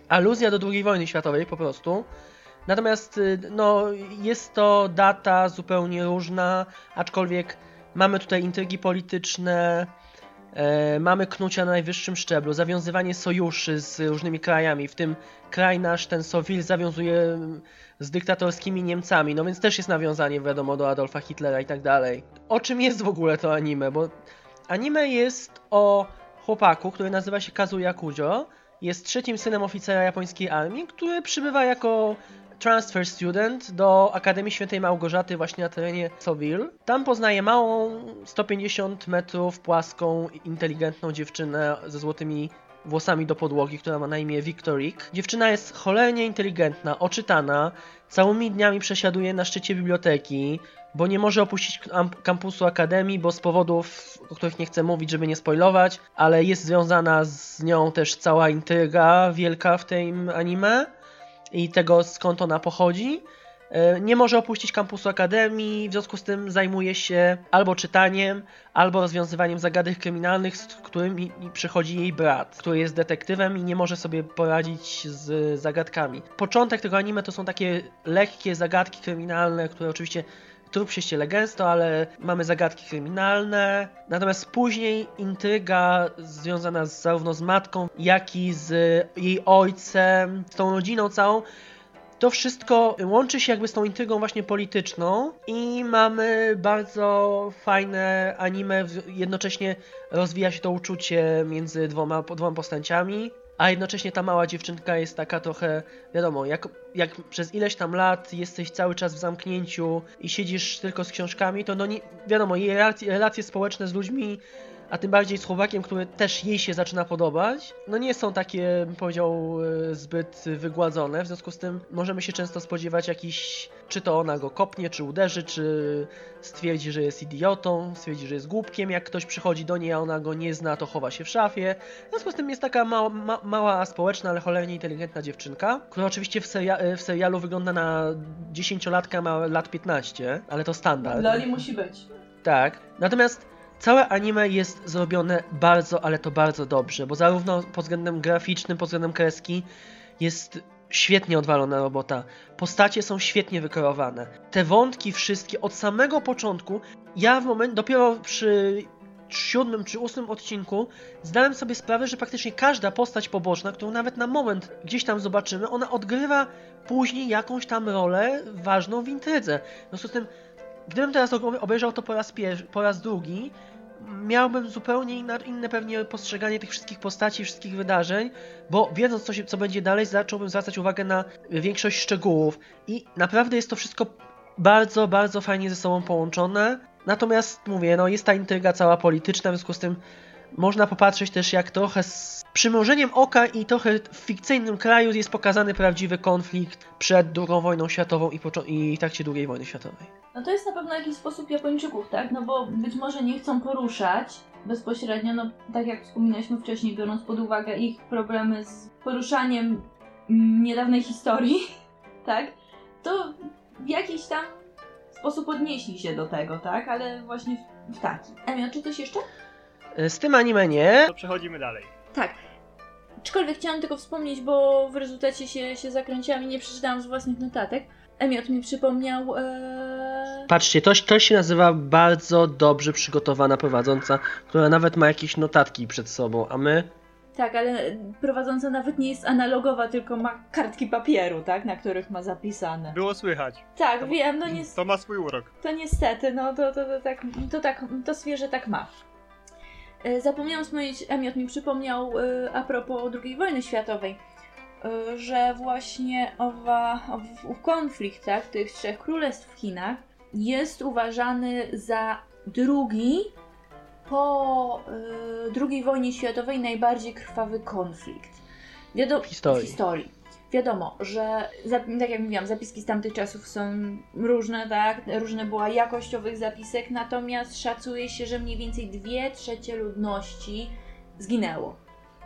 aluzja do II wojny światowej po prostu. Natomiast y, no, jest to data zupełnie różna, aczkolwiek mamy tutaj intrygi polityczne, e, mamy knucia na najwyższym szczeblu, zawiązywanie sojuszy z różnymi krajami, w tym kraj nasz, ten Sowil, zawiązuje z dyktatorskimi Niemcami, no więc też jest nawiązanie, wiadomo, do Adolfa Hitlera i tak dalej. O czym jest w ogóle to anime? Bo anime jest o chłopaku, który nazywa się Kazuya Kujo, jest trzecim synem oficera japońskiej armii, który przybywa jako transfer student do Akademii Świętej Małgorzaty właśnie na terenie Sowil. Tam poznaje małą, 150 metrów płaską, inteligentną dziewczynę ze złotymi włosami do podłogi, która ma na imię Victoric. Dziewczyna jest cholernie inteligentna, oczytana, całymi dniami przesiaduje na szczycie biblioteki, bo nie może opuścić kam- kampusu Akademii, bo z powodów, o których nie chcę mówić, żeby nie spoilować, ale jest związana z nią też cała intryga wielka w tym anime i tego skąd ona pochodzi. E, Nie może opuścić kampusu Akademii, w związku z tym zajmuje się albo czytaniem, albo rozwiązywaniem zagadek kryminalnych, z którymi przychodzi jej brat, który jest detektywem i nie może sobie poradzić z zagadkami. Początek tego anime to są takie lekkie zagadki kryminalne, które oczywiście trup się ściele gęsto, ale mamy zagadki kryminalne. Natomiast później intryga związana z, zarówno z matką, jak i z jej ojcem, z tą rodziną całą, to wszystko łączy się jakby z tą intrygą właśnie polityczną i mamy bardzo fajne anime, jednocześnie rozwija się to uczucie między dwoma, dwoma postaciami, a jednocześnie ta mała dziewczynka jest taka trochę, wiadomo, jak, jak przez ileś tam lat jesteś cały czas w zamknięciu i siedzisz tylko z książkami, to no nie, wiadomo, jej relacje, relacje społeczne z ludźmi a tym bardziej z chłopakiem, który też jej się zaczyna podobać, no nie są takie, bym powiedział, e, zbyt wygładzone, w związku z tym możemy się często spodziewać jakiś, czy to ona go kopnie, czy uderzy, czy stwierdzi, że jest idiotą, stwierdzi, że jest głupkiem, jak ktoś przychodzi do niej, a ona go nie zna, to chowa się w szafie. W związku z tym jest taka mała, ma, mała społeczna, ale cholernie inteligentna dziewczynka, która oczywiście w, seria, e, w serialu wygląda na dziesięciolatka, ma lat 15, ale to standard. Loli musi być. Tak. Natomiast całe anime jest zrobione bardzo, ale to bardzo dobrze, bo zarówno pod względem graficznym, pod względem kreski jest świetnie odwalona robota. Postacie są świetnie wykreowane. Te wątki wszystkie od samego początku, ja w moment dopiero przy siódmym czy ósmym odcinku zdałem sobie sprawę, że praktycznie każda postać poboczna, którą nawet na moment gdzieś tam zobaczymy, ona odgrywa później jakąś tam rolę ważną w intrydze. W związku z tym Gdybym teraz obejrzał to po raz, pier- po raz drugi, miałbym zupełnie inne pewnie postrzeganie tych wszystkich postaci, wszystkich wydarzeń, bo wiedząc co, się, co będzie dalej, zacząłbym zwracać uwagę na większość szczegółów i naprawdę jest to wszystko bardzo, bardzo fajnie ze sobą połączone. Natomiast mówię, no jest ta intryga cała polityczna, w związku z tym można popatrzeć też jak trochę z przymrużeniem oka i trochę w fikcyjnym kraju jest pokazany prawdziwy konflikt przed II wojną światową i, i w trakcie II wojny światowej. No to jest na pewno jakiś sposób Japończyków, tak? No bo być może nie chcą poruszać bezpośrednio, no tak jak wspominaliśmy wcześniej, biorąc pod uwagę ich problemy z poruszaniem mm, niedawnej historii, tak? To w jakiś tam sposób odnieśli się do tego, tak? Ale właśnie w, w taki. Emio, czy coś jeszcze? E, Z tym anime nie. To przechodzimy dalej. Tak. Aczkolwiek chciałam tylko wspomnieć, bo w rezultacie się, się zakręciłam i nie przeczytałam z własnych notatek. Emiot mi przypomniał. E... Patrzcie, to, to się nazywa bardzo dobrze przygotowana prowadząca, która nawet ma jakieś notatki przed sobą, a my Tak, ale prowadząca nawet nie jest analogowa, tylko ma kartki papieru, tak, na których ma zapisane. Było słychać. Tak, wiem, no ni- To ma swój urok. to niestety, no to, to, to tak, to tak, to zwierzę tak ma. E, Zapomniałam wspomnieć, Emiot mi przypomniał e, a propos II wojny światowej, e, że właśnie owa, ów konflikt tak, tych trzech królestw w Chinach jest uważany za drugi po II wojnie światowej najbardziej krwawy konflikt. Wiadomo, w historii. w historii. Wiadomo, że tak jak mówiłam, zapiski z tamtych czasów są różne, tak? Różne była jakość owych zapisek, natomiast szacuje się, że mniej więcej dwie trzecie ludności zginęło.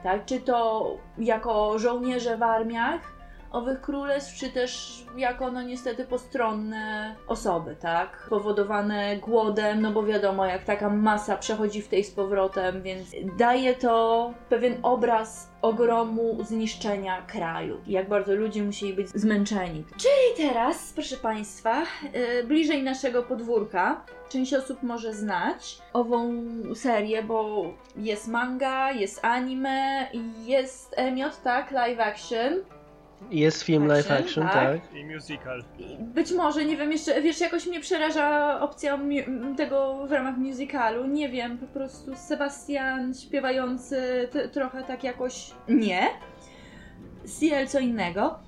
Tak? Czy to jako żołnierze w armiach owych królestw, czy też jako, no niestety, postronne osoby, tak? Powodowane głodem, no bo wiadomo, jak taka masa przechodzi w tej z powrotem, więc daje to pewien obraz ogromu zniszczenia kraju. Jak bardzo ludzie musieli być zmęczeni. Czyli teraz, proszę Państwa, yy, bliżej naszego podwórka. Część osób może znać ową serię, bo jest manga, jest anime, jest emiot, tak? Live action. Jest film live Action, action, tak. tak. I musical. Być może, nie wiem, jeszcze, wiesz, jakoś mnie przeraża opcja tego w ramach musicalu. Nie wiem, po prostu Sebastian śpiewający trochę tak jakoś nie. Ciel co innego.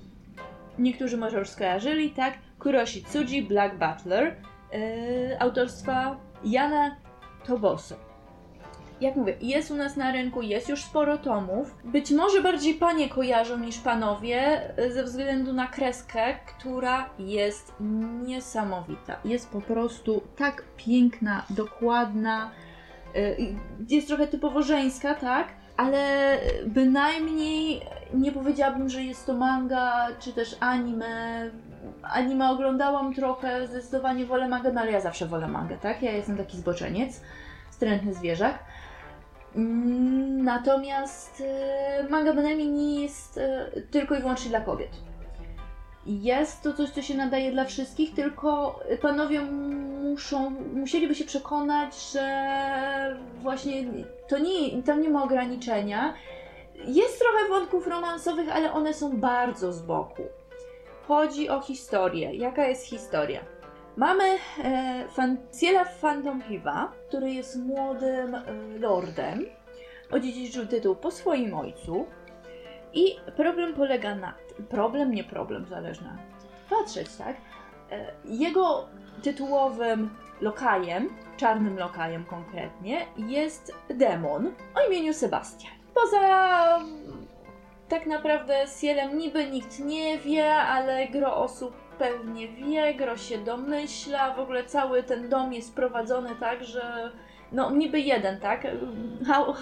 Niektórzy może już skojarzyli, tak? Kuroshi Tsuji, Black Butler, yy, autorstwa Jana Toboso. Jak mówię, jest u nas na rynku, jest już sporo tomów. Być może bardziej panie kojarzą niż panowie, y, ze względu na kreskę, która jest niesamowita. Jest po prostu tak piękna, dokładna. y, Jest trochę typowo żeńska, tak? Ale bynajmniej nie powiedziałabym, że jest to manga, czy też anime. Anime oglądałam trochę, zdecydowanie wolę mangę, no ale ja zawsze wolę mangę, tak? Ja jestem taki zboczeniec, wstrętny zwierzak. Natomiast e, manga bynajmniej nie jest e, tylko i wyłącznie dla kobiet. Jest to coś, co się nadaje dla wszystkich, tylko panowie muszą, musieliby się przekonać, że właśnie to nie, tam nie ma ograniczenia. Jest trochę wątków romansowych, ale one są bardzo z boku. Chodzi o historię. Jaka jest historia? Mamy e, fan, Ciela który jest młodym e, lordem, odziedziczył tytuł po swoim ojcu i problem polega na problem, nie problem, zależna patrzeć, tak? E, jego tytułowym lokajem, czarnym lokajem konkretnie, jest demon o imieniu Sebastian. Poza tak naprawdę Cielem niby nikt nie wie, ale gro osób pewnie wie, gro się domyśla, w ogóle cały ten dom jest prowadzony tak, że no niby jeden, tak?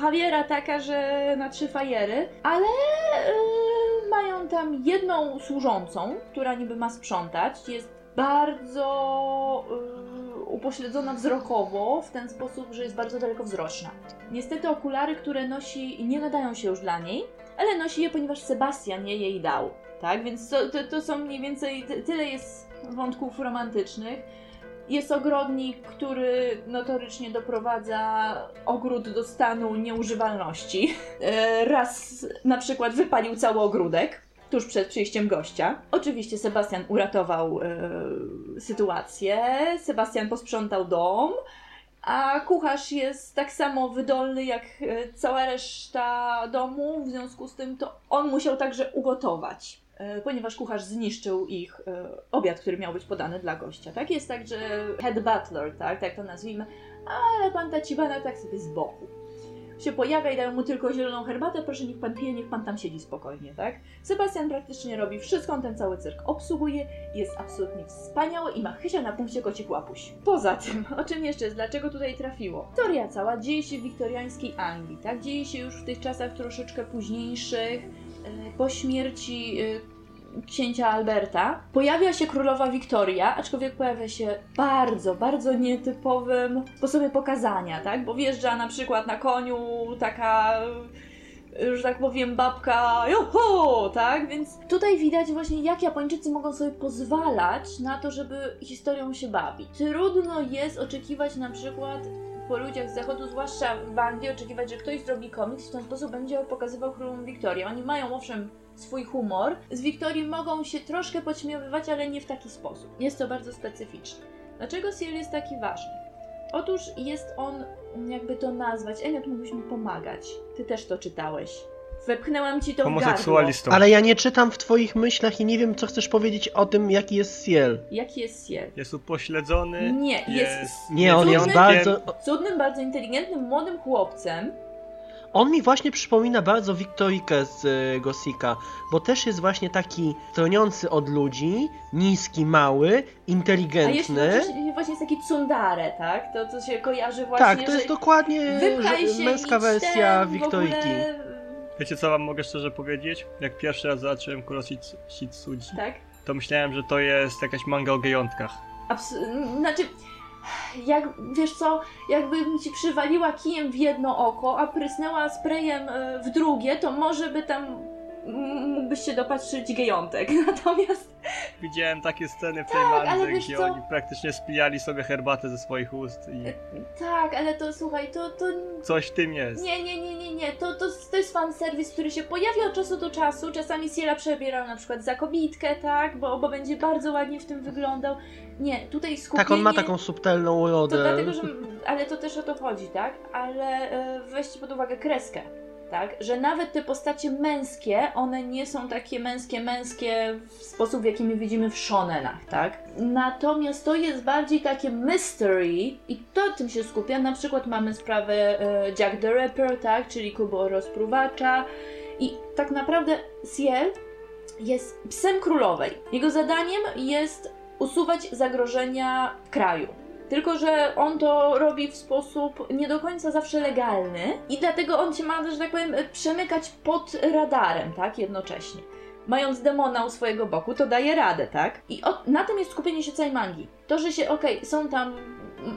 Javiera taka, że na trzy fajery, ale yy, mają tam jedną służącą, która niby ma sprzątać, jest bardzo yy, upośledzona wzrokowo w ten sposób, że jest bardzo dalekowzroczna. Niestety okulary, które nosi nie nadają się już dla niej, ale nosi je, ponieważ Sebastian je jej dał. Tak, więc to, to, to są mniej więcej, ty- tyle jest wątków romantycznych. Jest ogrodnik, który notorycznie doprowadza ogród do stanu nieużywalności. E, Raz na przykład wypalił cały ogródek tuż przed przyjściem gościa. Oczywiście Sebastian uratował e, sytuację, Sebastian posprzątał dom, a kucharz jest tak samo wydolny jak e, cała reszta domu, w związku z tym to on musiał także ugotować. E, ponieważ kucharz zniszczył ich e, obiad, który miał być podany dla gościa. Tak jest tak, że head butler, tak, tak to nazwijmy, ale pan Tachibana tak sobie z boku się pojawia i dają mu tylko zieloną herbatę, proszę niech pan pije, niech pan tam siedzi spokojnie, tak? Sebastian praktycznie robi wszystko, on ten cały cyrk obsługuje, jest absolutnie wspaniały i ma chysia na punkcie kocich łapuś. Poza tym, o czym jeszcze jest, dlaczego tutaj trafiło? Historia cała dzieje się w wiktoriańskiej Anglii, tak? Dzieje się już w tych czasach troszeczkę późniejszych, po śmierci e, księcia Alberta, pojawia się królowa Wiktoria, aczkolwiek pojawia się bardzo, bardzo nietypowym sposobie pokazania, tak? Bo wjeżdża na przykład na koniu taka że tak powiem, babka, joho, tak? Więc tutaj widać właśnie, jak Japończycy mogą sobie pozwalać na to, żeby historią się bawić. Trudno jest oczekiwać na przykład po ludziach z zachodu, zwłaszcza w Anglii, oczekiwać, że ktoś zrobi komiks w ten sposób będzie pokazywał królową Wiktorię. Oni mają owszem swój humor. Z Wiktorii mogą się troszkę podśmiewywać, ale nie w taki sposób. Jest to bardzo specyficzne. Dlaczego serial jest taki ważny? Otóż jest on, jakby to nazwać, Elliot mógłbyś mi pomagać. Ty też to czytałeś. Wepchnęłam ci to w gardło. Homoseksualistą. Ale ja nie czytam w twoich myślach i nie wiem, co chcesz powiedzieć o tym, jaki jest Ciel. Jaki jest Ciel? Jest upośledzony. Nie, jest, Jest. Nie, on jest bardzo... cudnym, bardzo inteligentnym, młodym chłopcem. On mi właśnie przypomina bardzo Wiktorikę z y, Gosika, bo też jest właśnie taki stroniący od ludzi, niski, mały, A jeszcze inteligentny. właśnie, właśnie jest taki tsundare, tak? To, co się kojarzy właśnie, Tak, to że jest dokładnie męska wersja Wiktoriki. Wiecie co wam mogę szczerze powiedzieć? Jak pierwszy raz zobaczyłem Kuroshitsuji, Tak? to myślałem, że to jest jakaś manga o gejątkach. Abs- znaczy, jak, wiesz co, jakbym ci przywaliła kijem w jedno oko, a prysnęła sprayem e, w drugie, to może by tam mógłbyś się dopatrzyć gejątek. Natomiast Widziałem takie sceny w tej Tak, mandze, gdzie co? oni praktycznie spijali sobie herbatę ze swoich ust i tak, ale to słuchaj, to, to coś w tym jest. nie, nie, nie, nie, nie, to, to, to jest fanserwis, który się pojawia od czasu do czasu. Czasami Siela przebierał na przykład za kobitkę, tak, bo, bo będzie bardzo ładnie w tym wyglądał. Nie, tutaj skupienie... Tak, on ma taką subtelną To urodę. dlatego, że. Ale to też o to chodzi, tak? Ale e, weźcie pod uwagę kreskę. Tak, że nawet te postacie męskie, one nie są takie męskie, męskie w sposób, w jaki my widzimy w shonenach, tak? Natomiast to jest bardziej takie mystery i to tym się skupia. Na przykład mamy sprawę e, Jack the Ripper, tak? Czyli Kubo rozpruwacza i tak naprawdę Ciel jest psem królowej. Jego zadaniem jest usuwać zagrożenia w kraju. Tylko, że on to robi w sposób nie do końca zawsze legalny i dlatego on się ma, że tak powiem, przemykać pod radarem, tak, jednocześnie. Mając demona u swojego boku, to daje radę, tak? I o, na tym jest skupienie się całej mangi. To, że się, okej, są tam,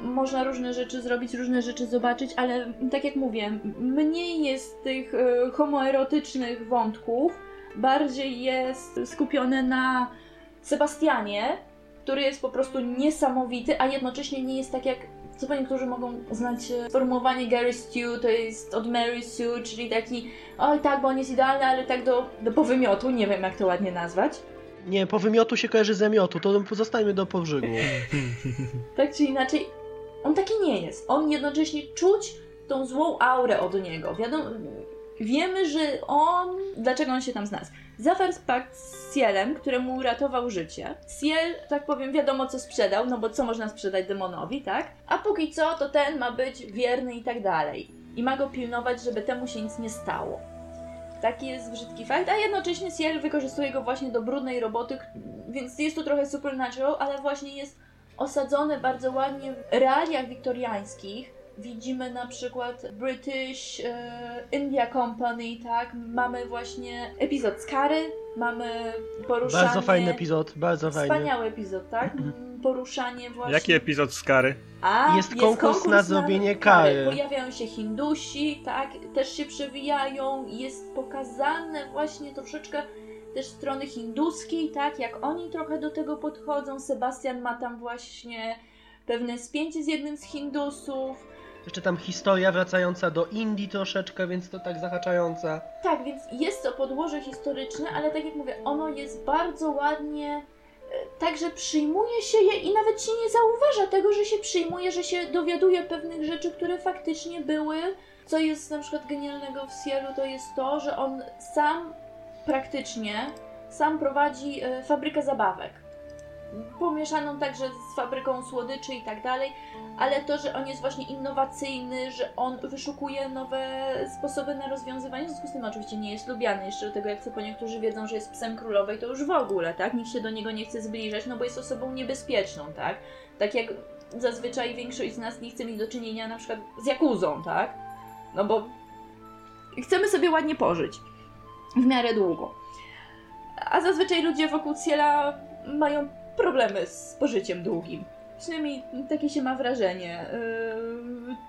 można różne rzeczy zrobić, różne rzeczy zobaczyć, ale tak jak mówię, mniej jest tych e, homoerotycznych wątków, bardziej jest skupione na Sebastianie, który jest po prostu niesamowity, a jednocześnie nie jest tak jak. Co po niektórzy mogą znać e, sformułowanie Gary Stew, to jest od Mary Sue, czyli taki, oj tak, bo on jest idealny, ale tak do, do powymiotu, nie wiem jak to ładnie nazwać. Nie, po wymiotu się kojarzy z emiotu, to zostańmy do pożygu. Tak czy inaczej, on taki nie jest. On jednocześnie czuć tą złą aurę od niego. Wiadomo, wiemy, że on. Dlaczego on się tam znalazł? Zawarł pakt z Cielem, któremu uratował życie. Ciel, tak powiem, wiadomo co sprzedał, no bo co można sprzedać demonowi, tak? A póki co, to ten ma być wierny i tak dalej. I ma go pilnować, żeby temu się nic nie stało. Taki jest brzydki fakt, a jednocześnie Ciel wykorzystuje go właśnie do brudnej roboty, więc jest to trochę supernatural, ale właśnie jest osadzone bardzo ładnie w realiach wiktoriańskich. Widzimy na przykład British e, India Company, tak? Mamy właśnie epizod z Kary, mamy poruszanie... Bardzo fajny epizod, bardzo fajny. Wspaniały epizod, tak? Mm, Poruszanie właśnie... Jaki epizod z kary? A, Jest konkurs na zrobienie kary. Pojawiają się Hindusi, tak, też się przewijają. Jest pokazane właśnie troszeczkę też strony hinduskiej, tak, jak oni trochę do tego podchodzą. Sebastian ma tam właśnie pewne spięcie z jednym z Hindusów. Jeszcze tam historia wracająca do Indii troszeczkę, więc to tak zahaczająca. Tak, więc jest to podłoże historyczne, ale tak jak mówię, ono jest bardzo ładnie. e, Także przyjmuje się je i nawet się nie zauważa tego, że się przyjmuje, że się dowiaduje pewnych rzeczy, które faktycznie były. Co jest na przykład genialnego w Cielu, to jest to, że on sam praktycznie sam prowadzi e, fabrykę zabawek. Pomieszaną także z fabryką słodyczy i tak dalej, ale to, że on jest właśnie innowacyjny, że on wyszukuje nowe sposoby na rozwiązywanie, w związku z tym oczywiście nie jest lubiany. Jeszcze do tego, jak co po niektórzy wiedzą, że jest psem królowej, to już w ogóle, tak? Nikt się do niego nie chce zbliżać, no bo jest osobą niebezpieczną, tak? Tak jak zazwyczaj większość z nas nie chce mieć do czynienia na przykład z Jakuzą, tak? No bo chcemy sobie ładnie pożyć. W miarę długo. A zazwyczaj ludzie wokół Ciela mają problemy z pożyciem długim. Przynajmniej takie się ma wrażenie.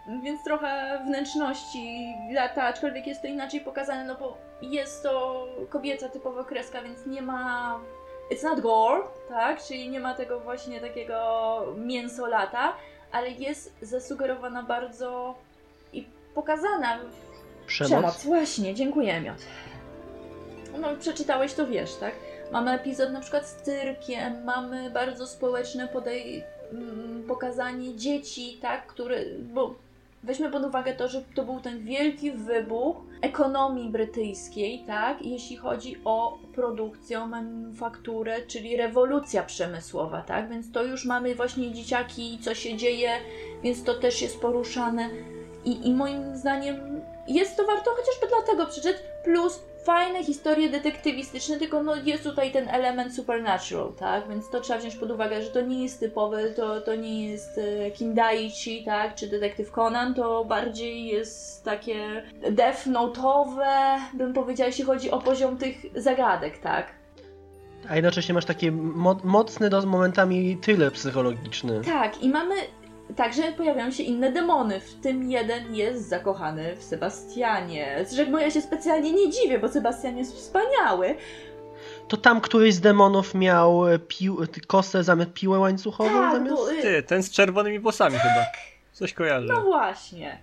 Yy, więc trochę wnętrzności lata, aczkolwiek jest to inaczej pokazane, no bo jest to kobieca typowo kreska, więc nie ma. It's not gore, tak? Czyli nie ma tego właśnie takiego mięso lata, ale jest zasugerowana bardzo i pokazana Przemoc. Właśnie, dziękuję, Miot. No, przeczytałeś, to wiesz, tak? Mamy epizod na przykład z cyrkiem, mamy bardzo społeczne podej- mm, pokazanie dzieci, tak, które, bo weźmy pod uwagę to, że to był ten wielki wybuch ekonomii brytyjskiej, tak, jeśli chodzi o produkcję, manufakturę, czyli rewolucja przemysłowa, tak, więc to już mamy właśnie dzieciaki, co się dzieje, więc to też jest poruszane. I, i moim zdaniem jest to warto chociażby dlatego przeczytać, plus fajne historie detektywistyczne, tylko no jest tutaj ten element supernatural, tak? Więc to trzeba wziąć pod uwagę, że to nie jest typowe, to, to nie jest e, Kindaichi, tak? Czy detektyw Conan, to bardziej jest takie death note'owe, bym powiedziała, jeśli chodzi o poziom tych zagadek, tak? A jednocześnie masz taki mo mocny do momentami tyle psychologiczny. Tak, i mamy. Także pojawiają się inne demony, w tym jeden jest zakochany w Sebastianie. Z czego ja się specjalnie nie dziwię, bo Sebastian jest wspaniały. To tam któryś z demonów miał e, pił, ty- kosę zamiast piłę łańcuchową Tak, zamiast... bo, y, Ty, ten z czerwonymi włosami chyba. Coś kojarzę. no właśnie.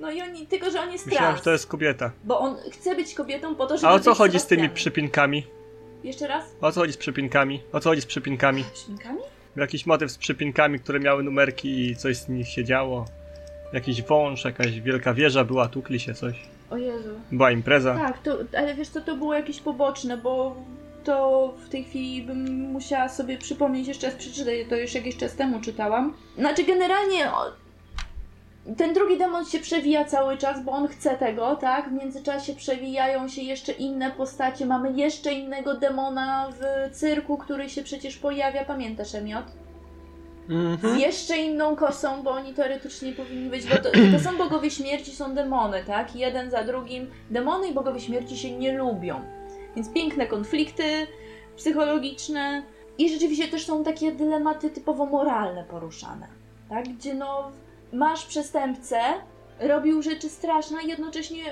No i oni, tylko że on jest Myślałem, trans, że to jest kobieta. bo on chce być kobietą po to, żeby A o co chodzi z tymi przypinkami? Jeszcze raz? O co chodzi z przypinkami? O co chodzi z przypinkami? Szpinkami? Jakiś motyw z przypinkami, które miały numerki i coś z nich się działo. Jakiś wąż, jakaś wielka wieża była, tukli się coś. O Jezu. Była impreza. Tak, to, ale wiesz co, to było jakieś poboczne, bo to w tej chwili bym musiała sobie przypomnieć jeszcze raz przeczytać, to już jakiś czas temu czytałam. Znaczy generalnie ten drugi demon się przewija cały czas, bo on chce tego, tak? W międzyczasie przewijają się jeszcze inne postacie, mamy jeszcze innego demona w cyrku, który się przecież pojawia, pamiętasz Emiot? Z Mhm. jeszcze inną kosą, bo oni teoretycznie powinni być, bo to, to są bogowie śmierci, są demony, tak? Jeden za drugim. Demony i bogowie śmierci się nie lubią. Więc piękne konflikty psychologiczne i rzeczywiście też są takie dylematy typowo moralne poruszane, tak? Gdzie no masz przestępcę, robił rzeczy straszne i jednocześnie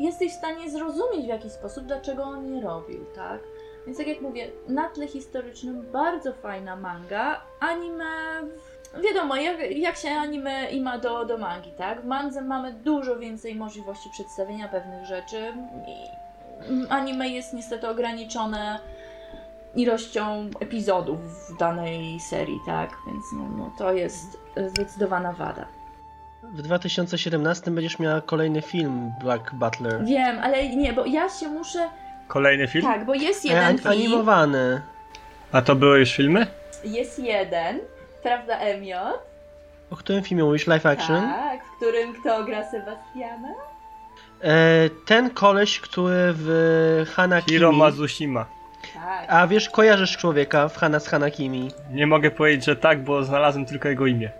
jesteś w stanie zrozumieć w jakiś sposób, dlaczego on nie robił, tak? Więc tak jak mówię, na tle historycznym bardzo fajna manga. Anime, wiadomo, jak, jak się anime ima do, do mangi, tak? W mandze mamy dużo więcej możliwości przedstawienia pewnych rzeczy. I anime jest niestety ograniczone ilością epizodów w danej serii, tak? Więc no, no, to jest zdecydowana wada. W 2017 będziesz miała kolejny film Black Butler. Wiem, ale nie, bo ja się muszę... Kolejny film? Tak, bo jest E, jeden an- film... animowany. A to były już filmy? Jest jeden, prawda, Emiot? O którym filmie mówisz? Live action? Tak, w którym kto gra Sebastiana? E, ten koleś, który w Hanakimi... Hiro Mazushima. Tak. A wiesz, kojarzysz człowieka w Hana z Hanakimi. Nie mogę powiedzieć, że tak, bo znalazłem tylko jego imię.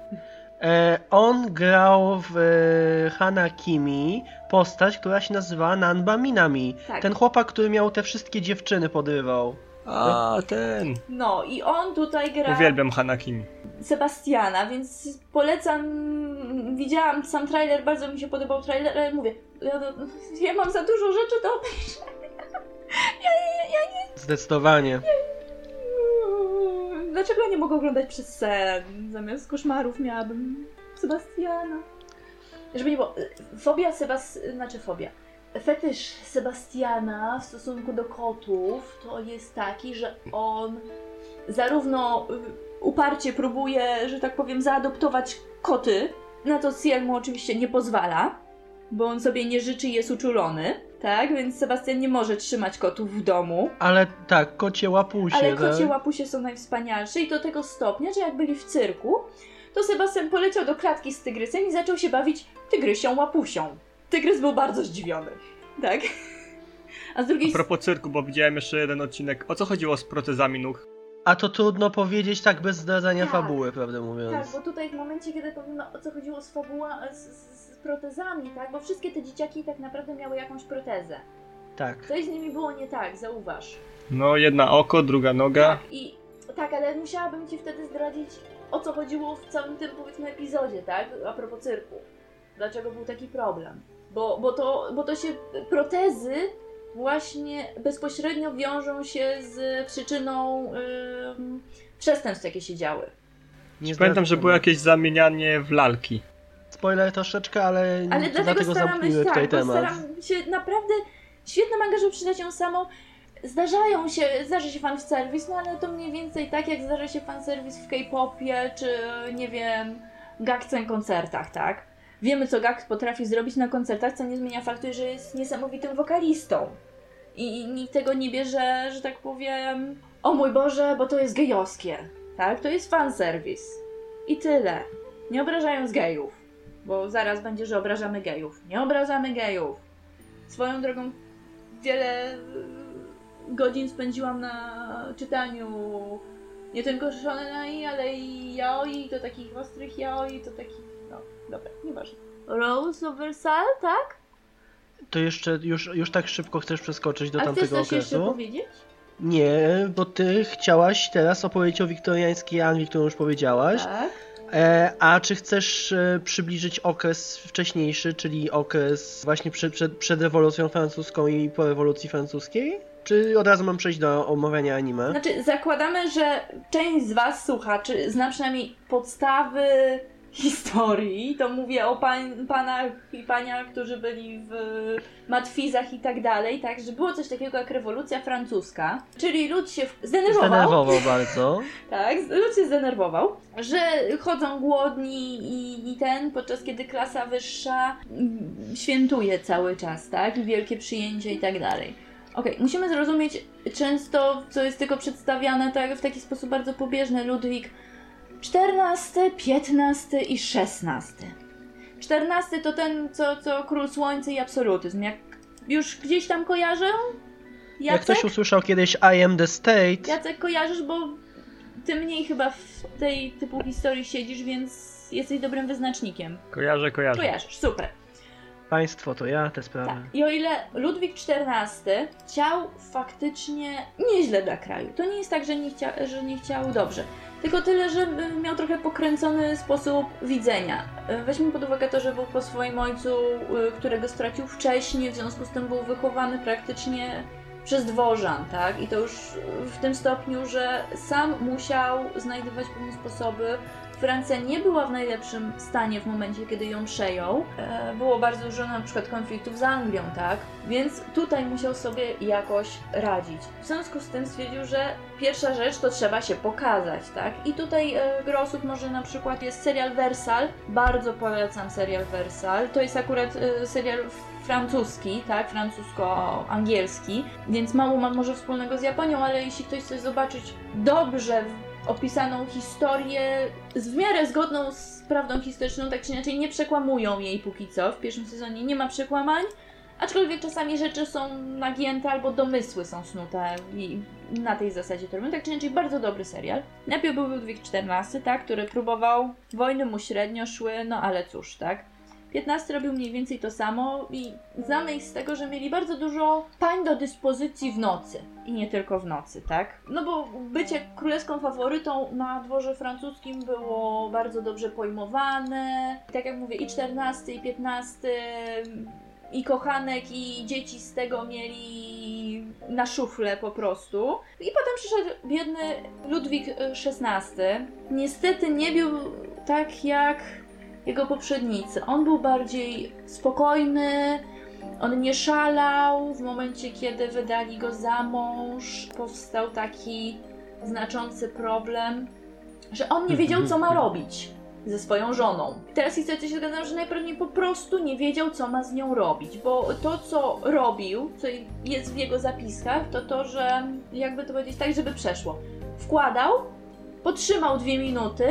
E, on grał w e, Hanakimi postać, która się nazywała Nanba Minami. Tak. Ten chłopak, który miał te wszystkie dziewczyny podrywał. A, ten. No i on tutaj gra Uwielbiam Hanakimi. Sebastiana, więc polecam. Widziałam sam trailer, bardzo mi się podobał trailer, ale mówię, ja, ja mam za dużo rzeczy do obejrzenia. Ja, ja, ja nie. Zdecydowanie. Dlaczego ja nie mogę oglądać przez sen? Zamiast koszmarów miałabym Sebastiana. Żeby nie było. Fobia Sebas... Znaczy fobia. Fetysz Sebastiana w stosunku do kotów to jest taki, że on zarówno y, uparcie próbuje, że tak powiem, zaadoptować koty, na to Ciel mu oczywiście nie pozwala, bo on sobie nie życzy i jest uczulony, tak? Więc Sebastian nie może trzymać kotów w domu. Ale tak, kocie łapusie. Ale tak? kocie łapusie są najwspanialsze i do tego stopnia, że jak byli w cyrku, to Sebastian poleciał do klatki z tygrysem i zaczął się bawić tygrysią łapusią. Tygrys był bardzo zdziwiony, tak? A z drugiej A propos cyrku, bo widziałem jeszcze jeden odcinek. O co chodziło z protezami nóg? A to trudno powiedzieć tak bez zdradzania Tak. fabuły, prawdę Tak, mówiąc. bo tutaj w momencie, kiedy powiemy o co chodziło z fabuła, z, z protezami, tak? Bo wszystkie te dzieciaki tak naprawdę miały jakąś protezę. Tak. Coś z nimi było nie tak, zauważ. No, jedna oko, druga noga. Tak, i tak, ale musiałabym ci wtedy zdradzić o co chodziło w całym tym powiedzmy epizodzie, tak? A propos cyrku. Dlaczego był taki problem? Bo, bo, to, bo to się protezy właśnie bezpośrednio wiążą się z przyczyną ym, przestępstw, jakie się działy. Nie Pamiętam, że było jakieś zamienianie w lalki. Spoiler troszeczkę, ale, Ale dlatego dlatego staramy zamknijmy się, tutaj tak, bo temat. staram się naprawdę świetny manga, żeby przydać ją samą. Zdarzają się, zdarza się fan serwis, no ale to mniej więcej tak jak zdarza się fan serwis w K-popie, czy nie wiem, Gakcen koncertach, tak? Wiemy co Gak potrafi zrobić na koncertach, co nie zmienia faktu, że jest niesamowitym wokalistą. I, I nikt tego nie bierze, że tak powiem, o mój Boże, bo to jest gejowskie, tak? To jest fan serwis. I tyle. Nie obrażając gejów. Bo zaraz będzie, że obrażamy gejów. Nie obrażamy gejów. Swoją drogą wiele y, godzin spędziłam na czytaniu nie tylko shonenai, ale i yaoi, to takich ostrych yaoi, to takich, no, dobra, nieważne. Rose of Versailles, tak? To jeszcze, już, już tak szybko chcesz przeskoczyć do A chcesz tamtego coś jeszcze okresu? powiedzieć? Nie, bo ty chciałaś teraz opowiedzieć o wiktoriańskiej Anglii, którą już powiedziałaś. Tak. E, a czy chcesz e, przybliżyć okres wcześniejszy, czyli okres właśnie przed, przed, przed rewolucją francuską i po rewolucji francuskiej? Czy od razu mam przejść do omawiania anime? Znaczy, zakładamy, że część z Was słuchaczy zna przynajmniej podstawy historii. To mówię o pań, panach i paniach, którzy byli w matwizach i tak dalej, tak? Że było coś takiego jak rewolucja francuska, czyli lud się zdenerwował. Zdenerwował bardzo. Tak, lud się zdenerwował, że chodzą głodni i, i ten, podczas kiedy klasa wyższa mm, świętuje cały czas, tak? I wielkie przyjęcia i tak dalej. Okej, musimy zrozumieć często, co jest tylko przedstawiane tak, w taki sposób bardzo pobieżny. Ludwik XIV, XV i XVI. XIV to ten, co, co Król Słońca i absolutyzm. Jak już gdzieś tam kojarzę? Jak Jacek? ktoś usłyszał kiedyś I am the state, Jacek kojarzysz, bo ty mniej chyba w tej typu historii siedzisz, więc jesteś dobrym wyznacznikiem. Kojarzę, kojarzę. Kojarzysz, super. państwo to ja, te sprawy. Tak. I o ile Ludwik XIV chciał faktycznie nieźle dla kraju, to nie jest tak, że nie, chcia, że nie chciał dobrze. Tylko tyle, że y, miał trochę pokręcony sposób widzenia. Y, Weźmy pod uwagę to, że był po swoim ojcu, y, którego stracił wcześniej, w związku z tym był wychowany praktycznie przez dworzan, tak? I to już w tym stopniu, że sam musiał znajdywać pewne sposoby. Francja nie była w najlepszym stanie w momencie, kiedy ją przejął. E, Było bardzo dużo na przykład konfliktów z Anglią, tak? Więc tutaj musiał sobie jakoś radzić. W związku z tym stwierdził, że pierwsza rzecz to trzeba się pokazać, tak? I tutaj e, gro osób może na przykład jest serial Versal. Bardzo polecam serial Versal. To jest akurat e, serial francuski, tak? Francusko-angielski, więc mało ma może wspólnego z Japonią, ale jeśli ktoś chce zobaczyć dobrze opisaną historię z w miarę zgodną z prawdą historyczną, tak czy inaczej nie przekłamują jej póki co. W pierwszym sezonie nie ma przekłamań, aczkolwiek czasami rzeczy są nagięte albo domysły są snute i na tej zasadzie to robią. Tak czy inaczej bardzo dobry serial. Najpierw był Ludwik XIV, tak, który próbował, wojny mu średnio szły, no ale cóż, tak. 15 robił mniej więcej to samo i znamy ich z tego, że mieli bardzo dużo pań do dyspozycji w nocy. I nie tylko w nocy, tak? No bo bycie królewską faworytą na dworze francuskim było bardzo dobrze pojmowane. Tak jak mówię, i 14, i 15, i kochanek, i dzieci z tego mieli na szuflę po prostu. I potem przyszedł biedny Ludwik XVI. Niestety nie był tak jak jego poprzednicy. On był bardziej spokojny, on nie szalał. W momencie, kiedy wydali go za mąż, powstał taki znaczący problem, że on nie wiedział, co ma robić. ze swoją żoną. Teraz historia się zgadza, że najpewniej po prostu nie wiedział, co ma z nią robić, bo to, co robił, co jest w jego zapiskach, to to, że jakby to powiedzieć tak, żeby przeszło. Wkładał, potrzymał dwie minuty,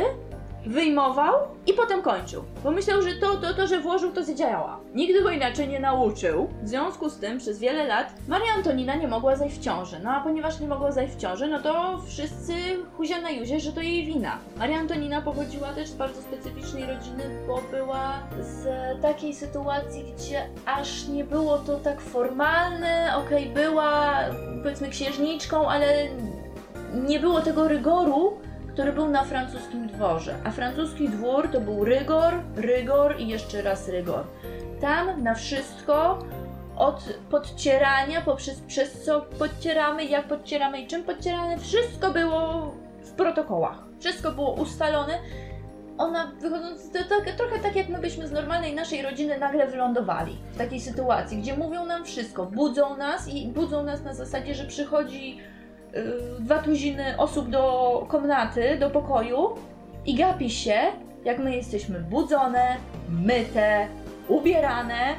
wyjmował i potem kończył. Bo myślał, że to, to, to, że włożył, to zadziała. Nigdy go inaczej nie nauczył. W związku z tym przez wiele lat Maria Antonina nie mogła zajść w ciąży. No a ponieważ nie mogła zajść w ciąży, no to wszyscy huzia na juzie, że to jej wina. Maria Antonina pochodziła też z bardzo specyficznej rodziny, bo była z takiej sytuacji, gdzie aż nie było to tak formalne. Okej, była powiedzmy księżniczką, ale nie było tego rygoru, który był na francuskim dworze. A francuski dwór to był rygor, rygor i jeszcze raz rygor. Tam na wszystko, od podcierania, poprzez przez co podcieramy, jak podcieramy i czym podcieramy, wszystko było w protokołach. Wszystko było ustalone. Ona wychodząc, to, to, trochę tak jak my byśmy z normalnej naszej rodziny nagle wylądowali w takiej sytuacji, gdzie mówią nam wszystko, budzą nas i budzą nas na zasadzie, że przychodzi dwa tuziny osób do komnaty, do pokoju i gapi się, jak my jesteśmy budzone, myte, ubierane,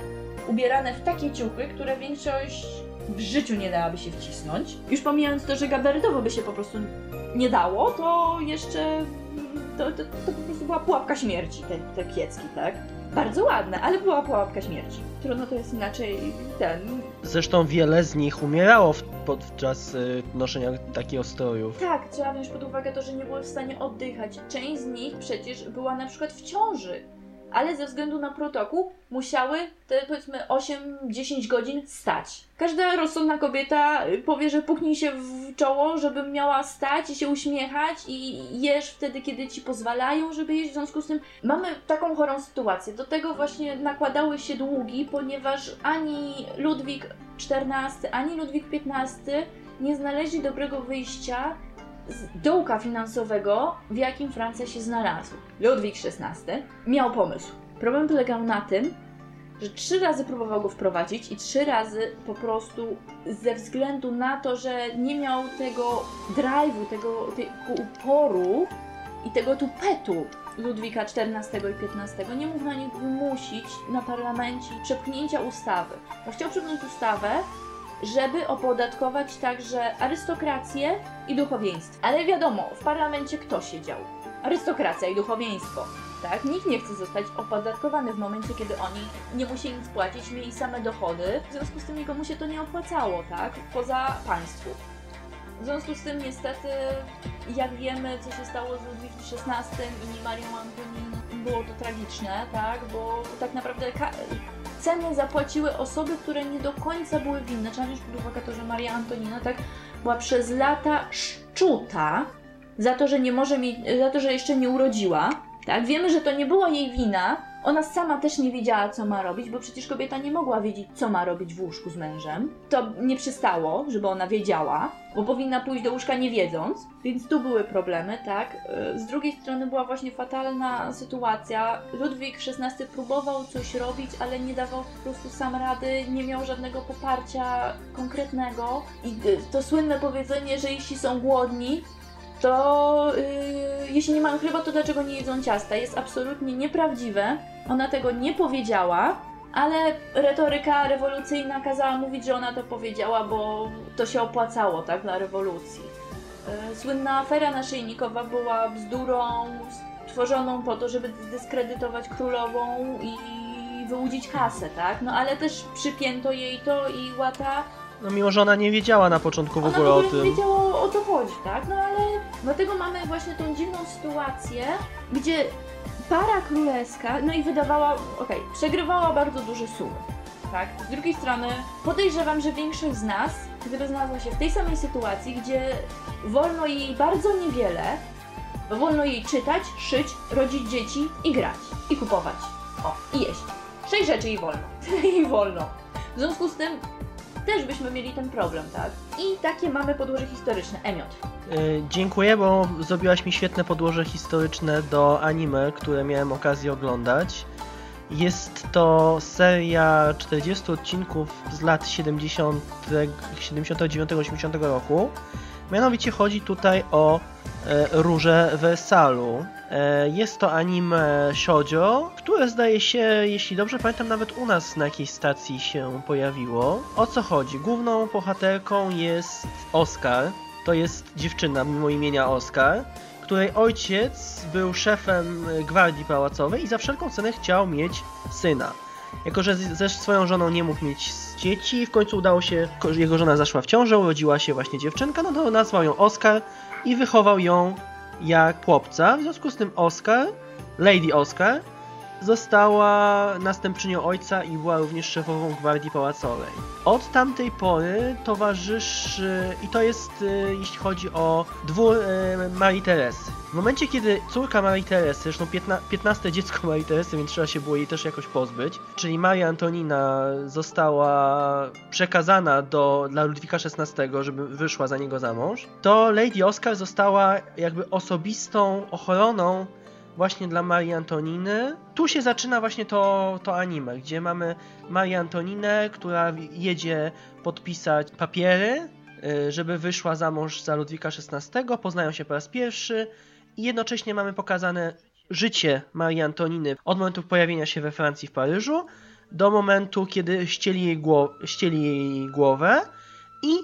ubierane w takie ciuchy, które większość w życiu nie dałaby się wcisnąć. Już pomijając to, że gabarytowo by się po prostu nie dało, to jeszcze to, to, to po prostu była pułapka śmierci, te, te kiecki, tak? Bardzo ładne, ale była pułapka śmierci. Trudno to jest inaczej ten, Zresztą wiele z nich umierało w, podczas y, noszenia takich ostrojów. Tak, trzeba wziąć pod uwagę to, że nie były w stanie oddychać. Część z nich przecież była na przykład w ciąży, ale ze względu na protokół musiały te powiedzmy 8-10 godzin stać. Każda rozsądna kobieta y, powie, że puknij się w czoło, żebym miała stać i się uśmiechać i jesz wtedy, kiedy ci pozwalają, żeby jeść. W związku z tym mamy taką chorą sytuację. Do tego właśnie nakładały się długi, ponieważ ani Ludwik XIV, ani Ludwik XV nie znaleźli dobrego wyjścia dołka finansowego, w jakim Francja się znalazła. Ludwik XVI miał pomysł. Problem polegał na tym, że trzy razy próbował go wprowadzić i trzy razy po prostu ze względu na to, że nie miał tego drive'u, tego, tego uporu i tego tupetu Ludwika XIV i XV, nie mógł na nich wymusić na parlamencie przepchnięcia ustawy. Bo chciał przepchnąć ustawę, żeby opodatkować także arystokrację i duchowieństwo. Ale wiadomo, w parlamencie kto siedział? Arystokracja i duchowieństwo. Tak? Nikt nie chce zostać opodatkowany w momencie, kiedy oni nie musieli nic płacić, mieli same dochody, w związku z tym nikomu się to nie opłacało, tak? Poza państwu. W związku z tym niestety, jak wiemy, co się stało z Ludwikiem XVI i Marią Antoniną, było to tragiczne, tak? Bo tak naprawdę cenę zapłaciły osoby, które nie do końca były winne. Trzeba wziąć pod uwagę to, że Maria Antonina tak była przez lata szczuta za to, że nie może mieć, za to, że jeszcze nie urodziła. Tak, wiemy, że to nie była jej wina. Ona sama też nie wiedziała, co ma robić, bo przecież kobieta nie mogła wiedzieć, co ma robić w łóżku z mężem. To nie przystało, żeby ona wiedziała, bo powinna pójść do łóżka nie wiedząc, więc tu były problemy, tak. Yy, Z drugiej strony była właśnie fatalna sytuacja. Ludwik XVI próbował coś robić, ale nie dawał po prostu sam rady, nie miał żadnego poparcia konkretnego. I yy, to słynne powiedzenie, że jeśli są głodni, to yy, jeśli nie mają chleba, to dlaczego nie jedzą ciasta? Jest absolutnie nieprawdziwe. Ona tego nie powiedziała, ale retoryka rewolucyjna kazała mówić, że ona to powiedziała, bo to się opłacało, tak, dla rewolucji. Yy, Słynna afera naszyjnikowa była bzdurą stworzoną po to, żeby zdyskredytować królową i wyłudzić kasę, tak? No ale też przypięto jej to i łata No mimo, że ona nie wiedziała na początku w ogóle o ogóle nie tym. wiedziała o co chodzi, tak? No ale dlatego mamy właśnie tą dziwną sytuację, gdzie para królewska, no i wydawała, okej, przegrywała bardzo duże sumy, tak? Z drugiej strony podejrzewam, że większość z nas, gdyby znalazła się w tej samej sytuacji, gdzie wolno jej bardzo niewiele, bo wolno jej czytać, szyć, rodzić dzieci i grać, i kupować, o, i jeść. Sześć rzeczy jej wolno, jej wolno. W związku z tym też byśmy mieli ten problem, tak? I takie mamy podłoże historyczne. Emiot. Y, dziękuję, bo zrobiłaś mi świetne podłoże historyczne do anime, które miałem okazję oglądać. Jest to seria 40 odcinków z lat 70, 79-80 roku. Mianowicie chodzi tutaj o e, Róże Wersalu. E, Jest to anime shoujo, które zdaje się, jeśli dobrze pamiętam, nawet u nas na jakiejś stacji się pojawiło. O co chodzi? Główną bohaterką jest Oskar. To jest dziewczyna mimo imienia Oskar, której ojciec był szefem gwardii pałacowej i za wszelką cenę chciał mieć syna. Jako, że ze swoją żoną nie mógł mieć dzieci, w końcu udało się, jego żona zaszła w ciążę, urodziła się właśnie dziewczynka, no to nazwał ją Oskar i wychował ją jak chłopca. W związku z tym Oscar, Lady Oscar, została następczynią ojca i była również szefową gwardii pałacowej. Od tamtej pory towarzyszy, i to jest y, jeśli chodzi o dwór y, Marii Teresy. W momencie, kiedy córka Marii Teresy, zresztą 15, 15 dziecko Marii Teresy, więc trzeba się było jej też jakoś pozbyć, czyli Maria Antonina została przekazana do, dla Ludwika XVI, żeby wyszła za niego za mąż, to Lady Oscar została jakby osobistą ochroną właśnie dla Marii Antoniny. Tu się zaczyna właśnie to, to anime, gdzie mamy Marię Antoninę, która jedzie podpisać papiery, y, żeby wyszła za mąż za Ludwika XVI, poznają się po raz pierwszy i jednocześnie mamy pokazane życie Marii Antoniny od momentu pojawienia się we Francji w Paryżu do momentu, kiedy ścieli jej, gło- ścieli jej głowę i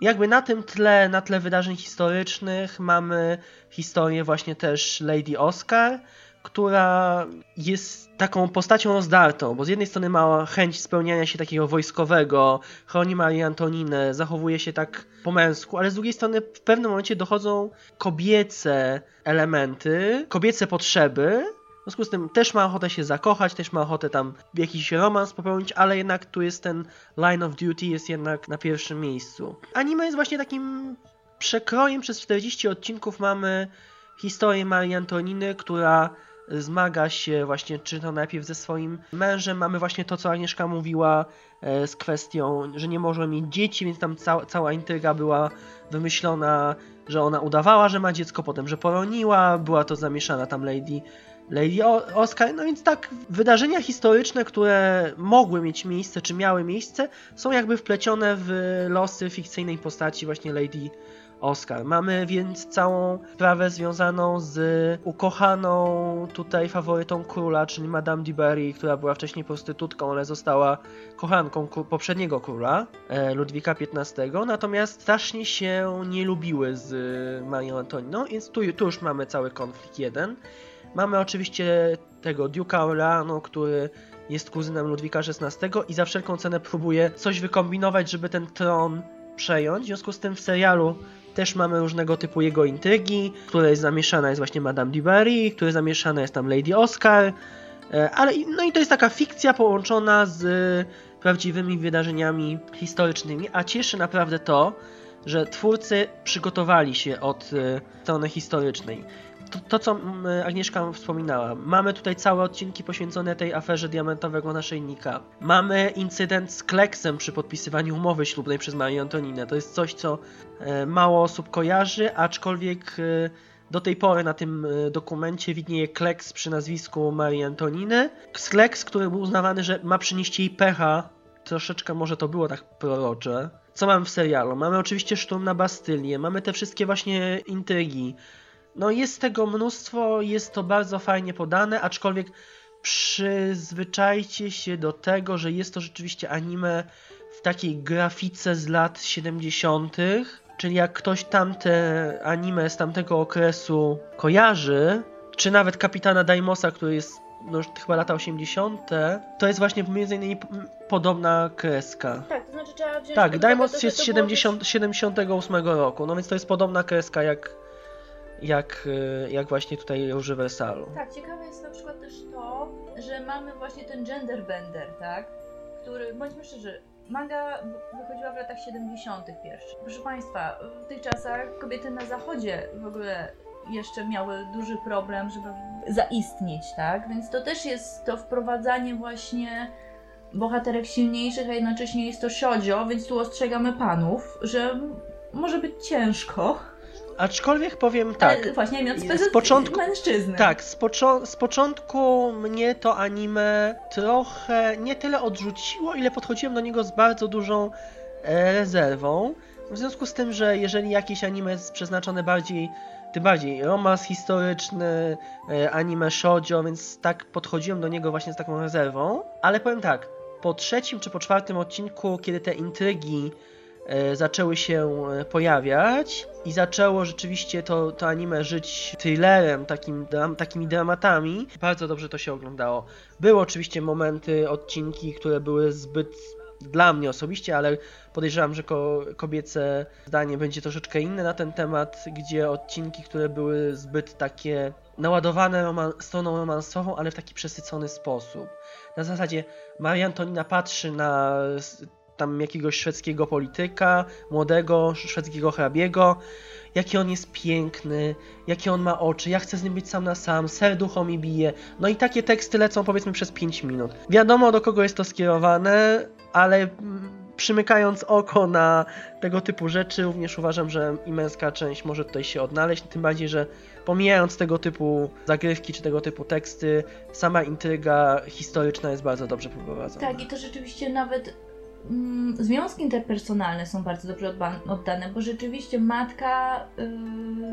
jakby na tym tle, na tle wydarzeń historycznych mamy historię właśnie też Lady Oscar, która jest taką postacią rozdartą, bo z jednej strony ma chęć spełniania się takiego wojskowego, chroni Marię Antoninę, zachowuje się tak po męsku, ale z drugiej strony w pewnym momencie dochodzą kobiece elementy, kobiece potrzeby, w związku z tym też ma ochotę się zakochać, też ma ochotę tam jakiś romans popełnić, ale jednak tu jest ten line of duty jest jednak na pierwszym miejscu. Anime jest właśnie takim przekrojem przez 40 odcinków mamy historię Marii Antoniny, która zmaga się właśnie, czy to najpierw ze swoim mężem, mamy właśnie to, co Agnieszka mówiła e, z kwestią, że nie może mieć dzieci, więc tam ca cała intryga była wymyślona, że ona udawała, że ma dziecko, potem, że poroniła, była to zamieszana tam Lady Lady Oscar, no więc tak, wydarzenia historyczne, które mogły mieć miejsce, czy miały miejsce, są jakby wplecione w losy fikcyjnej postaci właśnie Lady Oscar. Mamy więc całą sprawę związaną z ukochaną tutaj faworytą króla, czyli Madame Barry, która była wcześniej prostytutką, ale została kochanką poprzedniego króla, e, Ludwika XV, natomiast strasznie się nie lubiły z e, Marią Antoniną, więc tu, tu już mamy cały konflikt jeden. Mamy oczywiście tego Duke'a Orleanu, który jest kuzynem Ludwika XVI i za wszelką cenę próbuje coś wykombinować, żeby ten tron przejąć. W związku z tym w serialu też mamy różnego typu jego intrygi, w której zamieszana jest właśnie Madame du Barry, w której zamieszana jest tam Lady Oscar, e, ale no i to jest taka fikcja połączona z prawdziwymi wydarzeniami historycznymi, a cieszy naprawdę to, że twórcy przygotowali się od e, strony historycznej. To, to co mm, Agnieszka wspominała, mamy tutaj całe odcinki poświęcone tej aferze diamentowego naszyjnika. Mamy incydent z Kleksem przy podpisywaniu umowy ślubnej przez Marię Antoninę. To jest coś, co e, mało osób kojarzy, aczkolwiek e, do tej pory na tym e, dokumencie widnieje Kleks przy nazwisku Marii Antoniny. Kleks, który był uznawany, że ma przynieść jej pecha. Troszeczkę może to było tak prorocze. Co mamy w serialu? Mamy oczywiście szturm na Bastylię, mamy te wszystkie właśnie intrygi. No jest tego mnóstwo, jest to bardzo fajnie podane, aczkolwiek przyzwyczajcie się do tego, że jest to rzeczywiście anime w takiej grafice z lat 70. Czyli jak ktoś tamte anime z tamtego okresu kojarzy, czy nawet Kapitana Daimosa, który jest no chyba lata 80., to jest właśnie między innymi podobna kreska. Tak, to znaczy trzeba wziąć Tak, Daimos jest z było 70, 78 roku, no więc to jest podobna kreska jak, jak, y, jak właśnie tutaj Róży Wersalu. Tak, ciekawe jest na przykład też to, że mamy właśnie ten gender bender, tak? Który, bądźmy szczerzy, manga wychodziła w latach 70. pierwszy. Proszę Państwa, w tych czasach kobiety na zachodzie w ogóle jeszcze miały duży problem, żeby zaistnieć, tak? Więc to też jest to wprowadzanie właśnie bohaterek silniejszych, a jednocześnie jest to shoujo, więc tu ostrzegamy panów, że może być ciężko. Aczkolwiek powiem tak, Ale właśnie mając z początku- mężczyzny. tak, z, poczo- z początku mnie to anime trochę nie tyle odrzuciło, ile podchodziłem do niego z bardzo dużą e, rezerwą. W związku z tym, że jeżeli jakieś anime jest przeznaczone bardziej tym bardziej romans historyczny, e, anime shoujo, więc tak podchodziłem do niego właśnie z taką rezerwą. Ale powiem tak, po trzecim czy po czwartym odcinku, kiedy te intrygi zaczęły się e, pojawiać i zaczęło rzeczywiście to, to anime żyć thrillerem, takim, takimi dramatami, bardzo dobrze to się oglądało. Były oczywiście momenty, odcinki, które były zbyt dla mnie osobiście, ale podejrzewam, że ko kobiece zdanie będzie troszeczkę inne na ten temat, gdzie odcinki, które były zbyt takie naładowane roman stroną romansową, ale w taki przesycony sposób. Na zasadzie Maria Antonina patrzy na tam jakiegoś szwedzkiego polityka, młodego szwedzkiego hrabiego, jaki on jest piękny, jakie on ma oczy, ja chcę z nim być sam na sam, serducho mi bije. No i takie teksty lecą powiedzmy przez 5 minut. Wiadomo do kogo jest to skierowane, ale mm, przymykając oko na tego typu rzeczy, również uważam, że i męska część może tutaj się odnaleźć, tym bardziej, że pomijając tego typu zagrywki czy tego typu teksty, sama intryga historyczna jest bardzo dobrze poprowadzona. Tak, i to rzeczywiście nawet mm, związki interpersonalne są bardzo dobrze oddane, bo rzeczywiście matka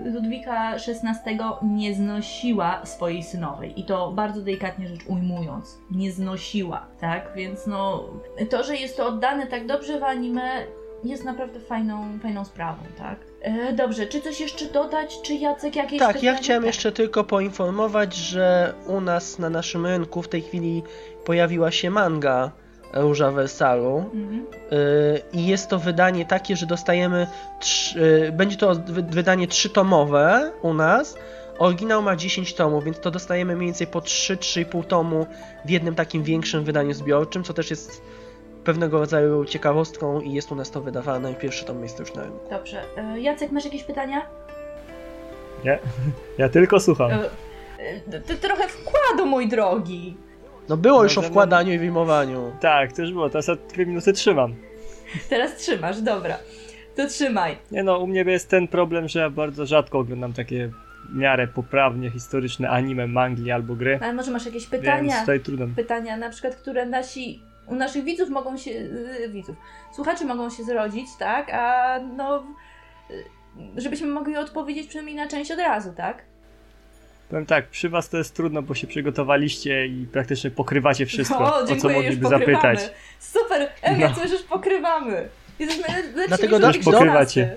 y, Ludwika XVI nie znosiła swojej synowej i to bardzo delikatnie rzecz ujmując, nie znosiła, tak? Więc no, to, że jest to oddane tak dobrze w anime jest naprawdę fajną, fajną sprawą, tak? E, dobrze, czy coś jeszcze dodać, czy Jacek jakieś Tak, ja pytania? chciałem Tak. jeszcze tylko poinformować, że u nas na naszym rynku w tej chwili pojawiła się manga Róża Wersalu. Mhm. Yy, I jest to wydanie takie, że dostajemy. Trz, yy, będzie to wy- wydanie trzytomowe u nas. Oryginał ma 10 tomów, więc to dostajemy mniej więcej po 3-3,5 tomu w jednym takim większym wydaniu zbiorczym, co też jest pewnego rodzaju ciekawostką i jest u nas to wydawane i pierwszy tom jest już na rynku. Dobrze. E, Jacek, masz jakieś pytania? Ja tylko słucham. Ty trochę wkładu, mój drogi. No było już o wkładaniu i wyjmowaniu. Tak, to już było, teraz ja dwie minuty trzymam. Teraz trzymasz, dobra. To trzymaj. Nie no, u mnie jest ten problem, że ja bardzo rzadko oglądam takie w miarę poprawnie historyczne anime, mangli albo gry. Ale może masz jakieś Więc pytania? tutaj trudno. Pytania na przykład, które nasi, u naszych widzów mogą się, yy, widzów, słuchaczy mogą się zrodzić, tak? A no, yy, żebyśmy mogli odpowiedzieć przynajmniej na część od razu, tak? Powiem tak, przy was to jest trudno, bo się przygotowaliście i praktycznie pokrywacie wszystko, o, o co dziękuję, już mogliby zapytać. Super, Ewia, No. coś już pokrywamy. Jesteśmy lepsi Dlatego niż też Wiktor pokrywacie.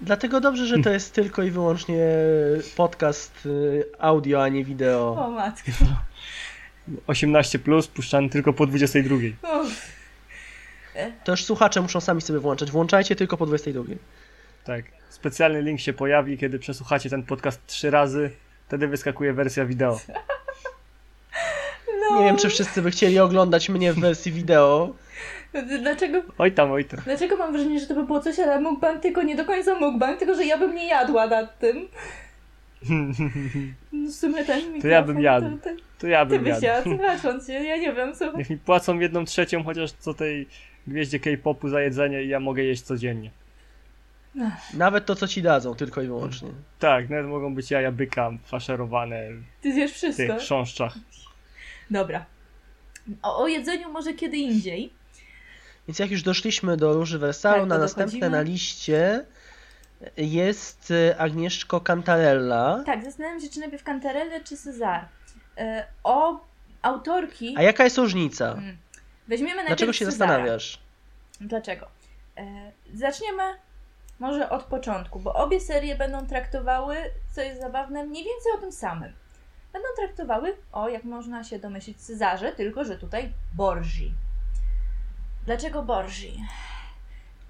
Dlatego dobrze, że to jest tylko i wyłącznie podcast y, audio, a nie wideo. O matko. 18 plus puszczany tylko po 22. Uff. To już słuchacze muszą sami sobie włączać. Włączajcie tylko po 22. Tak. Specjalny link się pojawi, kiedy przesłuchacie ten podcast trzy razy. Wtedy wyskakuje wersja wideo. No. Nie wiem, czy wszyscy by chcieli oglądać mnie w wersji wideo. Dlaczego, Oj tam, oj tam. dlaczego mam wrażenie, że to by było coś, ale mukbang tylko nie do końca mukbang, tylko że ja bym nie jadła nad tym. No w sumie ten To ja bym jadł. To, to, To ja ty bym byś jadł. jadł, znacząc się, ja nie wiem, słuchaj. Niech mi płacą jedną trzecią chociaż co tej gwieździe K-popu za jedzenie i ja mogę jeść codziennie. Nawet to, co ci dadzą, tylko i wyłącznie. Tak, nawet mogą być jaja byka faszerowane Ty zjesz w wszystko. tych chrząszczach. Dobra. O, o jedzeniu może kiedy indziej. Więc jak już doszliśmy do Róży Wersalu, Tak, na następne na liście jest y, Agnieszko Cantarella. Tak, zastanawiam się, czy najpierw Cantarelle, czy Cezar. E, o autorki... A jaka jest różnica? Mm. Weźmiemy najpierw Dlaczego się Cezara. zastanawiasz? Dlaczego? E, zaczniemy może od początku, bo obie serie będą traktowały, co jest zabawne, mniej więcej o tym samym. Będą traktowały o, jak można się domyślić, Cezarze, tylko że tutaj Borgi. Dlaczego Borgi?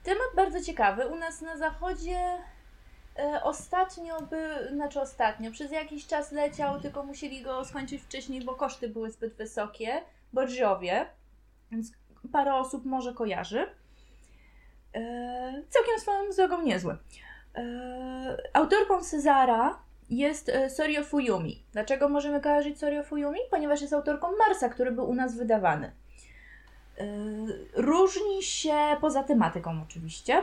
Temat bardzo ciekawy. U nas na zachodzie e, ostatnio by, znaczy ostatnio, przez jakiś czas leciał, tylko musieli go skończyć wcześniej, bo koszty były zbyt wysokie. Borgiowie, więc parę osób może kojarzy. E, całkiem swoją drogą niezły. E, autorką Cezara jest e, Sorio Fuyumi. Dlaczego możemy kojarzyć Sorio Fuyumi? Ponieważ jest autorką Marsa, który był u nas wydawany. Różni się poza tematyką oczywiście.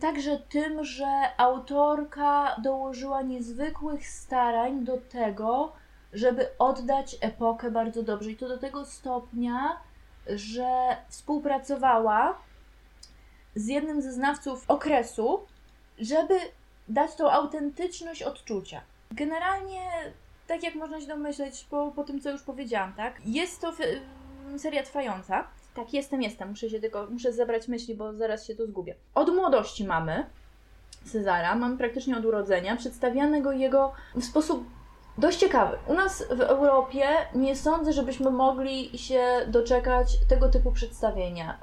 Także tym, że autorka dołożyła niezwykłych starań do tego, żeby oddać epokę bardzo dobrze. I to do tego stopnia, że współpracowała z jednym ze znawców okresu, żeby dać tą autentyczność odczucia. Generalnie, tak jak można się domyśleć po, po tym, co już powiedziałam, tak? Jest to seria trwająca. Tak, jestem, jestem. Muszę się tylko, muszę zebrać myśli, bo zaraz się tu zgubię. Od młodości mamy Cezara, mamy praktycznie od urodzenia, przedstawianego jego w sposób dość ciekawy. U nas w Europie nie sądzę, żebyśmy mogli się doczekać tego typu przedstawienia.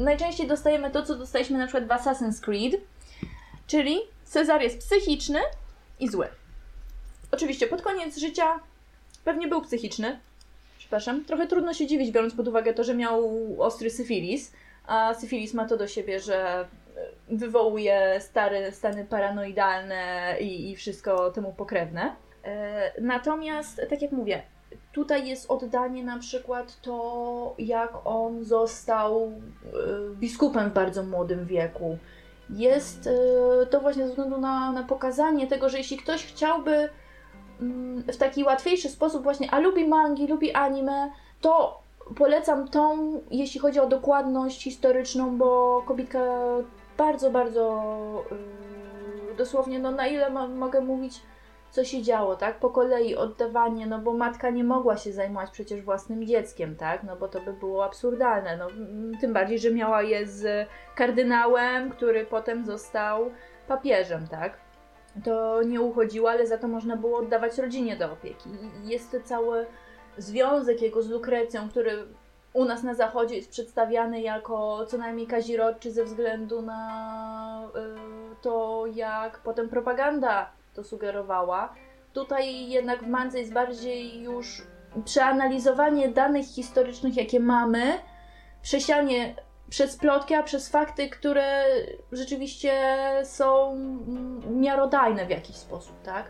Najczęściej dostajemy to, co dostaliśmy na przykład w Assassin's Creed, czyli Cezar jest psychiczny i zły. Oczywiście pod koniec życia pewnie był psychiczny. Przepraszam, trochę trudno się dziwić, biorąc pod uwagę to, że miał ostry syfilis, a syfilis ma to do siebie, że wywołuje stare stany paranoidalne i, i wszystko temu pokrewne. E, Natomiast, tak jak mówię, tutaj jest oddanie na przykład to, jak on został e, biskupem w bardzo młodym wieku. Jest e, to właśnie ze względu na, na pokazanie tego, że jeśli ktoś chciałby mm, w taki łatwiejszy sposób właśnie, a lubi mangi, lubi anime, to polecam tą, jeśli chodzi o dokładność historyczną, bo kobitka bardzo, bardzo yy, dosłownie, no na ile mo- mogę mówić, co się działo, tak? Po kolei oddawanie, no bo matka nie mogła się zajmować przecież własnym dzieckiem, tak? No bo to by było absurdalne, no mm, tym bardziej, że miała je z kardynałem, który potem został papieżem, tak? To nie uchodziło, ale za to można było oddawać rodzinie do opieki. Jest to cały związek jego z Lukrecją, który u nas na zachodzie jest przedstawiany jako co najmniej kazirodczy ze względu na y, to, jak potem propaganda to sugerowała. Tutaj jednak w Mance jest bardziej już przeanalizowanie danych historycznych, jakie mamy, przesianie przez plotki, a przez fakty, które rzeczywiście są miarodajne w jakiś sposób, tak?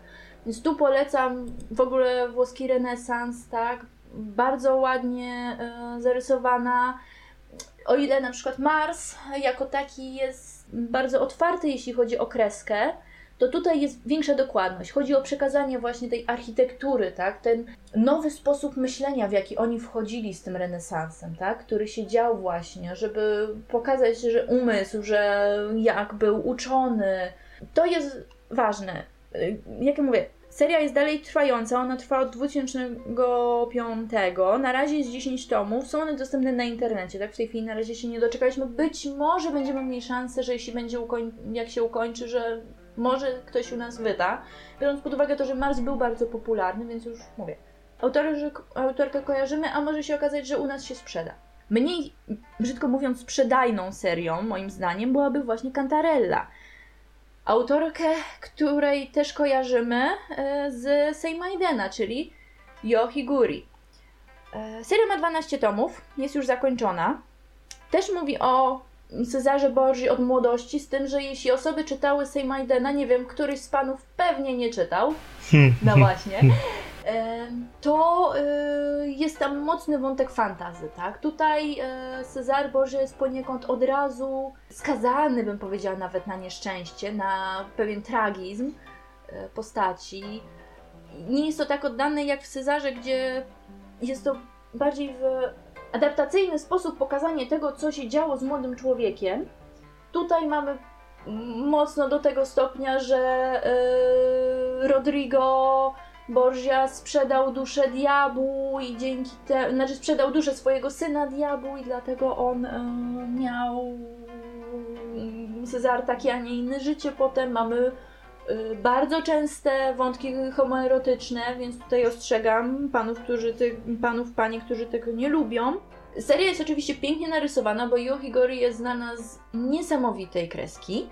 Więc tu polecam w ogóle włoski renesans, tak? Bardzo ładnie e, zarysowana. O ile na przykład Mars jako taki jest bardzo otwarty, jeśli chodzi o kreskę, to tutaj jest większa dokładność. Chodzi o przekazanie właśnie tej architektury, tak? Ten nowy sposób myślenia, w jaki oni wchodzili z tym renesansem, tak? Który się dział właśnie, żeby pokazać, że umysł, że jak był uczony. To jest ważne. Y, Jak ja mówię, seria jest dalej trwająca, ona trwa od 2005. Na razie jest 10 tomów, są one dostępne na internecie, tak? W tej chwili na razie się nie doczekaliśmy. Być może będziemy mieli szansę, że jeśli będzie jak się ukończy, że może ktoś u nas wyda. Biorąc pod uwagę to, że Mars był bardzo popularny, więc już mówię. Autorzy, autorkę kojarzymy, a może się okazać, że u nas się sprzeda. Mniej, brzydko mówiąc, sprzedajną serią, moim zdaniem, byłaby właśnie Cantarella. Autorkę, której też kojarzymy e, z Seimaidena, czyli Yohiguri. E, Seria ma 12 tomów, jest już zakończona. Też mówi o Cezarze Borgi od młodości, z tym, że jeśli osoby czytały Seimaidena, nie wiem, któryś z panów pewnie nie czytał, no właśnie, em, to y, jest tam mocny wątek fantazy, tak? Tutaj e, Cezar Boże jest poniekąd od razu skazany, bym powiedziała, nawet na nieszczęście, na pewien tragizm e, postaci. Nie jest to tak oddane jak w Cezarze, gdzie jest to bardziej w adaptacyjny sposób pokazanie tego, co się działo z młodym człowiekiem. Tutaj mamy mocno do tego stopnia, że yy, Rodrigo Borgia sprzedał duszę diabłu i dzięki temu, znaczy sprzedał duszę swojego syna diabłu i dlatego on yy, miał Cezar takie, a nie inne życie. Potem mamy bardzo częste wątki homoerotyczne, więc tutaj ostrzegam panów, którzy ty, panów, panie, którzy tego nie lubią. Seria jest oczywiście pięknie narysowana, bo Yohigori jest znana z niesamowitej kreski.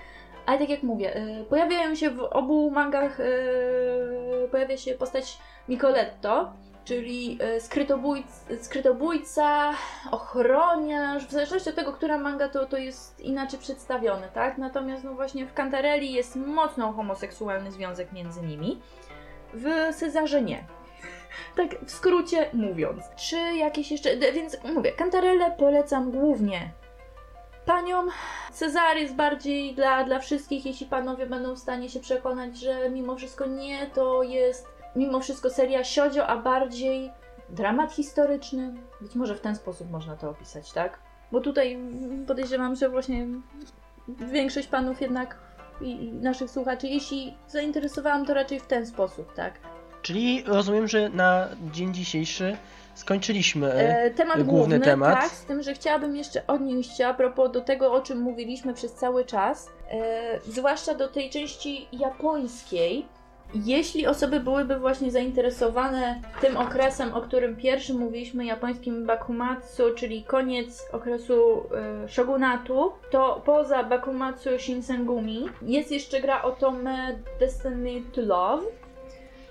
Ale tak jak mówię, y, pojawiają się w obu mangach, y, pojawia się postać Micoletto, czyli y, skrytobójc, skrytobójca, ochroniarz, w zależności od tego, która manga to, to jest inaczej przedstawione, tak? Natomiast no właśnie w Cantarelli jest mocno homoseksualny związek między nimi, w Cezarze nie. Tak w skrócie mówiąc. Czy jakieś jeszcze, więc mówię, Cantarelle polecam głównie paniom, Cezar jest bardziej dla, dla wszystkich, jeśli panowie będą w stanie się przekonać, że mimo wszystko nie, to jest mimo wszystko seria siodzio, a bardziej dramat historyczny. Być może w ten sposób można to opisać, tak? Bo tutaj podejrzewam, że właśnie większość panów jednak i, i naszych słuchaczy. Jeśli zainteresowałam, to raczej w ten sposób, tak? Czyli rozumiem, że na dzień dzisiejszy skończyliśmy. E, temat główny główny, temat. tak, z tym, że chciałabym jeszcze odnieść się a propos do tego, o czym mówiliśmy przez cały czas, e, zwłaszcza do tej części japońskiej. Jeśli osoby byłyby właśnie zainteresowane tym okresem, o którym pierwszym mówiliśmy, japońskim Bakumatsu, czyli koniec okresu e, shogunatu, to poza Bakumatsu Shinsengumi jest jeszcze gra Otome Destiny to Love,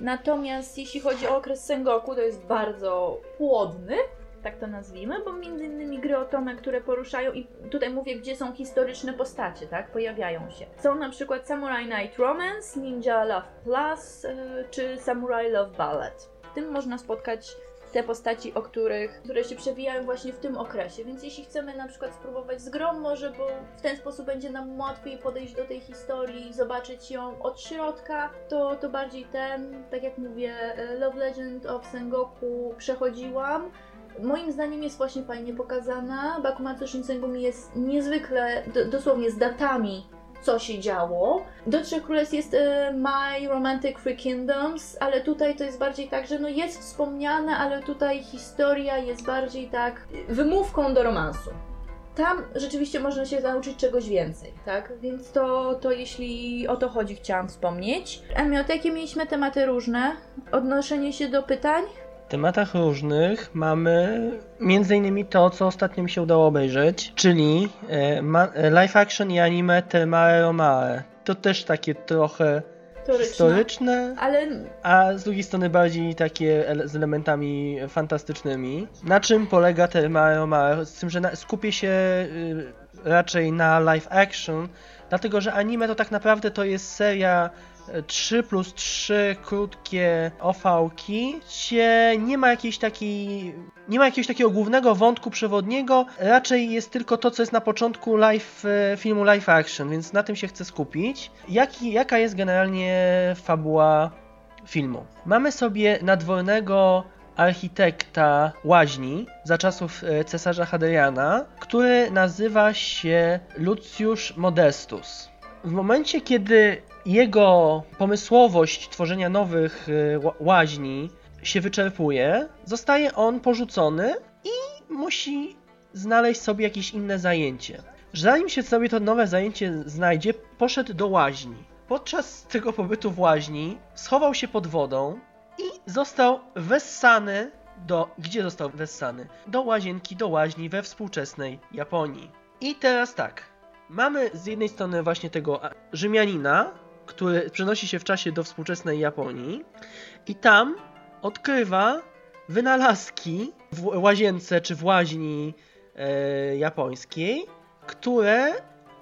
Natomiast jeśli chodzi o okres Sengoku, to jest bardzo płodny, tak to nazwijmy, bo między innymi gry o Tome, które poruszają i tutaj mówię, gdzie są historyczne postacie, tak, pojawiają się. Są na przykład Samurai Night Romance, Ninja Love Plus yy, czy Samurai Love Ballad. W tym można spotkać te postaci, o których, które się przewijają właśnie w tym okresie. Więc jeśli chcemy na przykład spróbować z grą, może bo w ten sposób będzie nam łatwiej podejść do tej historii, zobaczyć ją od środka, to, to bardziej ten, tak jak mówię, e, Love Legend of Sengoku przechodziłam. Moim zdaniem jest właśnie fajnie pokazana. Bakumatsu Shinsengumi jest niezwykle, do, dosłownie z datami co się działo. Do Trzech Królestw jest e, My Romantic Free Kingdoms, ale tutaj to jest bardziej tak, że no jest wspomniane, ale tutaj historia jest bardziej tak wymówką do romansu. Tam rzeczywiście można się nauczyć czegoś więcej, tak? Więc to, to jeśli o to chodzi, chciałam wspomnieć. Emiot, jakie mieliśmy tematy różne? Odnoszenie się do pytań? Tematach różnych mamy między innymi to, co ostatnio mi się udało obejrzeć, czyli e, e, live action i anime Termare Romare. To też takie trochę Historyczne. Ale a z drugiej strony bardziej takie z elementami fantastycznymi. Na czym polega Termare Romare? Z tym, że na, skupię się y, raczej na live action, dlatego że anime to tak naprawdę to jest seria 3 plus 3 krótkie OV-ki, gdzie nie ma jakiejś takiej, nie ma jakiegoś takiego głównego wątku przewodniego, raczej jest tylko to, co jest na początku live, e, filmu live action, więc na tym się chcę skupić. Jaki, jaka jest generalnie fabuła filmu? Mamy sobie nadwornego architekta łaźni za czasów e, cesarza Hadriana, który nazywa się Lucius Modestus. W momencie, kiedy jego pomysłowość tworzenia nowych y, ła- łaźni się wyczerpuje, zostaje on porzucony i musi znaleźć sobie jakieś inne zajęcie. Zanim się sobie to nowe zajęcie znajdzie, poszedł do łaźni. Podczas tego pobytu w łaźni schował się pod wodą i został wessany do. Gdzie został wessany? Do łazienki, do łaźni we współczesnej Japonii. I teraz tak. Mamy z jednej strony właśnie tego Rzymianina, który przenosi się w czasie do współczesnej Japonii i tam odkrywa wynalazki w łazience czy w łaźni e, japońskiej, które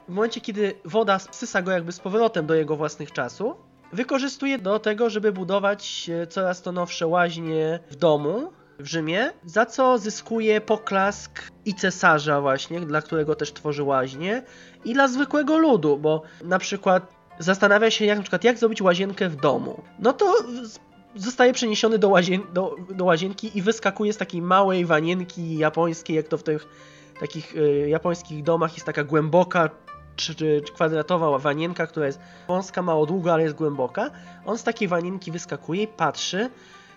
w momencie, kiedy woda sysa go jakby z powrotem do jego własnych czasów, wykorzystuje do tego, żeby budować e, coraz to nowsze łaźnie w domu w Rzymie, za co zyskuje poklask i cesarza właśnie, dla którego też tworzy łaźnie, i dla zwykłego ludu, bo na przykład zastanawia się jak, na przykład jak zrobić łazienkę w domu. No to zostaje przeniesiony do, łazien do, do łazienki i wyskakuje z takiej małej wanienki japońskiej, jak to w tych takich y, japońskich domach jest taka głęboka czy, czy, kwadratowa wanienka, która jest wąska, mało długa, ale jest głęboka. On z takiej wanienki wyskakuje i patrzy,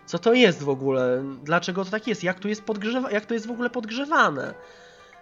co to jest w ogóle, dlaczego to tak jest, jak, tu jest jak to jest w ogóle podgrzewane.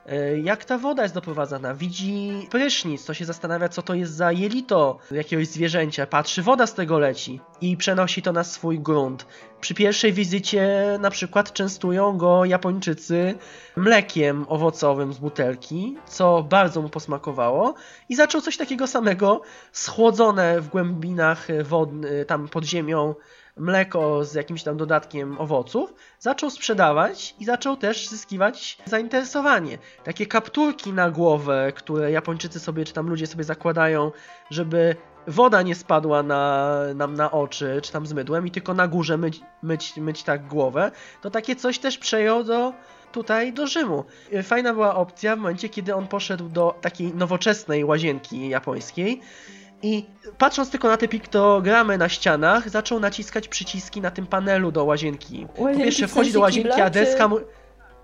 E, Jak ta woda jest doprowadzana? Widzi prysznic, to się zastanawia, co to jest za jelito jakiegoś zwierzęcia. Patrzy, woda z tego leci i przenosi to na swój grunt. Przy pierwszej wizycie na przykład częstują go Japończycy mlekiem owocowym z butelki, co bardzo mu posmakowało i zaczął coś takiego samego, schłodzone w głębinach wodnych, tam pod ziemią, mleko z jakimś tam dodatkiem owoców, zaczął sprzedawać i zaczął też zyskiwać zainteresowanie. Takie kapturki na głowę, które Japończycy sobie, czy tam ludzie sobie zakładają, żeby woda nie spadła na, nam na oczy, czy tam z mydłem i tylko na górze myć, myć, myć tak głowę, to takie coś też przejął do tutaj do Rzymu. Fajna była opcja w momencie, kiedy on poszedł do takiej nowoczesnej łazienki japońskiej, i patrząc tylko na te piktogramy na ścianach, zaczął naciskać przyciski na tym panelu do łazienki. Po Łazienki pierwsze w wchodzi do łazienki, kibla, a deska czy- mu...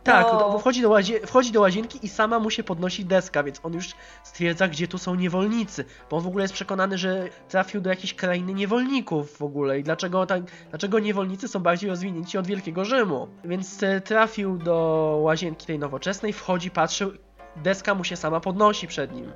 Tak, O. to wchodzi, do łazie, wchodzi do łazienki i sama mu się podnosi deska, więc on już stwierdza, gdzie tu są niewolnicy. Bo on w ogóle jest przekonany, że trafił do jakiejś krainy niewolników w ogóle i dlaczego, tak, dlaczego niewolnicy są bardziej rozwinięci od Wielkiego Rzymu. Więc e, trafił do łazienki tej nowoczesnej, wchodzi, patrzy, deska mu się sama podnosi przed nim.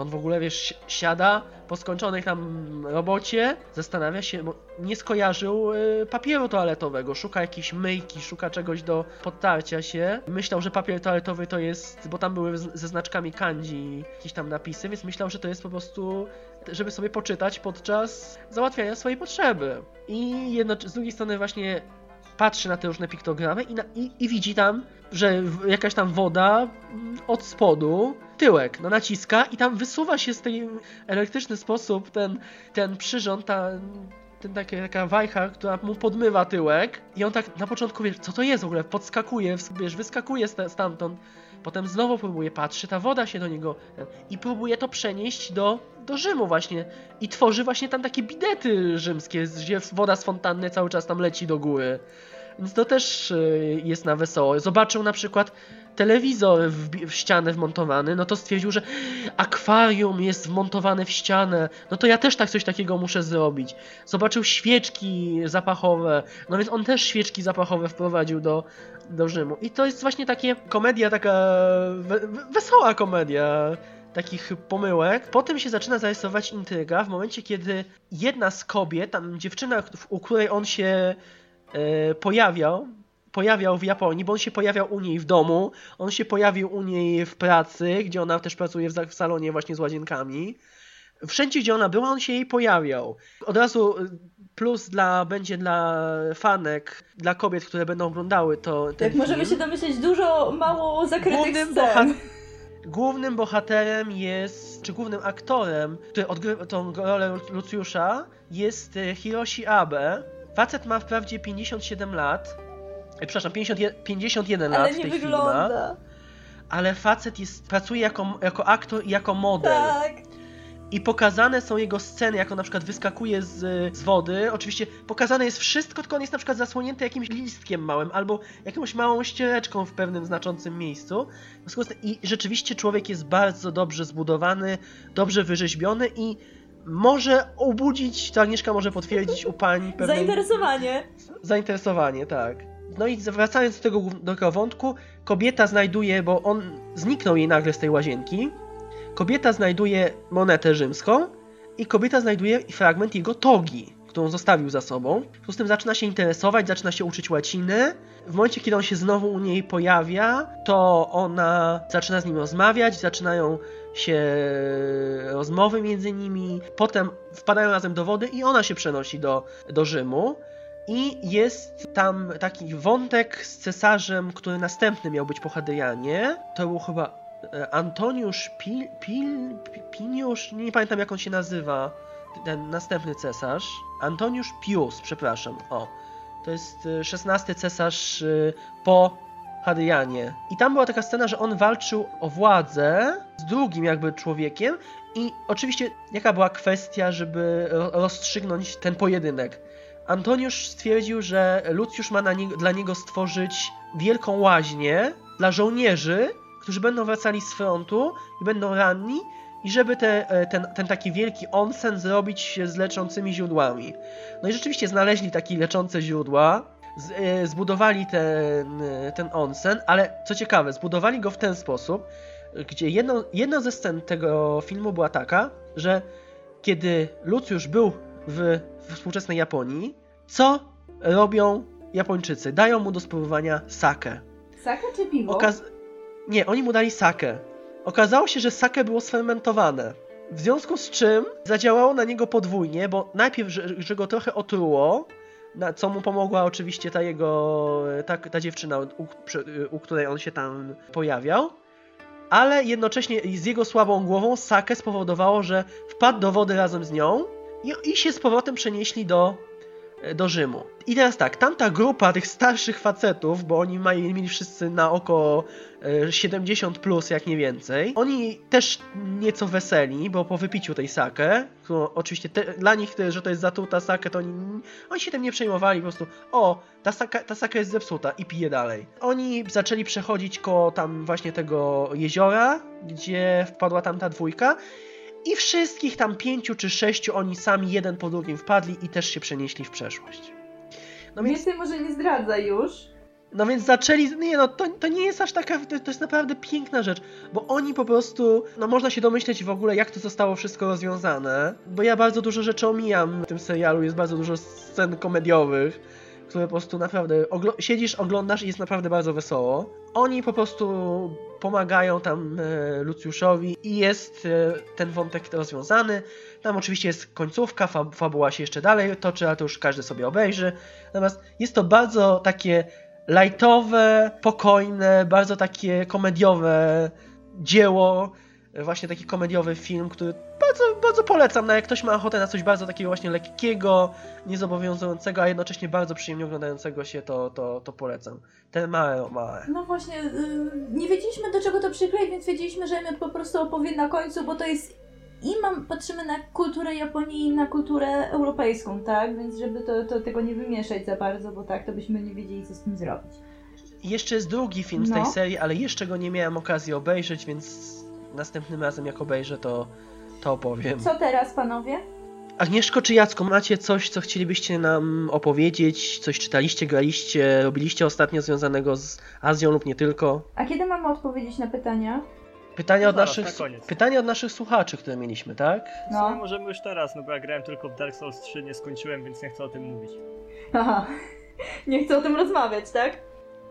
To on w ogóle, wiesz, si- siada po skończonej tam robocie, zastanawia się, bo nie skojarzył y, papieru toaletowego, szuka jakiejś myjki, szuka czegoś do podtarcia się. Myślał, że papier toaletowy to jest, bo tam były ze znaczkami kanji jakieś tam napisy, więc myślał, że to jest po prostu, żeby sobie poczytać podczas załatwiania swojej potrzeby. I z drugiej strony właśnie patrzy na te różne piktogramy i, na, i, i widzi tam, że jakaś tam woda mm, od spodu, tyłek, no naciska i tam wysuwa się z tej elektryczny sposób ten, ten przyrząd, ta, ten takie, taka wajcha, która mu podmywa tyłek i on tak na początku wie, co to jest w ogóle, podskakuje, wiesz, wyskakuje sta- stamtąd, potem znowu próbuje, patrzy, ta woda się do niego i próbuje to przenieść do, do Rzymu właśnie i tworzy właśnie tam takie bidety rzymskie, gdzie woda z fontanny cały czas tam leci do góry. Więc to też y, jest na wesoło. Zobaczył na przykład telewizor w, w ścianę wmontowany, no to stwierdził, że akwarium jest wmontowane w ścianę, no to ja też tak coś takiego muszę zrobić. Zobaczył świeczki zapachowe, no więc on też świeczki zapachowe wprowadził do, do Rzymu. I to jest właśnie takie komedia, taka we- wesoła komedia takich pomyłek. Potem się zaczyna zarysować intryga w momencie, kiedy jedna z kobiet, tam dziewczyna, u której on się e, pojawiał, pojawiał w Japonii, bo on się pojawiał u niej w domu, on się pojawił u niej w pracy, gdzie ona też pracuje w, salonie właśnie z łazienkami. Wszędzie, gdzie ona była, on się jej pojawiał. Od razu y, plus dla, będzie dla fanek, dla kobiet, które będą oglądały to ten Jak możemy film. się domyśleć, dużo mało zakrytych Głównym, scen. boha- głównym bohaterem jest, czy głównym aktorem, który odgrywa tą rolę Lucjusza, jest e, Hiroshi Abe. Facet ma wprawdzie 57 lat, przepraszam, 50, 51 lat w tej wygląda. ale facet jest, pracuje jako, jako aktor i jako model. Tak. I pokazane są jego sceny, jak on na przykład wyskakuje z, z wody. Oczywiście pokazane jest wszystko, tylko on jest na przykład zasłonięty jakimś listkiem małym albo jakąś małą ściereczką w pewnym znaczącym miejscu. I rzeczywiście człowiek jest bardzo dobrze zbudowany, dobrze wyrzeźbiony i może obudzić, to Agnieszka może potwierdzić u pań pewne Zainteresowanie. zainteresowanie, tak. No i wracając do tego, głów- do tego wątku, kobieta znajduje, bo on zniknął jej nagle z tej łazienki. Kobieta znajduje monetę rzymską i kobieta znajduje fragment jego togi, którą zostawił za sobą. W związku z tym zaczyna się interesować, zaczyna się uczyć łaciny. W momencie, kiedy on się znowu u niej pojawia, to ona zaczyna z nim rozmawiać, zaczynają się rozmowy między nimi. Potem wpadają razem do wody i ona się przenosi do, do Rzymu. I jest tam taki wątek z cesarzem, który następny miał być po Hadrianie. To był chyba e, Antoniusz Pil, Pil, Pi- Piniusz, nie pamiętam jak on się nazywa, ten następny cesarz. Antoniusz Pius, przepraszam. O, to jest e, XVI cesarz e, po Hadrianie. I tam była taka scena, że on walczył o władzę z drugim jakby człowiekiem i oczywiście jaka była kwestia, żeby ro- rozstrzygnąć ten pojedynek? Antoniusz stwierdził, że Lucjusz ma niego, dla niego stworzyć wielką łaźnię dla żołnierzy, którzy będą wracali z frontu i będą ranni, i żeby te, e, ten, ten taki wielki onsen zrobić z leczącymi źródłami. No i rzeczywiście znaleźli takie leczące źródła, z, e, zbudowali ten, e, ten onsen, ale co ciekawe, zbudowali go w ten sposób, gdzie jedną, jedną ze scen tego filmu była taka, że kiedy Lucjusz był w, w współczesnej Japonii, co robią Japończycy? Dają mu do spróbowania sake. Saka czy piwo? Okaz... Nie, oni mu dali sake. Okazało się, że sake było sfermentowane. W związku z czym zadziałało na niego podwójnie, bo najpierw, że, że go trochę otruło, na, co mu pomogła oczywiście ta jego, ta, ta dziewczyna, u, przy- u której on się tam pojawiał, ale jednocześnie z jego słabą głową sake spowodowało, że wpadł do wody razem z nią i, i się z powrotem przenieśli do, do Rzymu. I teraz tak, tamta grupa tych starszych facetów, bo oni mieli wszyscy na oko e, 70 plus, jak nie więcej, oni też nieco weseli, bo po wypiciu tej sake, oczywiście te, dla nich, że to jest zatruta sake, to oni, oni się tym nie przejmowali, po prostu o, ta saka, ta saka jest zepsuta i pije dalej. Oni zaczęli przechodzić koło tam właśnie tego jeziora, gdzie wpadła tamta dwójka i wszystkich tam pięciu czy sześciu oni sami jeden po drugim wpadli i też się przenieśli w przeszłość. No więc, Więcej może nie zdradza już. no więc zaczęli, nie no, to, to nie jest aż taka, to, to jest naprawdę piękna rzecz, bo oni po prostu, no można się domyśleć w ogóle jak to zostało wszystko rozwiązane, bo ja bardzo dużo rzeczy omijam w tym serialu, jest bardzo dużo scen komediowych, które po prostu naprawdę, oglo- siedzisz, oglądasz i jest naprawdę bardzo wesoło. Oni po prostu pomagają tam e, Lucjuszowi i jest e, ten wątek rozwiązany. Tam oczywiście jest końcówka, fab- fabuła się jeszcze dalej toczy, ale to już każdy sobie obejrzy. Natomiast jest to bardzo takie lightowe, spokojne, bardzo takie komediowe dzieło, właśnie taki komediowy film, który bardzo, bardzo polecam, no jak ktoś ma ochotę na coś bardzo takiego właśnie lekkiego, niezobowiązującego, a jednocześnie bardzo przyjemnie oglądającego się, to, to, to polecam. Ten małe, małe. No właśnie, y, nie wiedzieliśmy do czego to przykleić, więc wiedzieliśmy, że Emmett po prostu opowie na końcu, bo to jest i mam, patrzymy na kulturę Japonii i na kulturę europejską, tak? Więc żeby to, to tego nie wymieszać za bardzo, bo tak to byśmy nie wiedzieli co z tym zrobić. Jeszcze jest drugi film z tej No. serii, ale jeszcze go nie miałem okazji obejrzeć, więc następnym razem jak obejrzę, to, to opowiem. Co teraz, panowie? Agnieszko czy Jacku, macie coś, co chcielibyście nam opowiedzieć? Coś czytaliście, graliście, robiliście ostatnio związanego z Azją lub nie tylko? A kiedy mamy odpowiedzieć na pytania? Pytania No od, zaraz, naszych, na koniec. pytania od naszych słuchaczy, które mieliśmy, tak? No. No. możemy już teraz, no bo ja grałem tylko w Dark Souls 3, nie skończyłem, więc nie chcę o tym mówić. Aha. Nie chcę o tym rozmawiać, tak?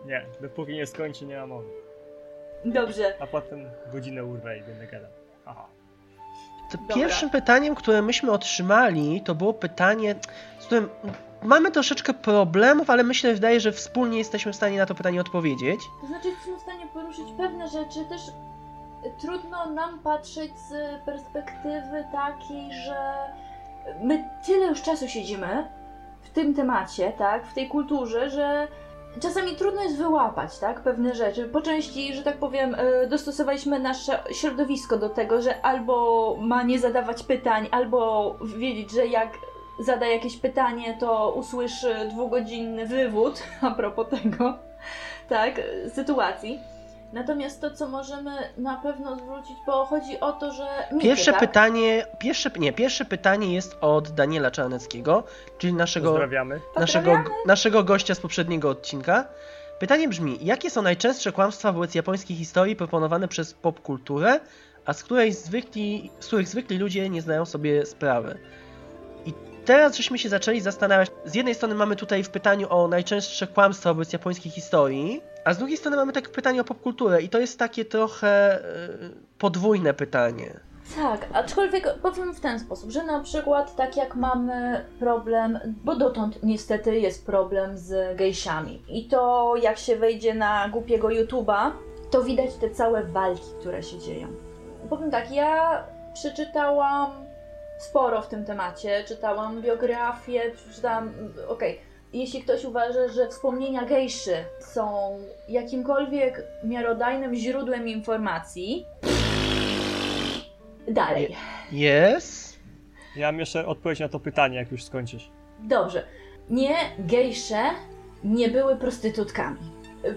Nie, dopóki nie skończy, nie ma mowy. Dobrze. A potem godzinę urwę i będę gadał. Aha. Dobra. pierwszym pytaniem, które myśmy otrzymali, to było pytanie, z którym mamy troszeczkę problemów, ale myślę, wydaje, że wspólnie jesteśmy w stanie na to pytanie odpowiedzieć. To znaczy jesteśmy w stanie poruszyć pewne rzeczy, też trudno nam patrzeć z perspektywy takiej, że my tyle już czasu siedzimy w tym temacie, tak, w tej kulturze, że czasami trudno jest wyłapać, tak, pewne rzeczy. Po części, że tak powiem, e, dostosowaliśmy nasze środowisko do tego, że albo ma nie zadawać pytań, albo wiedzieć, że jak zada jakieś pytanie, to usłyszy dwugodzinny wywód a propos tego, tak, sytuacji. Natomiast to, co możemy na pewno zwrócić, bo chodzi o to, że. Micie, Pierwsze tak? pytanie, pierwsze, nie, pierwsze pytanie jest od Daniela Czarneckiego, czyli naszego, Pozdrawiamy. naszego, naszego gościa z poprzedniego odcinka. Pytanie brzmi, jakie są najczęstsze kłamstwa wobec japońskiej historii proponowane przez popkulturę, a z, której zwykli, z których zwykli ludzie nie zdają sobie sprawy? I teraz żeśmy się zaczęli zastanawiać, z jednej strony mamy tutaj w pytaniu o najczęstsze kłamstwa wobec japońskiej historii, a z drugiej strony mamy tak pytanie o popkulturę i to jest takie trochę e, podwójne pytanie. Tak, aczkolwiek powiem w ten sposób, że na przykład tak jak mamy problem, bo dotąd niestety jest problem z gejsiami. I to jak się wejdzie na głupiego YouTube'a, to widać te całe walki, które się dzieją. Powiem tak, ja przeczytałam sporo w tym temacie, czytałam biografię, przeczytałam, okej, jeśli ktoś uważa, że wspomnienia gejszy są jakimkolwiek miarodajnym źródłem informacji, dalej. Jest? Ja mam jeszcze odpowiedź na to pytanie, jak już skończysz. Dobrze. Nie, gejsze nie były prostytutkami.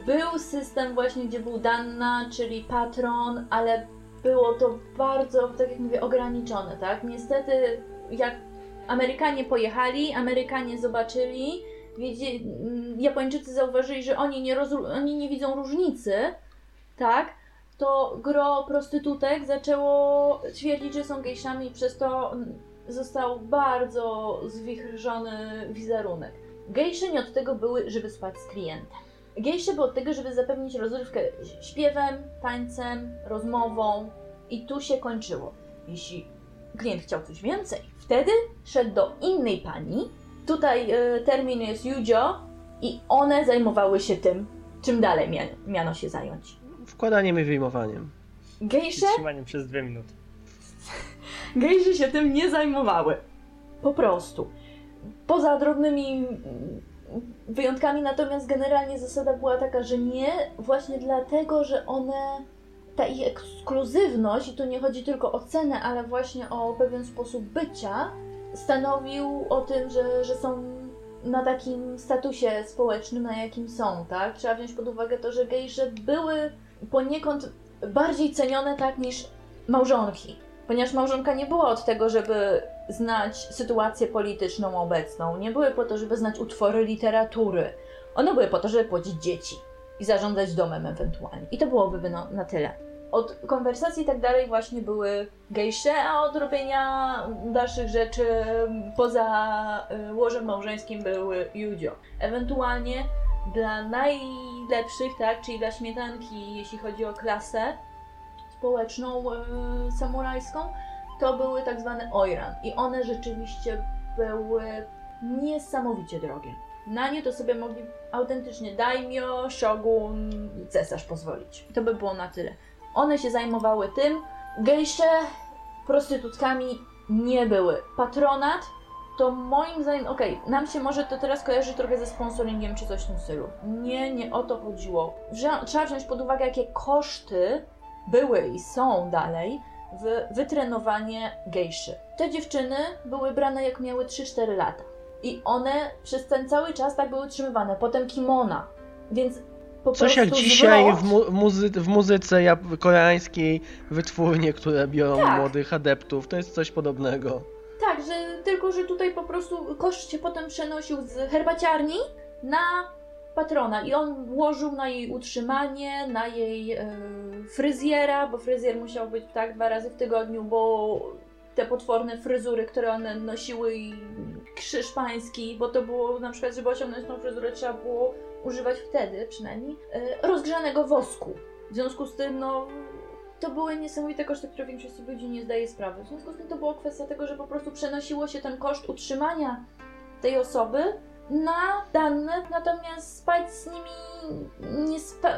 Był system właśnie, gdzie był Danna, czyli patron, ale było to bardzo, tak jak mówię, ograniczone, tak? Niestety, jak Amerykanie pojechali, Amerykanie zobaczyli, wiedzie, mm, Japończycy zauważyli, że oni nie, oni nie widzą różnicy, tak? To gro prostytutek zaczęło twierdzić, że są gejszami i przez to mm, został bardzo zwichrżony wizerunek. Gejsze nie od tego były, żeby spać z klientem. Gejsze były od tego, żeby zapewnić rozrywkę śpiewem, tańcem, rozmową i tu się kończyło. Jeśli klient chciał coś więcej, wtedy szedł do innej pani. Tutaj y, termin jest Yujo i one zajmowały się tym, czym dalej mia- miano się zająć. Wkładaniem i wyjmowaniem. Gejsze Trzymaniem przez dwie minuty. gejże się tym nie zajmowały. Po prostu. poza drobnymi mm, wyjątkami, natomiast generalnie zasada była taka, że nie, właśnie dlatego, że one, ta ich ekskluzywność, i tu nie chodzi tylko o cenę, ale właśnie o pewien sposób bycia, stanowił o tym, że, że są na takim statusie społecznym, na jakim są, tak? Trzeba wziąć pod uwagę to, że gejsze były poniekąd bardziej cenione tak niż małżonki. Ponieważ małżonka nie była od tego, żeby znać sytuację polityczną obecną, nie były po to, żeby znać utwory literatury. One były po to, żeby płodzić dzieci i zarządzać domem ewentualnie. I to byłoby no, na tyle. Od konwersacji i tak dalej właśnie były gejsze, a od robienia dalszych rzeczy poza y, łożem małżeńskim były judzio. Ewentualnie dla najlepszych, tak, czyli dla śmietanki, jeśli chodzi o klasę społeczną y, samurajską, to były tak zwane oiran. I one rzeczywiście były niesamowicie drogie. Na nie to sobie mogli autentycznie daimyo, shogun, cesarz pozwolić. To by było na tyle. One się zajmowały tym. Gejsze prostytutkami nie były. Patronat to moim zdaniem, okej, okay, nam się może to teraz kojarzy trochę ze sponsoringiem czy coś w tym stylu. Nie, nie o to chodziło. Trzeba wziąć pod uwagę, jakie koszty były i są dalej w wytrenowanie gejszy. Te dziewczyny były brane jak miały 3-4 lata. I one przez ten cały czas tak były utrzymywane. Potem kimona. Więc po Coś jak dzisiaj w, mu muzy w muzyce koreańskiej wytwórnie, które biorą tak. młodych adeptów. To jest coś podobnego. Tak, że tylko, że tutaj po prostu koszt się potem przenosił z herbaciarni na patrona i on łożył na jej utrzymanie, na jej yy, fryzjera, bo fryzjer musiał być tak dwa razy w tygodniu, bo te potworne fryzury, które one nosiły i krzyż pański, bo to było na przykład, żeby osiągnąć tą fryzurę trzeba było używać wtedy przynajmniej yy, rozgrzanego wosku. W związku z tym, no, to były niesamowite koszty, które większość ludzi nie zdaje sprawy. W związku z tym to była kwestia tego, że po prostu przenosiło się ten koszt utrzymania tej osoby na dane, natomiast spać z nimi nie spa...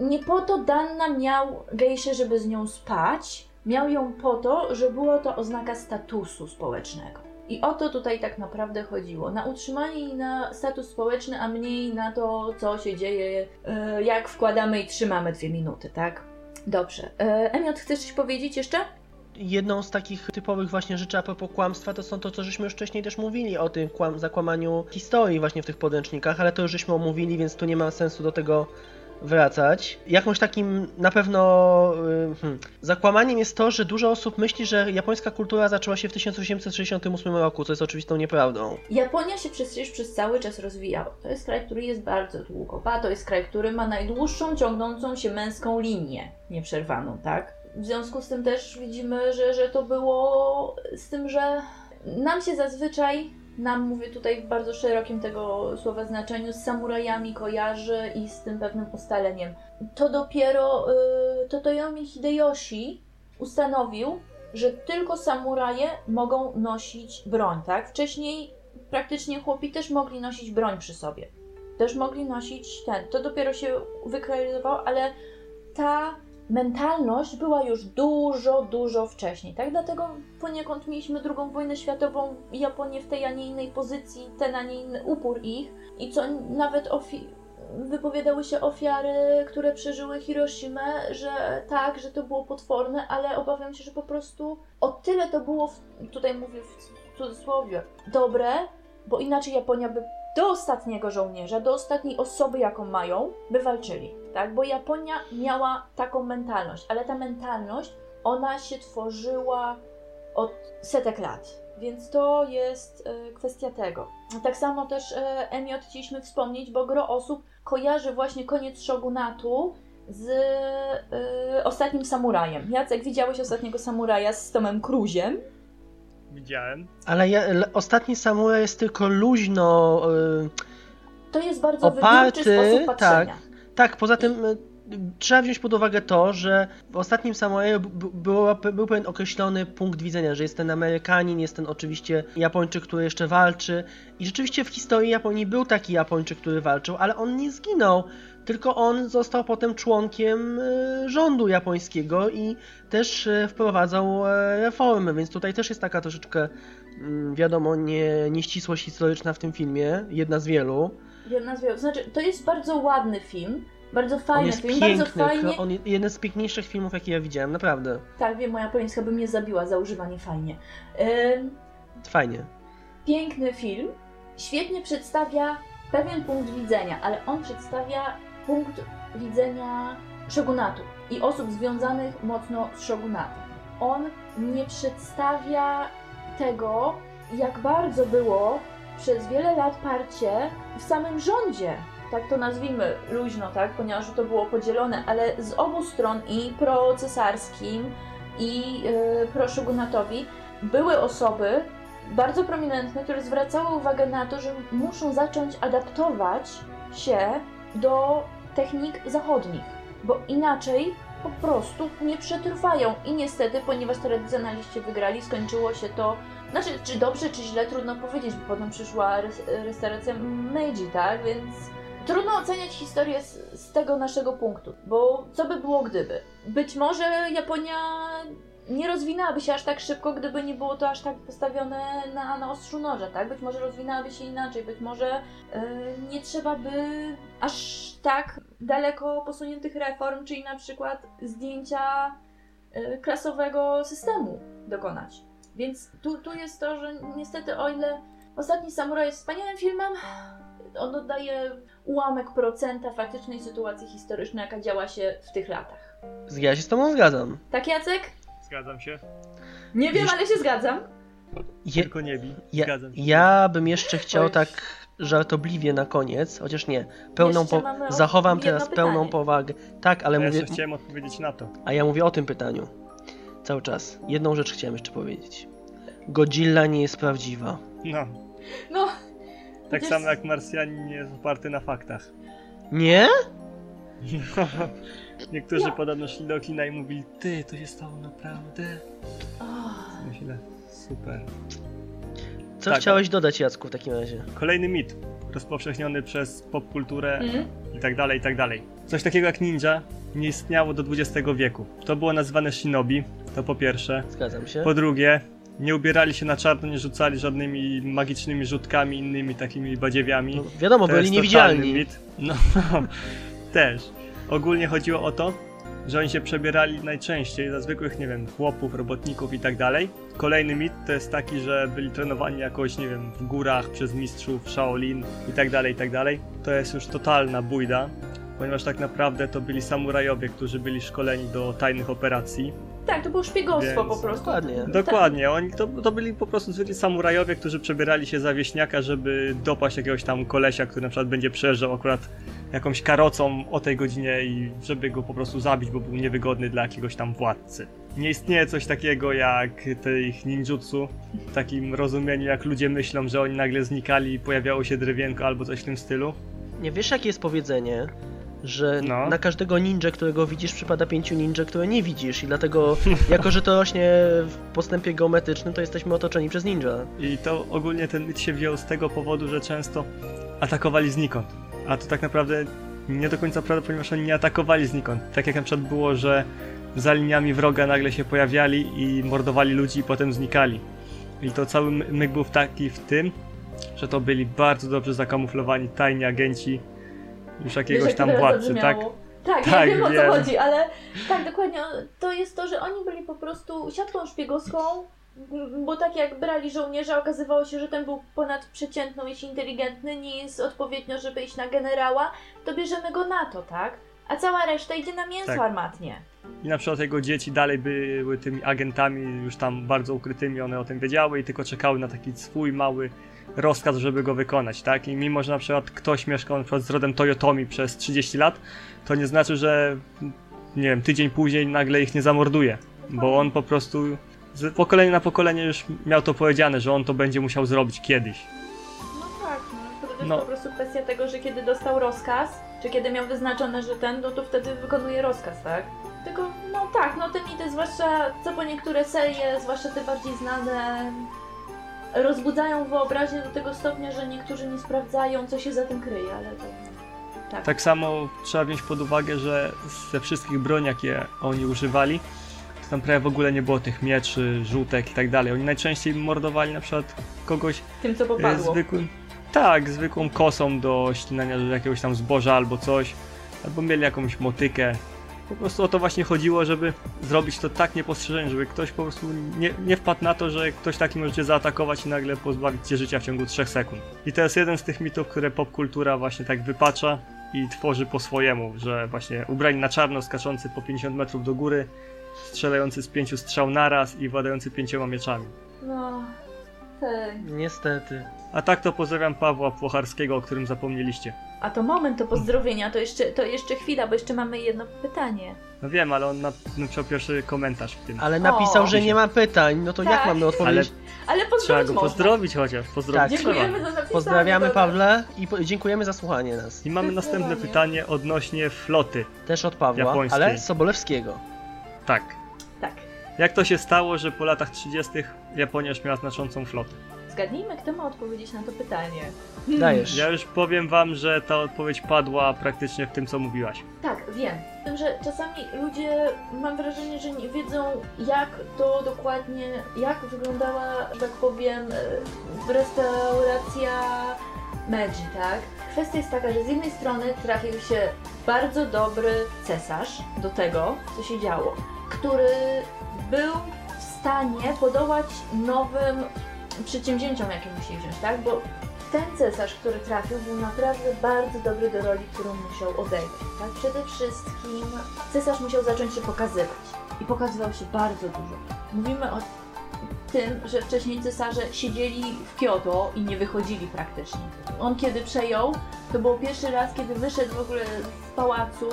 Nie po to Danna miał gejszę, żeby z nią spać, miał ją po to, że było to oznaka statusu społecznego. I o to tutaj tak naprawdę chodziło. Na utrzymanie i na status społeczny, a mniej na to, co się dzieje, e, jak wkładamy i trzymamy dwie minuty, tak? Dobrze. E, Emiot, chcesz coś powiedzieć jeszcze? jedną z takich typowych właśnie rzeczy a propos kłamstwa to są to, co żeśmy już wcześniej też mówili o tym kłam zakłamaniu historii właśnie w tych podręcznikach, ale to już żeśmy omówili, więc tu nie ma sensu do tego wracać. Jakąś takim na pewno y, hmm, zakłamaniem jest to, że dużo osób myśli, że japońska kultura zaczęła się w 1868 roku, co jest oczywistą nieprawdą. Japonia się przecież przez cały czas rozwijała. To jest kraj, który jest bardzo długo. To jest kraj, który ma najdłuższą ciągnącą się męską linię nieprzerwaną, tak? W związku z tym też widzimy, że, że to było z tym, że nam się zazwyczaj, nam mówię tutaj w bardzo szerokim tego słowa znaczeniu, z samurajami kojarzy i z tym pewnym ustaleniem. To dopiero yy, Toyomi Hideyoshi ustanowił, że tylko samuraje mogą nosić broń, tak? Wcześniej praktycznie chłopi też mogli nosić broń przy sobie. Też mogli nosić ten. To dopiero się wykrystalizowało, ale ta mentalność była już dużo, dużo wcześniej, tak? Dlatego poniekąd mieliśmy drugą wojnę światową, Japonię w tej, a nie innej pozycji, ten, a nie inny upór ich i co nawet ofi- wypowiadały się ofiary, które przeżyły Hiroshimę, że tak, że to było potworne, ale obawiam się, że po prostu o tyle to było, w, tutaj mówię w cudzysłowie, dobre, bo inaczej Japonia by do ostatniego żołnierza, do ostatniej osoby, jaką mają, by walczyli, tak? Bo Japonia miała taką mentalność, ale ta mentalność, ona się tworzyła od setek lat. Więc to jest y, kwestia tego. Tak samo też y, Emiot chcieliśmy wspomnieć, bo gro osób kojarzy właśnie koniec shogunatu z y, ostatnim samurajem. Jacek, widziałeś ostatniego samuraja z Tomem Cruziem? Widziałem. Ale ja, ostatni samuraj jest tylko luźno. Yy, to jest bardzo oparty, sposób patrzenia. Tak, tak, poza tym. Yy, trzeba wziąć pod uwagę to, że w ostatnim samuraju b- b- było, był pewien określony punkt widzenia, że jest ten Amerykanin, jest ten oczywiście Japończyk, który jeszcze walczy. I rzeczywiście w historii Japonii był taki Japończyk, który walczył, ale on nie zginął. Tylko on został potem członkiem e, rządu japońskiego i też e, wprowadzał e, reformy, więc tutaj też jest taka troszeczkę, mm, wiadomo, nie, nieścisłość historyczna w tym filmie, jedna z wielu. Znaczy, to jest bardzo ładny film, bardzo On fajny jest film, bardzo piękny, fajnie. on jeden z piękniejszych filmów, jakie ja widziałem, naprawdę. Tak, wiem, moja polińska by mnie zabiła za używanie fajnie. Ym, Fajnie. piękny film, świetnie przedstawia pewien punkt widzenia, ale on przedstawia punkt widzenia shogunatu i osób związanych mocno z shogunatem. On nie przedstawia tego, jak bardzo było przez wiele lat parcie w samym rządzie. Tak to nazwijmy luźno, tak? Ponieważ to było podzielone, ale z obu stron i procesarskim i yy, proshogunatowi były osoby, bardzo prominentne, które zwracały uwagę na to, że muszą zacząć adaptować się do technik zachodnich, bo inaczej po prostu nie przetrwają. I niestety, ponieważ tradycjonaliści wygrali, skończyło się to. Znaczy, czy dobrze, czy źle, trudno powiedzieć, bo potem przyszła res- restauracja Meiji, tak? Więc trudno oceniać historię z, z tego naszego punktu, bo co by było gdyby? Być może Japonia nie rozwinęłaby się aż tak szybko, gdyby nie było to aż tak postawione na, na ostrzu noża, tak? Być może rozwinęłaby się inaczej, być może yy, nie trzeba by aż tak daleko posuniętych reform, czyli na przykład zdjęcia yy, klasowego systemu dokonać. Więc tu, tu jest to, że niestety o ile Ostatni Samuraj jest wspaniałym filmem, on oddaje ułamek procenta faktycznej sytuacji historycznej, jaka działa się w tych latach. Ja się z tobą zgadzam. Tak, Jacek? Zgadzam się. Nie wiem, Wiesz- ale się zgadzam. Je, Tylko nie bij. ja, Zgadzam się. ja bym jeszcze chciał Oj. tak żartobliwie na koniec, chociaż nie, pełną po, zachowam teraz pytanie. pełną powagę. Tak, ale Ale ja mówię, chciałem odpowiedzieć na to. a ja mówię o tym pytaniu. Cały czas. Jedną rzecz chciałem jeszcze powiedzieć. Godzilla nie jest prawdziwa. No, No, tak Chociaż- samo jak Marsjanin nie jest oparty na faktach. Nie? Niektórzy Ja. podobno szli do kina i mówili, ty, to się stało naprawdę? oh, Myślę, super. Co Tak. chciałeś dodać, Jacku, w takim razie? Kolejny mit, rozpowszechniony przez popkulturę mm, i tak dalej, i tak dalej. Coś takiego jak ninja nie istniało do XX wieku. To było nazywane shinobi, to po pierwsze. Zgadzam się. Po drugie, nie ubierali się na czarno, nie rzucali żadnymi magicznymi rzutkami, innymi takimi badziewiami. No, wiadomo, To byli niewidzialni. Mit. No, też. Ogólnie chodziło o to, że oni się przebierali najczęściej za zwykłych, nie wiem, chłopów, robotników i tak dalej. Kolejny mit to jest taki, że byli trenowani jakoś, nie wiem, w górach przez mistrzów Shaolin i tak dalej, i tak dalej. To jest już totalna bójda, ponieważ tak naprawdę to byli samurajowie, którzy byli szkoleni do tajnych operacji. Tak, to było szpiegostwo Więc- po prostu. Dokładnie. Dokładnie, oni to, to byli po prostu zwykli samurajowie, którzy przebierali się za wieśniaka, żeby dopaść jakiegoś tam kolesia, który na przykład będzie przejeżdżał akurat jakąś karocą o tej godzinie i żeby go po prostu zabić, bo był niewygodny dla jakiegoś tam władcy. Nie istnieje coś takiego jak te ich ninjutsu, w takim rozumieniu jak ludzie myślą, że oni nagle znikali i pojawiało się drewienko albo coś w tym stylu. Nie wiesz, jakie jest powiedzenie, że No. na każdego ninja, którego widzisz, przypada pięciu ninja, które nie widzisz i dlatego, jako że to rośnie w postępie geometrycznym, to jesteśmy otoczeni przez ninja. I to ogólnie ten mit się wziął z tego powodu, że często atakowali znikąd. A to tak naprawdę nie do końca prawda, ponieważ oni nie atakowali znikąd. Tak jak na przykład było, że za liniami wroga nagle się pojawiali i mordowali ludzi i potem znikali. I to cały my- myk był taki w tym, że to byli bardzo dobrze zakamuflowani tajni agenci już Wiesz, jakiegoś jak to tam władcy, tak? Tak, Tak, ja wiem o co wiem. chodzi, ale tak, dokładnie. To jest to, że oni byli po prostu siatką szpiegowską, bo tak jak brali żołnierza, okazywało się, że ten był ponadprzeciętną, jeśli inteligentny, nie jest odpowiednio, żeby iść na generała, to bierzemy go na to, tak? A cała reszta idzie na mięso Tak. armatnie. I na przykład jego dzieci dalej były tymi agentami już tam bardzo ukrytymi, one o tym wiedziały i tylko czekały na taki swój mały rozkaz, żeby go wykonać, tak? I mimo, że na przykład ktoś mieszkał na przykład z rodem Toyotomi przez 30 lat, to nie znaczy, że nie wiem, tydzień później nagle ich nie zamorduje, bo on po prostu z pokolenia na pokolenie już miał to powiedziane, że on to będzie musiał zrobić kiedyś. No tak, no, przede jest No. po prostu kwestia tego, że kiedy dostał rozkaz, czy kiedy miał wyznaczone, że ten, no to wtedy wykonuje rozkaz, tak? Tylko, no tak, no te mity, zwłaszcza co po niektóre serie, zwłaszcza te bardziej znane, rozbudzają wyobraźnię do tego stopnia, że niektórzy nie sprawdzają, co się za tym kryje, ale to... Tak. Tak samo trzeba wziąć pod uwagę, że ze wszystkich broni, jakie oni używali, to tam prawie w ogóle nie było tych mieczy, żółtek i tak dalej. Oni najczęściej mordowali na przykład kogoś Tym, co e, popadło. zwykłym. Tak, zwykłą kosą do ścinania jakiegoś tam zboża albo coś. Albo mieli jakąś motykę. Po prostu o to właśnie chodziło, żeby zrobić to tak niepostrzeżenie, żeby ktoś po prostu nie, nie wpadł na to, że ktoś taki może cię zaatakować i nagle pozbawić cię życia w ciągu 3 sekund. I to jest jeden z tych mitów, które popkultura właśnie tak wypacza i tworzy po swojemu, że właśnie ubrani na czarno, skaczący po 50 metrów do góry, strzelający z pięciu strzał naraz i władający pięcioma mieczami. No, tak. Niestety. A tak to pozdrawiam Pawła Płocharskiego, o którym zapomnieliście. A to moment do pozdrowienia, to jeszcze, to jeszcze chwila, bo jeszcze mamy jedno pytanie. No wiem, ale on nap- napisał pierwszy komentarz w tym. Ale napisał, O. że nie ma pytań, no to jak Tak. mamy Ale odpowiedzieć? Ale trzeba pozdrowić go można. pozdrowić chociaż, pozdrowić Tak. trzeba. Dziękujemy za napisanie. Pozdrawiamy dobra. Pawle i po- dziękujemy za słuchanie nas. I mamy następne Zdecydowanie. pytanie odnośnie floty. Też od Pawła, Japońskiej. ale Sobolewskiego. Tak. Tak. Jak to się stało, że po latach 30. Japonia już miała znaczącą flotę? Zgadnijmy, kto ma odpowiedzieć na to pytanie. Dajesz. Ja już powiem wam, że ta odpowiedź padła praktycznie w tym, co mówiłaś. Tak, wiem. Z tym, że czasami ludzie, mam wrażenie, że nie wiedzą, jak to dokładnie, jak wyglądała, że tak powiem, e, restauracja Meiji, tak? Kwestia jest taka, że z jednej strony trafił się bardzo dobry cesarz do tego, co się działo, który był w stanie podołać nowym przedsięwzięciom, jakie musieli wziąć, tak? Bo ten cesarz, który trafił, był naprawdę bardzo dobry do roli, którą musiał odegrać. Tak? Przede wszystkim cesarz musiał zacząć się pokazywać. I pokazywał się bardzo dużo. Mówimy o tym, że wcześniej cesarze siedzieli w Kyoto i nie wychodzili praktycznie. On kiedy przejął, to było pierwszy raz, kiedy wyszedł w ogóle z pałacu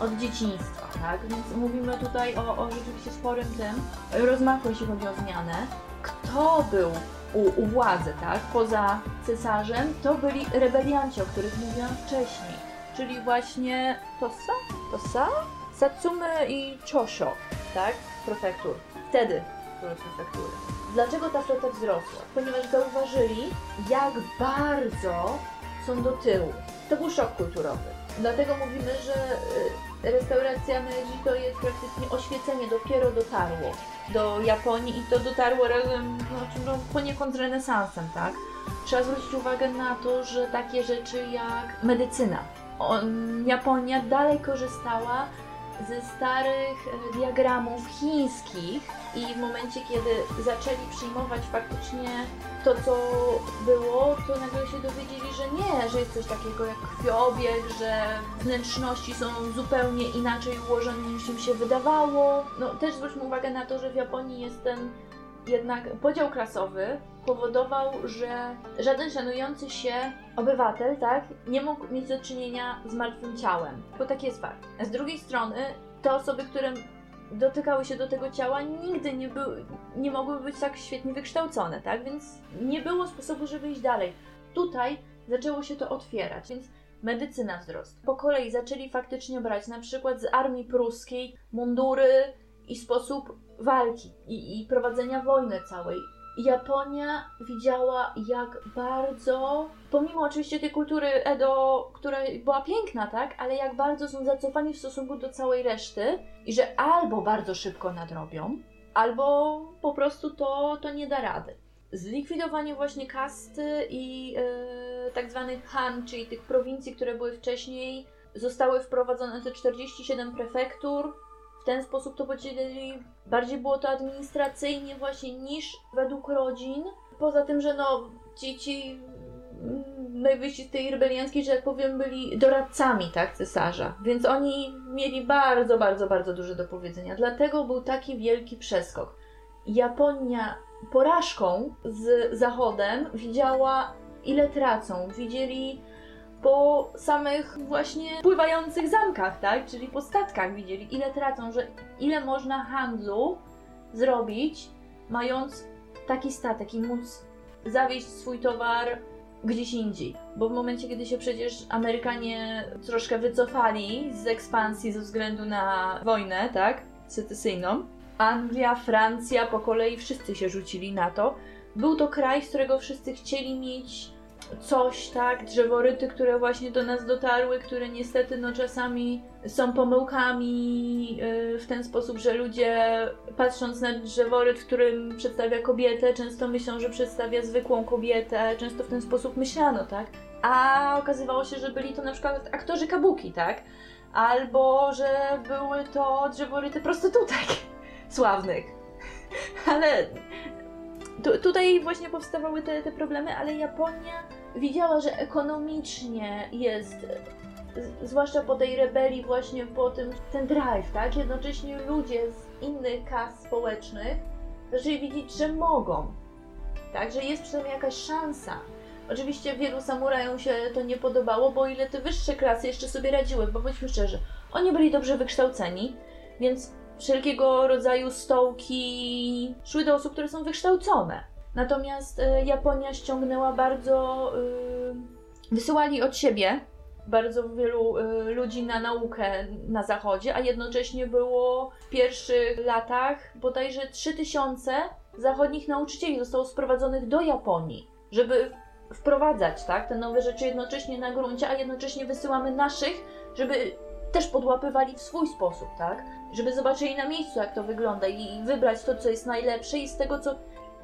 od dzieciństwa, tak? Więc mówimy tutaj o, o rzeczywiście sporym tym rozmachu, jeśli chodzi o zmianę. Kto był u, u władzy, tak? Poza cesarzem, to byli rebelianci, o których mówiłam wcześniej. Czyli właśnie Tosa? Tosa? Satsume i Chosho, tak? Prefektur. Wtedy były prefektury. Dlaczego ta flota wzrosła? Ponieważ zauważyli, jak bardzo są do tyłu. To był szok kulturowy. Dlatego mówimy, że y, restauracja Meiji to jest praktycznie oświecenie, dopiero dotarło do Japonii i to dotarło razem, znaczy no, poniekąd z renesansem, tak? Trzeba zwrócić uwagę na to, że takie rzeczy jak medycyna. On, Japonia dalej korzystała ze starych e, diagramów chińskich i w momencie, kiedy zaczęli przyjmować faktycznie to, co było, to nagle się dowiedzieli, że nie, że jest coś takiego jak krwiobieg, że wnętrzności są zupełnie inaczej ułożone niż im się wydawało. No też zwróćmy uwagę na to, że w Japonii jest ten jednak podział klasowy powodował, że żaden szanujący się obywatel, tak, nie mógł mieć do czynienia z martwym ciałem. Bo tak jest fakt. A z drugiej strony te osoby, które dotykały się do tego ciała, nigdy nie, były, nie mogły być tak świetnie wykształcone, tak? Więc nie było sposobu, żeby iść dalej. Tutaj zaczęło się to otwierać, więc medycyna wzrost. Po kolei zaczęli faktycznie brać na przykład z armii pruskiej mundury i sposób walki i, i prowadzenia wojny całej. Japonia widziała, jak bardzo, pomimo oczywiście tej kultury Edo, która była piękna, tak, ale jak bardzo są zacofani w stosunku do całej reszty i że albo bardzo szybko nadrobią, albo po prostu to, to nie da rady. Zlikwidowanie właśnie kasty i e, tak zwanych Han, czyli tych prowincji, które były wcześniej, zostały wprowadzone te 47 prefektur, w ten sposób to podzielili. Bardziej było to administracyjnie właśnie niż według rodzin. Poza tym, że no ci, ci mm, najwyżsi z tej rebelianckiej, że tak powiem, byli doradcami, tak, cesarza. Więc oni mieli bardzo, bardzo, bardzo dużo do powiedzenia. Dlatego był taki wielki przeskok. Japonia porażką z Zachodem widziała, ile tracą. Widzieli po samych właśnie pływających zamkach, tak? Czyli po statkach widzieli, ile tracą, że ile można handlu zrobić, mając taki statek i móc zawieźć swój towar gdzieś indziej. Bo w momencie, kiedy się przecież Amerykanie troszkę wycofali z ekspansji ze względu na wojnę, tak? Secesyjną, Anglia, Francja po kolei wszyscy się rzucili na to. Był to kraj, z którego wszyscy chcieli mieć coś, tak? Drzeworyty, które właśnie do nas dotarły, które niestety no czasami są pomyłkami yy, w ten sposób, że ludzie patrząc na drzeworyt, w którym przedstawia kobietę, często myślą, że przedstawia zwykłą kobietę, często w ten sposób myślano, tak? A okazywało się, że byli to na przykład aktorzy kabuki, tak? Albo że były to drzeworyty prostytutek sławnych. Ale tu, tutaj właśnie powstawały te, te problemy, ale Japonia widziała, że ekonomicznie jest, zwłaszcza po tej rebelii właśnie po tym, ten drive, tak? Jednocześnie ludzie z innych kas społecznych zaczęli widzieć, że mogą, tak? Że jest przynajmniej jakaś szansa. Oczywiście wielu samurajom się to nie podobało, bo o ile te wyższe klasy jeszcze sobie radziły, bo bądźmy szczerzy, oni byli dobrze wykształceni, więc wszelkiego rodzaju stołki szły do osób, które są wykształcone. Natomiast e, Japonia ściągnęła bardzo. y, wysyłali od siebie bardzo wielu y, ludzi na naukę na zachodzie, a jednocześnie było w pierwszych latach bodajże 3000 zachodnich nauczycieli zostało sprowadzonych do Japonii, żeby wprowadzać tak, te nowe rzeczy jednocześnie na gruncie, a jednocześnie wysyłamy naszych, żeby też podłapywali w swój sposób, tak? Żeby zobaczyli na miejscu, jak to wygląda i wybrać to, co jest najlepsze i z tego, co...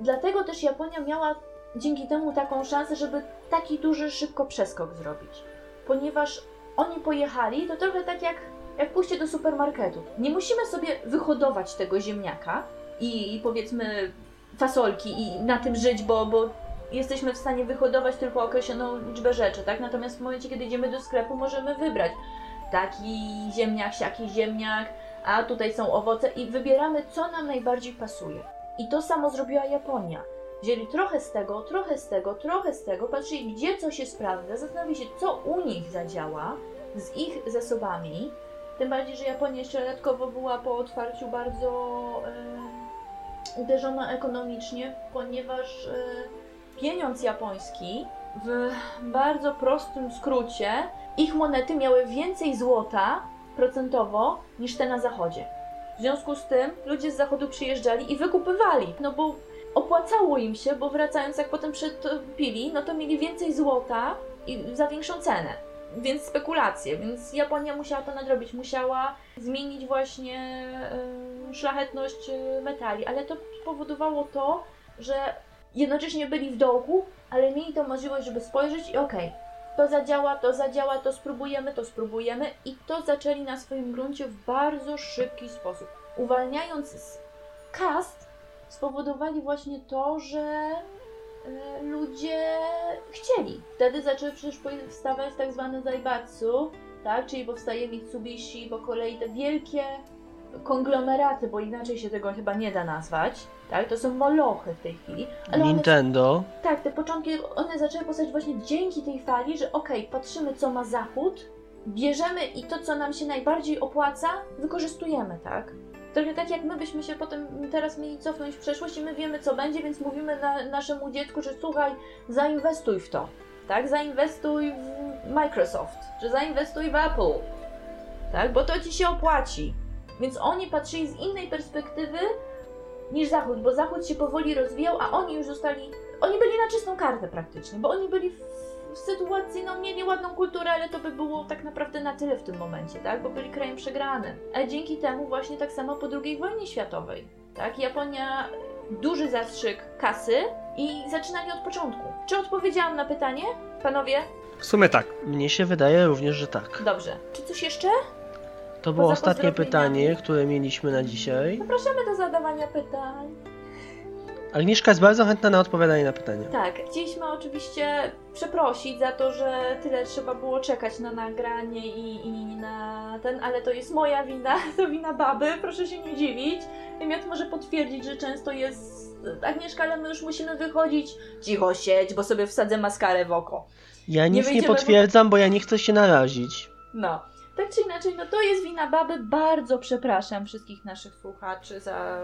Dlatego też Japonia miała dzięki temu taką szansę, żeby taki duży szybko przeskok zrobić. Ponieważ oni pojechali, to trochę tak jak, jak pójście do supermarketu. Nie musimy sobie wyhodować tego ziemniaka i, i powiedzmy fasolki i na tym żyć, bo, bo jesteśmy w stanie wyhodować tylko określoną liczbę rzeczy, tak? Natomiast w momencie, kiedy idziemy do sklepu, możemy wybrać taki ziemniak, siaki ziemniak, a tutaj są owoce i wybieramy, co nam najbardziej pasuje. I to samo zrobiła Japonia. Wzięli trochę z tego, trochę z tego, trochę z tego, patrzyli, gdzie co się sprawdza, zastanowili się, co u nich zadziała z ich zasobami. Tym bardziej, że Japonia jeszcze dodatkowo była po otwarciu bardzo e, uderzona ekonomicznie, ponieważ e, pieniądz japoński w bardzo prostym skrócie ich monety miały więcej złota procentowo niż te na zachodzie. W związku z tym ludzie z zachodu przyjeżdżali i wykupywali, no bo opłacało im się, bo wracając jak potem przetopili, no to mieli więcej złota i za większą cenę. Więc spekulacje, więc Japonia musiała to nadrobić, musiała zmienić właśnie yy, szlachetność yy, metali, ale to spowodowało to, że jednocześnie byli w dołku, ale mieli tą możliwość, żeby spojrzeć i okej, to zadziała, to zadziała, to spróbujemy, to spróbujemy i to zaczęli na swoim gruncie w bardzo szybki sposób. Uwalniając kast, spowodowali właśnie to, że e, ludzie chcieli. Wtedy zaczęły przecież powstawać tak zwane zaibatsu, tak? czyli powstaje Mitsubishi, po kolei te wielkie konglomeraty, bo inaczej się tego chyba nie da nazwać, tak? To są molochy w tej chwili. Ale one Nintendo. tak, te początki, one zaczęły powstać właśnie dzięki tej fali, że okej, patrzymy co ma Zachód, bierzemy i to, co nam się najbardziej opłaca, wykorzystujemy, tak? Trochę tak jak my byśmy się potem teraz mieli cofnąć w przeszłość i my wiemy co będzie, więc mówimy na, naszemu dziecku, że słuchaj, zainwestuj w to, tak? Zainwestuj w Microsoft, czy zainwestuj w Apple, tak? Bo to ci się opłaci. Więc oni patrzyli z innej perspektywy niż Zachód, bo Zachód się powoli rozwijał, a oni już zostali. Oni byli na czystą kartę praktycznie, bo oni byli w, sytuacji, no mieli ładną kulturę, ale to by było tak naprawdę na tyle w tym momencie, tak? Bo byli krajem przegranym. A dzięki temu właśnie tak samo po II wojnie światowej, tak? Japonia duży zastrzyk kasy i zaczynali od początku. Czy odpowiedziałam na pytanie, panowie? W sumie tak. Mnie się wydaje również, że tak. Dobrze. Czy coś jeszcze? To było Poza ostatnie pytanie, które mieliśmy na dzisiaj. Zapraszamy do zadawania pytań. Agnieszka jest bardzo chętna na odpowiadanie na pytania. Tak, chcieliśmy oczywiście przeprosić za to, że tyle trzeba było czekać na nagranie i, i na ten, ale to jest moja wina, to wina baby, proszę się nie dziwić. Miot może potwierdzić, że często jest Agnieszka, ale my już musimy wychodzić. Cicho siedź, bo sobie wsadzę maskarę w oko. Ja Nie nic nie, bo- potwierdzam, bo ja nie chcę się narazić. No. Tak czy inaczej, no to jest wina baby. Bardzo przepraszam wszystkich naszych słuchaczy za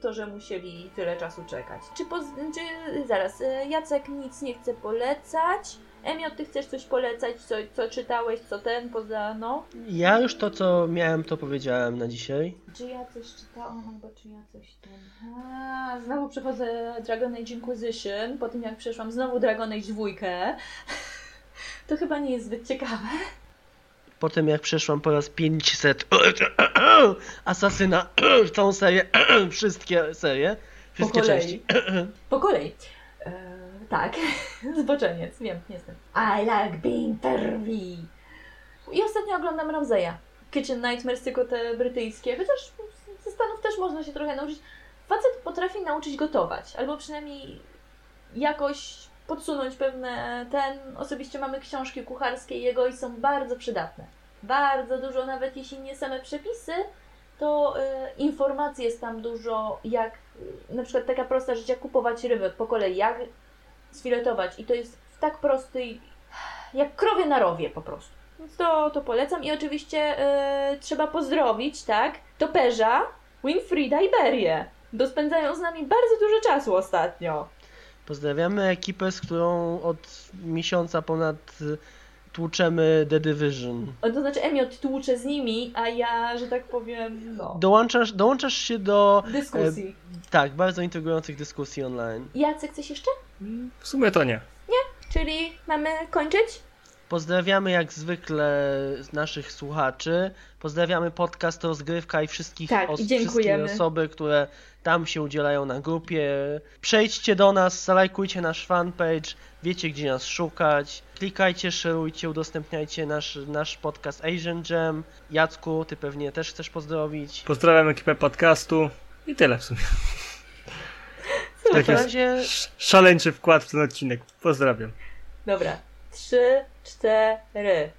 to, że musieli tyle czasu czekać. Czy, poz... czy zaraz, e, Jacek nic nie chce polecać. Emio, ty chcesz coś polecać, co, co czytałeś, co ten, poza, no? Ja już to, co miałem, to powiedziałem na dzisiaj. Czy ja coś czytałam, albo czy ja coś ten... A, znowu przechodzę Dragon Age Inquisition, po tym jak przeszłam znowu Dragon Age 2. To chyba nie jest zbyt ciekawe. Po tym jak przeszłam po raz 500 Asasyna, całą serię, wszystkie serie, wszystkie kolei. części. Po kolei. E, tak, zboczeniec, wiem, jestem. I like being pervy. I ostatnio oglądam Ramzeya. Kitchen Nightmares, tylko te brytyjskie, chociaż ze Stanów też można się trochę nauczyć. Facet potrafi nauczyć gotować, albo przynajmniej jakoś podsunąć pewne ten. Osobiście mamy książki kucharskie jego i są bardzo przydatne. Bardzo dużo, nawet jeśli nie same przepisy, to y, informacji jest tam dużo, jak y, na przykład taka prosta rzecz, jak kupować rybę po kolei, jak sfiletować i to jest w tak prosty, jak krowie na rowie po prostu. Więc to, to polecam i oczywiście y, trzeba pozdrowić, tak, toperza Winfrida i Berię, bo spędzają z nami bardzo dużo czasu ostatnio. Pozdrawiamy ekipę, z którą od miesiąca ponad y, tłuczemy The Division. O, To znaczy Emiot tłucze z nimi, a ja, że tak powiem, no, Dołączasz, dołączasz się do dyskusji. tak, bardzo intrygujących dyskusji online. Jacek, coś jeszcze? W sumie to nie. Czyli mamy kończyć? Pozdrawiamy jak zwykle naszych słuchaczy. Pozdrawiamy podcast Rozgrywka i wszystkich Tak, os- wszystkie osoby, które tam się udzielają na grupie. Przejdźcie do nas, zalajkujcie nasz fanpage, wiecie gdzie nas szukać. Klikajcie, szerujcie, udostępniajcie nasz, nasz podcast Asian Jam. Jacku, ty pewnie też chcesz pozdrowić. Pozdrawiam ekipę podcastu i tyle w sumie. W Tak takim jest. razie Sz- Szaleńczy wkład w ten odcinek. Pozdrawiam. Dobra. Trzy, cztery.